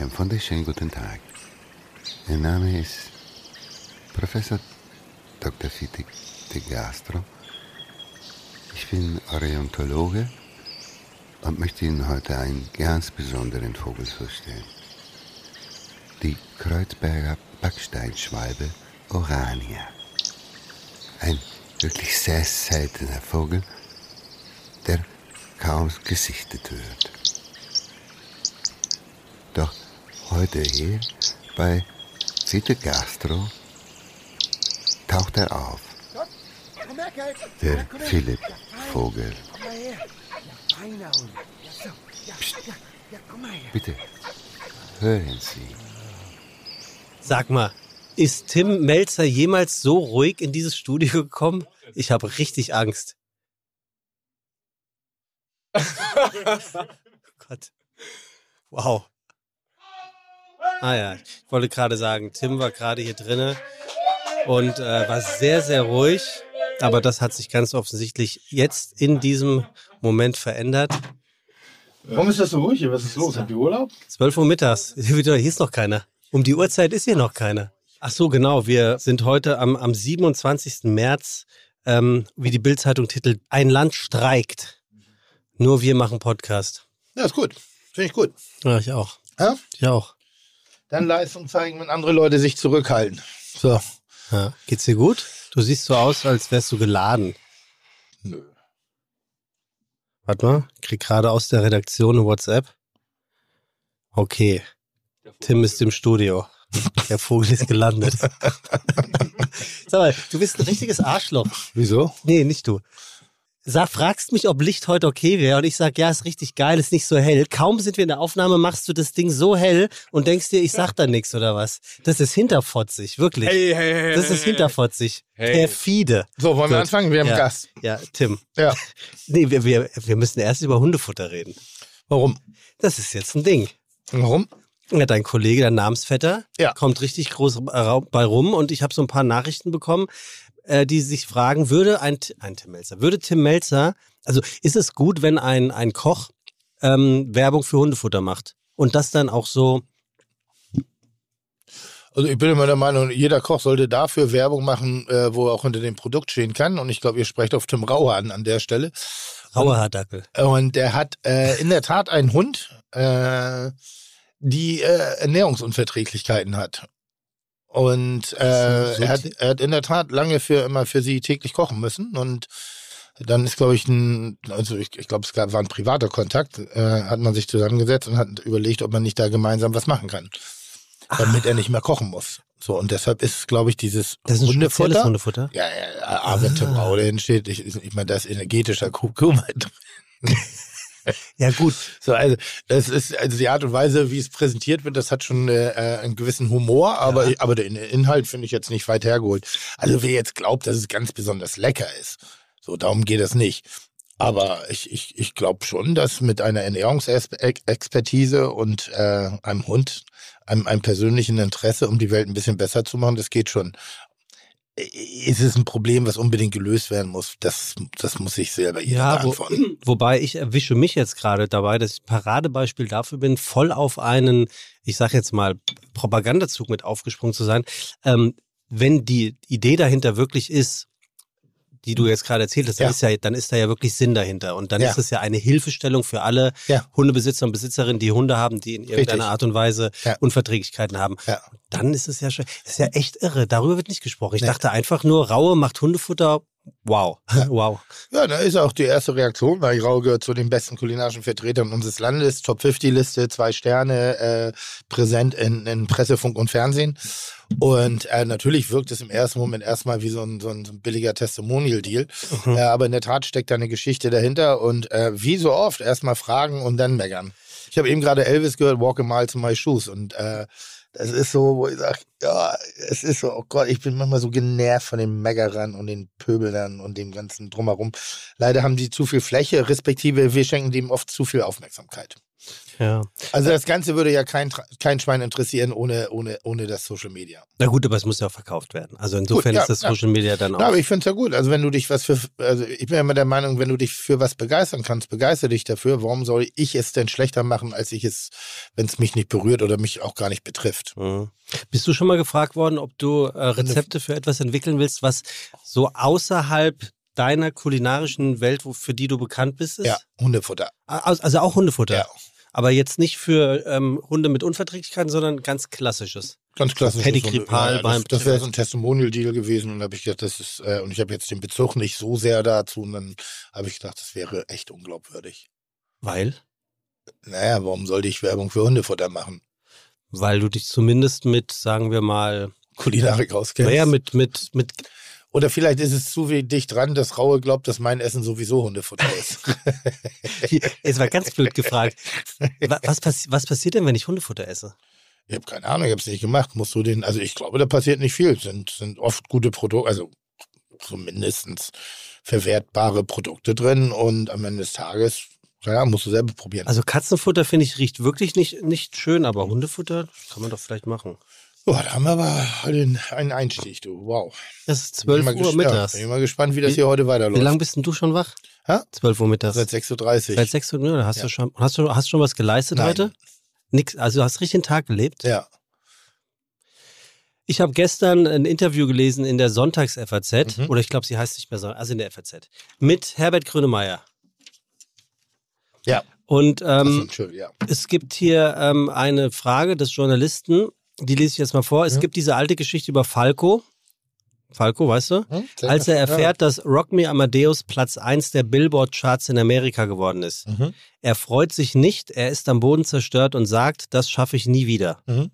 Einen wunderschönen guten Tag. Mein Name ist Professor Dr. Fitti de Gastro. Ich bin Orientologe und möchte Ihnen heute einen ganz besonderen Vogel vorstellen. Die Kreuzberger Backsteinschwalbe Orania. Ein wirklich sehr seltener Vogel, der kaum gesichtet wird. Doch heute hier bei Fitte Gastro taucht er auf. Der Philipp Vogel. Psst. Bitte, hören Sie. Sag mal, ist Tim Melzer jemals so ruhig in dieses Studio gekommen? Ich habe richtig Angst. Gott. Wow. Ah ja, ich wollte gerade sagen, Tim war gerade hier drinne und äh, war sehr, sehr ruhig. Aber das hat sich ganz offensichtlich jetzt in diesem Moment verändert. Warum ist das so ruhig hier? Was ist los? Habt ihr Urlaub? 12 Uhr mittags. Hier ist noch keiner. Um die Uhrzeit ist hier noch keiner. Ach so, genau. Wir sind heute am, am 27. März, ähm, wie die Bildzeitung titelt, ein Land streikt. Nur wir machen Podcast. Ja, ist gut. Finde ich gut. Ja, ich auch. Ja? Ich auch. Dann Leistung zeigen, wenn andere Leute sich zurückhalten. So. Ja. Geht's dir gut? Du siehst so aus, als wärst du geladen. Nö. Warte mal, ich krieg gerade aus der Redaktion eine WhatsApp. Okay. Tim ist im Studio. Der Vogel ist gelandet. Sag mal, du bist ein richtiges Arschloch. Wieso? Nee, nicht du. Sag, fragst mich, ob Licht heute okay wäre und ich sag, ja, ist richtig geil, ist nicht so hell. Kaum sind wir in der Aufnahme, machst du das Ding so hell und denkst dir, ich sag da nichts oder was. Das ist hinterfotzig, wirklich. Hey, hey, hey. das ist hinterfotzig. Perfide. So, wollen wir Gut. anfangen? Wir haben ja. Gast. Ja, Tim. Ja. Nee, wir, wir, wir müssen erst über Hundefutter reden. Warum? Das ist jetzt ein Ding. Warum? Ja, dein Kollege, dein Namensvetter, Ja. kommt richtig groß bei rum und ich habe so ein paar Nachrichten bekommen, äh, die sich fragen, würde ein, ein Tim Melzer, würde Tim Melzer, also ist es gut, wenn ein, ein Koch ähm, Werbung für Hundefutter macht und das dann auch so, Also ich bin immer der Meinung, jeder Koch sollte dafür Werbung machen, äh, wo er auch hinter dem Produkt stehen kann. Und ich glaube, ihr sprecht auf Tim Rauer an an der Stelle. rauer Hardackel. Und der hat äh, in der Tat einen Hund, äh, die äh, Ernährungsunverträglichkeiten hat. Und äh, So- er, hat, er hat in der Tat lange für immer für sie täglich kochen müssen. Und dann ist, glaube ich, ein, also ich, ich glaube, es gab, war ein privater Kontakt, äh, hat man sich zusammengesetzt und hat überlegt, ob man nicht da gemeinsam was machen kann. Damit er nicht mehr kochen muss. So, und deshalb ist, glaube ich, dieses Das ist ein Hundefutter. Hundefutter. Ja, ja, aber wenn Tim Rau dahin steht, ich, ich meine, da ist energetischer Kurkuma drin. Ja gut, So, also das ist also die Art und Weise, wie es präsentiert wird, das hat schon äh, einen gewissen Humor, aber Ja. aber den Inhalt finde ich jetzt nicht weit hergeholt. Also wer jetzt glaubt, dass es ganz besonders lecker ist, so darum geht es nicht. Aber ich, ich, ich glaube schon, dass mit einer Ernährungsexpertise und äh, einem Hund, einem, einem persönlichen Interesse, um die Welt ein bisschen besser zu machen, das geht schon. Ist es ein Problem, was unbedingt gelöst werden muss? Das, das muss ich selber jeder Ja, wo, beantworten. wobei ich erwische mich jetzt gerade dabei, dass ich Paradebeispiel dafür bin, voll auf einen, ich sag jetzt mal, Propagandazug mit aufgesprungen zu sein. Ähm, wenn die Idee dahinter wirklich ist, die du jetzt gerade erzählt hast, dann, Ja. ist ja, dann ist da ja wirklich Sinn dahinter. Und dann Ja. ist es ja eine Hilfestellung für alle. Hundebesitzer und Besitzerinnen, die Hunde haben, die in irgendeiner Richtig. Art und Weise. Unverträglichkeiten haben. Dann ist es ja schon, ist ja echt irre. Darüber wird nicht gesprochen. Ich Nee. dachte einfach nur, Raue macht Hundefutter. Wow. Wow. Ja, da ist auch die erste Reaktion, weil Rau gehört zu den besten kulinarischen Vertretern unseres Landes. Top 50-Liste, zwei Sterne, äh, präsent in, in Presse, Funk und Fernsehen. Und äh, natürlich wirkt es im ersten Moment erstmal wie so ein, so ein, so ein billiger Testimonial-Deal. Mhm. Äh, aber in der Tat steckt da eine Geschichte dahinter und äh, wie so oft erstmal fragen und dann meckern. Ich habe eben gerade Elvis gehört, Walk a Mile to My Shoes. Und äh, das ist so, wo ich sage, ja, es ist so, oh Gott, ich bin manchmal so genervt von den Meckerern und den Pöbelern und dem ganzen Drumherum. Leider haben die zu viel Fläche, respektive wir schenken dem oft zu viel Aufmerksamkeit. Ja. Also das Ganze würde ja kein, kein Schwein interessieren ohne, ohne, ohne das Social Media. Na gut, aber es muss ja auch verkauft werden. Also insofern Gut, ja, ist das ja. Social Media dann auch. Ja, aber ich finde es ja gut. Also wenn du dich was für, also ich bin ja immer der Meinung, wenn du dich für was begeistern kannst, begeister dich dafür. Warum soll ich es denn schlechter machen, als ich es, wenn es mich nicht berührt oder mich auch gar nicht betrifft? Mhm. Bist du schon mal gefragt worden, ob du äh, Rezepte für etwas entwickeln willst, was so außerhalb deiner kulinarischen Welt, wo, für die du bekannt bist, ist? Ja, Hundefutter. Also also auch Hundefutter. Ja. Aber jetzt nicht für ähm, Hunde mit Unverträglichkeiten, sondern ganz klassisches. Ganz klassisch. Pedigree-Pal ja, beim das, das wäre so ein Testimonial-Deal gewesen und da habe ich gedacht, das ist, äh, und ich habe jetzt den Bezug nicht so sehr dazu und dann habe ich gedacht, das wäre echt unglaubwürdig. Weil? Naja, warum sollte ich Werbung für Hundefutter machen? Weil du dich zumindest mit, sagen wir mal, Kulinarik auskennst. naja, mit, mit, mit, Oder vielleicht ist es zu wie dicht dran, dass Raue glaubt, dass mein Essen sowieso Hundefutter ist. jetzt war ganz blöd gefragt. Wa- Was, passi was passiert denn, wenn ich Hundefutter esse? Ich habe keine Ahnung, ich habe es nicht gemacht. Musst du den, also ich glaube, da passiert nicht viel. Es sind, sind oft gute Produkte, also zumindest verwertbare Produkte drin und am Ende des Tages, ja, musst du selber probieren. Also Katzenfutter finde ich riecht wirklich nicht, nicht schön, aber Hundefutter kann man doch vielleicht machen. So, da haben wir aber den, einen Einstieg, du. Wow. Das ist Bin ich 12 mal Uhr ges- mittags. Ja, bin mal gespannt, wie das Wie- hier heute Wie weiterläuft. lange bist denn du schon wach? Hä? 12 Uhr mittags. Seit 6.30 Uhr. Seit 6 Uhr, oder hast Ja. du schon, hast du, hast du schon was geleistet Nein. heute? Nix, also du hast richtig den Tag gelebt? Ja. Ich habe gestern ein Interview gelesen in der Sonntags-FAZ, Mhm. oder ich glaube, sie heißt nicht mehr so, also in der FAZ, mit Herbert Grönemeyer. Ja. Und ähm, Entschuldigung, ja. es gibt hier ähm, eine Frage des Journalisten, die lese ich jetzt mal vor. Es Mhm. gibt diese alte Geschichte über Falco. Falco, weißt du? Hm? Sehr Als er erfährt, dass Rock Me Amadeus Platz 1 der Billboard-Charts in Amerika geworden ist. Ja. Mhm. Er freut sich nicht, er ist am Boden zerstört und sagt, das schaffe ich nie wieder. Mhm.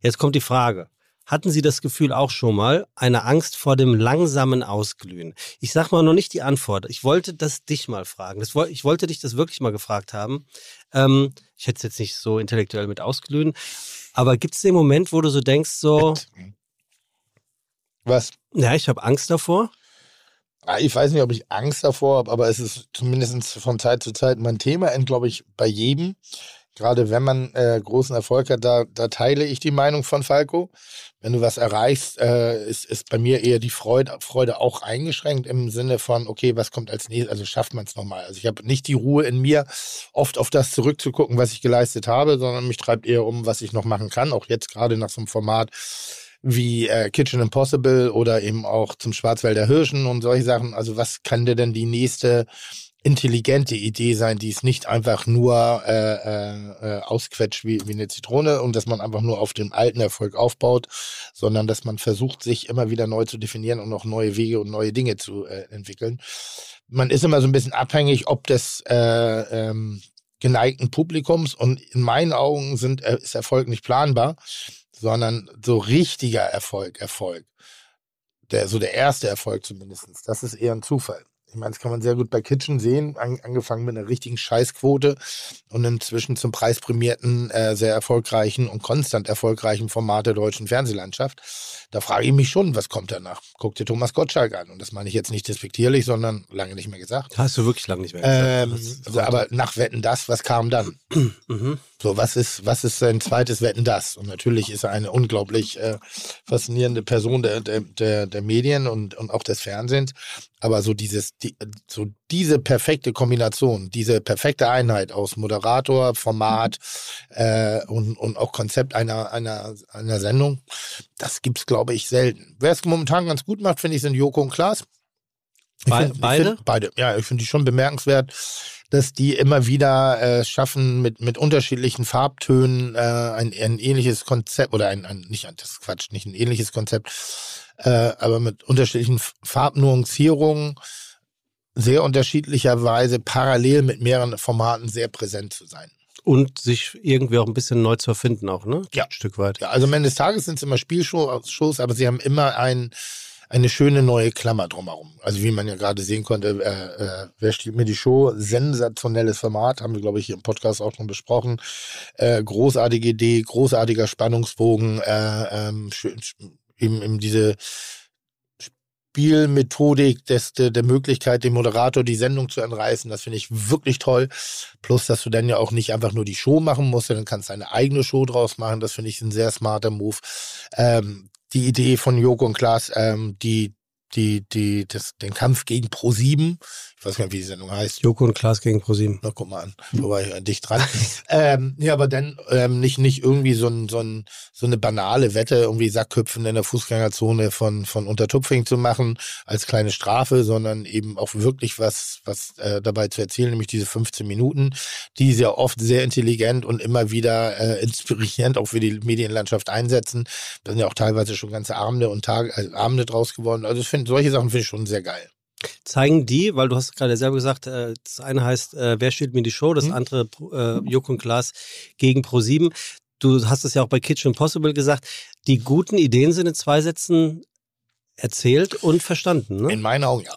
Jetzt kommt die Frage. Hatten Sie das Gefühl auch schon mal, eine Angst vor dem langsamen Ausglühen? Ich sag mal noch nicht die Antwort. Ich wollte das dich mal fragen. Das, ich wollte dich das wirklich mal gefragt haben. Ähm, ich hätte es jetzt nicht so intellektuell mit ausglühen. Aber gibt es den Moment, wo du so denkst, so, Was? ja, ich habe Angst davor? Ah, Ich weiß nicht, ob ich Angst davor habe, aber es ist zumindest von Zeit zu Zeit mein Thema, glaube ich, bei jedem. Gerade wenn man äh, großen Erfolg hat, da, da teile ich die Meinung von Falco. Wenn du was erreichst, äh, ist, ist bei mir eher die Freude, Freude auch eingeschränkt im Sinne von, okay, was kommt als nächstes, also schafft man es nochmal. Also ich habe nicht die Ruhe in mir, oft auf das zurückzugucken, was ich geleistet habe, sondern mich treibt eher um, was ich noch machen kann. Auch jetzt gerade nach so einem Format wie äh, Kitchen Impossible oder eben auch zum Schwarzwälder Hirschen und solche Sachen. Also was kann dir denn die nächste intelligente Idee sein, die es nicht einfach nur äh, äh, äh, ausquetscht wie, wie eine Zitrone und dass man einfach nur auf dem alten Erfolg aufbaut, sondern dass man versucht, sich immer wieder neu zu definieren und auch neue Wege und neue Dinge zu äh, entwickeln. Man ist immer so ein bisschen abhängig, ob des äh, ähm, geneigten Publikums und in meinen Augen sind, äh, ist Erfolg nicht planbar, sondern so richtiger Erfolg, Erfolg. Der, so der erste Erfolg zumindest. Das ist eher ein Zufall. Ich meine, das kann man sehr gut bei Kitchen sehen, an, angefangen mit einer richtigen Scheißquote und inzwischen zum preisprämierten, äh, sehr erfolgreichen und konstant erfolgreichen Format der deutschen Fernsehlandschaft. Da frage ich mich schon, was kommt danach? Guck dir Thomas Gottschalk an. Und das meine ich jetzt nicht despektierlich, sondern lange nicht mehr gesagt. Hast du wirklich lange nicht mehr gesagt. Ähm, Das- also, aber nach Wetten das, was kam dann? Mhm. So, was ist, was ist sein zweites Wetten das? Und natürlich ist er eine unglaublich äh, faszinierende Person der, der, der, der Medien und, und auch des Fernsehens. Aber so dieses, die, so diese perfekte Kombination, diese perfekte Einheit aus Moderator, Format äh, und, und auch Konzept einer, einer, einer Sendung, das gibt's, glaube ich, selten. Wer es momentan ganz gut macht, finde ich, sind Joko und Klaas. Be- find- beide? find- beide, ja, ich finde die schon bemerkenswert, dass die immer wieder äh, schaffen, mit, mit unterschiedlichen Farbtönen äh, ein, ein ähnliches Konzept, oder ein, ein nicht ein, das ist Quatsch, nicht ein ähnliches Konzept, äh, aber mit unterschiedlichen Farbnuancierungen sehr unterschiedlicherweise parallel mit mehreren Formaten sehr präsent zu sein. Und sich irgendwie auch ein bisschen neu zu erfinden, auch, ne? Ja. Ein Stück weit. Ja, also am Ende des Tages sind es immer Spielshows, aber sie haben immer ein, eine schöne neue Klammer drumherum. Also wie man ja gerade sehen konnte, äh, äh, wer stiehlt mir die Show? Sensationelles Format, haben wir, glaube ich, hier im Podcast auch schon besprochen. Äh, großartige Idee, großartiger Spannungsbogen, äh, ähm, eben, eben diese Spielmethodik des, der, der Möglichkeit, dem Moderator die Sendung zu entreißen. Das finde ich wirklich toll. Plus, dass du dann ja auch nicht einfach nur die Show machen musst, sondern kannst eine eigene Show draus machen. Das finde ich ein sehr smarter Move. Ähm, die Idee von Joko und Klaas, ähm, die die, die, das, den Kampf gegen Pro7. Ich weiß gar nicht, wie die Sendung heißt. Joko und Klaas gegen Pro7. Na, guck mal an. War ich an dich dran. ähm, ja, aber dann ähm, nicht, nicht irgendwie so, ein, so, ein, so eine banale Wette, irgendwie Sackhüpfen in der Fußgängerzone von, von Untertupfing zu machen als kleine Strafe, sondern eben auch wirklich was, was äh, dabei zu erzählen, nämlich diese 15 Minuten, die sehr oft sehr intelligent und immer wieder äh, inspirierend auch für die Medienlandschaft einsetzen. Da sind ja auch teilweise schon ganze Abende und Tage, also Abende draus geworden. Also ich finde, solche Sachen finde ich schon sehr geil. Zeigen die, weil du hast gerade selber gesagt, äh, das eine heißt, äh, wer steht mir die Show, das mhm. andere äh, Joko und Klaas gegen Pro7. Du hast es ja auch bei Kitchen Impossible gesagt, die guten Ideen sind in zwei Sätzen erzählt und verstanden. Ne? In meinen Augen ja.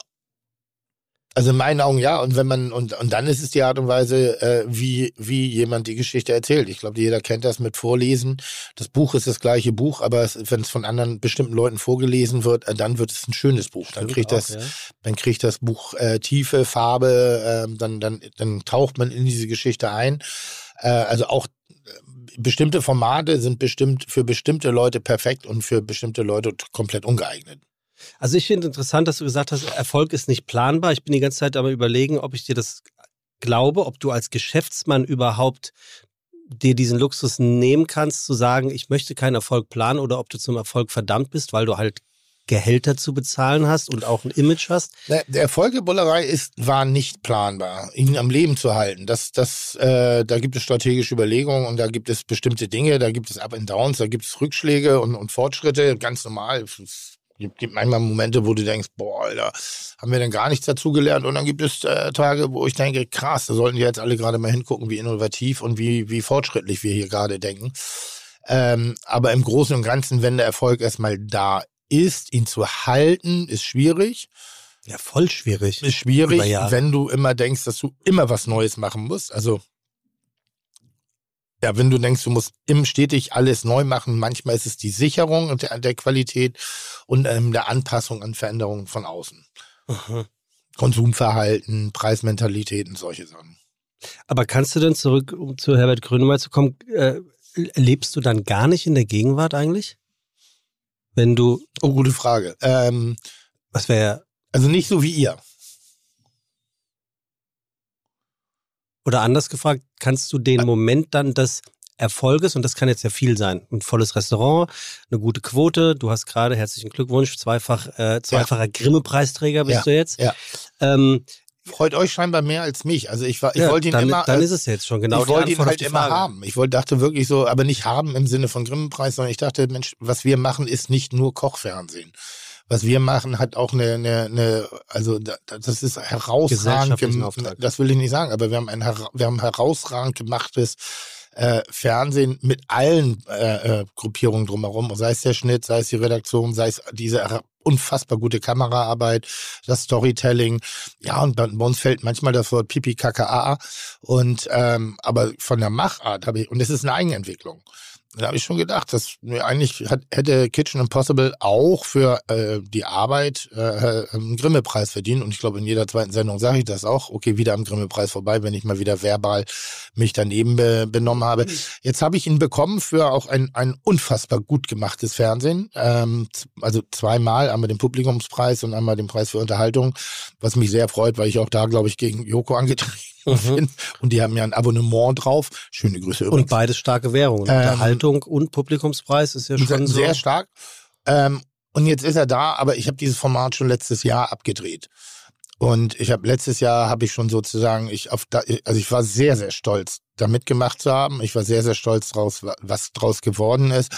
Also in meinen Augen ja. Und wenn man, und, und dann ist es die Art und Weise, äh, wie, wie jemand die Geschichte erzählt. Ich glaube, jeder kennt das mit Vorlesen. Das Buch ist das gleiche Buch, aber wenn es von anderen bestimmten Leuten vorgelesen wird, äh, dann wird es ein schönes Buch. Dann kriegt auch, das, ja. dann kriegt das Buch äh, Tiefe, Farbe, äh, dann, dann, dann taucht man in diese Geschichte ein. Äh, also auch äh, bestimmte Formate sind bestimmt für bestimmte Leute perfekt und für bestimmte Leute komplett ungeeignet. Also ich finde interessant, dass du gesagt hast, Erfolg ist nicht planbar. Ich bin die ganze Zeit aber überlegen, ob ich dir das glaube, ob du als Geschäftsmann überhaupt dir diesen Luxus nehmen kannst, zu sagen, ich möchte keinen Erfolg planen oder ob du zum Erfolg verdammt bist, weil du halt Gehälter zu bezahlen hast und auch ein Image hast? Der Erfolg der Bullerei ist, war nicht planbar, ihn am Leben zu halten. Das, das, äh, da gibt es strategische Überlegungen und da gibt es bestimmte Dinge, da gibt es Up and Downs, da gibt es Rückschläge und, und Fortschritte, ganz normal gibt manchmal Momente, wo du denkst, boah, Alter, haben wir denn gar nichts dazugelernt? Und dann gibt es äh, Tage, wo ich denke, krass, da sollten die jetzt alle gerade mal hingucken, wie innovativ und wie, wie fortschrittlich wir hier gerade denken. Ähm, aber im Großen und Ganzen, wenn der Erfolg erstmal da ist, ihn zu halten, ist schwierig. Ja, voll schwierig. Ist schwierig, wenn du immer denkst, dass du immer was Neues machen musst. Also ja, wenn du denkst, du musst im stetig alles neu machen, manchmal ist es die Sicherung der, der Qualität und ähm, der Anpassung an Veränderungen von außen. Aha. Konsumverhalten, Preismentalitäten, solche Sachen. Aber kannst du denn zurück, um zu Herbert Grönemeyer zu kommen, äh, lebst du dann gar nicht in der Gegenwart eigentlich? Wenn du. Oh, gute Frage. Ähm, Was wäre. Also nicht so wie ihr. Oder anders gefragt, kannst du den Moment dann des Erfolges, und das kann jetzt ja viel sein, ein volles Restaurant, eine gute Quote, du hast gerade, herzlichen Glückwunsch, zweifach, äh, zweifacher ja. Grimme-Preisträger bist ja. du jetzt. Ja. Ähm, Freut euch scheinbar mehr als mich. Also ich war, ich ja, wollte ihn dann, immer. Dann ist es jetzt schon genau. Ich wollte ihn halt immer haben. Ich wollte, dachte wirklich so, aber nicht haben im Sinne von Grimme-Preis, sondern ich dachte, Mensch, was wir machen, ist nicht nur Kochfernsehen was wir machen, hat auch eine, eine, eine also das ist herausragend. Wir, das will ich nicht sagen, aber wir haben ein, wir haben herausragend gemachtes äh, Fernsehen mit allen äh, äh, Gruppierungen drumherum, sei es der Schnitt, sei es die Redaktion, sei es diese unfassbar gute Kameraarbeit, das Storytelling. Ja, und bei, bei uns fällt manchmal das Wort Pipi KKA. Und ähm, aber von der Machart habe ich, und es ist eine Eigenentwicklung da habe ich schon gedacht, dass eigentlich hat, hätte Kitchen Impossible auch für äh, die Arbeit äh, einen Grimme-Preis verdient. Und ich glaube, in jeder zweiten Sendung sage ich das auch. Okay, wieder am Grimme-Preis vorbei, wenn ich mal wieder verbal mich daneben be benommen habe. Jetzt habe ich ihn bekommen für auch ein, ein unfassbar gut gemachtes Fernsehen. Ähm, also zweimal, einmal den Publikumspreis und einmal den Preis für Unterhaltung, was mich sehr freut, weil ich auch da, glaube ich, gegen Joko angetreten mhm. Und die haben ja ein Abonnement drauf. Schöne Grüße übrigens. Und beides starke Währungen. Ähm, Unterhaltung und Publikumspreis ist ja schon sehr so. stark. Ähm, und jetzt ist er da, aber ich habe dieses Format schon letztes Jahr abgedreht. Und ich habe letztes Jahr habe ich schon sozusagen, ich auf da, also ich war sehr, sehr stolz, da mitgemacht zu haben. Ich war sehr, sehr stolz draus, was draus geworden ist.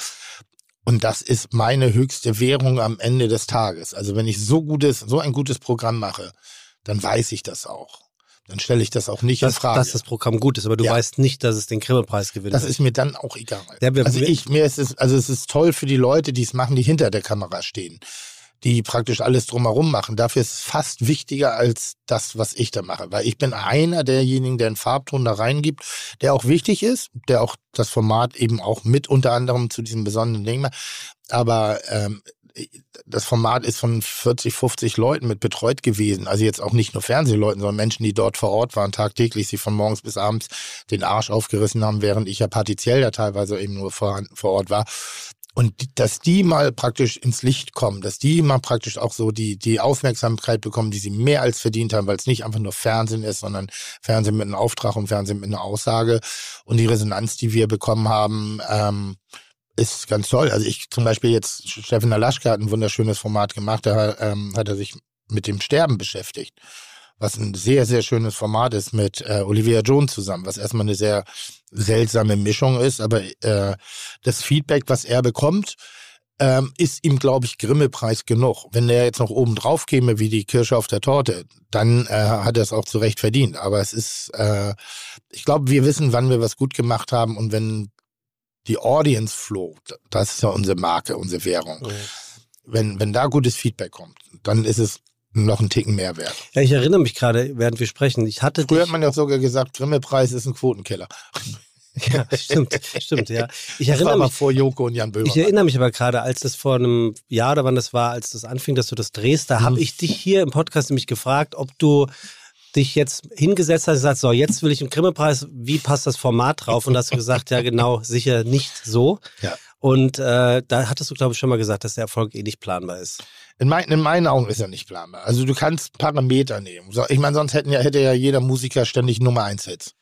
Und das ist meine höchste Währung am Ende des Tages. Also wenn ich so gutes, so ein gutes Programm mache, dann weiß ich das auch dann stelle ich das auch nicht das, in Frage. Dass das Programm gut ist, aber du ja. weißt nicht, dass es den Grimme-Preis gewinnt. Das ist mir dann auch egal. Ja, also ich, mir ist es, also es ist toll für die Leute, die es machen, die hinter der Kamera stehen, die praktisch alles drumherum machen. Dafür ist es fast wichtiger als das, was ich da mache, weil ich bin einer derjenigen, der einen Farbton da reingibt, der auch wichtig ist, der auch das Format eben auch mit unter anderem zu diesem besonderen Ding macht. Aber ähm, das Format ist von 40, 50 Leuten mit betreut gewesen. Also jetzt auch nicht nur Fernsehleuten, sondern Menschen, die dort vor Ort waren, tagtäglich, sie von morgens bis abends den Arsch aufgerissen haben, während ich ja partiell da teilweise eben nur vor, vor Ort war. Und dass die mal praktisch ins Licht kommen, dass die mal praktisch auch so die, die Aufmerksamkeit bekommen, die sie mehr als verdient haben, weil es nicht einfach nur Fernsehen ist, sondern Fernsehen mit einem Auftrag und Fernsehen mit einer Aussage und die Resonanz, die wir bekommen haben, ähm, ist ganz toll. Also ich zum Beispiel jetzt, Steffen Alaschka hat ein wunderschönes Format gemacht, da ähm, hat er sich mit dem Sterben beschäftigt, was ein sehr, sehr schönes Format ist mit äh, Olivia Jones zusammen, was erstmal eine sehr seltsame Mischung ist, aber äh, das Feedback, was er bekommt, ähm, ist ihm, glaube ich, Grimme-Preis genug. Wenn der jetzt noch oben drauf käme, wie die Kirsche auf der Torte, dann äh, hat er es auch zu Recht verdient. Aber es ist, äh, ich glaube, wir wissen, wann wir was gut gemacht haben und wenn die Audience Flow, das ist ja unsere Marke, unsere Währung. Mhm. Wenn, wenn da gutes Feedback kommt, dann ist es noch einen Ticken mehr wert. Ja, ich erinnere mich gerade, während wir sprechen, ich hatte Früher hat man ja sogar gesagt, Grimme-Preis ist ein Quotenkiller. Ja, stimmt, stimmt, ja. Ich erinnere das war mich vor Joko und Jan Böhmer. Ich erinnere mich aber gerade, als das vor einem Jahr oder wann das war, als das anfing, dass du das drehst, da habe mhm. ich dich hier im Podcast nämlich gefragt, ob du dich jetzt hingesetzt hast und gesagt, so, jetzt will ich einen Grimme-Preis, wie passt das Format drauf? Und hast du gesagt, ja genau, sicher nicht so. Ja. Und äh, da hattest du, glaube ich, schon mal gesagt, dass der Erfolg eh nicht planbar ist. In, mein, in, meinen Augen ist er nicht planbar. Also du kannst Parameter nehmen. Ich meine, sonst hätten ja, hätte ja jeder Musiker ständig Nummer 1 Hits.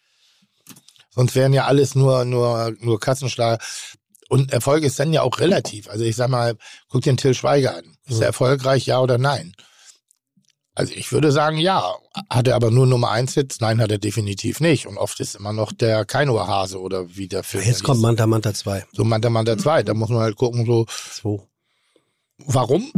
Sonst wären ja alles nur, nur, nur Kassenschlager. Und Erfolg ist dann ja auch relativ. Also ich sag mal, guck dir den Till Schweiger an. Ist er mhm. erfolgreich, ja oder nein? Also ich würde sagen, ja. Hat er aber nur Nummer 1 Hits? Nein, hat er definitiv nicht. Und oft ist immer noch der Kainoa-Hase oder wie der Film. Jetzt kommt Manta Manta 2. So Manta Manta 2. Da muss man halt gucken, so. So. Warum?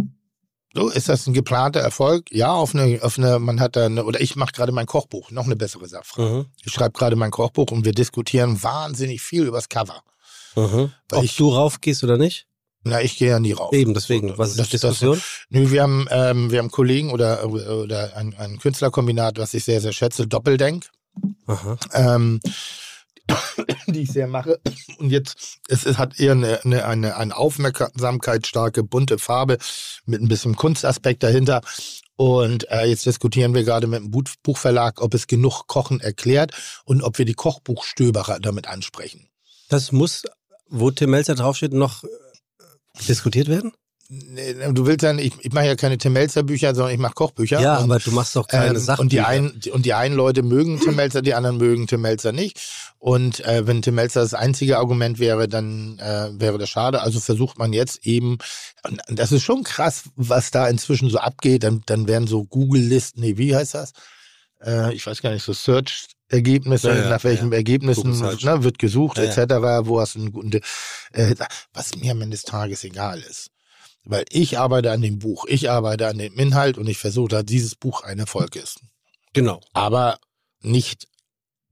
So, ist das ein geplanter Erfolg? Ja, auf eine, auf eine, man hat da eine, oder ich mache gerade mein Kochbuch, noch eine bessere Sache. Mhm. Ich schreibe gerade mein Kochbuch und wir diskutieren wahnsinnig viel übers Cover. Mhm. Ob ich, du raufgehst oder nicht? Na, ich gehe ja nie rauf. Eben, deswegen. Was ist das, die Diskussion? Das, nö, wir haben, ähm, wir haben Kollegen oder, oder ein, ein Künstlerkombinat, was ich sehr, sehr schätze, Doppeldenk. Aha. Ähm, die ich sehr mache. Und jetzt, es, es hat eher eine, eine, eine, eine aufmerksamkeitsstarke, bunte Farbe mit ein bisschen Kunstaspekt dahinter. Und äh, jetzt diskutieren wir gerade mit dem Buchverlag, ob es genug Kochen erklärt und ob wir die Kochbuchstöberer damit ansprechen. Das muss, wo Tim Melzer draufsteht, noch diskutiert werden? du willst ja, ich, ich mache ja keine Tim Melzer Bücher, sondern ich mache Kochbücher. Ja, und, aber du machst doch keine ähm, Sachen. Und die einen, und die einen Leute mögen Tim Melzer, die anderen mögen Tim Melzer nicht. Und äh, wenn Tim Melzer das einzige Argument wäre, dann äh, wäre das schade. Also versucht man jetzt eben, und das ist schon krass, was da inzwischen so abgeht. Dann, dann werden so Google-Listen, nee, wie heißt das? Äh, ich weiß gar nicht, so Search Ergebnisse, ja, ja, nach welchen ja. Ergebnissen ne, wird gesucht, etc., wo hast du einen guten, äh, was mir am Ende des Tages egal ist. Weil ich arbeite an dem Buch, ich arbeite an dem Inhalt und ich versuche, dass dieses Buch ein Erfolg ist. Genau. Aber nicht,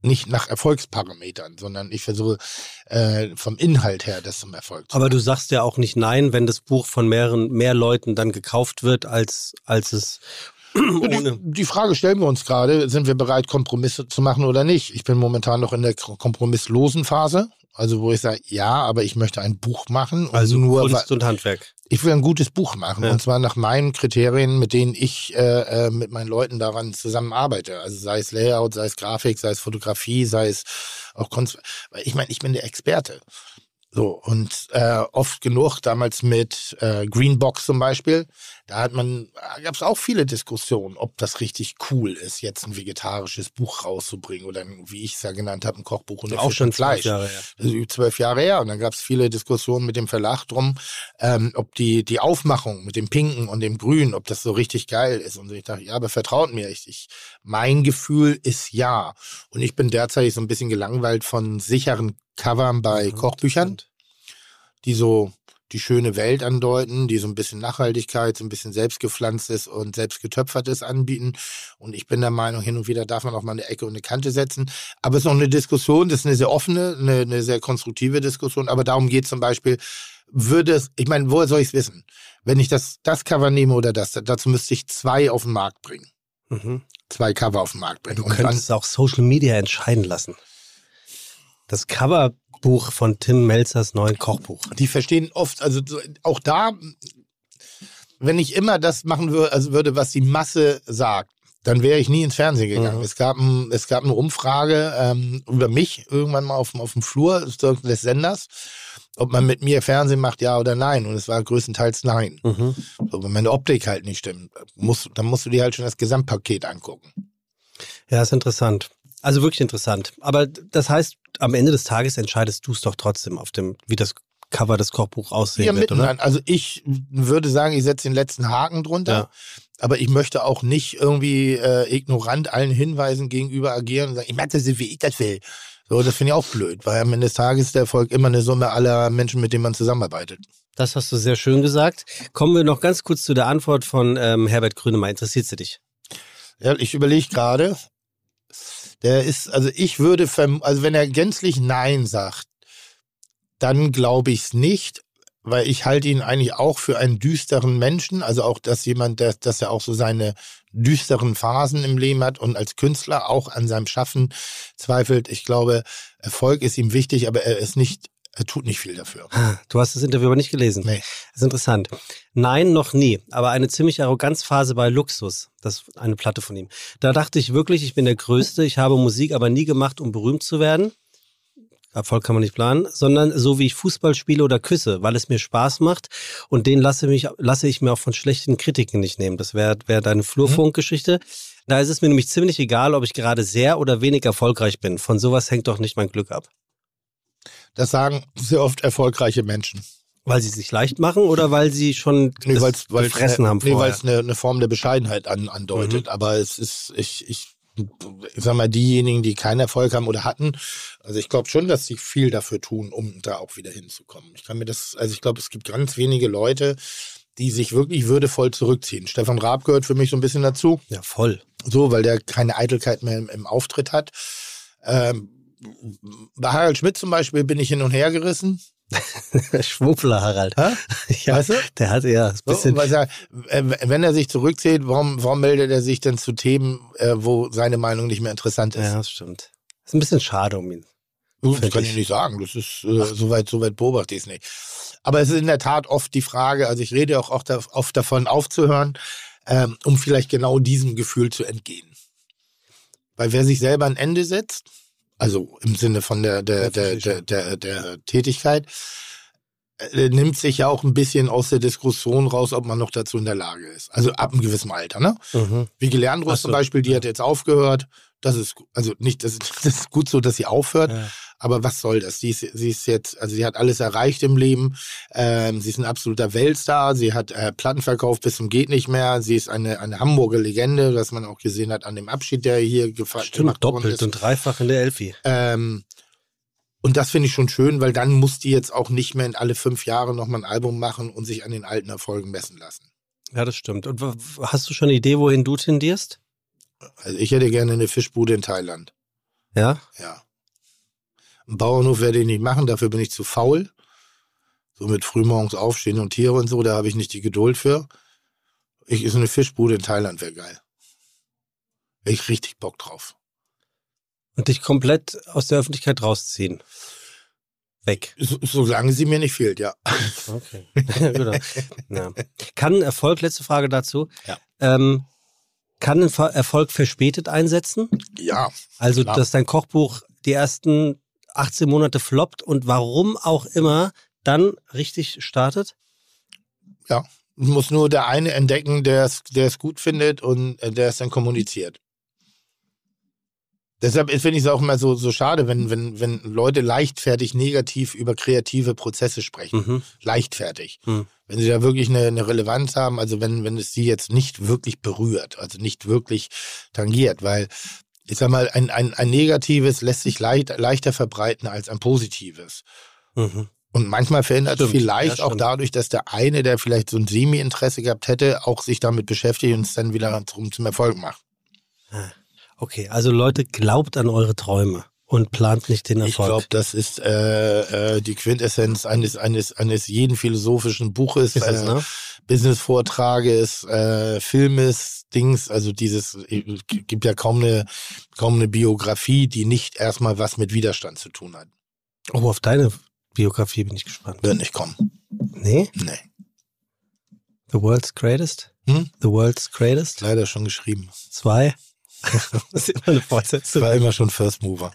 nicht nach Erfolgsparametern, sondern ich versuche äh, vom Inhalt her das zum Erfolg zu Aber du sagst ja auch nicht nein, wenn das Buch von mehreren, mehr Leuten dann gekauft wird, als, als es ohne. Die Frage stellen wir uns gerade, sind wir bereit, Kompromisse zu machen oder nicht? Ich bin momentan noch in der kompromisslosen Phase. Also wo ich sage, ja, aber ich möchte ein Buch machen. also nur Kunst und Handwerk. Ich will ein gutes Buch machen. Ja. Und zwar nach meinen Kriterien, mit denen ich äh, äh, mit meinen Leuten daran zusammenarbeite. Also sei es Layout, sei es Grafik, sei es Fotografie, sei es auch Kunst. Ich meine, ich bin der Experte. So, und äh, oft genug, damals mit äh, Greenbox zum Beispiel, da hat man, gab es auch viele Diskussionen, ob das richtig cool ist, jetzt ein vegetarisches Buch rauszubringen oder ein, wie ich es ja genannt habe, ein Kochbuch und auch schon Fleisch. Jahre. Also zwölf Jahre her. Und dann gab es viele Diskussionen mit dem Verlag drum, ähm, ob die, die Aufmachung mit dem Pinken und dem Grün, ob das so richtig geil ist. Und ich dachte, ja, aber vertraut mir. Ich, ich, mein Gefühl ist ja. Und ich bin derzeit so ein bisschen gelangweilt von sicheren Covern bei Kochbüchern, die so die schöne Welt andeuten, die so ein bisschen Nachhaltigkeit, so ein bisschen selbstgepflanztes und selbstgetöpfertes anbieten. Und ich bin der Meinung, hin und wieder darf man auch mal eine Ecke und eine Kante setzen. Aber es ist noch eine Diskussion, das ist eine sehr offene, eine, eine sehr konstruktive Diskussion. Aber darum geht zum Beispiel, würde es, ich meine, woher soll ich es wissen? Wenn ich das, das Cover nehme oder das, dazu müsste ich zwei auf den Markt bringen. Mhm. Zwei Cover auf den Markt bringen. Du könntest dann, auch Social Media entscheiden lassen das Coverbuch von Tim Melzers neuen Kochbuch. Die verstehen oft, also auch da wenn ich immer das machen würde, also würde, was die Masse sagt, dann wäre ich nie ins Fernsehen gegangen. Mhm. Es, gab ein, es gab eine Umfrage ähm, über mich irgendwann mal auf, dem- auf dem Flur des Senders, ob man mit mir Fernsehen macht, ja oder nein. Und es war größtenteils nein. Mhm. So, wenn meine Optik halt nicht stimmt, muss, dann musst du dir halt schon das Gesamtpaket angucken. Ja, ist interessant. Also wirklich interessant. Aber das heißt, am Ende des Tages entscheidest du es doch trotzdem auf dem, wie das Cover des Kochbuchs aussehen Ja, wird, oder? miteinander. Also ich würde sagen, ich setze den letzten Haken drunter. Ja. Aber ich möchte auch nicht irgendwie äh, ignorant allen Hinweisen gegenüber agieren und sagen, ich mache das so, wie ich das will. So, das finde ich auch blöd, weil am Ende des Tages der Erfolg immer eine Summe aller Menschen, mit denen man zusammenarbeitet. Das hast du sehr schön gesagt. Kommen wir noch ganz kurz zu der Antwort von ähm, Herbert Grönemeyer. Interessiert sie dich? Ja, ich überlege gerade, der ist, also ich würde, also wenn er gänzlich Nein sagt, dann glaube ich es nicht, weil ich halte ihn eigentlich auch für einen düsteren Menschen, also auch, dass jemand, der, dass er auch so seine düsteren Phasen im Leben hat und als Künstler auch an seinem Schaffen zweifelt. Ich glaube, Erfolg ist ihm wichtig, aber er ist nicht, er tut nicht viel dafür. Ah, Du hast das Interview aber nicht gelesen. Nee. Das ist interessant. Nein, noch nie. Aber eine ziemliche Arroganzphase bei Luxus. Das ist eine Platte von ihm. Da dachte ich wirklich, ich bin der Größte. Ich habe Musik aber nie gemacht, um berühmt zu werden. Erfolg kann man nicht planen, sondern so wie ich Fußball spiele oder küsse, weil es mir Spaß macht und den lasse, mich, lasse ich mir auch von schlechten Kritiken nicht nehmen. Das wäre wär deine Flurfunkgeschichte. Da ist es mir nämlich ziemlich egal, ob ich gerade sehr oder wenig erfolgreich bin. Von sowas hängt doch nicht mein Glück ab. Das sagen sehr oft erfolgreiche Menschen. Weil sie sich leicht machen oder weil sie schon Nee, weil's, weil's gefressen eine, haben nee, weil vorher? es eine, eine Form der Bescheidenheit an, andeutet. Aber es ist, ich, ich, ich sag mal, diejenigen, die keinen Erfolg haben oder hatten, also ich glaube schon, dass sie viel dafür tun, um da auch wieder hinzukommen. Ich kann mir das, also ich glaube, es gibt ganz wenige Leute, die sich wirklich würdevoll zurückziehen. Stefan Raab gehört für mich so ein bisschen dazu. Ja, voll. So, weil der keine Eitelkeit mehr im, im Auftritt hat. Ähm, bei Harald Schmidt zum Beispiel bin ich hin und her gerissen. Schwuppler Harald. Hä? Ja, Weißt du? der hatte ja ein So, bisschen. weil er, äh, wenn er sich zurückzieht, warum, warum meldet er sich denn zu Themen, äh, wo seine Meinung nicht mehr interessant ist? ja, das stimmt. Ist ein bisschen schade um ihn. Das find kann ich. ich nicht sagen. Das ist äh, soweit, soweit beobachte ich es nicht. Aber es ist in der Tat oft die Frage, also ich rede auch oft, oft davon aufzuhören, ähm, um vielleicht genau diesem Gefühl zu entgehen. Weil wer sich selber ein Ende setzt, also im Sinne von der, der, der, der, der, der Tätigkeit, äh, nimmt sich ja auch ein bisschen aus der Diskussion raus, ob man noch dazu in der Lage ist. Also ab einem gewissen Alter, ne? Mhm. Wie Leandro Ach so, zum Beispiel, die ja. hat jetzt aufgehört. Das ist, also nicht, das das ist gut so, dass sie aufhört. Ja. Aber was soll das? Sie ist, sie ist jetzt, also sie hat alles erreicht im Leben. Ähm, sie ist ein absoluter Weltstar. Sie hat äh, Platten verkauft bis zum geht nicht mehr. Sie ist eine, eine Hamburger Legende, was man auch gesehen hat an dem Abschied, der hier gefa- Stimmt, doppelt und dreifach in der Elfi. Ähm, und das finde ich schon schön, weil dann muss die jetzt auch nicht mehr in alle fünf Jahre nochmal ein Album machen und sich an den alten Erfolgen messen lassen. Ja, das stimmt. Und hast du schon eine Idee, wohin du tendierst? Also ich hätte gerne eine Fischbude in Thailand. Ja? Ja. Einen Bauernhof werde ich nicht machen, dafür bin ich zu faul. So mit frühmorgens aufstehen und Tiere und so, da habe ich nicht die Geduld für. Ich ist eine Fischbude in Thailand wäre geil. Hätte Ich richtig Bock drauf. Und dich komplett aus der Öffentlichkeit rausziehen. Weg. So, solange sie mir nicht fehlt, ja. Okay. ja. Kann Erfolg, letzte Frage dazu, Ja. ähm, kann Erfolg verspätet einsetzen? Ja. Also, Klar. dass dein Kochbuch die ersten 18 Monate floppt und warum auch immer dann richtig startet? Muss nur der eine entdecken, der es, gut findet und äh, der es dann kommuniziert. Deshalb finde ich es auch immer so, so schade, wenn, wenn, wenn Leute leichtfertig negativ über kreative Prozesse sprechen. Mhm. leichtfertig. Hm. Wenn sie da wirklich eine, eine Relevanz haben, also wenn, wenn es sie jetzt nicht wirklich berührt, also nicht wirklich tangiert, weil ich sag mal, ein, ein, ein negatives lässt sich leicht, leichter verbreiten als ein positives. Mhm. Und manchmal verändert es Stimmt, vielleicht ja, auch stimmt. dadurch, dass der eine, der vielleicht so ein Semi-Interesse gehabt hätte, auch sich damit beschäftigt und es dann wieder zum, zum Erfolg macht. Okay, also Leute, glaubt an eure Träume und plant nicht den Ich Erfolg. glaube, das ist äh, äh, die Quintessenz eines, eines, eines jeden philosophischen Buches. Ist es, äh, ne? Business-Vortrages, äh, Filmes, Dings, also dieses, äh, gibt ja kaum eine, kaum eine Biografie, die nicht erstmal was mit Widerstand zu tun hat. Oh, auf deine Biografie bin ich gespannt. Wird nicht kommen. Nee? Nee. The World's Greatest? Hm? The World's Greatest? Leider schon geschrieben. Zwei. das ist eine Fortsetzung. War immer schon First Mover.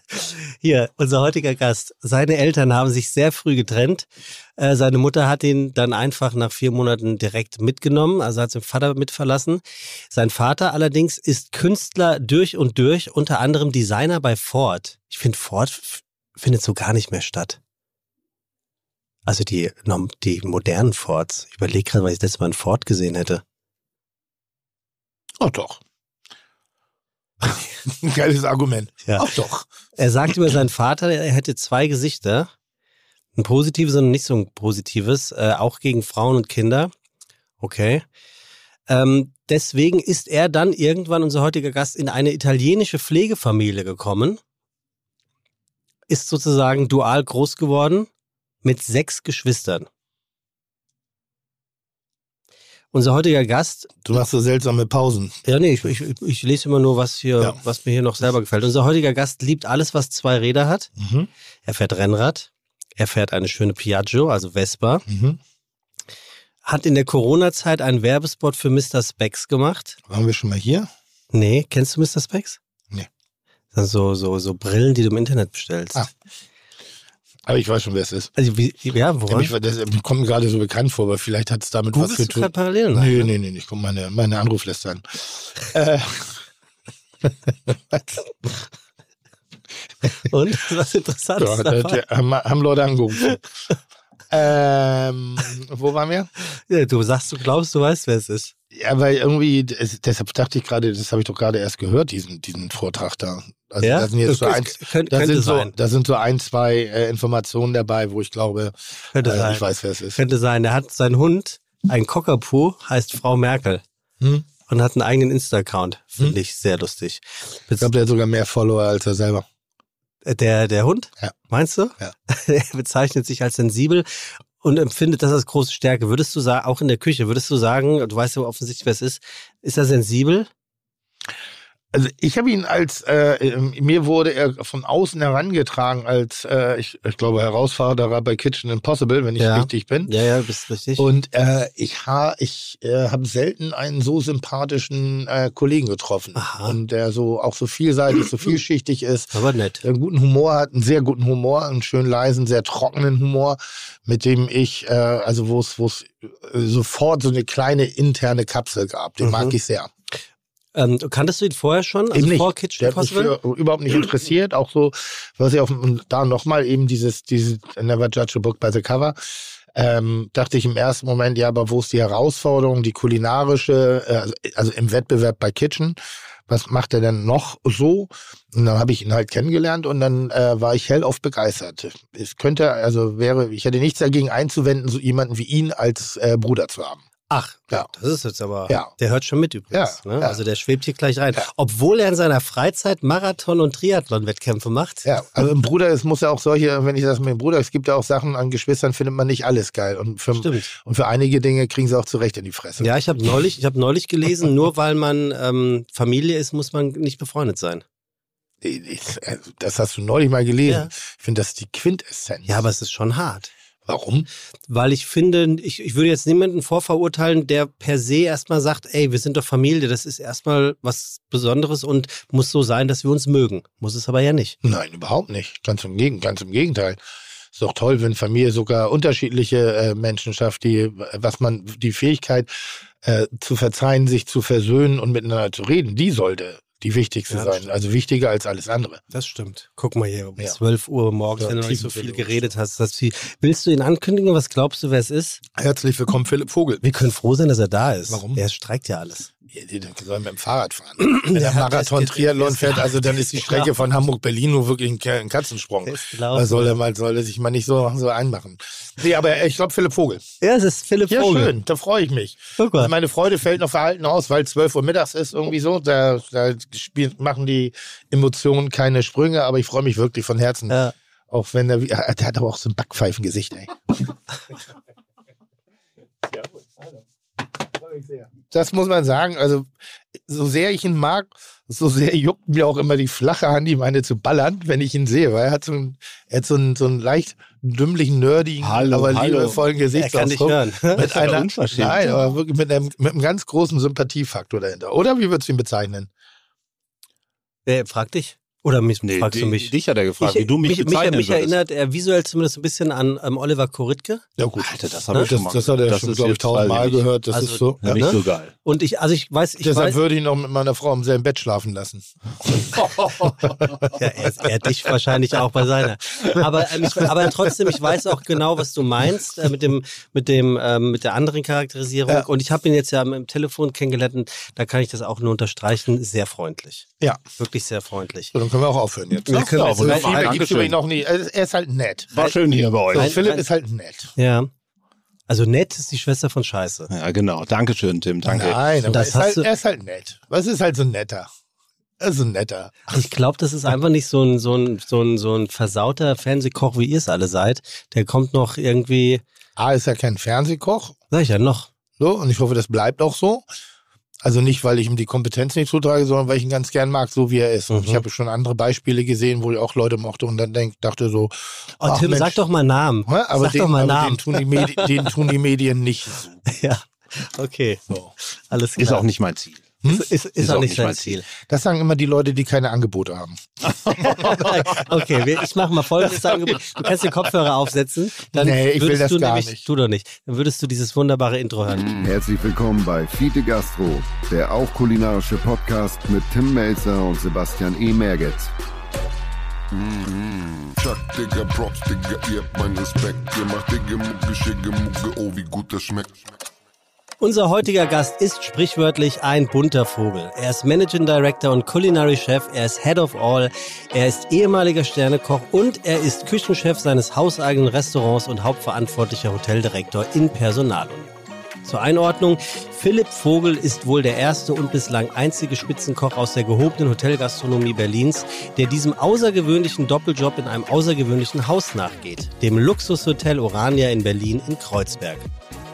Hier, unser heutiger Gast. Seine Eltern haben sich sehr früh getrennt. Äh, seine Mutter hat ihn dann einfach nach vier Monaten direkt mitgenommen, also hat seinen Vater mitverlassen. Sein Vater allerdings ist Künstler durch und durch, unter anderem Designer bei Ford. Ich finde, Ford findet so gar nicht mehr statt. Also die, die modernen Fords. Ich überlege gerade, weil ich das letzte Mal einen Ford gesehen hätte. Oh doch. Ein geiles Argument. Ja. Ach doch. Er sagt über seinen Vater, er hätte zwei Gesichter. Ein positives und nicht so ein positives, äh, auch gegen Frauen und Kinder. Okay. Ähm, deswegen ist er dann irgendwann, unser heutiger Gast, in eine italienische Pflegefamilie gekommen. Ist sozusagen dual groß geworden mit sechs Geschwistern. Unser heutiger Gast Du machst so seltsame Pausen. ja, nee, ich, ich, ich lese immer nur, was hier, Ja. was mir hier noch selber gefällt. Unser heutiger Gast liebt alles, was zwei Räder hat. Mhm. Er fährt Rennrad. Er fährt eine schöne Piaggio, also Vespa. Mhm. Hat in der Corona-Zeit einen Werbespot für Mr. Specs gemacht. Waren wir schon mal hier? Nee, kennst du Mr. Specs? Nee. Das sind so, so, so Brillen, die du im Internet bestellst. Ah. Aber ich weiß schon, wer es ist. Also, wie, ja, woran? mich, das kommt mir gerade so bekannt vor, aber vielleicht hat es damit was Googlest zu du tun. gerade Parallelen? ein, Nee, ne? nee, nee, ich guck meine, meine Anrufliste an. äh, Und? Was interessant ja, da, haben Leute angerufen. Ähm, wo waren wir? ja, du sagst, du glaubst, du weißt, wer es ist. Ja, weil irgendwie, es, deshalb dachte ich gerade, das habe ich doch gerade erst gehört, diesen, diesen Vortrag da. Also ja? da sind jetzt so Das ein, könnte, da sind so, da sind so ein, zwei äh, Informationen dabei, wo ich glaube, Könnte äh, sein. ich weiß, wer es ist. Könnte sein. Der hat seinen Hund, ein Cockapoo, heißt Frau Merkel. Hm? Und hat einen eigenen Insta-Account. Finde Hm. ich sehr lustig. Ich glaube, der hat sogar mehr Follower als er selber. Äh, Der, der Hund? Ja. Meinst du? Ja. er bezeichnet sich als sensibel und empfindet das als große Stärke. Würdest du sagen, auch in der Küche, würdest du sagen, du weißt ja offensichtlich, wer es ist, ist er sensibel? Also ich habe ihn als, äh, ähm, mir wurde er von außen herangetragen als, äh, ich, ich glaube, Herausforderer bei Kitchen Impossible, wenn ich Ja. richtig bin. Ja, ja, bist richtig. Und äh, ich, ha, ich äh, habe selten einen so sympathischen äh, Kollegen getroffen. Aha. Und der so auch so vielseitig, so vielschichtig ist. Aber nett. Einen guten Humor hat, einen sehr guten Humor, einen schön leisen, sehr trockenen Humor, mit dem ich, äh, also wo es wo es äh, sofort so eine kleine interne Kapsel gab. Den Mhm. mag ich sehr. Ähm, kanntest du ihn vorher schon? Also Eben nicht. vor Kitchen Der hat mich für, überhaupt nicht interessiert. Auch so, was ich auf dem- da nochmal eben dieses, dieses Never Judge a Book by the Cover. Ähm, dachte ich im ersten Moment, ja, aber wo ist die Herausforderung, die kulinarische, äh, also, also im Wettbewerb bei Kitchen? Was macht er denn noch so? Und dann habe ich ihn halt kennengelernt und dann äh, war ich hellauf begeistert. Es könnte, also wäre, ich hätte nichts dagegen einzuwenden, so jemanden wie ihn als äh, Bruder zu haben. Ach, Ja. das ist jetzt aber, Ja. der hört schon mit übrigens. Ja, ne? ja. Also der schwebt hier gleich rein. Obwohl er in seiner Freizeit Marathon- und Triathlon-Wettkämpfe macht. Ja, also ein Bruder, es muss ja auch solche, wenn ich das mit dem Bruder, es gibt ja auch Sachen an Geschwistern, findet man nicht alles geil. Und für, Stimmt. und für einige Dinge kriegen sie auch zurecht in die Fresse. Ja, ich habe neulich, ich habe neulich gelesen, nur weil man ähm, Familie ist, muss man nicht befreundet sein. Das hast du neulich mal gelesen. Ich finde, das ist die Quintessenz. Ja, aber es ist schon hart. Warum? Weil ich finde, ich, ich würde jetzt niemanden vorverurteilen, der per se erstmal sagt, ey, wir sind doch Familie, das ist erstmal was Besonderes und muss so sein, dass wir uns mögen. Muss es aber ja nicht. Nein, überhaupt nicht. Ganz im, Gegen, ganz im Gegenteil. Ist doch toll, wenn Familie sogar unterschiedliche äh, Menschen schafft, die, was man, die Fähigkeit äh, zu verzeihen, sich zu versöhnen und miteinander zu reden, die sollte die wichtigste Ja, sein. Also wichtiger als alles andere. Das stimmt. Guck mal hier, um Ja. 12 Uhr morgens, Ja, wenn du noch nicht so viel geredet hast. Dass viel. Willst du ihn ankündigen? Was glaubst du, wer es ist? Herzlich willkommen, Philipp Vogel. Wir können froh sein, dass er da ist. Warum? Er streikt ja alles. Ja, die sollen mit dem Fahrrad fahren. Wenn der Marathon Triathlon fährt, also dann ist die Strecke von Hamburg-Berlin nur wirklich ein Katzensprung. Da soll er mal, soll er sich mal nicht so, so einmachen. Nee, aber ich glaube Philipp Vogel. Ja, es ist Philipp Ja, Vogel. schön, da freue ich mich. Guck mal. Meine Freude fällt noch verhalten aus, weil 12 Uhr mittags ist irgendwie so. Da, da spiel, machen die Emotionen keine Sprünge, aber ich freue mich wirklich von Herzen. Ja. Auch wenn er, der hat aber auch so ein Backpfeifengesicht, ey. Das muss man sagen. Also, so sehr ich ihn mag, so sehr juckt mir auch immer die flache Hand, die meine zu ballern, wenn ich ihn sehe, weil er hat so ein, er hat so ein, so ein leicht dümmlichen, nerdigen, Hallo, aber hallo. liebevollen Er kann Gesichtsausdruck. hören. Mit einer, nein, aber wirklich mit einem, mit einem ganz großen Sympathiefaktor dahinter. Oder wie würdest du ihn bezeichnen? Wer fragt dich? Oder mich, Nee, fragst du di- mich? Dich hat er gefragt, wie du mich, mich, bezeichnen mich würdest. erinnert er visuell zumindest ein bisschen an ähm, Oliver Koritke. Ja gut. Alter, das Ne? habe ich Das, schon mal. das hat er das schon, glaube ich, tausendmal gehört. Das Also, ist so. Ja, Ja. nicht Ne? so geil. Und ich, also ich weiß, ich Deshalb weiß, würde ich noch mit meiner Frau im selben Bett schlafen lassen. ja, er, er hat dich wahrscheinlich auch bei seiner. Aber, ähm, ich, aber trotzdem, ich weiß auch genau, was du meinst äh, mit dem, mit dem, ähm, mit der anderen Charakterisierung. Ja. Und ich habe ihn jetzt ja im Telefon kennengelernt. und Da kann ich das auch nur unterstreichen. Sehr freundlich. Ja. Wirklich sehr freundlich. So, dann können wir auch aufhören jetzt. Wir können ja, Feedback nein, gibt's Dankeschön. übrigens noch nie. Er ist- er halt nett. War schön hier bei euch. Nein, Philipp ist halt nett. Ja. Also nett ist die Schwester von Scheiße. Ja, genau. Dankeschön, Tim. Danke. Nein, aber das er ist, halt, er ist halt nett. Was ist halt so netter? Er ist so ein netter. Ich glaube, das ist einfach nicht so ein, so ein, so ein, so ein versauter Fernsehkoch, wie ihr es alle seid. Der kommt noch irgendwie, A ist ja kein Fernsehkoch. sag ich ja noch. So, und ich hoffe, das bleibt auch so. Also nicht, weil ich ihm die Kompetenz nicht zutrage, sondern weil ich ihn ganz gern mag, so wie er ist. Und Mhm. ich habe schon andere Beispiele gesehen, wo ich auch Leute mochte und dann denk, dachte so, Oh, ach, Tim, Mensch, sag doch mal Namen. hä? aber, sag den, doch mal aber Namen. den, tun die Medi den tun die Medien nicht. Ja, okay, so. alles klar. Ist auch nicht mein Ziel. Ist, ist, ist, auch nicht sein mein Ziel. Das sagen immer die Leute, die keine Angebote haben. okay, ich mache mal folgendes Angebot. Du kannst den Kopfhörer aufsetzen. Dann Nee, ich will würdest das du gar nämlich, nicht. Tu doch nicht. Dann würdest du dieses wunderbare Intro hören. Herzlich willkommen bei Fiete Gastro, der auch kulinarische Podcast mit Tim Melzer und Sebastian E. Mergetz. Chuck, Digga, Props, Digga, ihr habt meinen Respekt. Ihr macht Digga, Mucke, Schicke, Mucke, oh, wie gut das schmeckt. Unser heutiger Gast ist sprichwörtlich ein bunter Vogel. Er ist Managing Director und Culinary Chef, er ist Head of All, er ist ehemaliger Sternekoch und er ist Küchenchef seines hauseigenen Restaurants und hauptverantwortlicher Hoteldirektor in Personalunion. Zur Einordnung, Philipp Vogel ist wohl der erste und bislang einzige Spitzenkoch aus der gehobenen Hotelgastronomie Berlins, der diesem außergewöhnlichen Doppeljob in einem außergewöhnlichen Haus nachgeht, dem Luxushotel Orania in Berlin in Kreuzberg.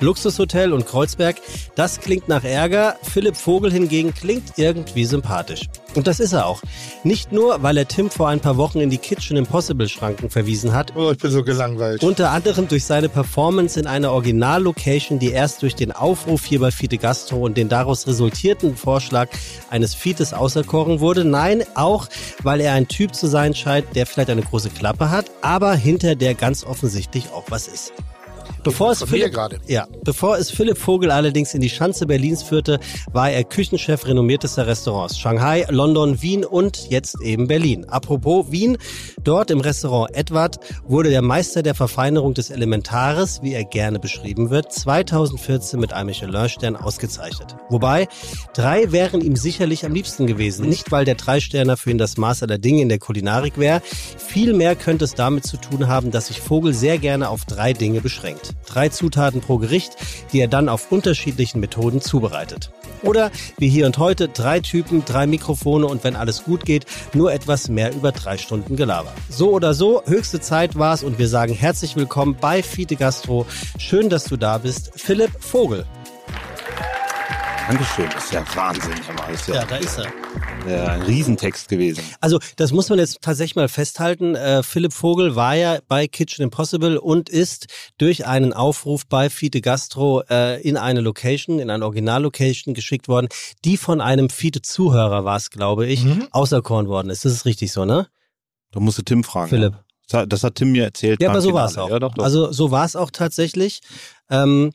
Luxushotel und Kreuzberg, das klingt nach Ärger. Philipp Vogel hingegen klingt irgendwie sympathisch. Und das ist er auch. Nicht nur, weil er Tim vor ein paar Wochen in die Kitchen Impossible Schranken verwiesen hat, Oh, ich bin so gelangweilt. unter anderem durch seine Performance in einer Originallocation, die erst durch den Aufruf hier bei Fiete Gastro und den daraus resultierten Vorschlag eines Fietes auserkoren wurde. Nein, auch, weil er ein Typ zu sein scheint, der vielleicht eine große Klappe hat, aber hinter der ganz offensichtlich auch was ist. Bevor es, Philipp, gerade. ja, bevor es Philipp Vogel allerdings in die Schanze Berlins führte, war er Küchenchef renommiertester Restaurants. Shanghai, London, Wien und jetzt eben Berlin. Apropos Wien, dort im Restaurant Edward wurde der Meister der Verfeinerung des Elementares, wie er gerne beschrieben wird, 2014 mit einem Michelin-Stern ausgezeichnet. Wobei, drei wären ihm sicherlich am liebsten gewesen. Nicht, weil der Dreisterner für ihn das Maß aller Dinge in der Kulinarik wäre. Vielmehr könnte es damit zu tun haben, dass sich Vogel sehr gerne auf drei Dinge beschränkt. Drei Zutaten pro Gericht, die er dann auf unterschiedlichen Methoden zubereitet. Oder wie hier und heute, drei Typen, drei Mikrofone und wenn alles gut geht, nur etwas mehr über drei Stunden Gelaber. So oder so, höchste Zeit war's und wir sagen herzlich willkommen bei Fiete Gastro. Schön, dass du da bist, Philipp Vogel. Dankeschön. Das ist ja Wahnsinn. Emma. Ist ja, da ist er. äh, ein Riesentext gewesen. Also das muss man jetzt tatsächlich mal festhalten. Äh, Philipp Vogel war ja bei Kitchen Impossible und ist durch einen Aufruf bei Fiete Gastro äh, in eine Location, in eine Originallocation geschickt worden, die von einem Fiete-Zuhörer war es, glaube ich, Mhm. auserkoren worden ist. Das ist richtig so, ne? Da musst du Tim fragen. Philipp. Das hat, das hat Tim mir erzählt. Ja, aber so war es auch. Ja, doch, doch. Also so war es auch tatsächlich. Ähm,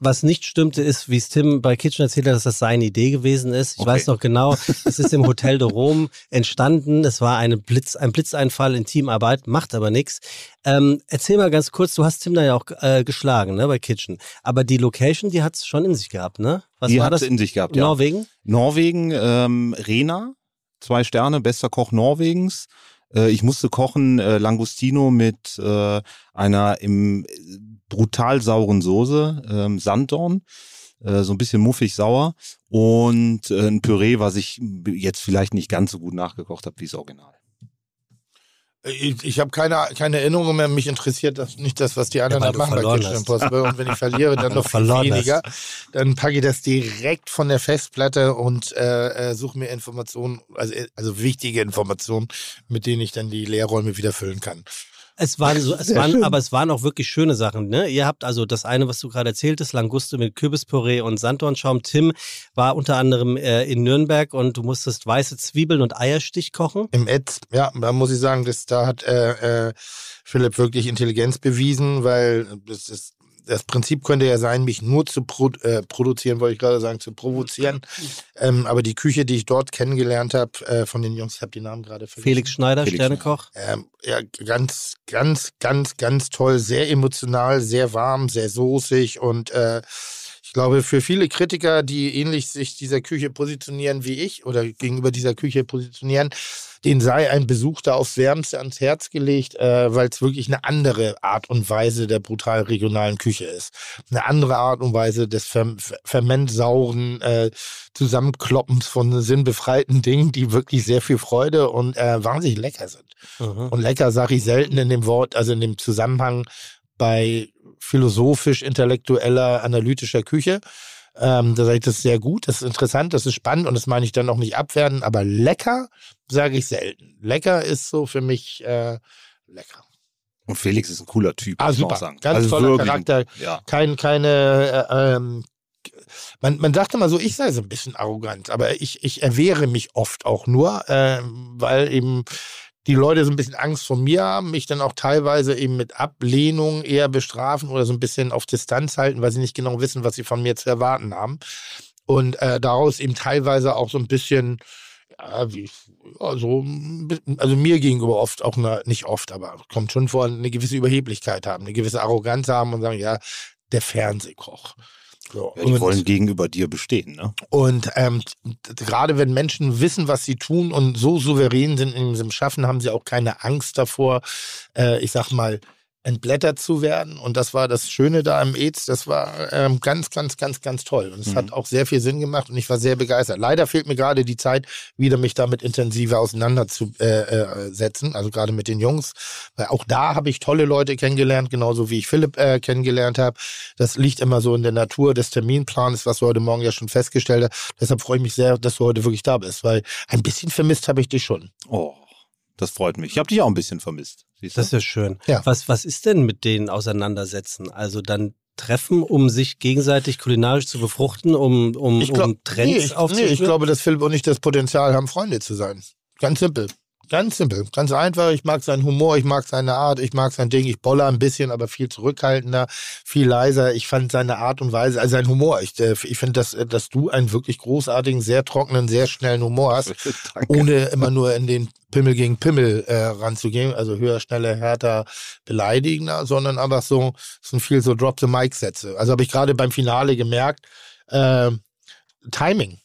was nicht stimmte, ist, wie es Tim bei Kitchen erzählt hat, dass das seine Idee gewesen ist. Ich Okay. weiß noch genau, es ist im Hotel de Rome entstanden. Es war eine Blitz, ein Blitzeinfall in Teamarbeit, macht aber nichts. Ähm, erzähl mal ganz kurz, du hast Tim da ja auch äh, geschlagen, ne, bei Kitchen. Aber die Location, die hat es schon in sich gehabt, ne? Was die hat das? in sich gehabt, ja. Norwegen? Norwegen, ähm, Rena, zwei Sterne, bester Koch Norwegens. Äh, ich musste kochen äh, Langustino mit äh, einer im brutal sauren Soße, ähm, Sanddorn, äh, so ein bisschen muffig sauer und äh, ein Püree, was ich jetzt vielleicht nicht ganz so gut nachgekocht habe wie das Original. Ich, ich habe keine, keine Erinnerung mehr. Mich interessiert das nicht das, was die anderen weil da machen bei Kitchen. Impossible. Und wenn ich verliere, dann noch viel weniger. Dann packe ich das direkt von der Festplatte und äh, äh, suche mir Informationen, also, äh, also wichtige Informationen, mit denen ich dann die Leerräume wieder füllen kann. Es waren so, es waren, schön. aber es waren auch wirklich schöne Sachen. Ne? Ihr habt also das eine, was du gerade erzähltest, Languste mit Kürbispüree und Sanddornschaum. Tim war unter anderem äh, in Nürnberg und du musstest weiße Zwiebeln und Eierstich kochen. Im Ed, ja, da muss ich sagen, das, da hat äh, äh, Philipp wirklich Intelligenz bewiesen, weil das, ist, das Prinzip könnte ja sein, mich nur zu pro, äh, produzieren, wollte ich gerade sagen, zu provozieren. Ähm, aber die Küche, die ich dort kennengelernt habe, äh, von den Jungs, ich habe die Namen gerade vergessen. Felix Schneider, Felix Sternekoch. Ähm, ja, ganz, ganz, ganz, ganz toll, sehr emotional, sehr warm, sehr soßig und äh, ich glaube, für viele Kritiker, die ähnlich sich dieser Küche positionieren wie ich oder gegenüber dieser Küche positionieren, denen sei ein Besuch da aufs Wärmste ans Herz gelegt, äh, weil es wirklich eine andere Art und Weise der brutal regionalen Küche ist. Eine andere Art und Weise des fer fermentsauren äh, Zusammenkloppens von sinnbefreiten Dingen, die wirklich sehr viel Freude und äh, wahnsinnig lecker sind. Mhm. Und lecker sage ich selten in dem Wort, also in dem Zusammenhang bei philosophisch-intellektueller, analytischer Küche. Ähm, da sage ich, das ist sehr gut, das ist interessant, das ist spannend und das meine ich dann auch nicht abwerten, aber lecker sage ich selten. Lecker ist so für mich äh, lecker. Und Felix ist ein cooler Typ. Ah, super. Ganz Also toller Charakter. Ja. Kein, keine, äh, ähm, man, man dachte mal so, ich sei so ein bisschen arrogant, aber ich, ich erwehre mich oft auch nur, äh, weil eben die Leute so ein bisschen Angst vor mir haben, mich dann auch teilweise eben mit Ablehnung eher bestrafen oder so ein bisschen auf Distanz halten, weil sie nicht genau wissen, was sie von mir zu erwarten haben. Und äh, daraus eben teilweise auch so ein bisschen, ja, wie, ja, so, ein bisschen- also mir gegenüber oft auch, eine, nicht oft, aber kommt schon vor, eine gewisse Überheblichkeit haben, eine gewisse Arroganz haben und sagen, ja, der Fernsehkoch. So, Ja, die und- wollen gegenüber dir bestehen, ne? und ähm, gerade wenn Menschen wissen, was sie tun und so souverän sind in diesem Schaffen, haben sie auch keine Angst davor, äh, ich sag mal, entblättert zu werden. Und das war das Schöne da im AIDS. Das war ähm, ganz, ganz, ganz, ganz toll. Und es Mhm. hat auch sehr viel Sinn gemacht und ich war sehr begeistert. Leider fehlt mir gerade die Zeit, wieder mich damit intensiver auseinanderzusetzen, äh, äh, also gerade mit den Jungs. Weil auch da habe ich tolle Leute kennengelernt, genauso wie ich Philipp äh, kennengelernt habe. Das liegt immer so in der Natur des Terminplans, was wir heute Morgen ja schon festgestellt haben. Deshalb freue ich mich sehr, dass du heute wirklich da bist, weil ein bisschen vermisst habe ich dich schon. Oh, das freut mich. Ich habe dich auch ein bisschen vermisst. Siehst du? Das ist ja schön. Ja. Was, was ist denn mit denen auseinandersetzen? Also dann treffen, um sich gegenseitig kulinarisch zu befruchten, um, um, Ich glaub- um Trends nee, ich, nee, ich glaube, dass Philipp und ich das Potenzial haben, Freunde zu sein. Ganz simpel. Ganz simpel. Ganz einfach. Ich mag seinen Humor, ich mag seine Art, ich mag sein Ding. Ich boller ein bisschen, aber viel zurückhaltender, viel leiser. Ich fand seine Art und Weise, also sein Humor. Ich, äh, ich finde, dass, äh, dass du einen wirklich großartigen, sehr trockenen, sehr schnellen Humor hast. Ohne immer nur in den Pimmel gegen Pimmel äh, ranzugehen, also höher, schneller, härter, beleidigender, sondern einfach so, es sind viel so Drop-the-Mic-Sätze. Also habe ich gerade beim Finale gemerkt, äh, Timing,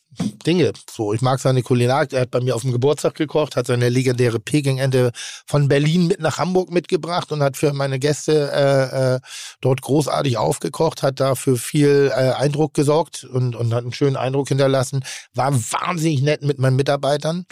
Dinge. So, ich mag seine Kulinarik. Er hat bei mir auf dem Geburtstag gekocht, hat seine legendäre Peking-Ente von Berlin mit nach Hamburg mitgebracht und hat für meine Gäste äh, äh, dort großartig aufgekocht, hat dafür viel äh, Eindruck gesorgt und, und hat einen schönen Eindruck hinterlassen. War wahnsinnig nett mit meinen Mitarbeitern.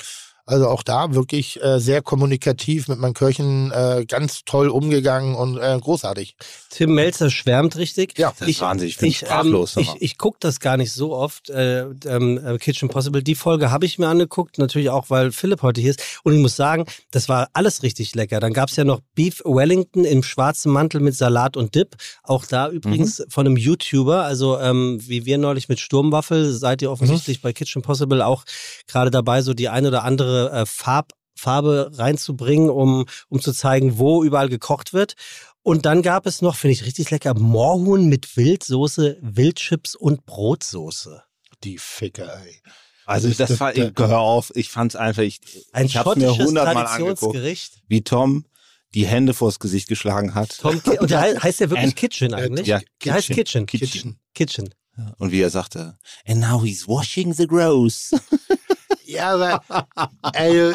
Also auch da wirklich äh, sehr kommunikativ mit meinen Köchen, äh, ganz toll umgegangen und äh, großartig. Tim Melzer schwärmt richtig. Ja, Das ist Wahnsinn. Ich bin sprachlos. Ähm, sag ich mal. ich gucke das gar nicht so oft, äh, ähm, äh, Kitchen Possible. Die Folge habe ich mir angeguckt, natürlich auch, weil Philipp heute hier ist. Und ich muss sagen, das war alles richtig lecker. Dann gab es ja noch Beef Wellington im schwarzen Mantel mit Salat und Dip. Auch da übrigens Mhm. von einem YouTuber, also ähm, wie wir neulich mit Sturmwaffel, seid ihr offensichtlich Mhm. bei Kitchen Possible auch gerade dabei, so die ein oder andere äh, Farb Farbe reinzubringen, um, um zu zeigen, wo überall gekocht wird. Und dann gab es noch, finde ich richtig lecker, Moorhuhn mit Wildsoße, Wildchips und Brotsoße. Die Ficker, ey. Also das- war, ich, hör auf, ich fand's einfach, ich, Ein ich hab's mir schottisches hundertmal angeguckt, Traditionsgericht. wie Tom die Hände vors Gesicht geschlagen hat. Tom und der hei- heißt der wirklich And- Kitchen eigentlich? ja, der heißt Kitchen. Kitchen. Kitchen. Und wie er sagte, and now he's washing the gross. Ja, aber also,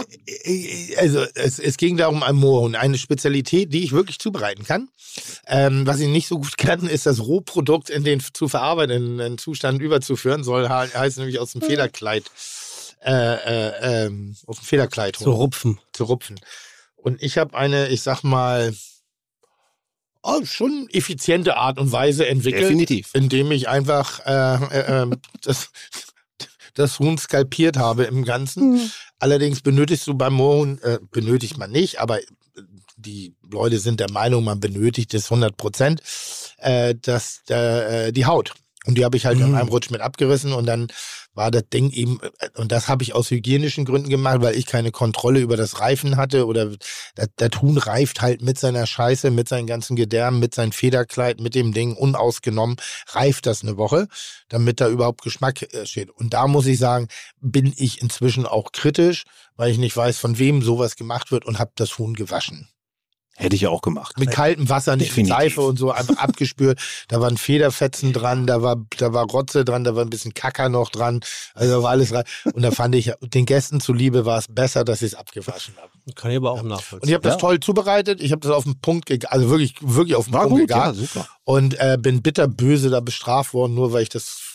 also es, es ging darum ein Moorhuhn, eine Spezialität, die ich wirklich zubereiten kann. Ähm, was ich nicht so gut kann, ist das Rohprodukt in den zu verarbeitenden Zustand überzuführen, soll he- heißt nämlich aus dem Federkleid, äh, äh, ähm, aus dem Federkleid Zu rupfen. zu rupfen. Und ich habe eine, ich sag mal, oh, schon effiziente Art und Weise entwickelt Definitiv. indem ich einfach äh, äh, ähm, das, das Huhn skalpiert habe im Ganzen. Allerdings benötigst du beim Moorhuhn, äh, benötigt man nicht, aber die Leute sind der Meinung, man benötigt es 100 Prozent, äh, dass äh, die Haut. Und die habe ich halt Mhm. in einem Rutsch mit abgerissen und dann war das Ding eben, äh, und das habe ich aus hygienischen Gründen gemacht, weil ich keine Kontrolle über das Reifen hatte oder das, Huhn reift halt mit seiner Scheiße, mit seinen ganzen Gedärmen, mit seinem Federkleid, mit dem Ding unausgenommen, reift das eine Woche, damit da überhaupt Geschmack äh, steht. Und da muss ich sagen, bin ich inzwischen auch kritisch, weil ich nicht weiß, von wem sowas gemacht wird und habe das Huhn gewaschen. Hätte ich auch gemacht. Mit kaltem Wasser, nicht mit. Seife und so, einfach abgespült. Da waren Federfetzen dran, da war, da war Rotze dran, da war ein bisschen Kacker noch dran. Also da war alles rein. Und da fand ich, den Gästen zuliebe war es besser, dass ich es abgewaschen habe. Kann ich aber auch nachvollziehen. Und ich habe das Ja. toll zubereitet. Ich habe das auf den Punkt, also wirklich, wirklich auf den War Punkt gut, ja, gegart. super. Und äh, bin bitterböse da bestraft worden, nur weil ich das,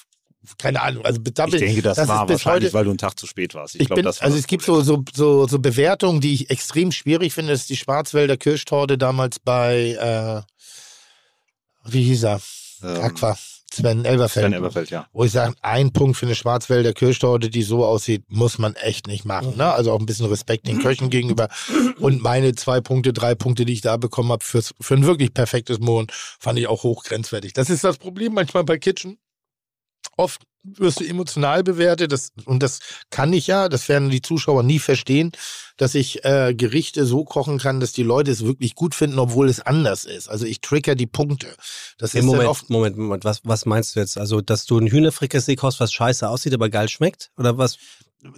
keine Ahnung, also da Ich denke, das, das war wahrscheinlich, heute, weil du einen Tag zu spät warst. Ich, ich glaub, bin, das war also das es gibt so, so, so, so Bewertungen, die ich extrem schwierig finde. Das ist die Schwarzwälder Kirschtorte damals bei, äh, wie hieß er? Ähm, Aqua. Sven Elberfeld. Sven Elberfeld, ja. Wo ich sage, ein Punkt für eine Schwarzwälder Kirschtorte, die so aussieht, muss man echt nicht machen. Ne? Also auch ein bisschen Respekt den Köchen gegenüber. Und meine zwei Punkte, drei Punkte, die ich da bekommen habe, für ein wirklich perfektes Mohn, fand ich auch hochgrenzwertig. Das ist das Problem manchmal bei Kitchen. Oft wirst du emotional bewertet, das, und das kann ich ja, das werden die Zuschauer nie verstehen, dass ich äh, Gerichte so kochen kann, dass die Leute es wirklich gut finden, obwohl es anders ist. Also ich trigger die Punkte. Das Im ist Moment, oft Moment, Moment, was, was meinst du jetzt? Also, dass du ein Hühnerfrikassee kaufst, was scheiße aussieht, aber geil schmeckt? Oder was?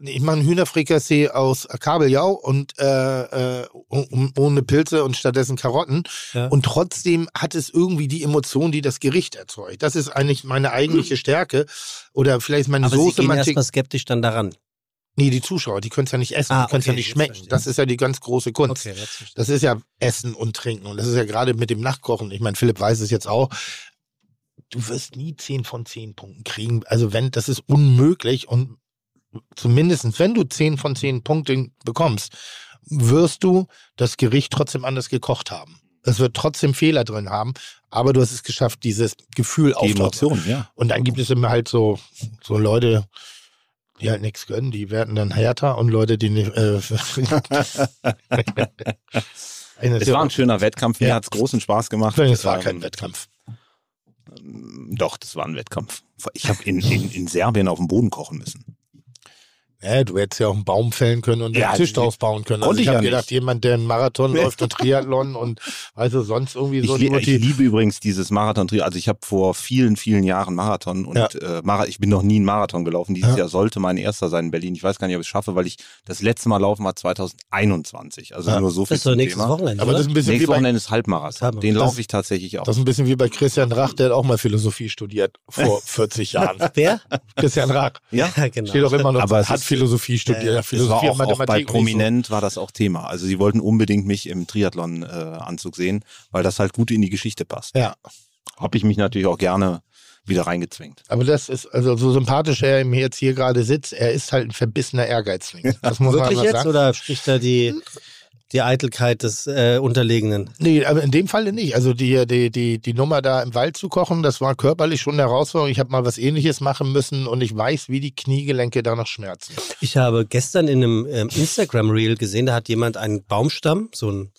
Ich mache einen Hühnerfrikassee aus Kabeljau und äh, äh, ohne Pilze und stattdessen Karotten. Ja. Und trotzdem hat es irgendwie die Emotion, die das Gericht erzeugt. Das ist eigentlich meine eigentliche Stärke. Oder vielleicht meine aber sie Soße. gehen manche- erstmal skeptisch dann daran. nee, die Zuschauer, die können es ja nicht essen, Ah, die können es okay, ja nicht schmecken. verstehe. Das ist ja die ganz große Kunst. verstehe Das ist ja Essen und Trinken. Und das ist ja gerade mit dem Nachkochen. Ich meine, Philipp weiß es jetzt auch. Du wirst nie 10 von 10 Punkten kriegen. Also wenn, das ist unmöglich. Und zumindest wenn du 10 von 10 Punkten bekommst, wirst du das Gericht trotzdem anders gekocht haben. Es wird trotzdem Fehler drin haben, aber du hast es geschafft, dieses Gefühl Die aufzubauen. Emotion, ja. Und dann gibt es immer halt so, so Leute, die halt nichts gönnen, die werden dann härter und Leute, die nicht. Äh, Es war ein schöner Wettkampf, mir Ja. hat's großen Spaß gemacht. Es war Ähm, kein Wettkampf. Doch, das war ein Wettkampf. Ich habe in, in, in Serbien auf dem Boden kochen müssen. Ja, du hättest ja auch einen Baum fällen können und Ja, einen Tisch draus bauen können. Also ich ich habe ja gedacht, nicht. jemand, der einen Marathon läuft und Triathlon und also sonst irgendwie Ich, so li ich die. liebe übrigens dieses marathon -Tri Also ich habe vor vielen, vielen Jahren Marathon und Ja. äh, Mara ich bin noch nie einen Marathon gelaufen. Dieses Ja. Jahr sollte mein erster sein in Berlin. Ich weiß gar nicht, ob ich es schaffe, weil ich das letzte Mal laufen war 2021. Also Ja. nur so viel Das ist doch zum nächstes Thema. Wochenende, Aber oder? das ist ein bisschen wie Nächstes bei, Wochenende ist Halbmarathon. Halbmarathon. Den Das- laufe ich tatsächlich auch. das ist ein bisschen wie bei Christian Rach, der hat auch mal Philosophie studiert vor 40 Jahren. Wer? Christian Rach ja, genau. steht auch immer noch, Aber hat Philosophie studiert. Ja, Das war Philosophie und auch, auch bei nicht so. Prominent war das auch Thema. Also sie wollten unbedingt mich im Triathlon-Anzug sehen, weil das halt gut in die Geschichte passt. Ja, Habe ich mich natürlich auch gerne wieder reingezwängt. aber das ist, also so sympathisch er ihm jetzt hier gerade sitzt, er ist halt ein verbissener Ehrgeizling. Das muss man Wirklich mal jetzt sagen. oder spricht da die, die Eitelkeit des äh, Unterlegenen? Nee, aber in dem Falle nicht. Also die, die, die, die Nummer da im Wald zu kochen, das war körperlich schon eine Herausforderung. Ich habe mal was ähnliches machen müssen und ich weiß, wie die Kniegelenke danach schmerzen. Ich habe gestern in einem ähm, Instagram-Reel gesehen, da hat jemand einen Baumstamm, so einen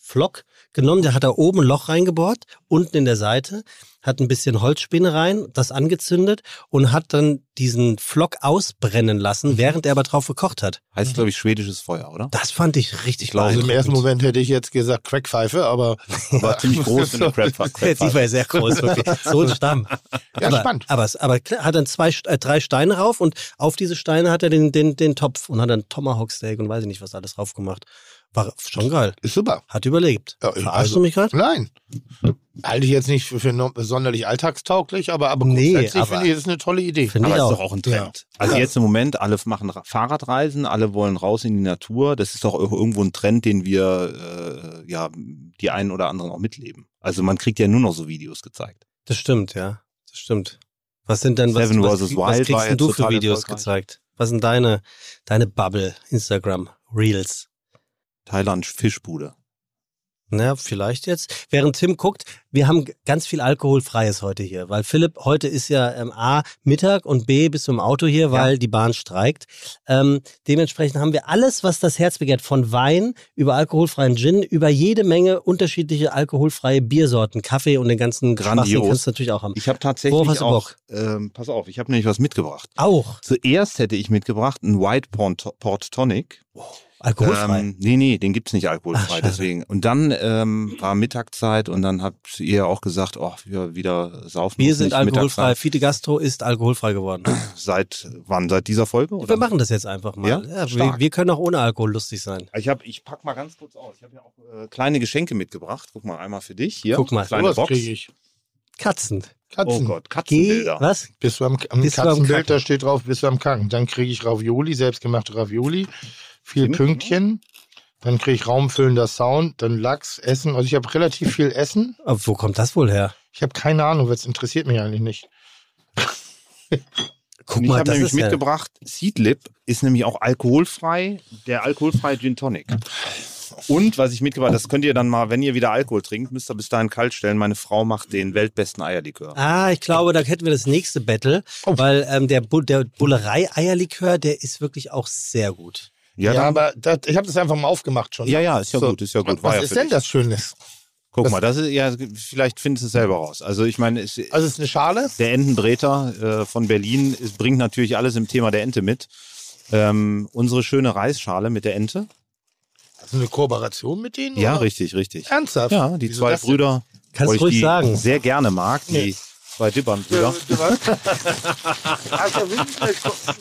Flock genommen, der hat da oben ein Loch reingebohrt, unten in der Seite, hat ein bisschen Holzspäne rein, das angezündet und hat dann diesen Flock ausbrennen lassen, während er aber drauf gekocht hat. Heißt, glaube ich, schwedisches Feuer, oder? Das fand ich richtig glaube, Also im ersten. Moment hätte ich jetzt gesagt Crackpfeife, aber War ziemlich groß in der Crab Die war sehr groß, wirklich. So ein Stamm. Ja, aber, spannend. Aber, aber hat dann zwei, äh, drei Steine rauf und auf diese Steine hat er den, den, den Topf und hat dann Tomahawk Steak und weiß ich nicht, was alles drauf gemacht. War schon geil. ist super. Hat überlebt. Ja, Verarschst also- du mich gerade? Nein. Halte ich jetzt nicht für, für sonderlich alltagstauglich, aber, aber Nee, grundsätzlich finde ich, das ist eine tolle Idee. Finde Aber ich ist auch. doch auch ein Trend. Also jetzt im Moment, alle machen Ra- Fahrradreisen, alle wollen raus in die Natur. Das ist doch auch irgendwo ein Trend, den wir, äh, ja, die einen oder anderen auch mitleben. Also man kriegt ja nur noch so Videos gezeigt. Das stimmt, ja. Das stimmt. Was sind denn, was, Seven was, vs. was Wild kriegst du für Videos gezeigt? Was sind deine, deine Bubble, Instagram, Reels? Thailand Fischbude. Na, vielleicht jetzt. Während Tim guckt, wir haben ganz viel Alkoholfreies heute hier, weil Philipp, heute ist ja ähm, A, Mittag und B, bist du im Auto hier, weil die Bahn streikt. Ähm, dementsprechend haben wir alles, was das Herz begehrt, von Wein über alkoholfreien Gin, über jede Menge unterschiedliche alkoholfreie Biersorten, Kaffee und den ganzen Spaß, Grandios. kannst du natürlich auch haben. Ich habe Worauf tatsächlich hast du auch, ähm, pass auf, ich habe nämlich was mitgebracht. Auch Zuerst hätte ich mitgebracht einen White Port, Port Tonic. Alkoholfrei. Ähm, nee, nee, den gibt's nicht alkoholfrei, Ach, deswegen. Und dann ähm, war Mittagszeit und dann habt ihr auch gesagt, oh, wir wieder saufen. wir sind nicht alkoholfrei. Mittagszeit. Fide Gastro ist alkoholfrei geworden. Seit wann? Seit dieser Folge? Oder? Wir machen das jetzt einfach mal. Ja? wir, Stark. wir können auch ohne Alkohol lustig sein. Ich hab, ich pack mal ganz kurz aus. Ich habe ja auch äh, kleine Geschenke mitgebracht. Guck mal, einmal für dich hier. Guck mal. Kleine Sowas Box. kriege ich. Katzen. Oh Katzen. Gott, Geh, Katzenbilder. was? Bist du am, am Bist du am Katzenbild, da steht drauf, bist du am Kacken. Dann kriege ich Ravioli, selbstgemachte Ravioli, Tim? Pünktchen. Dann kriege ich raumfüllender Sound, dann Lachs, Essen. Also ich habe relativ viel Essen. Aber wo kommt das wohl her? Ich habe keine Ahnung, was interessiert mich eigentlich nicht. Guck Und ich mal, habe nämlich ist ja, mitgebracht, Seedlip ist nämlich auch alkoholfrei, der alkoholfreie Gin Tonic. Und was ich mitgebracht habe, das könnt ihr dann mal, wenn ihr wieder Alkohol trinkt, müsst ihr bis dahin kalt stellen. Meine Frau macht den weltbesten Eierlikör. Ah, ich glaube, da hätten wir das nächste Battle, Oh. weil ähm, der, Bu der Bullerei-Eierlikör, der ist wirklich auch sehr gut. Ja, dann- aber das, ich habe das einfach mal aufgemacht schon. ja, ja, ist ja So. gut, ist ja gut. Was ja ist denn dich. das Schönes? Guck das- mal, das ist ja, vielleicht findest du es selber raus. Also ich meine, es, Also es ist eine Schale. der Entenbreter äh, von Berlin es bringt natürlich alles im Thema der Ente mit. Ähm, unsere schöne Reisschale mit der Ente. Also eine Kooperation mit denen? Ja, oder? richtig, richtig. Ernsthaft? Ja, die Wieso zwei? Brüder, Kannst ruhig die sagen. sehr gerne mag, die Nee. Zwei Dippern-Brüder. Also,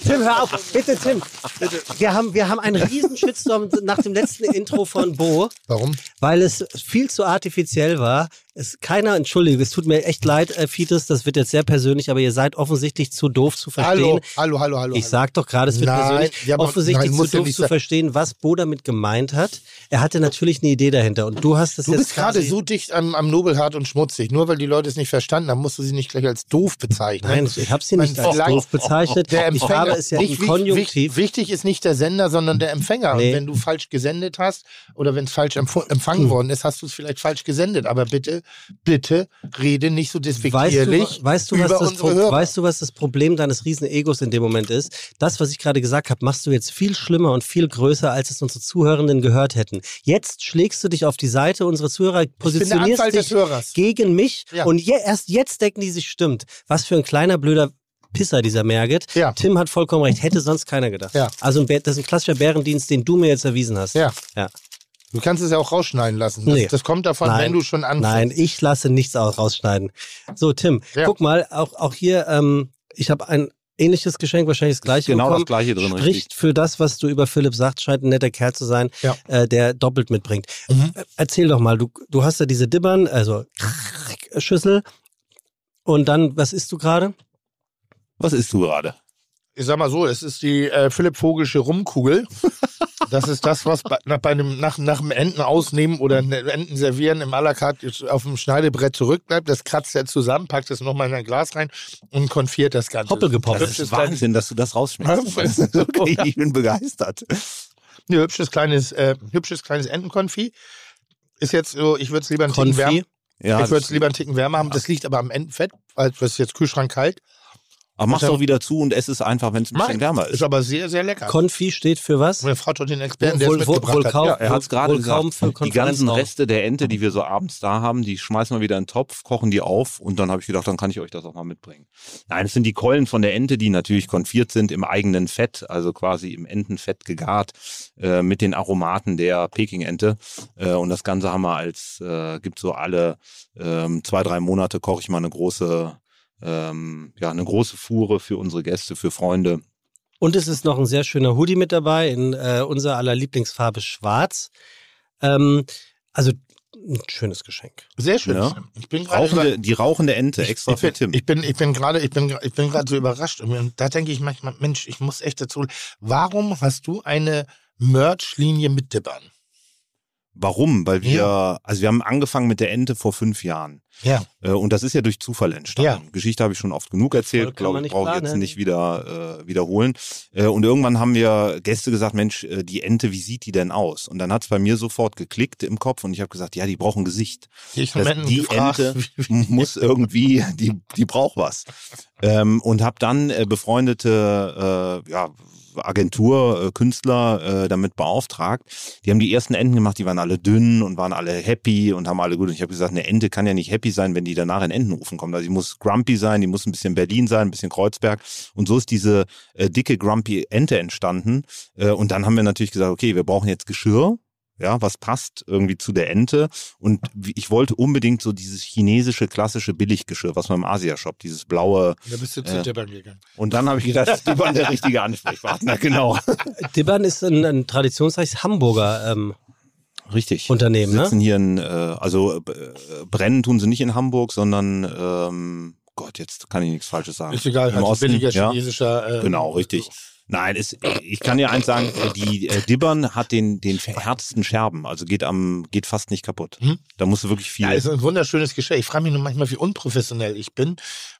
Tim, hör auf. Bitte, Tim. Bitte. Wir haben, wir haben einen riesen Shitstorm nach dem letzten Intro von Bo, Warum? weil es viel zu artifiziell war. Es, keiner, entschuldige, es tut mir echt leid, äh, Fides, das wird jetzt sehr persönlich, aber ihr seid offensichtlich zu doof zu verstehen. Hallo, hallo, hallo, hallo. Ich sag doch gerade, es wird Nein, persönlich wir offensichtlich nein, muss zu doof zu verstehen, was Bo damit gemeint hat. Er hatte natürlich eine Idee dahinter und du hast es Du jetzt bist gerade so dicht am, am Nobelhart und schmutzig. Nur weil die Leute es nicht verstanden haben, musst du sie nicht gleich als doof bezeichnen. Nein, ich habe sie nicht Man- als doof bezeichnet. Der ich Empfänger, habe es ja nicht Konjunktiv. Wichtig, ist nicht der Sender, sondern der Empfänger. Nee. Und wenn du falsch gesendet hast oder wenn es falsch empf- Hm. empfangen worden ist, hast du es vielleicht falsch gesendet. Aber bitte, bitte rede nicht so Weißt du, despektierlich weißt, du, was über das Pro- Hörer. weißt du, was das Problem deines riesen Egos in dem Moment ist? Das, was ich gerade gesagt habe, machst du jetzt viel schlimmer und viel größer, als es unsere Zuhörenden gehört hätten. Jetzt schlägst du dich auf die Seite unserer Zuhörer, positionierst dich gegen mich Ja. und je, erst jetzt denken die sich, stimmt. Was für ein kleiner blöder Pisser, dieser Merget. Ja. Tim hat vollkommen recht, hätte sonst keiner gedacht. Ja. Also ein das ist ein klassischer Bärendienst, den du mir jetzt erwiesen hast. Ja. ja. Du kannst es ja auch rausschneiden lassen. Das, Nee. das kommt davon, Nein. wenn du schon anfängst. Nein, ich lasse nichts au- rausschneiden. So, Tim, Ja. guck mal, auch, auch hier, ähm, ich habe ein ähnliches Geschenk, wahrscheinlich das gleiche Genau bekommen. das gleiche drin, Spricht richtig. für das, was du über Philipp sagst, scheint ein netter Kerl zu sein, Ja. äh, der doppelt mitbringt. Mhm. Äh, Erzähl doch mal, du, du hast ja diese Dibbern, also Schüssel. Und dann, was isst du gerade? Was isst du gerade? Ich sag mal so, es ist die äh, Philipp Vogelsche Rumkugel. Das ist das, was bei, nach, bei einem, nach, nach dem Enten ausnehmen oder ne- Enten servieren im jetzt auf dem Schneidebrett zurückbleibt. Das kratzt er zusammen, packt es nochmal in ein Glas rein und konfiert das Ganze. Hoppelgepoppt. Das ist Wahnsinn, dass du das rausschmeckst. Ja, okay, ich bin begeistert. Ein hübsches kleines, äh, hübsches kleines Entenkonfi. Ist jetzt so, ich würde es lieber einen Ticken wärmer. Ja, ich würde es lieber einen Ticken wärmer haben. Das liegt aber am Entenfett, weil das ist jetzt Kühlschrank kalt. Aber mach's doch wieder zu und ess es einfach, wenn es ein bisschen wärmer Ist ist. aber sehr, sehr lecker. Konfi steht für was? Meine Frau hat den Experten, der es Wohl- wohl- mitgebracht wohl hat. kaum- Ja, er hat es gerade wohl kaum gesagt. für Die ganzen Konferenzraum. Reste der Ente, die wir so abends da haben, die schmeißen wir wieder in den Topf, kochen die auf und dann habe ich gedacht, dann kann ich euch das auch mal mitbringen. Nein, es sind die Keulen von der Ente, die natürlich konfiert sind im eigenen Fett, also quasi im Entenfett gegart äh, mit den Aromaten der Peking-Ente. Äh, und das Ganze haben wir als, äh, gibt so alle ähm, zwei, drei Monate koche ich mal eine große, ähm, ja, eine große Fuhre für unsere Gäste, für Freunde. Und es ist noch ein sehr schöner Hoodie mit dabei in äh, unserer aller Lieblingsfarbe Schwarz. Ähm, also ein schönes Geschenk. Sehr schön. Ja. Ich bin Rauchende, die rauchende Ente, extra ich für bin, Tim. Ich bin, ich bin gerade, ich bin, ich bin gerade so überrascht. Und da denke ich manchmal, Mensch, ich muss echt dazu. Warum hast du eine Merch-Linie mit Dippern? Warum? Weil wir, Ja. also wir haben angefangen mit der Ente vor fünf Jahren. Ja. Äh, und das ist ja durch Zufall entstanden. Ja. Geschichte habe ich schon oft genug erzählt, glaube ich, brauche ich jetzt planen. nicht wieder äh, wiederholen. Äh, und irgendwann haben wir Gäste gesagt, Mensch, äh, die Ente, wie sieht die denn aus? Und dann hat es bei mir sofort geklickt im Kopf und ich habe gesagt, ja, die brauchen Gesicht. Ich Das, die gefragt, Ente muss irgendwie, die, die braucht was. Ähm, und habe dann äh, befreundete äh, ja, Agentur, äh, Künstler äh, damit beauftragt. Die haben die ersten Enten gemacht, die waren alle dünn und waren alle happy und haben alle gut. Und ich habe gesagt, eine Ente kann ja nicht happy sein, wenn die danach in Entenrufen kommt. Also die muss grumpy sein, die muss ein bisschen Berlin sein, ein bisschen Kreuzberg. Und so ist diese äh, dicke grumpy Ente entstanden. Äh, und dann haben wir natürlich gesagt, okay, wir brauchen jetzt Geschirr. Ja, was passt irgendwie zu der Ente? Und ich wollte unbedingt so dieses chinesische klassische Billiggeschirr, was man im Asia-Shop, dieses blaue. Da bist du zu Äh, Dippern gegangen. Und dann habe ich gedacht, die waren der richtige Ansprechpartner, genau. Dibbern ist ein, ein traditionsreiches Hamburger ähm, Richtig. Unternehmen, ne? sitzen hier in, äh, also äh, brennen tun sie nicht in Hamburg, sondern ähm, Gott, jetzt kann ich nichts Falsches sagen. Ist egal, Im halt Osten, billiger ja. chinesischer. Äh, Genau, richtig. Nein, es, ich kann dir eins sagen, die äh, Dibbern hat den, den härtesten Scherben, also geht am, geht fast nicht kaputt. Mhm. Da musst du wirklich viel. Ja, ist ein wunderschönes Geschirr. Ich frage mich nur manchmal, wie unprofessionell ich bin,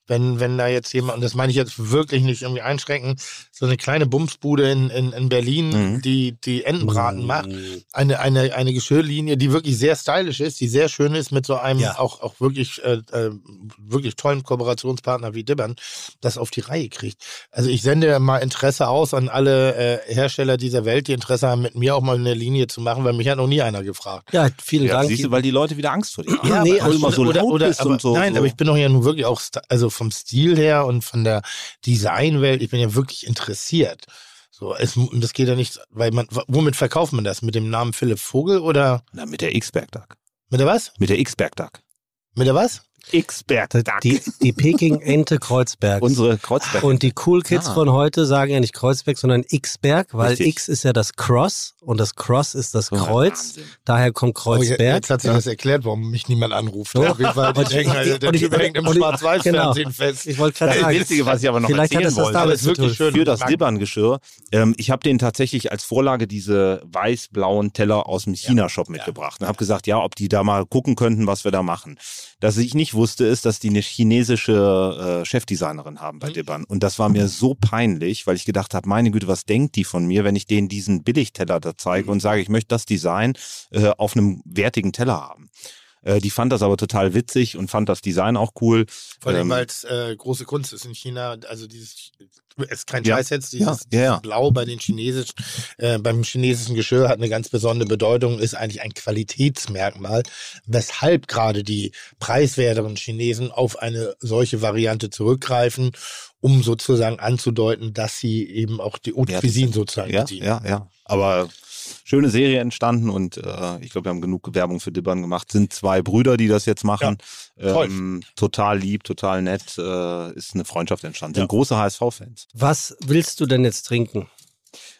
wenn, wenn da jetzt jemand, und das meine ich jetzt wirklich nicht irgendwie einschränken, so eine kleine Bumsbude in, in, in Berlin, Mhm. die, die Entenbraten macht. Mm. Eine, eine, eine Geschirrlinie, die wirklich sehr stylisch ist, die sehr schön ist, mit so einem Ja. auch, auch wirklich, äh, äh, wirklich tollen Kooperationspartner wie Dibbern, das auf die Reihe kriegt. Also ich sende mal Interesse aus an alle äh, Hersteller dieser Welt, die Interesse haben, mit mir auch mal eine Linie zu machen, weil mich hat noch nie einer gefragt. Ja, vielen ja, Dank. siehst du, weil die Leute wieder Angst vor dir haben. Ja, nee, also immer so laut bist aber, und so. Nein, so. aber ich bin doch ja nun wirklich auch, also vom Stil her und von der Designwelt, ich bin ja wirklich interessiert. So, es, und das geht ja nicht, weil man, womit verkauft man das? Mit dem Namen Philipp Vogel oder Na, mit der X-Berg-Tag. mit der was? Mit der X-Berg-Tag. Mit der was? X-Berg-Tag. die, die Peking-Ente Kreuzberg. Unsere Kreuzberg. Und die Cool Kids Ah. von heute sagen ja nicht Kreuzberg, sondern X-Berg, weil Richtig. X ist ja das Cross und das Cross ist das Kreuz. Wahnsinn. Daher kommt Oh, Kreuzberg. jetzt hat sich das erklärt, warum mich niemand anruft. So. Auf jeden Fall, die denken, also, der Typ hängt im Schwarz-Weiß-Fernsehen fest. ich wollte gerade Das sagen, Witzige, was ich aber noch vielleicht erzählen das wollte, es ist wirklich schön. für das Dibbern-Geschirr. Ähm, ich habe den tatsächlich als Vorlage diese weiß-blauen Teller aus dem China-Shop mitgebracht und habe gesagt, ja, ob die da mal gucken könnten, was wir da machen. Dass ich nicht wusste, ist, dass die eine chinesische äh, Chefdesignerin haben bei Mhm. Dibbern. Und das war mir so peinlich, weil ich gedacht habe, meine Güte, was denkt die von mir, wenn ich denen diesen Billigteller da zeige und sage, ich möchte das Design äh, auf einem wertigen Teller haben. Äh, die fand das aber total witzig und fand das Design auch cool. Vor allem, Ähm, weil es äh, große Kunst ist in China. Also dieses, es ist kein Ja. Scheiß jetzt, dieses, Ja, ja, ja. Blau bei den chinesischen, äh, beim chinesischen Geschirr hat eine ganz besondere Bedeutung, ist eigentlich ein Qualitätsmerkmal, weshalb gerade die preiswerteren Chinesen auf eine solche Variante zurückgreifen, um sozusagen anzudeuten, dass sie eben auch die Haute Cuisine sind. sozusagen Ja, bedienen. ja, ja. Aber schöne Serie entstanden und äh, ich glaube, wir haben genug Werbung für Dibbern gemacht. Sind zwei Brüder, die das jetzt machen. toll. ähm, total lieb, total nett. Äh, ist eine Freundschaft entstanden. Sind Ja. große HSV-Fans. was willst du denn jetzt trinken?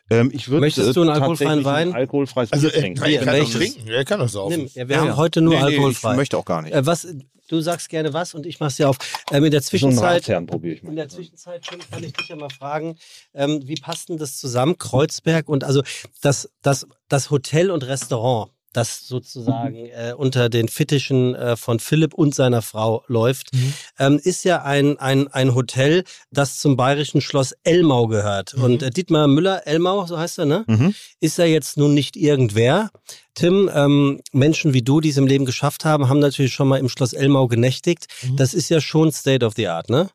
Ähm, ich würd, Möchtest du einen alkoholfreien ein Wein? alkoholfreies Also er, trinken. er kann welches? trinken, er kann doch saufen. Nimm, ja, wir haben heute nur Nee, nee, alkoholfrei. Ich möchte auch gar nicht. äh, was, du sagst gerne was und ich mach's dir auf. Ähm, in der so Zwischenzeit probiere ich mal. In der Zwischenzeit Tim, kann ich dich ja mal fragen, ähm, wie passt denn das zusammen, Kreuzberg und also das, das, das Hotel und Restaurant, das sozusagen äh, unter den Fittichen äh, von Philipp und seiner Frau läuft, Mhm. ähm, ist ja ein, ein, ein Hotel, das zum bayerischen Schloss Elmau gehört. Mhm. Und äh, Dietmar Müller, Elmau, so heißt er, ne? Mhm. ist ja jetzt nun nicht irgendwer. Tim, ähm, Menschen wie du, die es im Leben geschafft haben, haben natürlich schon mal im Schloss Elmau genächtigt. Mhm. Das ist ja schon State of the Art, ne?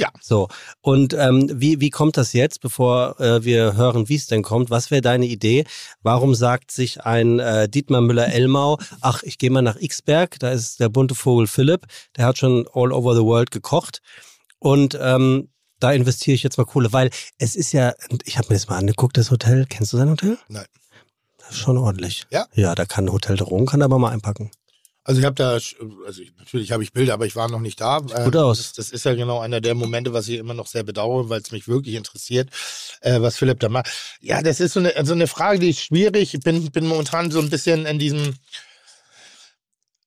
Ja. So. Und ähm, wie, wie kommt das jetzt, bevor äh, wir hören, wie es denn kommt? Was wäre deine Idee? Warum sagt sich ein äh, Dietmar Müller-Elmau, ach, ich gehe mal nach Xberg, da ist der bunte Vogel Philipp, der hat schon all over the world gekocht. Und ähm, da investiere ich jetzt mal Kohle, weil es ist ja, ich habe mir das mal angeguckt, das Hotel. Kennst du sein Hotel? Nein. Das ist schon ordentlich. Ja? Ja, da kann ein Hotel Drogen, kann aber mal einpacken. Also ich habe da, also ich, natürlich habe ich Bilder, aber ich war noch nicht da. Äh, gut aus. Das, das ist ja genau einer der Momente, was ich immer noch sehr bedauere, weil es mich wirklich interessiert, äh, was Philipp da macht. Ja, das ist so eine, so eine Frage, die ist schwierig. Ich bin, bin momentan so ein bisschen in diesem,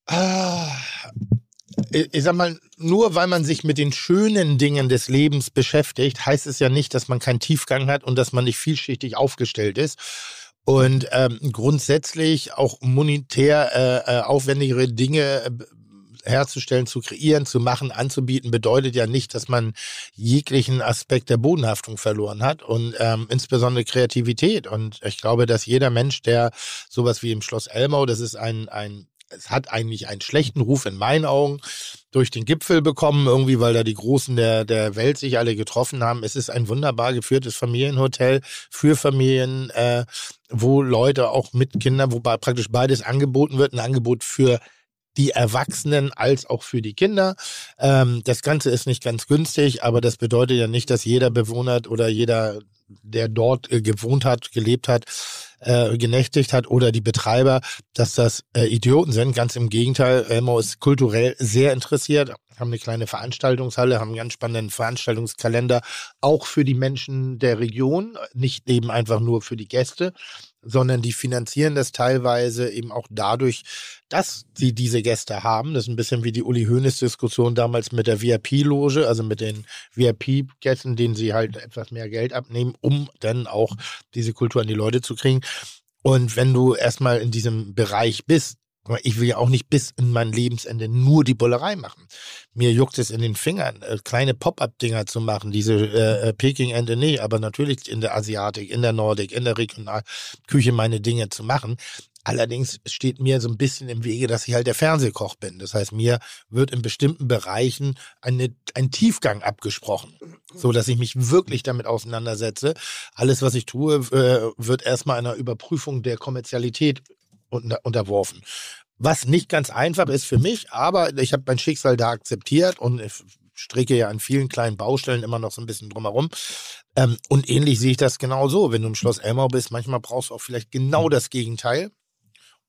ah, ich, ich sag mal, nur weil man sich mit den schönen Dingen des Lebens beschäftigt, heißt es ja nicht, dass man keinen Tiefgang hat und dass man nicht vielschichtig aufgestellt ist. Und ähm, grundsätzlich auch monetär äh, äh, aufwendigere Dinge äh, herzustellen, zu kreieren, zu machen, anzubieten, bedeutet ja nicht, dass man jeglichen Aspekt der Bodenhaftung verloren hat und ähm, insbesondere Kreativität. Und ich glaube, dass jeder Mensch, der sowas wie im Schloss Elmau, das ist ein, ein es hat eigentlich einen schlechten Ruf in meinen Augen durch den Gipfel bekommen, irgendwie, weil da die Großen der, der Welt sich alle getroffen haben. Es ist ein wunderbar geführtes Familienhotel für Familien, äh, wo Leute auch mit Kindern, wobei praktisch beides angeboten wird. Ein Angebot für die Erwachsenen als auch für die Kinder. Ähm, das Ganze ist nicht ganz günstig, aber das bedeutet ja nicht, dass jeder Bewohner oder jeder, der dort äh, gewohnt hat, gelebt hat, äh, genächtigt hat oder die Betreiber, dass das äh, Idioten sind. Ganz im Gegenteil, Elmo ist kulturell sehr interessiert, haben eine kleine Veranstaltungshalle, haben einen ganz spannenden Veranstaltungskalender, auch für die Menschen der Region, nicht eben einfach nur für die Gäste sondern die finanzieren das teilweise eben auch dadurch, dass sie diese Gäste haben. Das ist ein bisschen wie die Uli Hoeneß-Diskussion damals mit der VIP-Loge, also mit den VIP-Gästen, denen sie halt etwas mehr Geld abnehmen, um dann auch diese Kultur an die Leute zu kriegen. Und wenn du erstmal in diesem Bereich bist, ich will ja auch nicht bis in mein Lebensende nur die Bullerei machen. Mir juckt es in den Fingern, äh, kleine Pop-up-Dinger zu machen, diese äh, äh, Peking-Ente nee, aber natürlich in der Asiatik, in der Nordik, in der Regionalküche meine Dinge zu machen. Allerdings steht mir so ein bisschen im Wege, dass ich halt der Fernsehkoch bin. Das heißt, mir wird in bestimmten Bereichen eine, ein Tiefgang abgesprochen, so dass ich mich wirklich damit auseinandersetze. Alles, was ich tue, äh, wird erstmal einer Überprüfung der Kommerzialität unter, unterworfen. Was nicht ganz einfach ist für mich, aber ich habe mein Schicksal da akzeptiert und ich stricke ja an vielen kleinen Baustellen immer noch so ein bisschen drumherum. Ähm, und ähnlich sehe ich das genau so. Wenn du im Schloss Elmau bist, manchmal brauchst du auch vielleicht genau das Gegenteil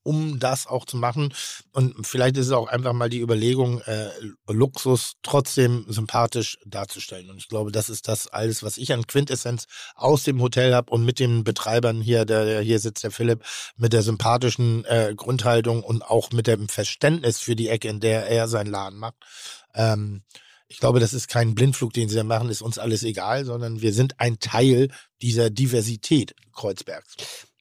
um das auch zu machen. Und vielleicht ist es auch einfach mal die Überlegung, äh, Luxus trotzdem sympathisch darzustellen. Und ich glaube, das ist das alles, was ich an Quintessenz aus dem Hotel habe und mit den Betreibern hier, der, der hier sitzt, der Philipp, mit der sympathischen äh, Grundhaltung und auch mit dem Verständnis für die Ecke, in der er seinen Laden macht. Ähm, ich glaube, das ist kein Blindflug, den sie da machen, ist uns alles egal, sondern wir sind ein Teil dieser Diversität Kreuzbergs.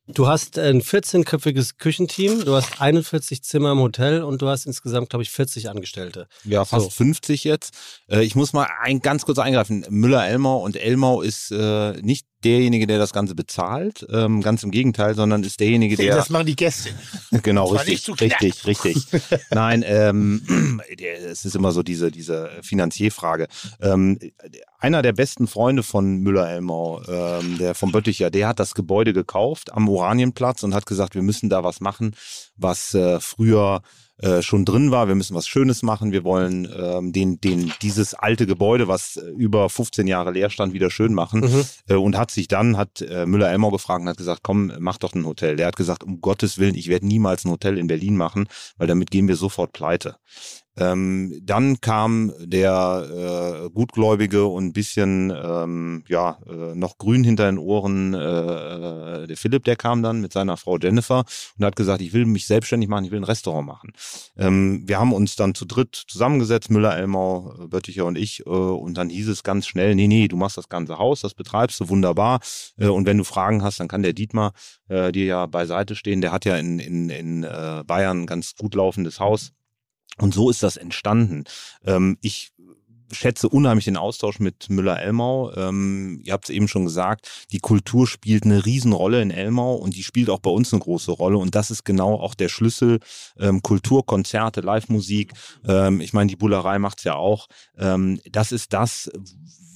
Du hast ein 14-köpfiges Küchenteam, du hast 41 Zimmer im Hotel und du hast insgesamt, glaube ich, 40 Angestellte. Ja, fast so. 50 jetzt. Äh, ich muss mal ein, ganz kurz eingreifen. Müller-Elmau und Elmau ist äh, nicht derjenige, der das Ganze bezahlt, ähm, ganz im Gegenteil, sondern ist derjenige, der. Das machen die Gäste. genau, richtig, richtig, richtig. Nein, ähm, es ist immer so diese, diese Finanzierfrage. Ähm, einer der besten Freunde von Müller-Elmau, ähm, der vom Bötticher, der hat das Gebäude gekauft am Oranienplatz und hat gesagt, wir müssen da was machen, was äh, früher äh, schon drin war. Wir müssen was Schönes machen. Wir wollen ähm, den, den, dieses alte Gebäude, was äh, über 15 Jahre leer stand, wieder schön machen. Mhm. Äh, und hat sich dann, hat äh, Müller-Elmau gefragt und hat gesagt, komm, mach doch ein Hotel. Der hat gesagt, um Gottes Willen, ich werde niemals ein Hotel in Berlin machen, weil damit gehen wir sofort pleite. Ähm, dann kam der äh, gutgläubige und ein bisschen ähm, ja äh, noch grün hinter den Ohren äh, äh, der Philipp, der kam dann mit seiner Frau Jennifer und hat gesagt, ich will mich selbstständig machen, ich will ein Restaurant machen. Ähm, wir haben uns dann zu dritt zusammengesetzt, Müller, Elmau, Bötticher und ich, äh, und dann hieß es ganz schnell, nee, nee, du machst das ganze Haus, das betreibst du wunderbar. Äh, und wenn du Fragen hast, dann kann der Dietmar äh, dir ja beiseite stehen. Der hat ja in, in, in äh, Bayern ein ganz gut laufendes Haus und so ist das entstanden. Ähm, ich schätze unheimlich den Austausch mit Müller-Elmau. Ähm, ihr habt es eben schon gesagt, die Kultur spielt eine Riesenrolle in Elmau und die spielt auch bei uns eine große Rolle. Und das ist genau auch der Schlüssel. Ähm, Kultur, Konzerte, Live-Musik. Ähm, ich meine, die Bullerei macht's ja auch. Ähm, das ist das,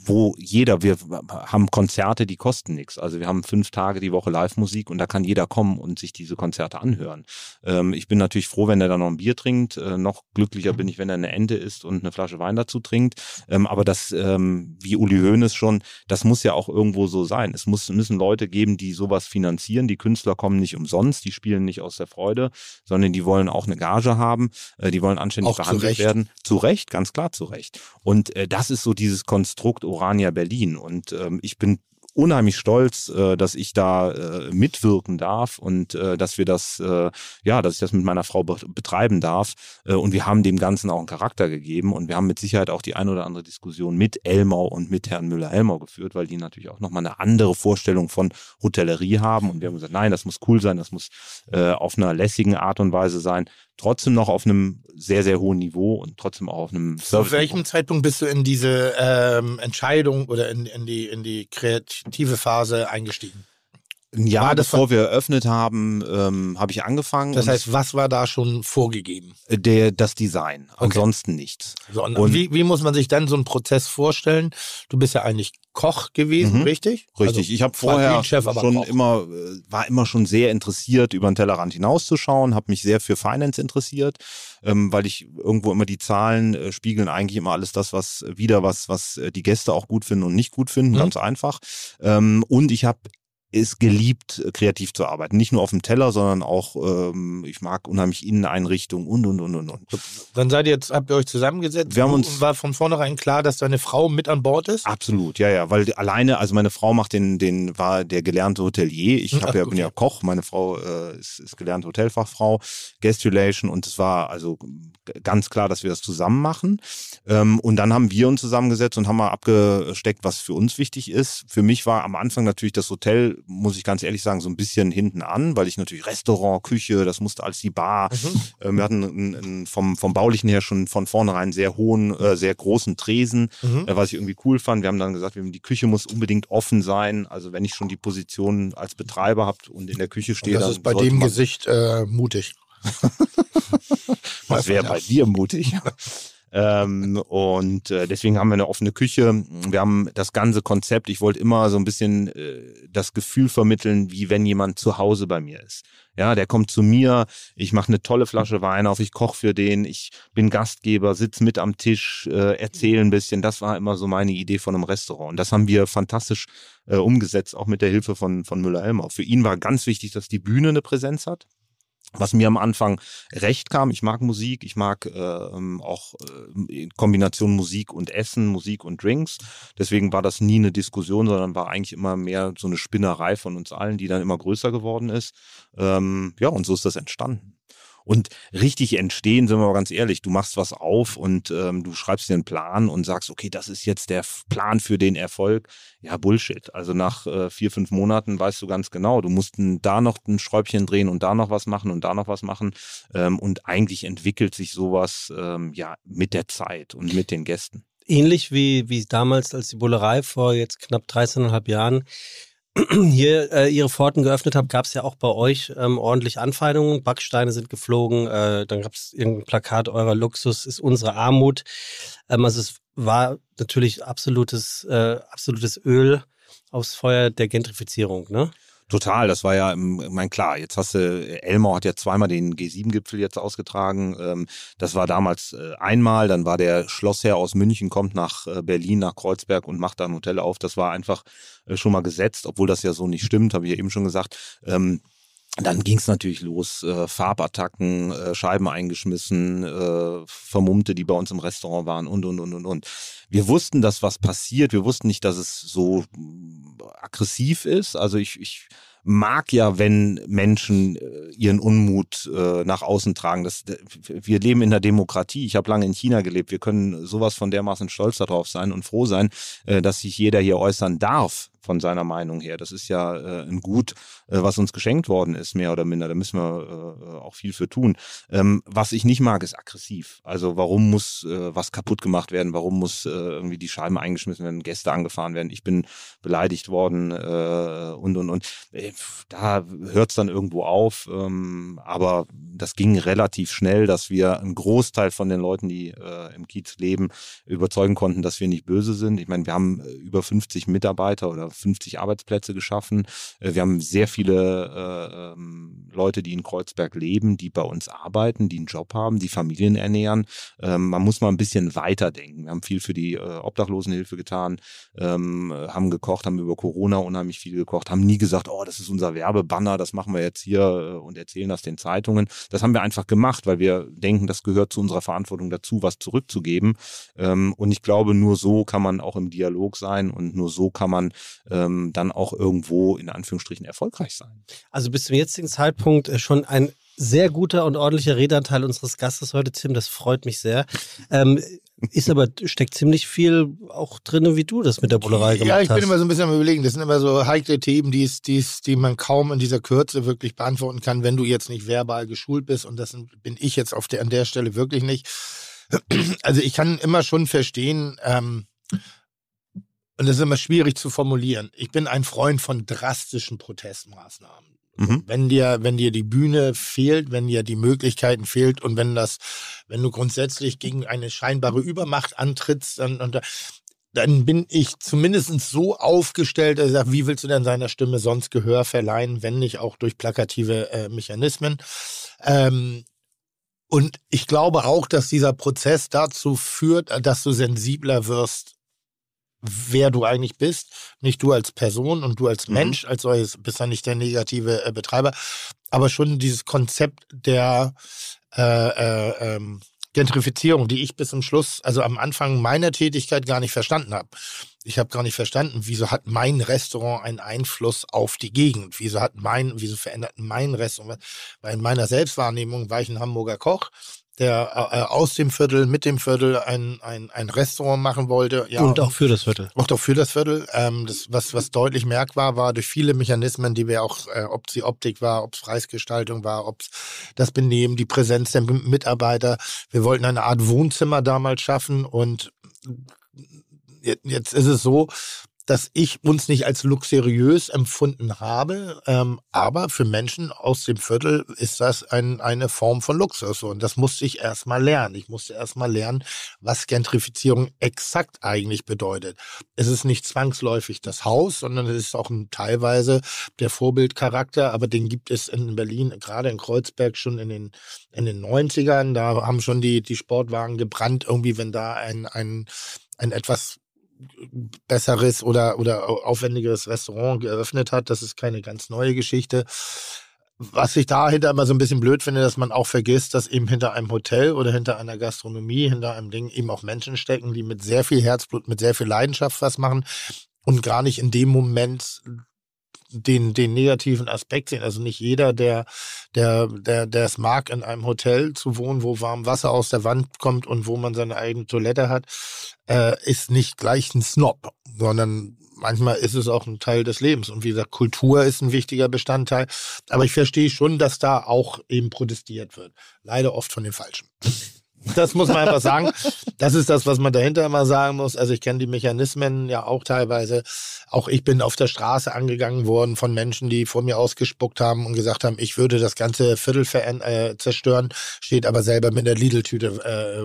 wo jeder, wir haben Konzerte, die kosten nichts. Also wir haben fünf Tage die Woche Live-Musik und da kann jeder kommen und sich diese Konzerte anhören. Ähm, ich bin natürlich froh, wenn er da noch ein Bier trinkt. Äh, noch glücklicher bin ich, wenn er eine Ente isst und eine Flasche Wein dazu trinkt. Ähm, aber das, ähm, wie Uli Hoeneß schon, das muss ja auch irgendwo so sein. Es muss, müssen Leute geben, die sowas finanzieren. Die Künstler kommen nicht umsonst, die spielen nicht aus der Freude, sondern die wollen auch eine Gage haben, äh, die wollen anständig auch behandelt zu werden. Zu Recht, ganz klar zu Recht. Und äh, das ist so dieses Konstrukt Orania Berlin. Und ähm, ich bin unheimlich stolz, äh, dass ich da äh, mitwirken darf und äh, dass wir das, äh, ja, dass ich das mit meiner Frau be betreiben darf. Äh, und wir haben dem Ganzen auch einen Charakter gegeben und wir haben mit Sicherheit auch die ein oder andere Diskussion mit Elmau und mit Herrn Müller-Elmau geführt, weil die natürlich auch nochmal eine andere Vorstellung von Hotellerie haben. Und wir haben gesagt, nein, das muss cool sein, das muss äh, auf einer lässigen Art und Weise sein trotzdem noch auf einem sehr, sehr hohen Niveau und trotzdem auch auf einem Service. Zu welchem Zeitpunkt bist du in diese ähm, Entscheidung oder in, in, die, in die kreative Phase eingestiegen? Ein Jahr bevor wir eröffnet haben, ähm, habe ich angefangen. Das heißt, was war da schon vorgegeben? Der, das Design, okay. ansonsten nichts. So, und, und wie, wie muss man sich dann so einen Prozess vorstellen? Du bist ja eigentlich Koch gewesen, mhm. richtig? Richtig. Also, ich habe vorher Chef, schon Koch. immer, äh, war immer schon sehr interessiert, über den Tellerrand hinauszuschauen, habe mich sehr für Finance interessiert, ähm, weil ich irgendwo immer die Zahlen äh, spiegeln eigentlich immer alles das, was wieder was, was äh, die Gäste auch gut finden und nicht gut finden, mhm. ganz einfach. Ähm, und ich habe ist geliebt, kreativ zu arbeiten. Nicht nur auf dem Teller, sondern auch, ähm, ich mag unheimlich Inneneinrichtungen und, und, und, und, und. Dann seid ihr jetzt, habt ihr euch zusammengesetzt wir haben uns, war von vornherein klar, dass deine Frau mit an Bord ist? Absolut, ja, ja, weil alleine, also meine Frau macht den, den war der gelernte Hotelier. Ich hab ja, bin ja Koch, meine Frau äh, ist, ist gelernte Hotelfachfrau, Guest Relation und es war also ganz klar, dass wir das zusammen machen. Ähm, und dann haben wir uns zusammengesetzt und haben mal abgesteckt, was für uns wichtig ist. Für mich war am Anfang natürlich das Hotel muss ich ganz ehrlich sagen, so ein bisschen hinten an, weil ich natürlich Restaurant, Küche, das musste als die Bar. Mhm. Äh, wir hatten einen, einen, vom, vom Baulichen her schon von vornherein sehr hohen, äh, sehr großen Tresen, mhm. äh, was ich irgendwie cool fand. Wir haben dann gesagt, die Küche muss unbedingt offen sein. Also wenn ich schon die Position als Betreiber habe und in der Küche stehe, und das ist bei dem Gesicht äh, mutig. was wäre bei dir mutig? Ähm, und äh, deswegen haben wir eine offene Küche. Wir haben das ganze Konzept. Ich wollte immer so ein bisschen äh, das Gefühl vermitteln, wie wenn jemand zu Hause bei mir ist. Ja, der kommt zu mir, ich mache eine tolle Flasche Wein auf, ich koche für den, ich bin Gastgeber, sitze mit am Tisch, äh, erzähle ein bisschen. Das war immer so meine Idee von einem Restaurant. Und das haben wir fantastisch äh, umgesetzt, auch mit der Hilfe von, von Müller-Elmau. Für ihn war ganz wichtig, dass die Bühne eine Präsenz hat was mir am Anfang recht kam. Ich mag Musik, ich mag äh, auch äh, Kombination Musik und Essen, Musik und Drinks. Deswegen war das nie eine Diskussion, sondern war eigentlich immer mehr so eine Spinnerei von uns allen, die dann immer größer geworden ist. Ähm, ja, und so ist das entstanden. Und richtig entstehen, sind wir mal ganz ehrlich, du machst was auf und ähm, du schreibst dir einen Plan und sagst, okay, das ist jetzt der Plan für den Erfolg. Ja, Bullshit. Also nach äh, vier, fünf Monaten weißt du ganz genau, du musst da noch ein Schräubchen drehen und da noch was machen und da noch was machen. Ähm, und eigentlich entwickelt sich sowas ähm, ja mit der Zeit und mit den Gästen ähnlich wie, wie damals, als die Bullerei vor jetzt knapp 13,5 Jahren hier äh, ihre Pforten geöffnet habt, gab es ja auch bei euch ähm, ordentlich Anfeindungen. Backsteine sind geflogen, äh, dann gab es irgendein Plakat, eurer Luxus ist unsere Armut. Ähm, also es war natürlich absolutes, äh, absolutes Öl aufs Feuer der Gentrifizierung, ne? Total, das war ja, mein klar, jetzt hast du, Elmau hat ja zweimal den G7-Gipfel jetzt ausgetragen. Ähm, das war damals äh, einmal, dann war der Schlossherr aus München, kommt nach äh, Berlin, nach Kreuzberg und macht da ein Hotel auf. Das war einfach äh, schon mal gesetzt, obwohl das ja so nicht stimmt, habe ich ja eben schon gesagt. Ähm, dann ging es natürlich los, äh, Farbattacken, äh, Scheiben eingeschmissen, äh, Vermummte, die bei uns im Restaurant waren und, und, und, und, und. Wir wussten, dass was passiert. Wir wussten nicht, dass es so aggressiv ist. Also ich, ich mag ja, wenn Menschen äh, ihren Unmut äh, nach außen tragen. Das, wir leben in der Demokratie. Ich habe lange in China gelebt. Wir können sowas von dermaßen stolz darauf sein und froh sein, äh, dass sich jeder hier äußern darf von seiner Meinung her. Das ist ja äh, ein Gut, äh, was uns geschenkt worden ist, mehr oder minder. Da müssen wir äh, auch viel für tun. Ähm, was ich nicht mag, ist aggressiv. Also warum muss äh, was kaputt gemacht werden? Warum muss äh, irgendwie die Scheiben eingeschmissen werden, Gäste angefahren werden? Ich bin beleidigt worden äh, und und und. Da hört es dann irgendwo auf. Ähm, aber das ging relativ schnell, dass wir einen Großteil von den Leuten, die im Kiez leben, überzeugen konnten, dass wir nicht böse sind. Ich meine, wir haben über 50 Mitarbeiter oder 50 Arbeitsplätze geschaffen. Äh, wir haben sehr viele äh, ähm, Leute, die in Kreuzberg leben, die bei uns arbeiten, die einen Job haben, die Familien ernähren. Ähm, man muss mal ein bisschen weiterdenken. Wir haben viel für die äh, Obdachlosenhilfe getan, ähm, haben gekocht, haben über Corona unheimlich viel gekocht, haben nie gesagt, oh, das ist unser Werbebanner, das machen wir jetzt hier äh, und erzählen das den Zeitungen. Das haben wir einfach gemacht, weil wir denken, das gehört zu unserer Verantwortung dazu, was zurückzugeben. Ähm, und ich glaube, nur so kann man auch im Dialog sein und nur so kann man ähm, dann auch irgendwo in Anführungsstrichen erfolgreich sein. Also bis zum jetzigen Zeitpunkt äh, schon ein sehr guter und ordentlicher Redeanteil unseres Gastes heute, Tim. Das freut mich sehr. Ähm, ist aber, steckt ziemlich viel auch drin, wie du das mit der Bullerei gemacht hast. Ja, ich bin hast. immer so ein bisschen am überlegen. Das sind immer so heikle Themen, die, die, die man kaum in dieser Kürze wirklich beantworten kann, wenn du jetzt nicht verbal geschult bist. Und das bin ich jetzt auf der, an der Stelle wirklich nicht. Also ich kann immer schon verstehen, ähm, und das ist immer schwierig zu formulieren. Ich bin ein Freund von drastischen Protestmaßnahmen. Mhm. Wenn dir, wenn dir die Bühne fehlt, wenn dir die Möglichkeiten fehlt und wenn das, wenn du grundsätzlich gegen eine scheinbare Übermacht antrittst, dann, und, dann bin ich zumindest so aufgestellt, dass ich sage, wie willst du denn seiner Stimme sonst Gehör verleihen, wenn nicht auch durch plakative äh, Mechanismen? Ähm, und ich glaube auch, dass dieser Prozess dazu führt, äh, dass du sensibler wirst, wer du eigentlich bist. Nicht du als Person und du als Mhm. Mensch als solches bist ja nicht der negative äh, Betreiber, aber schon dieses Konzept der äh, äh, ähm, Gentrifizierung, die ich bis zum Schluss, also am Anfang meiner Tätigkeit gar nicht verstanden habe. Ich habe gar nicht verstanden, wieso hat mein Restaurant einen Einfluss auf die Gegend? Wieso hat mein, wieso verändert mein Restaurant? Weil in meiner Selbstwahrnehmung war ich ein Hamburger Koch, der äh, aus dem Viertel, mit dem Viertel ein, ein, ein Restaurant machen wollte. Ja, und auch für das Viertel. auch doch für das Viertel. Ähm, das, was, was deutlich merkbar war, durch viele Mechanismen, die wir auch, äh, ob es die Optik war, ob es Preisgestaltung war, ob es das Benehmen, die Präsenz der Mitarbeiter. Wir wollten eine Art Wohnzimmer damals schaffen und jetzt ist es so, dass ich uns nicht als luxuriös empfunden habe, ähm, aber für Menschen aus dem Viertel ist das ein, eine Form von Luxus und das musste ich erstmal lernen. Ich musste erstmal lernen, was Gentrifizierung exakt eigentlich bedeutet. Es ist nicht zwangsläufig das Haus, sondern es ist auch ein, teilweise der Vorbildcharakter, aber den gibt es in Berlin, gerade in Kreuzberg schon in den, in den 90ern. Da haben schon die, die Sportwagen gebrannt, irgendwie, wenn da ein, ein, ein etwas besseres oder, oder aufwendigeres Restaurant geöffnet hat. Das ist keine ganz neue Geschichte. Was ich dahinter immer so ein bisschen blöd finde, dass man auch vergisst, dass eben hinter einem Hotel oder hinter einer Gastronomie, hinter einem Ding eben auch Menschen stecken, die mit sehr viel Herzblut, mit sehr viel Leidenschaft was machen und gar nicht in dem Moment den, den negativen Aspekt sehen. Also nicht jeder, der, der, der, der es mag, in einem Hotel zu wohnen, wo warm Wasser aus der Wand kommt und wo man seine eigene Toilette hat, äh, ist nicht gleich ein Snob, sondern manchmal ist es auch ein Teil des Lebens. Und wie gesagt, Kultur ist ein wichtiger Bestandteil. Aber ich verstehe schon, dass da auch eben protestiert wird. Leider oft von den Falschen. Das muss man einfach sagen. Das ist das, was man dahinter immer sagen muss. Also ich kenne die Mechanismen ja auch teilweise. Auch ich bin auf der Straße angegangen worden von Menschen, die vor mir ausgespuckt haben und gesagt haben, ich würde das ganze Viertel äh, zerstören, steht aber selber mit der Lidl-Tüte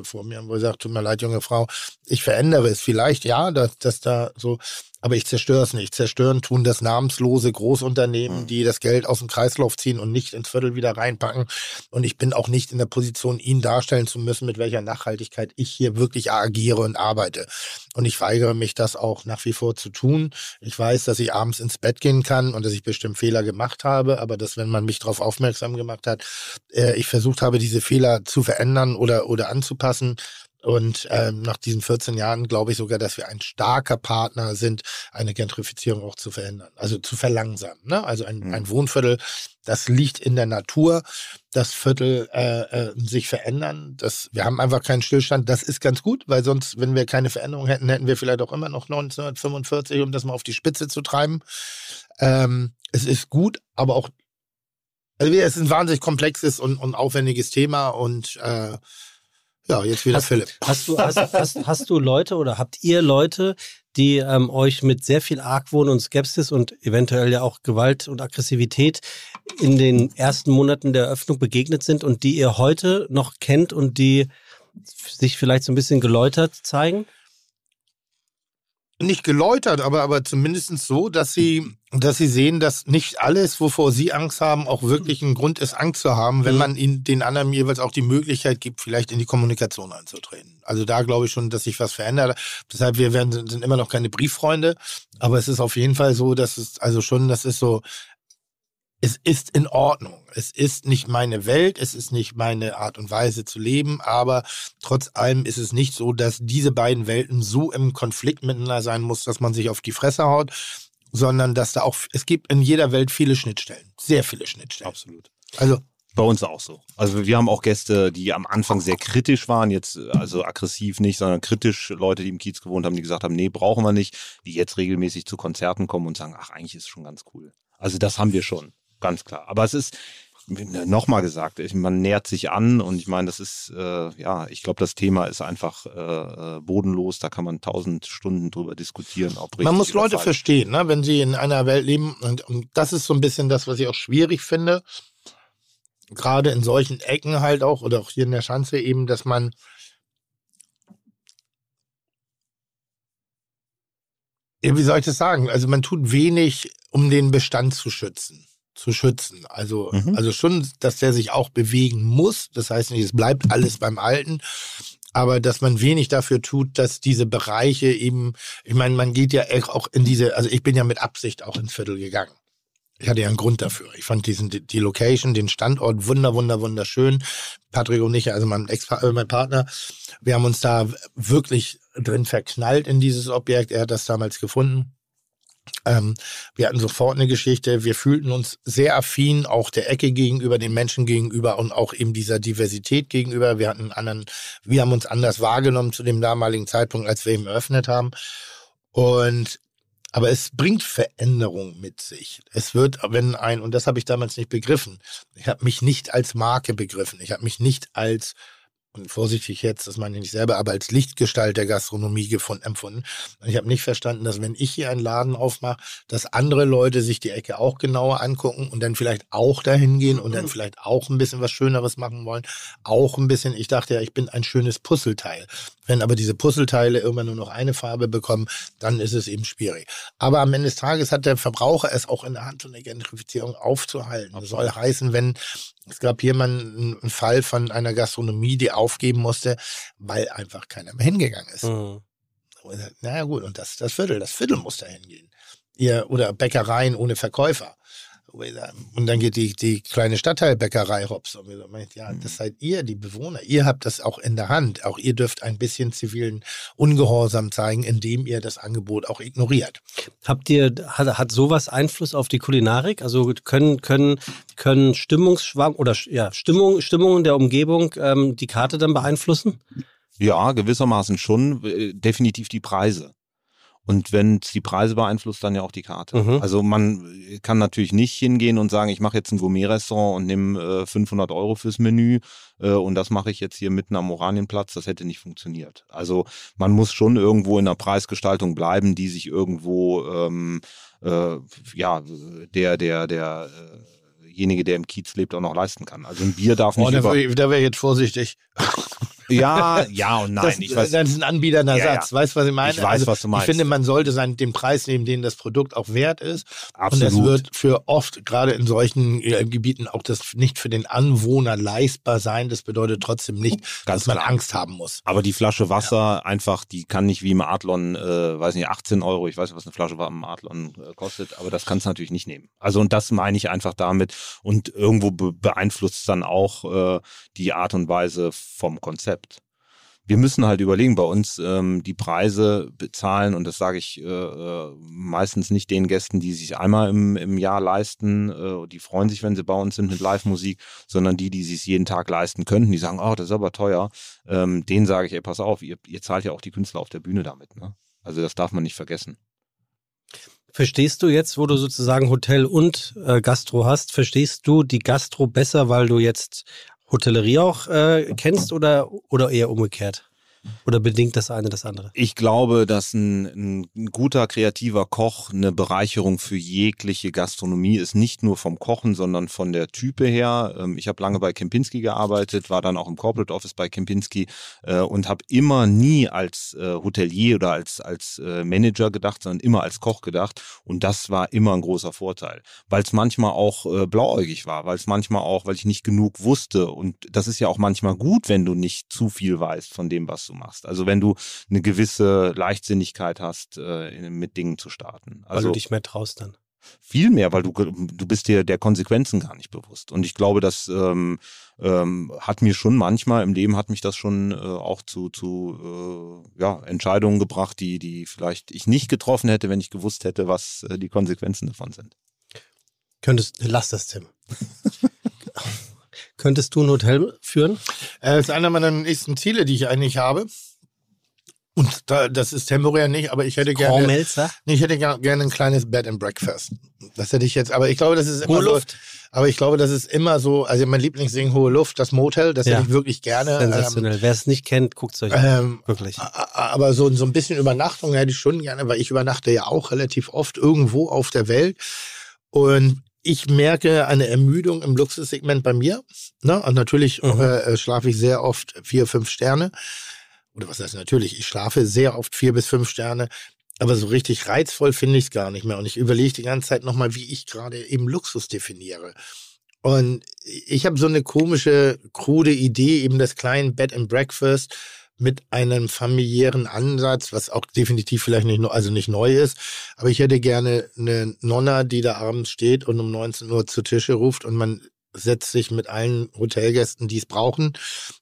äh, vor mir und wo sagt, tut mir leid, junge Frau, ich verändere es. Vielleicht ja, dass, dass da so aber ich zerstöre es nicht. Zerstören tun das namenslose Großunternehmen, die das Geld aus dem Kreislauf ziehen und nicht ins Viertel wieder reinpacken. Und ich bin auch nicht in der Position, ihn darstellen zu müssen, mit welcher Nachhaltigkeit ich hier wirklich agiere und arbeite. Und ich weigere mich, das auch nach wie vor zu tun. Ich weiß, dass ich abends ins Bett gehen kann und dass ich bestimmt Fehler gemacht habe, aber dass, wenn man mich darauf aufmerksam gemacht hat, äh, ich versucht habe, diese Fehler zu verändern oder, oder anzupassen. Und ähm, nach diesen 14 Jahren glaube ich sogar, dass wir ein starker Partner sind, eine Gentrifizierung auch zu verhindern, also zu verlangsamen. Ne? Also ein, Mhm. ein Wohnviertel, das liegt in der Natur, das Viertel äh, äh, sich verändern. Das, wir haben einfach keinen Stillstand. Das ist ganz gut, weil sonst, wenn wir keine Veränderung hätten, hätten wir vielleicht auch immer noch 1945, um das mal auf die Spitze zu treiben. Ähm, es ist gut, aber auch, also es ist ein wahnsinnig komplexes und, und aufwendiges Thema und äh, ja, jetzt wieder Hast- Philipp. Hast du, hast, hast, hast du Leute oder habt ihr Leute, die ähm, euch mit sehr viel Argwohn und Skepsis und eventuell ja auch Gewalt und Aggressivität in den ersten Monaten der Eröffnung begegnet sind und die ihr heute noch kennt und die sich vielleicht so ein bisschen geläutert zeigen? Nicht geläutert, aber, aber zumindest so, dass sie, dass sie sehen, dass nicht alles, wovor sie Angst haben, auch wirklich ein Grund ist, Angst zu haben, wenn Mhm. man ihnen den anderen jeweils auch die Möglichkeit gibt, vielleicht in die Kommunikation einzutreten. Also da glaube ich schon, dass sich was verändert. Deshalb, wir werden, sind immer noch keine Brieffreunde, aber es ist auf jeden Fall so, dass es, also schon, das ist so, es ist in Ordnung. Es ist nicht meine Welt, es ist nicht meine Art und Weise zu leben, aber trotz allem ist es nicht so, dass diese beiden Welten so im Konflikt miteinander sein muss, dass man sich auf die Fresse haut. sondern dass da auch, es gibt in jeder Welt viele Schnittstellen, sehr viele Schnittstellen. Absolut. Also Bei uns auch so. Also wir haben auch Gäste, die am Anfang sehr kritisch waren, jetzt also aggressiv nicht, sondern kritisch Leute, die im Kiez gewohnt haben, die gesagt haben, nee, brauchen wir nicht, die jetzt regelmäßig zu Konzerten kommen und sagen, ach, eigentlich ist es schon ganz cool. Also das haben wir schon, ganz klar. Aber es ist nochmal gesagt, ich, man nähert sich an und ich meine, das ist, äh, ja, ich glaube, das Thema ist einfach äh, äh, bodenlos, da kann man tausend Stunden drüber diskutieren. Man muss Leute falsch. verstehen, ne? wenn sie in einer Welt leben. Und, und das ist so ein bisschen das, was ich auch schwierig finde. Gerade in solchen Ecken halt auch, oder auch hier in der Schanze eben, dass man wie soll ich das sagen? Also man tut wenig, um den Bestand zu schützen. Zu schützen. Also, Mhm. also schon, dass der sich auch bewegen muss. Das heißt nicht, es bleibt alles beim Alten. Aber dass man wenig dafür tut, dass diese Bereiche eben, ich meine, man geht ja auch in diese, also ich bin ja mit Absicht auch ins Viertel gegangen. Ich hatte ja einen Grund dafür. Ich fand diesen, die Location, den Standort wunder, wunder, wunderschön. Patrick und ich, also mein, Ex äh, mein Partner, wir haben uns da wirklich drin verknallt in dieses Objekt. Er hat das damals gefunden. Ähm, wir hatten sofort eine Geschichte. Wir fühlten uns sehr affin, auch der Ecke gegenüber, den Menschen gegenüber und auch eben dieser Diversität gegenüber. Wir hatten anderen, wir haben uns anders wahrgenommen zu dem damaligen Zeitpunkt, als wir ihn eröffnet haben. Und aber es bringt Veränderung mit sich. Es wird, wenn ein, und das habe ich damals nicht begriffen, ich habe mich nicht als Marke begriffen. Ich habe mich nicht als, und vorsichtig jetzt, das meine ich nicht selber, aber als Lichtgestalt der Gastronomie gefunden, empfunden. Und ich habe nicht verstanden, dass wenn ich hier einen Laden aufmache, dass andere Leute sich die Ecke auch genauer angucken und dann vielleicht auch dahin gehen und dann vielleicht auch ein bisschen was Schöneres machen wollen. Auch ein bisschen, ich dachte ja, ich bin ein schönes Puzzleteil. Wenn aber diese Puzzleteile irgendwann nur noch eine Farbe bekommen, dann ist es eben schwierig. Aber am Ende des Tages hat der Verbraucher es auch in der Hand, so eine Gentrifizierung aufzuhalten. Das soll heißen, wenn es gab jemanden, einen Fall von einer Gastronomie, die aufgeben musste, weil einfach keiner mehr hingegangen ist. Mhm. Sag, Naja gut, und das, das Viertel, das Viertel muss da hingehen. Ihr, oder Bäckereien ohne Verkäufer. Und dann geht die, die kleine Stadtteilbäckerei hops. Und wir so, ja, das seid ihr, die Bewohner. Ihr habt das auch in der Hand. Auch ihr dürft ein bisschen zivilen Ungehorsam zeigen, indem ihr das Angebot auch ignoriert. Habt ihr, hat, hat sowas Einfluss auf die Kulinarik? Also können, können, können Stimmungsschwamm oder ja, Stimmung, Stimmungen der Umgebung ähm, die Karte dann beeinflussen? Ja, gewissermaßen schon. Äh, Definitiv die Preise. Und wenn es die Preise beeinflusst, dann ja auch die Karte. Mhm. Also man kann natürlich nicht hingehen und sagen, ich mache jetzt ein Gourmet-Restaurant und nehme äh, 500 Euro fürs Menü äh, und das mache ich jetzt hier mitten am Oranienplatz. Das hätte nicht funktioniert. Also man muss schon irgendwo in einer Preisgestaltung bleiben, die sich irgendwo, ähm, äh, ja, der, der, der, äh, derjenige, der im Kiez lebt, auch noch leisten kann. Also ein Bier darf nicht Oh, da wäre wär ich jetzt vorsichtig. Ja, ja und nein. das, ich weiß, das ist ein anbietender Ja, ja. Satz. Weißt du, was ich meine? Ich weiß, was du meinst. Ich finde, man sollte seinen, den Preis nehmen, den das Produkt auch wert ist. Absolut. Und es wird für oft, gerade in solchen äh, Gebieten, auch das nicht für den Anwohner leistbar sein. Das bedeutet trotzdem nicht, Ganz dass man klar. Angst haben muss. Aber die Flasche Wasser einfach, die kann nicht wie im Adlon, äh, weiß nicht, 18 Euro, ich weiß nicht, was eine Flasche im Adlon äh, kostet, aber das kannst du natürlich nicht nehmen. Also und das meine ich einfach damit und irgendwo be beeinflusst es dann auch äh, die Art und Weise vom Konzept. Wir müssen halt überlegen, bei uns ähm, die Preise bezahlen und das sage ich äh, äh, meistens nicht den Gästen, die sich einmal im, im Jahr leisten, äh, die freuen sich, wenn sie bei uns sind mit Live-Musik, sondern die, die sich jeden Tag leisten könnten, die sagen, oh, das ist aber teuer, ähm, denen sage ich, ey, pass auf, ihr, ihr zahlt ja auch die Künstler auf der Bühne damit. Ne? Also das darf man nicht vergessen. Verstehst du jetzt, wo du sozusagen Hotel und äh, Gastro hast, verstehst du die Gastro besser, weil du jetzt Hotellerie auch äh, kennst oder, oder eher umgekehrt? Oder bedingt das eine das andere? Ich glaube, dass ein, ein guter kreativer Koch eine Bereicherung für jegliche Gastronomie ist. Nicht nur vom Kochen, sondern von der Type her. Ähm, Ich habe lange bei Kempinski gearbeitet, war dann auch im Corporate Office bei Kempinski äh, und habe immer nie als äh, Hotelier oder als, als äh, Manager gedacht, sondern immer als Koch gedacht. Und das war immer ein großer Vorteil, weil es manchmal auch blauäugig war, weil es manchmal auch, weil ich nicht genug wusste. Und das ist ja auch manchmal gut, wenn du nicht zu viel weißt von dem, was du machst. Also wenn du eine gewisse Leichtsinnigkeit hast, äh, mit Dingen zu starten. Weil Also du dich mehr traust dann. Viel mehr, weil du, du bist dir der Konsequenzen gar nicht bewusst. Und ich glaube, das ähm, ähm, hat mir schon manchmal im Leben hat mich das schon äh, auch zu, zu äh, ja, Entscheidungen gebracht, die, die vielleicht ich nicht getroffen hätte, wenn ich gewusst hätte, was äh, die Konsequenzen davon sind. Könntest, lass das, Tim. Könntest du ein Hotel führen? Äh, Das ist einer meiner nächsten Ziele, die ich eigentlich habe. Und da, das ist temporär nicht, aber ich hätte gerne, Kormelzer? nee, ich hätte ger- gerne ein kleines Bed and Breakfast. Das hätte ich jetzt, aber ich glaube, das ist immer Hohe so, Luft. aber ich glaube, das ist immer so, also mein Lieblingsding, Hohe Luft, das Motel, das Ja. hätte ich wirklich gerne. Ähm, Sensationell. Wer es nicht kennt, guckt es euch an. ähm, Wirklich. a- a- aber so, so ein bisschen Übernachtung hätte ich schon gerne, weil ich übernachte ja auch relativ oft irgendwo auf der Welt. Und ich merke eine Ermüdung im Luxussegment bei mir. Ne? Und natürlich Mhm. äh, schlafe ich sehr oft vier, fünf Sterne. Oder was heißt natürlich? Ich schlafe sehr oft vier bis fünf Sterne. Aber so richtig reizvoll finde ich es gar nicht mehr. Und ich überlege die ganze Zeit nochmal, wie ich gerade eben Luxus definiere. Und ich habe so eine komische, krude Idee, eben das kleinen Bed and Breakfast mit einem familiären Ansatz, was auch definitiv vielleicht nicht, also nicht neu ist. Aber ich hätte gerne eine Nonna, die da abends steht und um 19 Uhr zu Tische ruft und man setzt sich mit allen Hotelgästen, die es brauchen,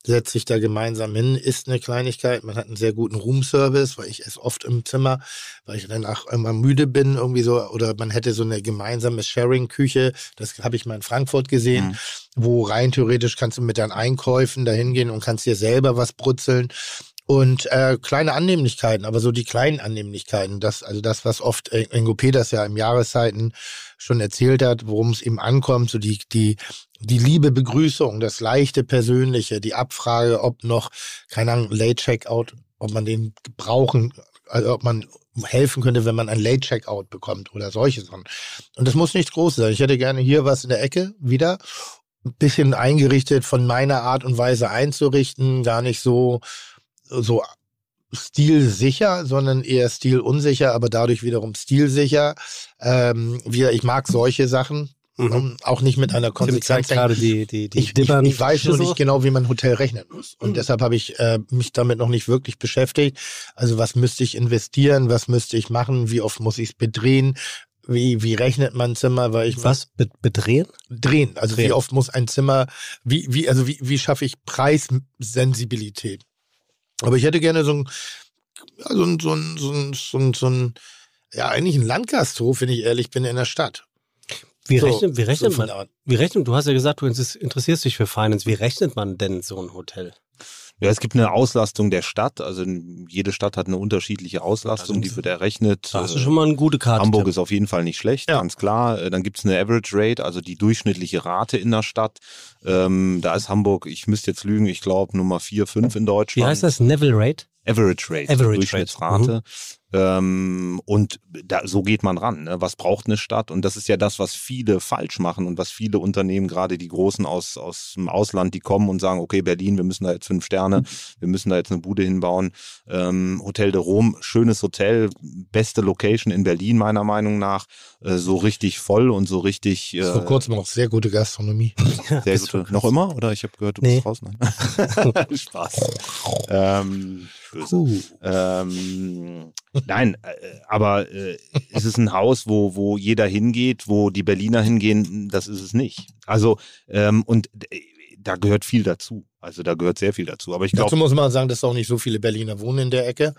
setzt sich da gemeinsam hin, isst eine Kleinigkeit. Man hat einen sehr guten Roomservice, weil ich esse oft im Zimmer, weil ich danach immer müde bin, irgendwie so. Oder man hätte so eine gemeinsame Sharing-Küche. Das habe ich mal in Frankfurt gesehen, Mhm. wo rein theoretisch kannst du mit deinen Einkäufen da hingehen und kannst dir selber was brutzeln. Und äh, kleine Annehmlichkeiten, aber so die kleinen Annehmlichkeiten, das, also das, was oft Ingo Peters ja im Jahreszeiten schon erzählt hat, worum es ihm ankommt, so die, die, die liebe Begrüßung, das leichte Persönliche, die Abfrage, ob noch, keine Ahnung, Late Checkout, ob man den brauchen, also ob man helfen könnte, wenn man ein Late Checkout bekommt oder solche Sachen. Und das muss nichts Großes sein. Ich hätte gerne hier was in der Ecke wieder. Ein bisschen eingerichtet von meiner Art und Weise einzurichten, gar nicht so, so stilsicher, sondern eher stilunsicher, aber dadurch wiederum stilsicher. Ähm, wir, ich mag solche Sachen. Mhm. um, Auch nicht mit einer Konsequenz. gerade die, die, die Ich, ich, ich weiß nur nicht genau, wie man ein Hotel rechnen muss. Und Mhm. deshalb habe ich äh, mich damit noch nicht wirklich beschäftigt. Also was müsste ich investieren? Was müsste ich machen? Wie oft muss ich es bedrehen? Wie, wie rechnet man Zimmer? Weil ich Was? Be bedrehen? drehen. Also Drehen. wie oft muss ein Zimmer, wie, wie, also wie, wie schaffe ich Preissensibilität? Aber ich hätte gerne so ein, so ein, so ein, so ein, so ein, so ein ja, eigentlich ein Landgasthof, wenn ich ehrlich bin, in der Stadt. Wie So, rechnet, wie so rechnet von man? Wie rechnet, du hast ja gesagt, du interess- interessierst dich für Finance. Wie rechnet man denn so ein Hotel? Ja, es gibt eine Auslastung der Stadt. Also jede Stadt hat eine unterschiedliche Auslastung, die wird errechnet. Da hast du Äh, schon mal eine gute Karte. Hamburg ist auf jeden Fall nicht schlecht, Ja. ganz klar. Äh, Dann gibt's eine Average Rate, also die durchschnittliche Rate in der Stadt. Ähm, da ist Hamburg, ich müsste jetzt lügen, ich glaube Nummer 4, 5 in Deutschland. Wie heißt das? Neville Rate? Average Rate, Average Durchschnittsrate. Rate. Ähm, und da, so geht man ran. Ne? Was braucht eine Stadt? Und das ist ja das, was viele falsch machen und was viele Unternehmen, gerade die Großen aus, aus dem Ausland, die kommen und sagen, okay, Berlin, wir müssen da jetzt fünf Sterne, wir müssen da jetzt eine Bude hinbauen. Ähm, Hotel de Rom, schönes Hotel, beste Location in Berlin meiner Meinung nach. Äh, so richtig voll und so richtig äh, Vor kurzem auch sehr gute Gastronomie. sehr gute. Noch immer? Oder ich habe gehört, du Nee. bist raus? Nein. Spaß. Ähm, böse. Uh. Ähm, nein, äh, aber äh, es ist ein Haus, wo, wo jeder hingeht, wo die Berliner hingehen, das ist es nicht. Also, ähm, und äh, da gehört viel dazu. Also da gehört sehr viel dazu. Aber ich Dazu glaube, muss man sagen, dass auch nicht so viele Berliner wohnen in der Ecke.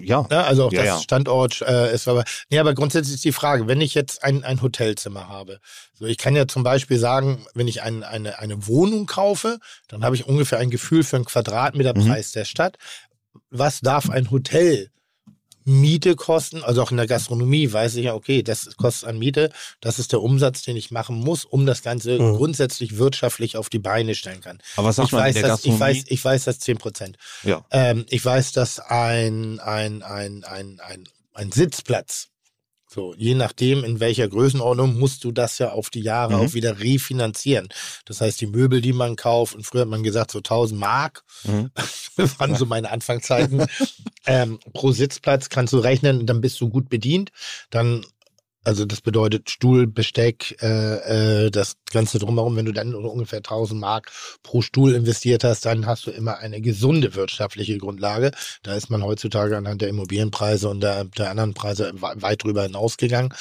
Ja, Ja, also auch Ja, das ja. Standort äh, ist aber. Nee, aber grundsätzlich ist die Frage, wenn ich jetzt ein, ein Hotelzimmer habe, so ich kann ja zum Beispiel sagen, wenn ich ein, eine, eine Wohnung kaufe, dann habe ich ungefähr ein Gefühl für einen Quadratmeterpreis der Stadt. Was darf ein Hotel Miete kosten? Also auch in der Gastronomie weiß ich ja, okay, das kostet an Miete, das ist der Umsatz, den ich machen muss, um das Ganze Mhm. grundsätzlich wirtschaftlich auf die Beine stellen kann. aber was sagt Ich man in weiß, der dass, ich, Gastronomie? weiß, ich weiß, dass 10 Prozent. ja. Ähm, ich weiß, dass ein, ein, ein, ein, ein, ein Sitzplatz, so, je nachdem, in welcher Größenordnung, musst du das ja auf die Jahre Mhm. auch wieder refinanzieren. Das heißt, die Möbel, die man kauft, und früher hat man gesagt, so 1000 Mark, Mhm. das waren so meine Anfangszeiten, ähm, pro Sitzplatz kannst du rechnen, dann bist du gut bedient. Dann Also das bedeutet Stuhl, Besteck, äh, äh, das Ganze drumherum. Wenn du dann ungefähr 1000 Mark pro Stuhl investiert hast, dann hast du immer eine gesunde wirtschaftliche Grundlage. Da ist man heutzutage anhand der Immobilienpreise und der, der anderen Preise weit drüber hinausgegangen.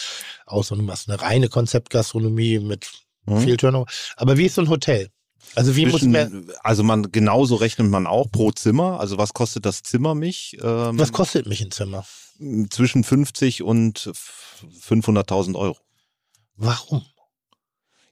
Außer du machst eine reine Konzeptgastronomie mit Mhm. viel Turnover. Aber wie ist so ein Hotel? Also wie muss Zwischen, man, also man genauso rechnet man auch pro Zimmer. Also was kostet das Zimmer mich? Ähm, was kostet mich ein Zimmer? Zwischen 50 und 500.000 Euro. Warum?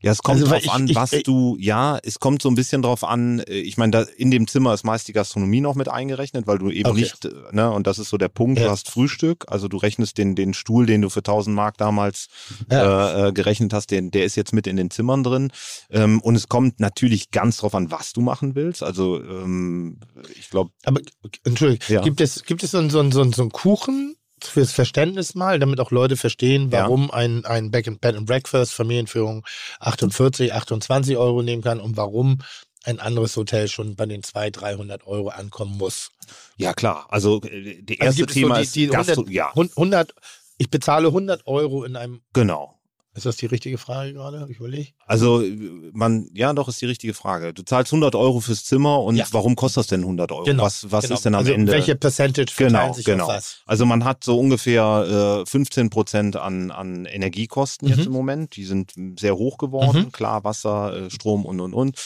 Ja, es kommt Also, drauf ich- an, was ich- du, ja, es kommt so ein bisschen drauf an, äh, ich meine, in dem Zimmer ist meist die Gastronomie noch mit eingerechnet, weil du eben Okay. nicht, äh, ne, und das ist so der Punkt, Ja. du hast Frühstück, also du rechnest den, den Stuhl, den du für 1000 Mark damals Ja. äh, äh, gerechnet hast, den, der ist jetzt mit in den Zimmern drin. Ähm, und es kommt natürlich ganz drauf an, was du machen willst. Also ähm, ich glaube, Aber Entschuldigung, Ja. gibt es gibt es so einen so einen- so einen- so einen Kuchen fürs Verständnis mal, damit auch Leute verstehen, Ja. warum ein ein Back and Bed and Breakfast Familienführung 48, 28 Euro nehmen kann und warum ein anderes Hotel schon bei den 200, 300 Euro ankommen muss. ja klar, also äh, die Also erste gibt es so Thema die- ist die Gastro 100 ja, 100, ich bezahle 100 Euro in einem. genau. Ist das die richtige Frage gerade? Ich überlege. Also man, ja, doch ist die richtige Frage. Du zahlst 100 Euro fürs Zimmer und Ja. warum kostet das denn 100 Euro? Genau, was was genau. ist denn am also Ende? Welche Percentage Genau, sich genau. Also man hat so ungefähr äh, 15 Prozent an, an Energiekosten Mhm. jetzt im Moment. Die sind sehr hoch geworden. Klar, Wasser, äh, Strom und und und.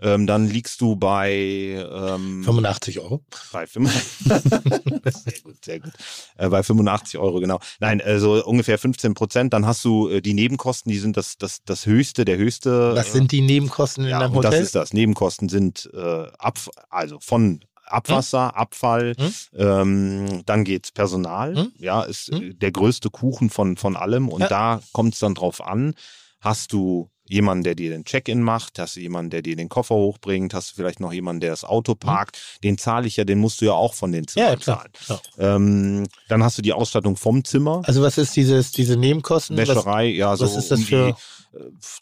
Ähm, dann liegst du bei, ähm, 85 Euro. bei fünf- sehr gut, sehr gut. Äh, bei 85 Euro, genau. Nein, also ungefähr 15 Prozent. Dann hast du äh, die Nebenkosten, die sind das, das, das höchste, der höchste. Was äh, sind die Nebenkosten in ja, einem und das Hotel? ist das. Nebenkosten sind äh, ab, also von Abwasser, Abfall, Hm? ähm, dann geht's Personal, Hm? ja, ist Hm? äh, der größte Kuchen von, von allem und Ja. da kommt es dann drauf an, hast du jemanden, der dir den Check-in macht, hast du jemanden, der dir den Koffer hochbringt, hast du vielleicht noch jemanden, der das Auto parkt, den zahle ich ja, den musst du ja auch von den Zimmern ja, klar. zahlen. Ja. Ähm, dann hast du die Ausstattung vom Zimmer, Also was ist dieses, diese Nebenkosten? Was, Wäscherei, ja, so was ist das um für- die,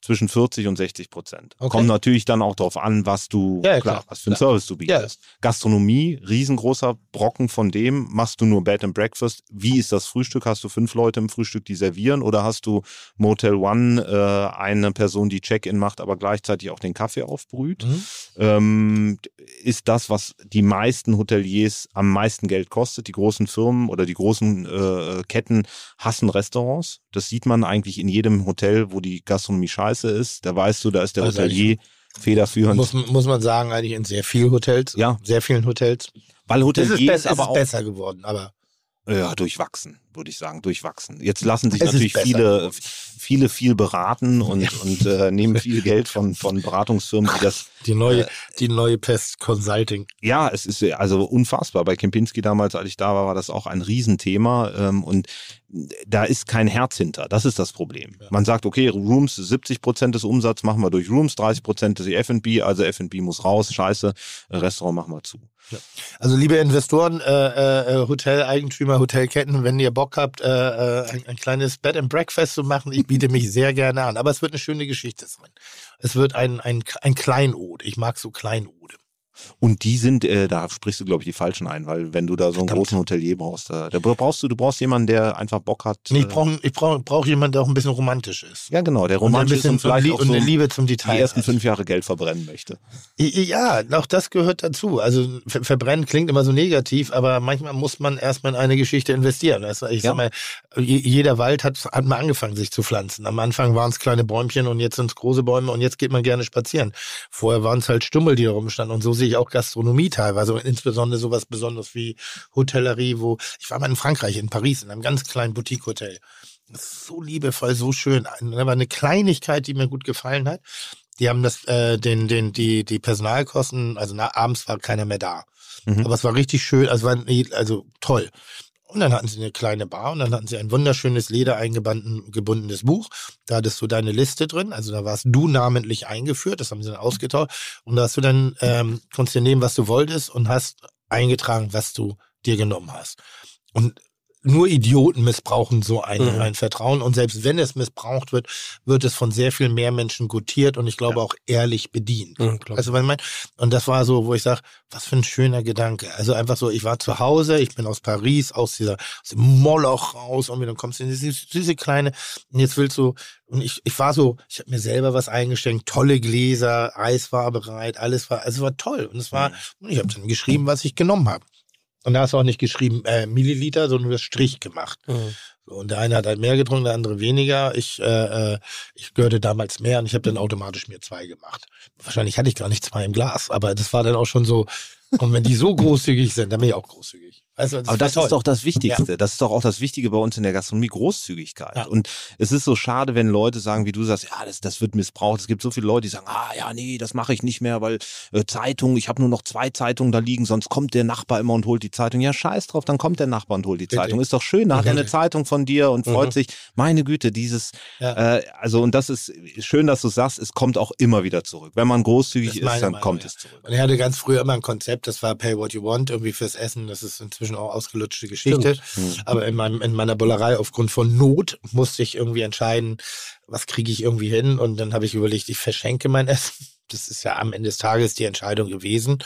zwischen 40 und 60 Prozent. Okay. Kommt natürlich dann auch darauf an, was du, Ja, ja, klar, klar, was für einen klar. Service du bietest. Gastronomie, riesengroßer Brocken von dem, machst du nur Bed and Breakfast. Wie ist das Frühstück? Hast du fünf Leute im Frühstück, die servieren oder hast du Motel One, äh, eine Person, die Check-in macht, aber gleichzeitig auch den Kaffee aufbrüht? Mhm. ähm, ist das, was die meisten Hoteliers am meisten Geld kostet. Die großen Firmen oder die großen äh, Ketten hassen Restaurants. Das sieht man eigentlich in jedem Hotel, wo die Gastronomie scheiße ist. Da weißt du, da ist der Also Hotelier federführend. Muss, muss man sagen, eigentlich in sehr vielen Hotels. Ja. Sehr vielen Hotels. weil Hotelier ist, ist, besser, es aber ist auch besser geworden, aber ja, durchwachsen, würde ich sagen, durchwachsen. Jetzt lassen sich Es natürlich viele, viele viel beraten und, und äh, nehmen viel Geld von, von Beratungsfirmen, die das die Äh, neue, die neue Pest Consulting. Ja, es ist ja also unfassbar. Bei Kempinski damals, als ich da war, war das auch ein Riesenthema. Ähm, und da ist kein Herz hinter. Das ist das Problem. Man sagt, okay, Rooms 70 Prozent des Umsatzes machen wir durch Rooms, 30 Prozent ist die F&B, also F&B muss raus, scheiße, Restaurant machen wir zu. Also liebe Investoren, äh, äh, Hoteleigentümer, Hotelketten, wenn ihr Bock habt, äh, äh, ein, ein kleines Bed and Breakfast zu machen, ich biete mich sehr gerne an. Aber es wird eine schöne Geschichte sein. Es wird ein, ein, ein Kleinod. Ich mag so Kleinode. Und die sind, äh, da sprichst du, glaube ich, die falschen ein, weil wenn du da so einen Verdammt. großen Hotelier brauchst, da, da brauchst du, du brauchst jemanden, der einfach Bock hat. Nee, äh, ich brauche ich brauch, brauch jemanden, der auch ein bisschen romantisch ist. ja, genau, der romantisch ist bisschen und vielleicht auch so eine Liebe zum die Detail. ersten hat. fünf Jahre Geld verbrennen möchte. Ja, auch das gehört dazu. Also ver verbrennen klingt immer so negativ, aber manchmal muss man erstmal in eine Geschichte investieren. Also ich Ja. sag mal, je- jeder Wald hat, hat mal angefangen, sich zu pflanzen. Am Anfang waren es kleine Bäumchen und jetzt sind es große Bäume und jetzt geht man gerne spazieren. Vorher waren es halt Stummel, die da rumstanden. Und so sehe ich auch Gastronomie teilweise, insbesondere sowas Besonderes wie Hotellerie, wo ich war mal in Frankreich, in Paris, in einem ganz kleinen Boutique-Hotel. So liebevoll, so schön. Da war eine Kleinigkeit, die mir gut gefallen hat. Die haben das, äh, den, den, die, die Personalkosten, also na, abends war keiner mehr da. Mhm. Aber es war richtig schön, also war also toll. Und dann hatten sie eine kleine Bar und dann hatten sie ein wunderschönes Leder eingebundenes Buch. Da hattest du deine Liste drin, also da warst du namentlich eingeführt, das haben sie dann ausgetauscht. Und da hast du dann, ähm, konntest dir nehmen, was du wolltest und hast eingetragen, was du dir genommen hast. Und nur Idioten missbrauchen so ein, Mhm. ein Vertrauen. Und selbst wenn es missbraucht wird, wird es von sehr viel mehr Menschen gutiert und ich glaube auch ehrlich bedient. Mhm, Also, was ich meine? Und das war so, wo ich sage, was für ein schöner Gedanke. Also einfach so, ich war zu Hause, ich bin aus Paris, aus dieser, aus dem Moloch raus und dann kommst du in diese süße kleine, und jetzt willst du, und ich, ich war so, ich habe mir selber was eingeschenkt, tolle Gläser, Eis war bereit, alles war, also es war toll. Und es war, und ich habe dann geschrieben, was ich genommen habe. Und da hast du auch nicht geschrieben äh, Milliliter, sondern nur Strich gemacht. Mhm. Und der eine hat halt mehr getrunken, der andere weniger. Ich, äh, äh, ich gehörte damals mehr und ich habe dann automatisch mir zwei gemacht. Wahrscheinlich hatte ich gar nicht zwei im Glas, aber das war dann auch schon so. Und wenn die so großzügig sind, dann bin ich auch großzügig. Weißt du, Aber das toll. ist doch das Wichtigste. Das ist doch auch das Wichtige bei uns in der Gastronomie, Großzügigkeit. Ja. Und es ist so schade, wenn Leute sagen, wie du sagst, ja, das, das wird missbraucht. Es gibt so viele Leute, die sagen, ah ja, nee, das mache ich nicht mehr, weil äh, Zeitung, ich habe nur noch zwei Zeitungen da liegen, sonst kommt der Nachbar immer und holt die Zeitung. Ja, scheiß drauf, dann kommt der Nachbar und holt die. Zeitung. Ist doch schön, da hat er eine. Zeitung von dir und freut Mhm. sich. Meine Güte, dieses, Ja. äh, also und das ist schön, dass du sagst, es kommt auch immer wieder zurück. Wenn man großzügig Das ist dann Meinung, kommt ja. es zurück. Und er hatte ganz früher immer ein Konzept, das war Pay What You Want, irgendwie fürs Essen. Das ist inzwischen auch ausgelutschte Geschichte. Aber in, meinem, in meiner Bullerei aufgrund von Not musste ich irgendwie entscheiden, was kriege ich irgendwie hin. Und dann habe ich überlegt, ich verschenke mein Essen. Das ist ja am Ende des Tages die Entscheidung gewesen.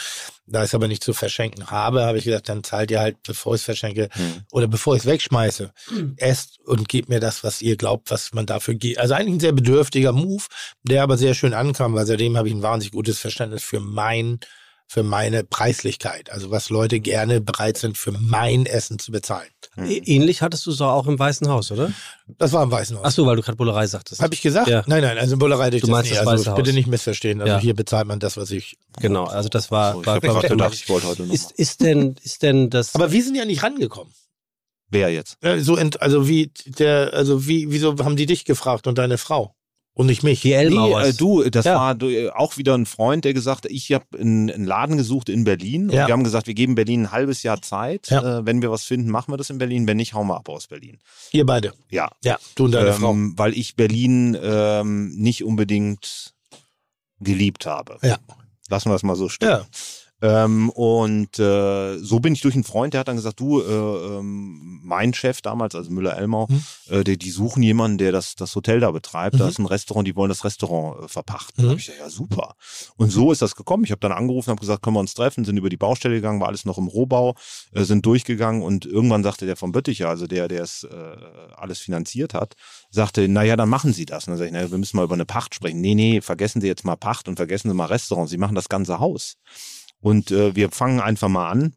Da ich es aber nicht zu verschenken habe, habe ich gesagt, dann zahlt ihr halt, bevor ich es verschenke Hm. oder bevor ich es wegschmeiße, esst und gebt mir das, was ihr glaubt, was man dafür geht. Also eigentlich ein sehr bedürftiger Move, der aber sehr schön ankam, weil seitdem habe ich ein wahnsinnig gutes Verständnis für mein, für meine Preislichkeit. Also was Leute gerne bereit sind, für mein Essen zu bezahlen. Ä- Ähnlich hattest du es auch im Weißen Haus, oder? Das war im Weißen Haus. Ach so, weil du gerade Bullerei sagtest. Habe ich gesagt? Ja. Nein, nein, also Bullerei durch Du das meinst nie. das Also Weiße bitte Haus. nicht missverstehen. Also Ja. hier bezahlt man das, was ich. Genau, also das war, So, ich war perfekt. gedacht, ich wollte heute noch Ist, ist denn, ist denn das. Aber wir sind ja nicht rangekommen. Wer jetzt? Äh, So ent, also wie der, also wie, wieso haben die dich gefragt und deine Frau? Und nicht mich. die Nee, Elmauers. äh, du, das Ja. war du, äh, auch wieder ein Freund, der gesagt hat, ich habe einen, einen Laden gesucht in Berlin. Ja. Und wir haben gesagt, wir geben Berlin ein halbes Jahr Zeit. Ja. Äh, wenn wir was finden, machen wir das in Berlin. Wenn nicht, hauen wir ab aus Berlin. Ihr beide. Ja. Ja, du und deine Frau. Ähm, weil ich Berlin ähm, nicht unbedingt geliebt habe. Ja. Lassen wir das mal so stehen. Ja. Ähm, und äh, so bin ich durch einen Freund, der hat dann gesagt, du, äh, ähm, mein Chef damals, also Müller-Elmau, Mhm. äh, die, die suchen jemanden, der das, das Hotel da betreibt. Da Mhm. ist ein Restaurant, die wollen das Restaurant äh, verpachten. Mhm. Da hab ich gesagt, ja super. Und so ist das gekommen. Ich habe dann angerufen, habe gesagt, können wir uns treffen, sind über die Baustelle gegangen, war alles noch im Rohbau, äh, sind durchgegangen und irgendwann sagte der von Bötticher, also der, der es äh, alles finanziert hat, sagte, naja, dann machen Sie das. Und dann sag ich, naja, wir müssen mal über eine Pacht sprechen. Nee, nee, vergessen Sie jetzt mal Pacht und vergessen Sie mal Restaurant. Sie machen das ganze Haus. Und äh, wir fangen einfach mal an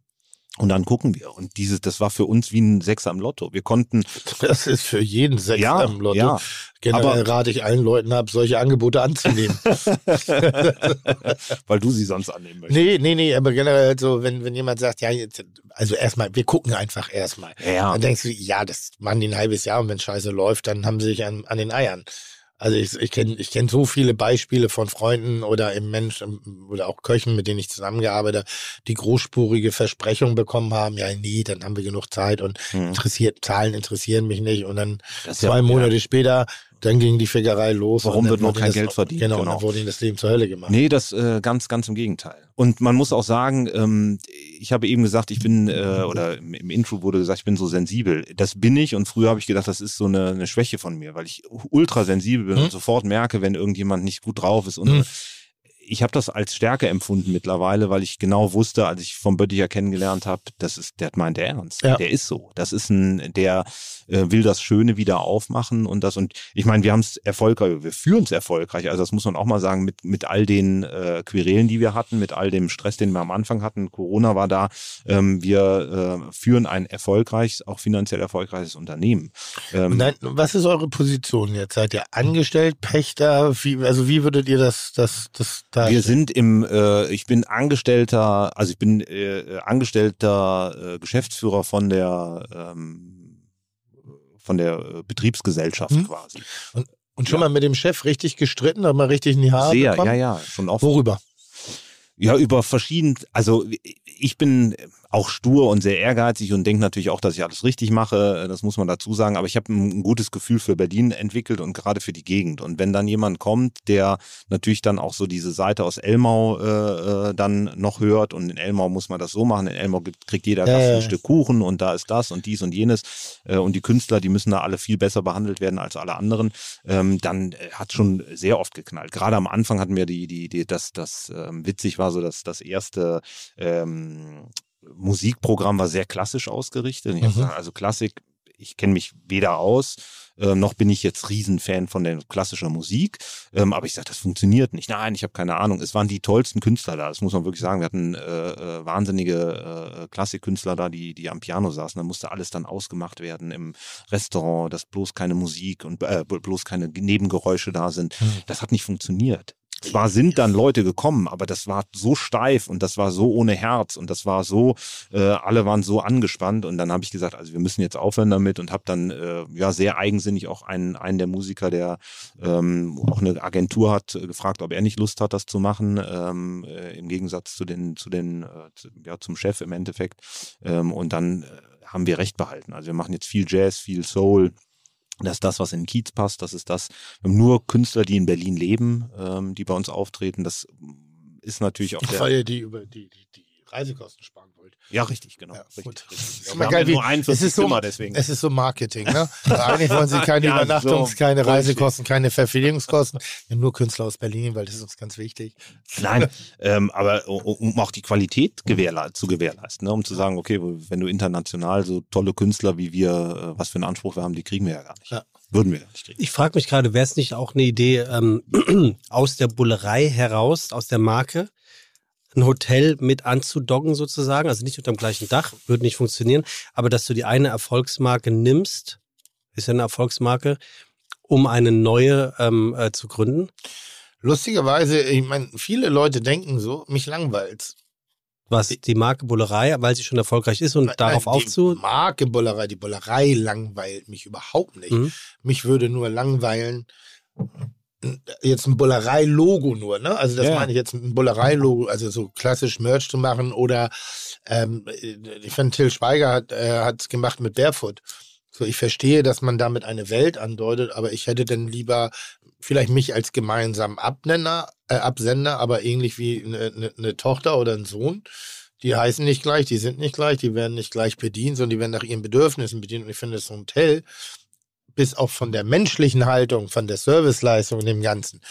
und dann gucken wir. Und dieses, das war für uns wie ein Sechser im Lotto. Wir konnten, Das ist für jeden Sechser ja, im Lotto. ja, Generell aber- rate ich allen Leuten ab, solche Angebote anzunehmen. weil du sie sonst annehmen möchtest. nee, nee, nee, aber generell so, wenn, wenn jemand sagt, ja, jetzt, also erstmal, wir gucken einfach erstmal. Ja, Dann denkst du, ja, das machen die ein halbes Jahr und wenn Scheiße läuft, dann haben sie sich an, an den Eiern. Also ich, ich kenne ich kenn so viele Beispiele von Freunden oder im Mensch oder auch Köchen, mit denen ich zusammengearbeitet habe, die großspurige Versprechungen bekommen haben, ja nee, dann haben wir genug Zeit und Hm. interessiert, Zahlen interessieren mich nicht. Und dann Das ist ja- zwei Monate später, dann ging die Fickerei los. Warum wird noch kein das, Geld verdient? Genau, Genau. dann wurde ihnen das Leben zur Hölle gemacht. Nee, das äh, ganz, ganz im Gegenteil. Und man muss auch sagen, ähm, ich habe eben gesagt, ich bin, äh, oder im, im Intro wurde gesagt, ich bin so sensibel. Das bin ich und früher habe ich gedacht, das ist so eine, eine Schwäche von mir, weil ich ultra sensibel bin Hm. und sofort merke, wenn irgendjemand nicht gut drauf ist. Und Hm. ich habe das als Stärke empfunden mittlerweile, weil ich genau wusste, als ich von Bötticher kennengelernt habe, das ist, der meint der ernst. Ja. Der ist so. Das ist ein, der äh, will das Schöne wieder aufmachen und das und ich meine, wir haben es erfolgreich, wir führen es erfolgreich. Also das muss man auch mal sagen mit mit all den äh, Querelen, die wir hatten, mit all dem Stress, den wir am Anfang hatten. Corona war da. Ähm, wir äh, führen ein erfolgreiches, auch finanziell erfolgreiches Unternehmen. Ähm, dann, was ist eure Position jetzt? Seid ihr angestellt, Pächter? Wie, also wie würdet ihr das, das, das darstellen? Wir sind im, äh, ich bin Angestellter, also ich bin äh, Angestellter äh, Geschäftsführer von der ähm, von der äh, Betriebsgesellschaft Hm. quasi. Und schon Ja. mal mit dem Chef richtig gestritten, hat mal richtig in die Haare Sehr, bekommen? ja, ja, schon oft. Worüber? Ja, über verschieden, also ich bin auch stur und sehr ehrgeizig und denke natürlich auch, dass ich alles richtig mache. Das muss man dazu sagen. Aber ich habe ein, gutes Gefühl für Berlin entwickelt und gerade für die Gegend. Und wenn dann jemand kommt, der natürlich dann auch so diese Seite aus Elmau äh, äh dann noch hört und in Elmau muss man das so machen. In Elmau kriegt jeder Gast ein Stück Kuchen und da ist das und dies und jenes. Äh, und die Künstler, die müssen da alle viel besser behandelt werden als alle anderen. Ähm, dann äh, hat schon sehr oft geknallt. Gerade am Anfang hatten wir die, die, die das, das ähm, witzig war so, dass das erste ähm, Musikprogramm war sehr klassisch ausgerichtet. Mhm. Gesagt, also Klassik, ich kenne mich weder aus, äh, noch bin ich jetzt Riesenfan von der klassischen Musik. Ähm, aber ich sage, das funktioniert nicht. Nein, ich habe keine Ahnung. Es waren die tollsten Künstler da. Das muss man wirklich sagen. Wir hatten äh, äh, wahnsinnige äh, Klassikkünstler da, die, die am Piano saßen. Da musste alles dann ausgemacht werden im Restaurant, dass bloß keine Musik und äh, bloß keine Nebengeräusche da sind. Mhm. Das hat nicht funktioniert. Zwar sind dann Leute gekommen, aber das war so steif und das war so ohne Herz und das war so, äh, alle waren so angespannt und dann habe ich gesagt, also wir müssen jetzt aufhören damit und habe dann äh, ja sehr eigensinnig auch einen, einen der Musiker, der ähm, auch eine Agentur hat, äh, gefragt, ob er nicht Lust hat, das zu machen, ähm, äh, im Gegensatz zu den, zu den, äh, zu, ja, zum Chef im Endeffekt. Ähm, und dann äh, haben wir recht behalten. Also wir machen jetzt viel Jazz, viel Soul. Das ist das, was in den Kiez passt. Das ist das. Wir haben nur Künstler, die in Berlin leben, ähm, die bei uns auftreten. Das ist natürlich auch der. Weil ihr die über die, die, die Reisekosten sparen wollt. Ja, richtig, genau. Ja, richtig, richtig. Ja, wir haben ja nur einen es ist so, Zimmer, deswegen. Es ist so Marketing, ne? Eigentlich wollen sie keine ja, Übernachtungs-, so keine Reisekosten, keine Verpflegungskosten. Wir haben nur Künstler aus Berlin, weil das ist uns ganz wichtig. Nein, ähm, aber um auch die Qualität gewährle zu gewährleisten, ne? um zu sagen, okay, wenn du international so tolle Künstler wie wir, äh, was für einen Anspruch wir haben, die kriegen wir ja gar nicht. Ja. Würden wir nicht kriegen. Ich frage mich gerade, wäre es nicht auch eine Idee ähm, aus der Bullerei heraus, aus der Marke, ein Hotel mit anzudoggen sozusagen, also nicht unter dem gleichen Dach, würde nicht funktionieren, aber dass du die eine Erfolgsmarke nimmst, ist ja eine Erfolgsmarke, um eine neue ähm, äh, zu gründen? Lustigerweise, ich meine, viele Leute denken so, mich langweilt. Was, die Marke Bullerei, weil sie schon erfolgreich ist und nein, darauf nein, aufzu... Die Marke Bullerei, die Bullerei langweilt mich überhaupt nicht. Mhm. Mich würde nur langweilen, jetzt ein Bullerei-Logo nur, ne? Also das ja. meine ich jetzt ein Bullerei-Logo, also so klassisch Merch zu machen oder ähm, ich finde Till Schweiger hat äh, es gemacht mit Barefoot. So, ich verstehe, dass man damit eine Welt andeutet, aber ich hätte dann lieber vielleicht mich als gemeinsamen Abnenner, äh, Absender, aber ähnlich wie eine, eine, eine Tochter oder ein Sohn. Die heißen nicht gleich, die sind nicht gleich, die werden nicht gleich bedient, sondern die werden nach ihren Bedürfnissen bedient. Und ich finde, so ein Hotel bis auch von der menschlichen Haltung, von der Serviceleistung und dem Ganzen,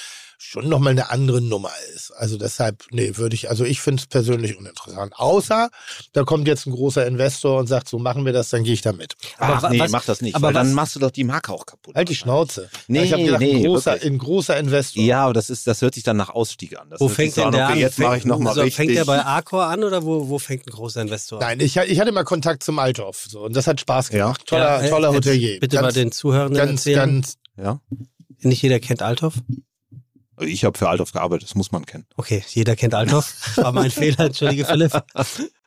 schon nochmal eine andere Nummer ist. Also deshalb, nee, würde ich, also ich finde es persönlich uninteressant. Außer, da kommt jetzt ein großer Investor und sagt, so machen wir das, dann gehe ich da mit. Ach, aber nee, was, mach das nicht, aber dann machst du doch die Marke auch kaputt. Halt die Schnauze. Nee, ich habe gedacht, nee, ein, großer, ein großer Investor. Ja, aber das, ist, das hört sich dann nach Ausstieg an. Das wo fängt denn der an? Jetzt mache ich nochmal so, Fängt der bei Accor an oder wo, wo fängt ein großer Investor an? Nein, ich, ich hatte mal Kontakt zum Althoff so, und das hat Spaß gemacht. Ja. Toller, ja, toller Hotelier. Bitte ganz, mal den Zuhörern ganz, erzählen. Ganz, ja. Nicht jeder kennt Althoff. Ich habe für Althoff gearbeitet, das muss man kennen. Okay, jeder kennt Althoff. War mein Fehler, entschuldige Philipp.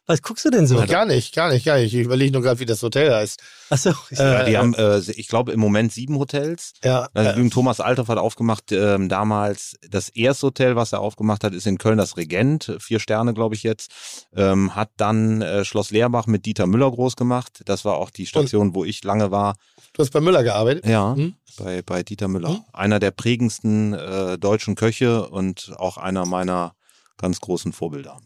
Was guckst du denn so? Gar nicht, gar nicht, gar nicht. Ich überlege nur gerade, wie das Hotel heißt. Achso. Äh, die haben, äh, ich glaube, im Moment sieben Hotels. Ja. Äh, Thomas Althoff hat aufgemacht, ähm, damals das erste Hotel, was er aufgemacht hat, ist in Köln das Regent. Vier Sterne, glaube ich jetzt. Ähm, hat dann äh, Schloss Leerbach mit Dieter Müller groß gemacht. Das war auch die Station, Und wo ich lange war. Du hast bei Müller gearbeitet? Ja, hm? bei, bei Dieter Müller. Hm? Einer der prägendsten äh, deutschen Köche und auch einer meiner ganz großen Vorbilder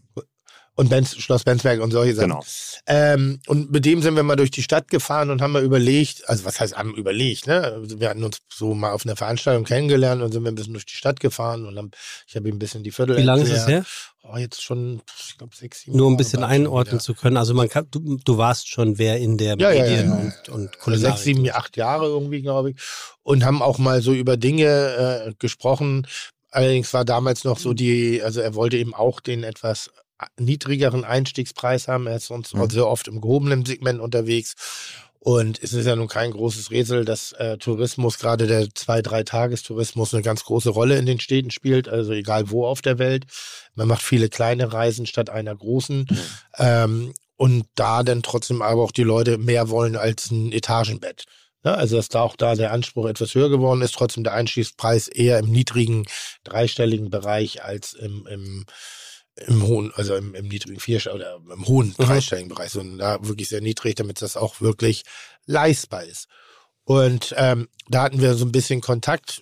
und Benz, Schloss Benzberg und solche Sachen. Genau. Ähm, und mit dem sind wir mal durch die Stadt gefahren und haben mal überlegt, also was heißt haben überlegt, ne? Also wir hatten uns so mal auf einer Veranstaltung kennengelernt und sind wir ein bisschen durch die Stadt gefahren und haben, ich habe ihm ein bisschen die Viertel Wie lange ist es her? Oh, jetzt schon, ich glaube, sechs, sieben Nur ein bisschen einordnen zu können. Also man kann, du, du warst schon wer in der ja, Medien ja, ja, und, und Kulinarik. Sechs, sieben, acht Jahre irgendwie, glaube ich. Und haben auch mal so über Dinge äh, gesprochen. Allerdings war damals noch so die, also er wollte eben auch den etwas niedrigeren Einstiegspreis haben. Er ist sonst mhm. sehr oft im gehobenen Segment unterwegs. Und es ist ja nun kein großes Rätsel, dass äh, Tourismus, gerade der zwei-, drei Tagestourismus, eine ganz große Rolle in den Städten spielt, also egal wo auf der Welt. Man macht viele kleine Reisen statt einer großen. Mhm. Ähm, und da dann trotzdem aber auch die Leute mehr wollen als ein Etagenbett. Ja, also dass da auch da der Anspruch etwas höher geworden ist, trotzdem der Einstiegspreis eher im niedrigen dreistelligen Bereich als im, im im hohen, also im, im niedrigen Vierstell oder im hohen dreistelligen Bereich, sondern da wirklich sehr niedrig, damit das auch wirklich leistbar ist. Und ähm, da hatten wir so ein bisschen Kontakt.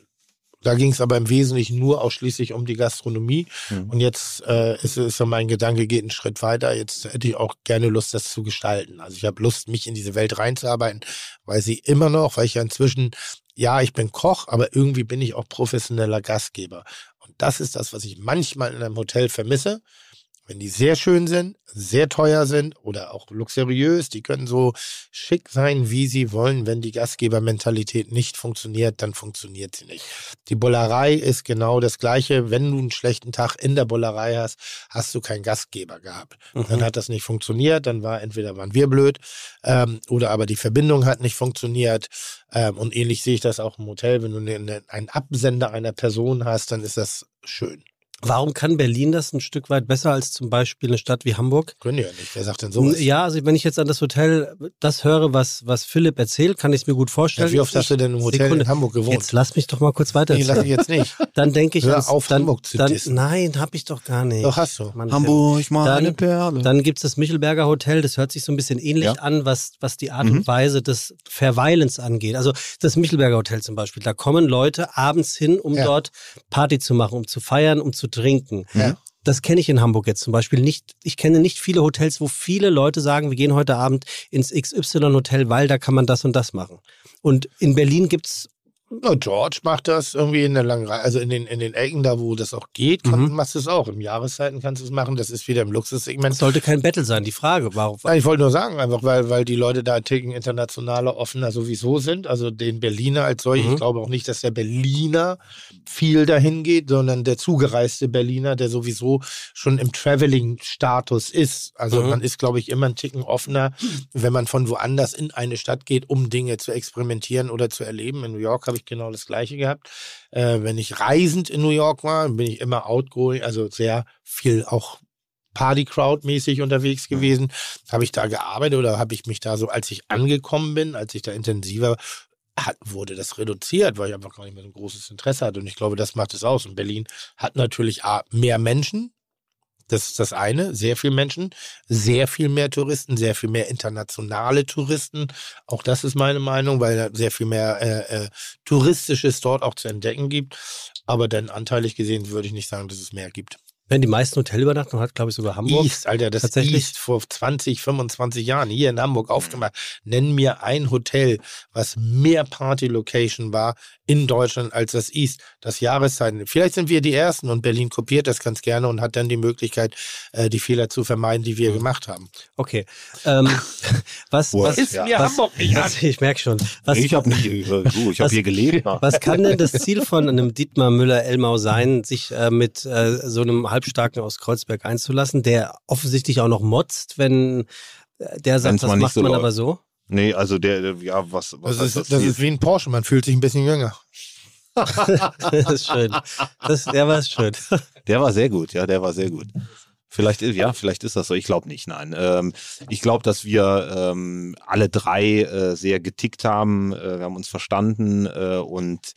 Da ging es aber im Wesentlichen nur ausschließlich um die Gastronomie. Mhm. Und jetzt äh, ist, ist so mein Gedanke, geht einen Schritt weiter. Jetzt hätte ich auch gerne Lust, das zu gestalten. Also ich habe Lust, mich in diese Welt reinzuarbeiten, weil sie immer noch, weil ich ja inzwischen, ja, ich bin Koch, aber irgendwie bin ich auch professioneller Gastgeber. Das ist das, was ich manchmal in einem Hotel vermisse. Wenn die sehr schön sind, sehr teuer sind oder auch luxuriös, die können so schick sein, wie sie wollen. Wenn die Gastgebermentalität nicht funktioniert, dann funktioniert sie nicht. Die Bollerei ist genau das Gleiche. Wenn du einen schlechten Tag in der Bollerei hast, hast du keinen Gastgeber gehabt. Mhm. Dann hat das nicht funktioniert, dann war entweder waren wir blöd ähm, oder aber die Verbindung hat nicht funktioniert. Ähm, und ähnlich sehe ich das auch im Hotel. Wenn du ne, ne, einen Absender einer Person hast, dann ist das schön. Warum kann Berlin das ein Stück weit besser als zum Beispiel eine Stadt wie Hamburg? Können die ja nicht. Wer sagt denn sowas? Ja, also wenn ich jetzt an das Hotel das höre, was, was Philipp erzählt, kann ich es mir gut vorstellen. Ja, wie oft hast du denn im Hotel Sekunde. in Hamburg gewohnt? Jetzt lass mich doch mal kurz weiter nee, lass ich jetzt nicht. Dann denke ich Hör ans- auf, dann, Hamburg zu dann, dissen. Nein, hab ich doch gar nicht. Doch, hast du. Mann, Hamburg, mal Dann- eine Perle. Dann gibt es das Michelberger Hotel, das hört sich so ein bisschen ähnlich Ja. an, was, was die Art Mhm. und Weise des Verweilens angeht. Also das Michelberger Hotel zum Beispiel, da kommen Leute abends hin, um Ja. dort Party zu machen, um zu feiern, um zu trinken. Ja. Das kenne ich in Hamburg jetzt zum Beispiel nicht. Ich kenne nicht viele Hotels, wo viele Leute sagen, wir gehen heute Abend ins XY-Hotel, weil da kann man das und das machen. Und in Berlin gibt's Na, George macht das irgendwie in der langen Reihe, also in den, in den Ecken da, wo das auch geht, kann, Mhm. machst du es auch. Im Jahreszeiten kannst du es machen, das ist wieder im Luxussegment. sollte kein Battle sein. Die Frage, warum? Nein, ich wollte nur sagen, einfach weil, weil die Leute da Ticken internationaler, offener sowieso sind. Also den Berliner als solche. Mhm. Ich glaube auch nicht, dass der Berliner viel dahin geht, sondern der zugereiste Berliner, der sowieso schon im Traveling-Status ist. Also Mhm. man ist, glaube ich, immer ein Ticken offener, wenn man von woanders in eine Stadt geht, um Dinge zu experimentieren oder zu erleben. In New York habe ich genau das Gleiche gehabt. Äh, wenn ich reisend in New York war, bin ich immer outgoing, also sehr viel auch Party-Crowd-mäßig unterwegs gewesen. Habe ich da gearbeitet oder habe ich mich da so, als ich angekommen bin, als ich da intensiver hat, wurde das reduziert, weil ich einfach gar nicht mehr so ein großes Interesse hatte. Und ich glaube, das macht es aus. Und Berlin hat natürlich A, mehr Menschen. Das ist das eine, sehr viel Menschen, sehr viel mehr Touristen, sehr viel mehr internationale Touristen. Auch das ist meine Meinung, weil sehr viel mehr äh, äh, Touristisches dort auch zu entdecken gibt. Aber dann anteilig gesehen würde ich nicht sagen, dass es mehr gibt. Wenn die meisten Hotelübernachtungen hat, glaube ich, sogar Hamburg. East, Alter, das Tatsächlich? East vor 20, 25 Jahren hier in Hamburg aufgemacht. Nenn mir ein Hotel, was mehr Party-Location war in Deutschland als das East. Das Jahreszeiten. Vielleicht sind wir die Ersten und Berlin kopiert das ganz gerne und hat dann die Möglichkeit, äh, die Fehler zu vermeiden, die wir Mhm. gemacht haben. Okay. Ähm, was, was, ist mir was, Hamburg nicht was, Ich merke schon. Was, ich habe nicht, äh, hier gelebt. was kann denn das Ziel von einem Dietmar Müller-Elmau sein, sich äh, mit äh, so einem Halbstarken aus Kreuzberg einzulassen, der offensichtlich auch noch motzt, wenn äh, der sagt, Wenn's das macht so man läuft. aber so? Nee, also der, ja, was, was Das heißt ist, das Ziel? ist wie ein Porsche, man fühlt sich ein bisschen jünger. das ist schön. Das, der war schön. Der war sehr gut, ja, der war sehr gut. Vielleicht, ja, vielleicht ist das so. Ich glaube nicht, nein. Ähm, ich glaube, dass wir ähm, alle drei äh, sehr getickt haben. Äh, wir haben uns verstanden äh, und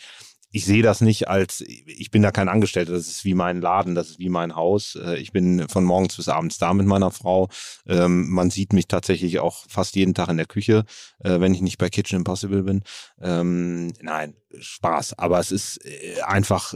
ich sehe das nicht als, ich bin da kein Angestellter, das ist wie mein Laden, das ist wie mein Haus. Äh, Ich bin von morgens bis abends da mit meiner Frau. Ähm, Man sieht mich tatsächlich auch fast jeden Tag in der Küche, äh, wenn ich nicht bei Kitchen Impossible bin. Ähm, Nein, Spaß. Aber es ist äh, einfach,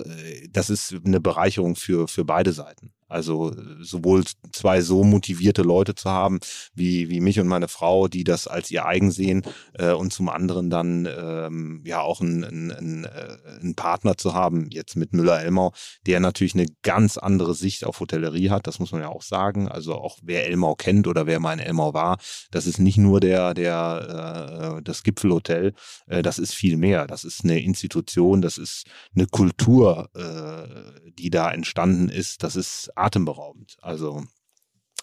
das ist eine Bereicherung für, für beide Seiten. Also sowohl zwei so motivierte Leute zu haben, wie, wie mich und meine Frau, die das als ihr eigen sehen, äh, und zum anderen dann ähm, ja auch einen, einen, einen, äh, Partner zu haben, jetzt mit Müller-Elmau, der natürlich eine ganz andere Sicht auf Hotellerie hat, das muss man ja auch sagen. Also auch wer Elmau kennt oder wer mal in Elmau war, das ist nicht nur der, der äh, das Gipfelhotel, äh, das ist viel mehr. Das ist eine Institution, das ist eine Kultur, äh, die da entstanden ist. Das ist atemberaubend. Also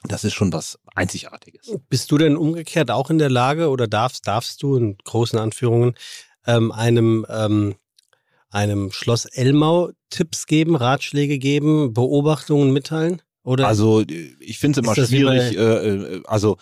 das ist schon was Einzigartiges. Bist du denn umgekehrt auch in der Lage oder darfst, darfst du in großen Anführungen ähm, einem, ähm, einem Schloss Elmau Tipps geben, Ratschläge geben, Beobachtungen mitteilen? Oder Also ich finde es immer schwierig, äh, äh, also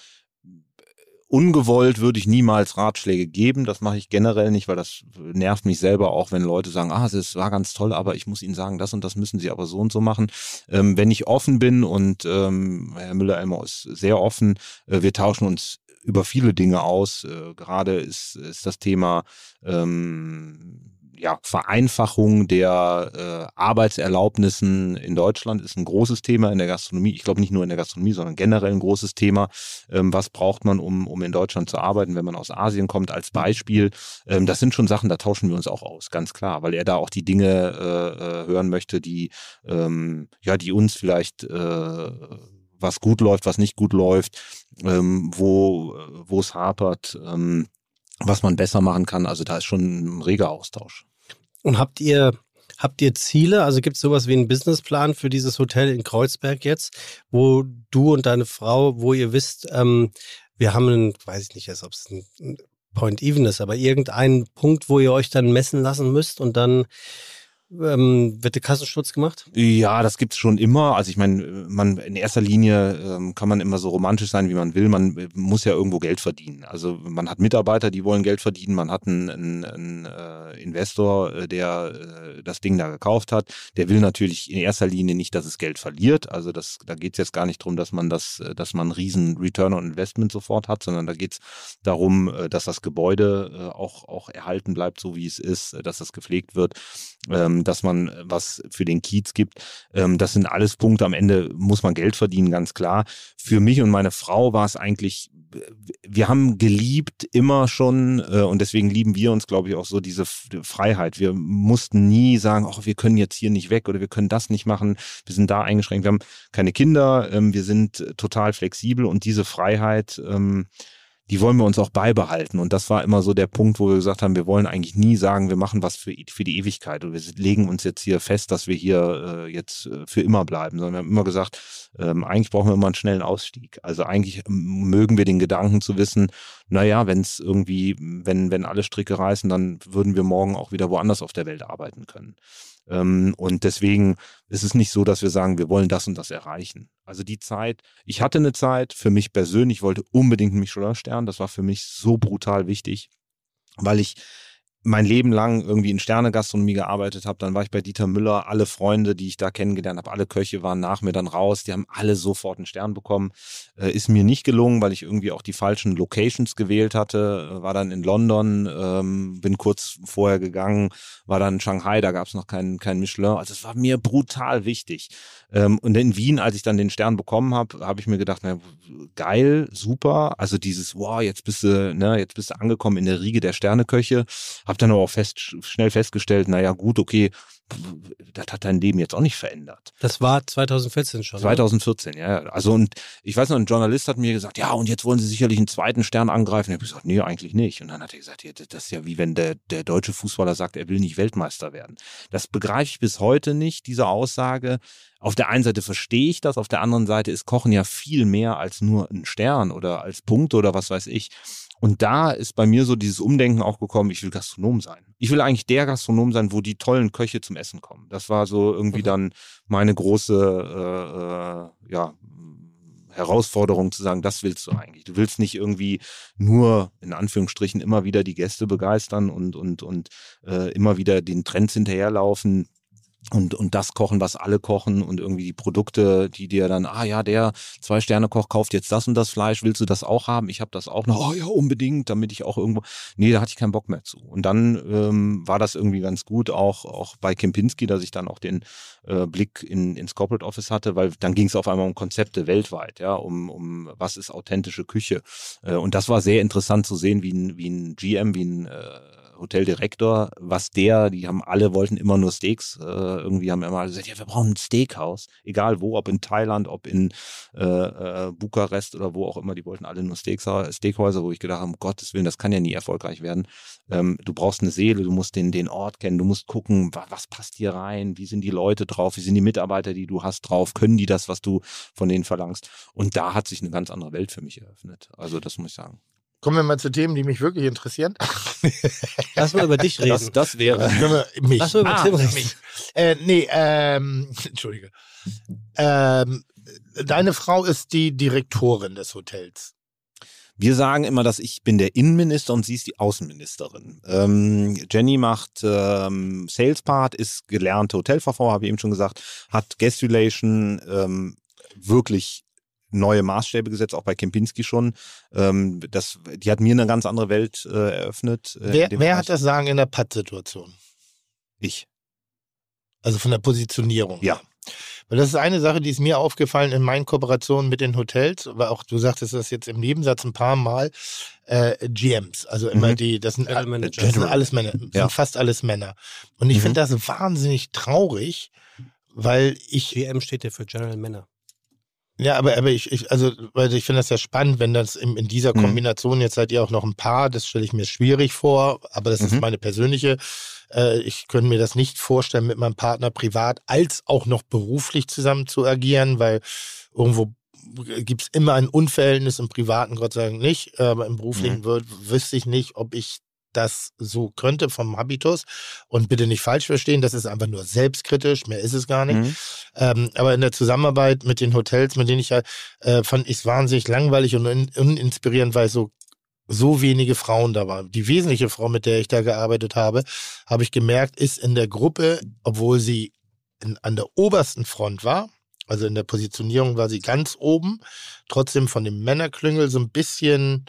ungewollt würde ich niemals Ratschläge geben. Das mache ich generell nicht, weil das nervt mich selber auch, wenn Leute sagen, ah, es war ganz toll, aber ich muss Ihnen sagen, das und das müssen Sie aber so und so machen. Ähm, wenn ich offen bin und ähm, Herr Müller-Elmer ist sehr offen, äh, wir tauschen uns über viele Dinge aus. Äh, gerade ist, ist das Thema ähm, ja, Vereinfachung der äh, Arbeitserlaubnissen in Deutschland ist ein großes Thema in der Gastronomie. Ich glaube nicht nur in der Gastronomie, sondern generell ein großes Thema. Ähm, was braucht man, um, um in Deutschland zu arbeiten, wenn man aus Asien kommt, als Beispiel. Ähm, das sind schon Sachen, da tauschen wir uns auch aus, ganz klar, weil er da auch die Dinge äh, äh hören möchte, die, ähm, ja, die uns vielleicht äh, was gut läuft, was nicht gut läuft, ähm, wo wo es hapert. Ähm, was man besser machen kann. Also da ist schon ein reger Austausch. Und habt ihr, habt ihr Ziele? Also gibt es sowas wie einen Businessplan für dieses Hotel in Kreuzberg jetzt, wo du und deine Frau, wo ihr wisst, ähm, wir haben einen, weiß ich nicht, ob es ein Point Even ist, aber irgendeinen Punkt, wo ihr euch dann messen lassen müsst und dann ähm, wird der Kassenschutz gemacht? Ja, das gibt's schon immer. Also ich meine, man in erster Linie ähm, kann man immer so romantisch sein, wie man will. Man äh, muss ja irgendwo Geld verdienen. Also man hat Mitarbeiter, die wollen Geld verdienen. Man hat einen, einen, einen äh, Investor, äh, der äh, das Ding da gekauft hat. Der will natürlich in erster Linie nicht, dass es Geld verliert. Also das, da geht's jetzt gar nicht drum, dass man das, äh, dass man einen riesen Return on Investment sofort hat, sondern da geht's darum, dass das Gebäude auch, auch erhalten bleibt, so wie es ist, dass das gepflegt wird. Ähm, dass man äh, was für den Kiez gibt. Ähm, das sind alles Punkte. Am Ende muss man Geld verdienen, ganz klar. Für mich und meine Frau war es eigentlich, wir haben geliebt immer schon äh, und deswegen lieben wir uns, glaube ich, auch so diese Freiheit. Wir mussten nie sagen, oh, wir können jetzt hier nicht weg oder wir können das nicht machen. Wir sind da eingeschränkt. Wir haben keine Kinder. Ähm, wir sind total flexibel und diese Freiheit, ähm, die wollen wir uns auch beibehalten. Und das war immer so der Punkt, wo wir gesagt haben, wir wollen eigentlich nie sagen, wir machen was für, für die Ewigkeit und wir legen uns jetzt hier fest, dass wir hier äh, jetzt äh, für immer bleiben, sondern wir haben immer gesagt, ähm, eigentlich brauchen wir immer einen schnellen Ausstieg. Also eigentlich mögen wir den Gedanken zu wissen, naja, wenn es irgendwie, wenn, wenn alle Stricke reißen, dann würden wir morgen auch wieder woanders auf der Welt arbeiten können. Ähm, und deswegen ist es nicht so, dass wir sagen, wir wollen das und das erreichen. Also die Zeit, ich hatte eine Zeit, für mich persönlich, wollte unbedingt einen Michelin-Stern. Das war für mich so brutal wichtig, weil ich mein Leben lang irgendwie in Sternegastronomie gearbeitet habe, dann war ich bei Dieter Müller, alle Freunde, die ich da kennengelernt habe, alle Köche waren nach mir dann raus, die haben alle sofort einen Stern bekommen. Äh, ist mir nicht gelungen, weil ich irgendwie auch die falschen Locations gewählt hatte, äh, war dann in London, ähm, bin kurz vorher gegangen, war dann in Shanghai, da gab es noch keinen kein Michelin. Also es war mir brutal wichtig. Ähm, und in Wien, als ich dann den Stern bekommen habe, habe ich mir gedacht, na, geil, super. Also dieses, wow, jetzt bist du, ne, jetzt bist du angekommen in der Riege der Sterneköche. Hab dann aber auch fest, schnell festgestellt, naja, gut, okay, das hat dein Leben jetzt auch nicht verändert. Das war 2014 schon. 2014, oder? ja. Also und ich weiß noch, ein Journalist hat mir gesagt, ja, und jetzt wollen sie sicherlich einen zweiten Stern angreifen. Ich habe gesagt, nee, eigentlich nicht. Und dann hat er gesagt, ja, das ist ja wie wenn der, der deutsche Fußballer sagt, er will nicht Weltmeister werden. Das begreife ich bis heute nicht, diese Aussage. Auf der einen Seite verstehe ich das, auf der anderen Seite ist Kochen ja viel mehr als nur ein Stern oder als Punkt oder was weiß ich. Und da ist bei mir so dieses Umdenken auch gekommen, ich will Gastronom sein. Ich will eigentlich der Gastronom sein, wo die tollen Köche zum Essen kommen. Das war so irgendwie mhm. dann meine große äh, äh, ja, Herausforderung zu sagen, das willst du eigentlich. Du willst nicht irgendwie nur in Anführungsstrichen immer wieder die Gäste begeistern und, und, und äh, immer wieder den Trends hinterherlaufen und, und das kochen, was alle kochen und irgendwie die Produkte, die dir dann, ah ja, der Zwei-Sterne-Koch kauft jetzt das und das Fleisch, willst du das auch haben? Ich habe das auch noch, oh ja, unbedingt, damit ich auch irgendwo, nee, da hatte ich keinen Bock mehr zu. Und dann ähm, war das irgendwie ganz gut, auch, auch bei Kempinski, dass ich dann auch den äh, Blick in, ins Corporate Office hatte, weil dann ging es auf einmal um Konzepte weltweit, ja, um, um was ist authentische Küche. Äh, und das war sehr interessant zu sehen, wie ein, wie ein GM, wie ein äh, Hoteldirektor, was der, die haben alle wollten immer nur Steaks, äh, irgendwie haben immer gesagt, ja, wir brauchen ein Steakhouse, egal wo, ob in Thailand, ob in äh, äh, Bukarest oder wo auch immer, die wollten alle nur Steaks, Steakhäuser, wo ich gedacht habe, um Gottes Willen, das kann ja nie erfolgreich werden. Ähm, du brauchst eine Seele, du musst den, den Ort kennen, du musst gucken, was, was passt hier rein, wie sind die Leute drauf, wie sind die Mitarbeiter, die du hast drauf, können die das, was du von denen verlangst. Und da hat sich eine ganz andere Welt für mich eröffnet. Also das muss ich sagen. Kommen wir mal zu Themen, die mich wirklich interessieren. Lass mal über dich reden. Das, das wäre. mich. Lass mal über ah, Tim reden. Mich. Äh, nee, ähm, Entschuldige. Ähm, deine Frau ist die Direktorin des Hotels. Wir sagen immer, dass ich bin der Innenminister und sie ist die Außenministerin. Ähm, Jenny macht ähm, Sales Part, ist gelernte Hotelfachfrau, habe ich eben schon gesagt, hat Guest Relation ähm, wirklich neue Maßstäbe gesetzt, auch bei Kempinski schon. Ähm, das, die hat mir eine ganz andere Welt äh, eröffnet. Äh, Wer, wer hat das Sagen in der Pattsituation? Ich. Also von der Positionierung. Ja. Weil das ist eine Sache, die ist mir aufgefallen in meinen Kooperationen mit den Hotels, aber auch du sagtest das jetzt im Nebensatz ein paar Mal, äh, GMs, also immer Mhm. die, das sind, General all- Manager. das sind alles Männer, sind Ja. fast alles Männer. Und ich Mhm. finde das wahnsinnig traurig, weil ich GM steht ja für General Männer. Ja, aber, aber ich, ich, also, weil ich finde das ja spannend, wenn das in, in dieser Mhm. Kombination, jetzt seid ihr auch noch ein Paar, das stelle ich mir schwierig vor, aber das ist Mhm. meine persönliche, äh, ich könnte mir das nicht vorstellen, mit meinem Partner privat als auch noch beruflich zusammen zu agieren, weil irgendwo gibt es immer ein Unverhältnis im Privaten, Gott sei Dank nicht, aber im beruflichen Mhm. wüsste ich nicht, ob ich das so könnte vom Habitus und bitte nicht falsch verstehen, das ist einfach nur selbstkritisch, mehr ist es gar nicht. Mhm. Ähm, aber in der Zusammenarbeit mit den Hotels, mit denen ich ja, äh, fand ich es wahnsinnig langweilig und un uninspirierend, weil so so wenige Frauen da waren. Die wesentliche Frau, mit der ich da gearbeitet habe, habe ich gemerkt, ist in der Gruppe, obwohl sie in, an der obersten Front war, also in der Positionierung war sie ganz oben, trotzdem von dem Männerklüngel so ein bisschen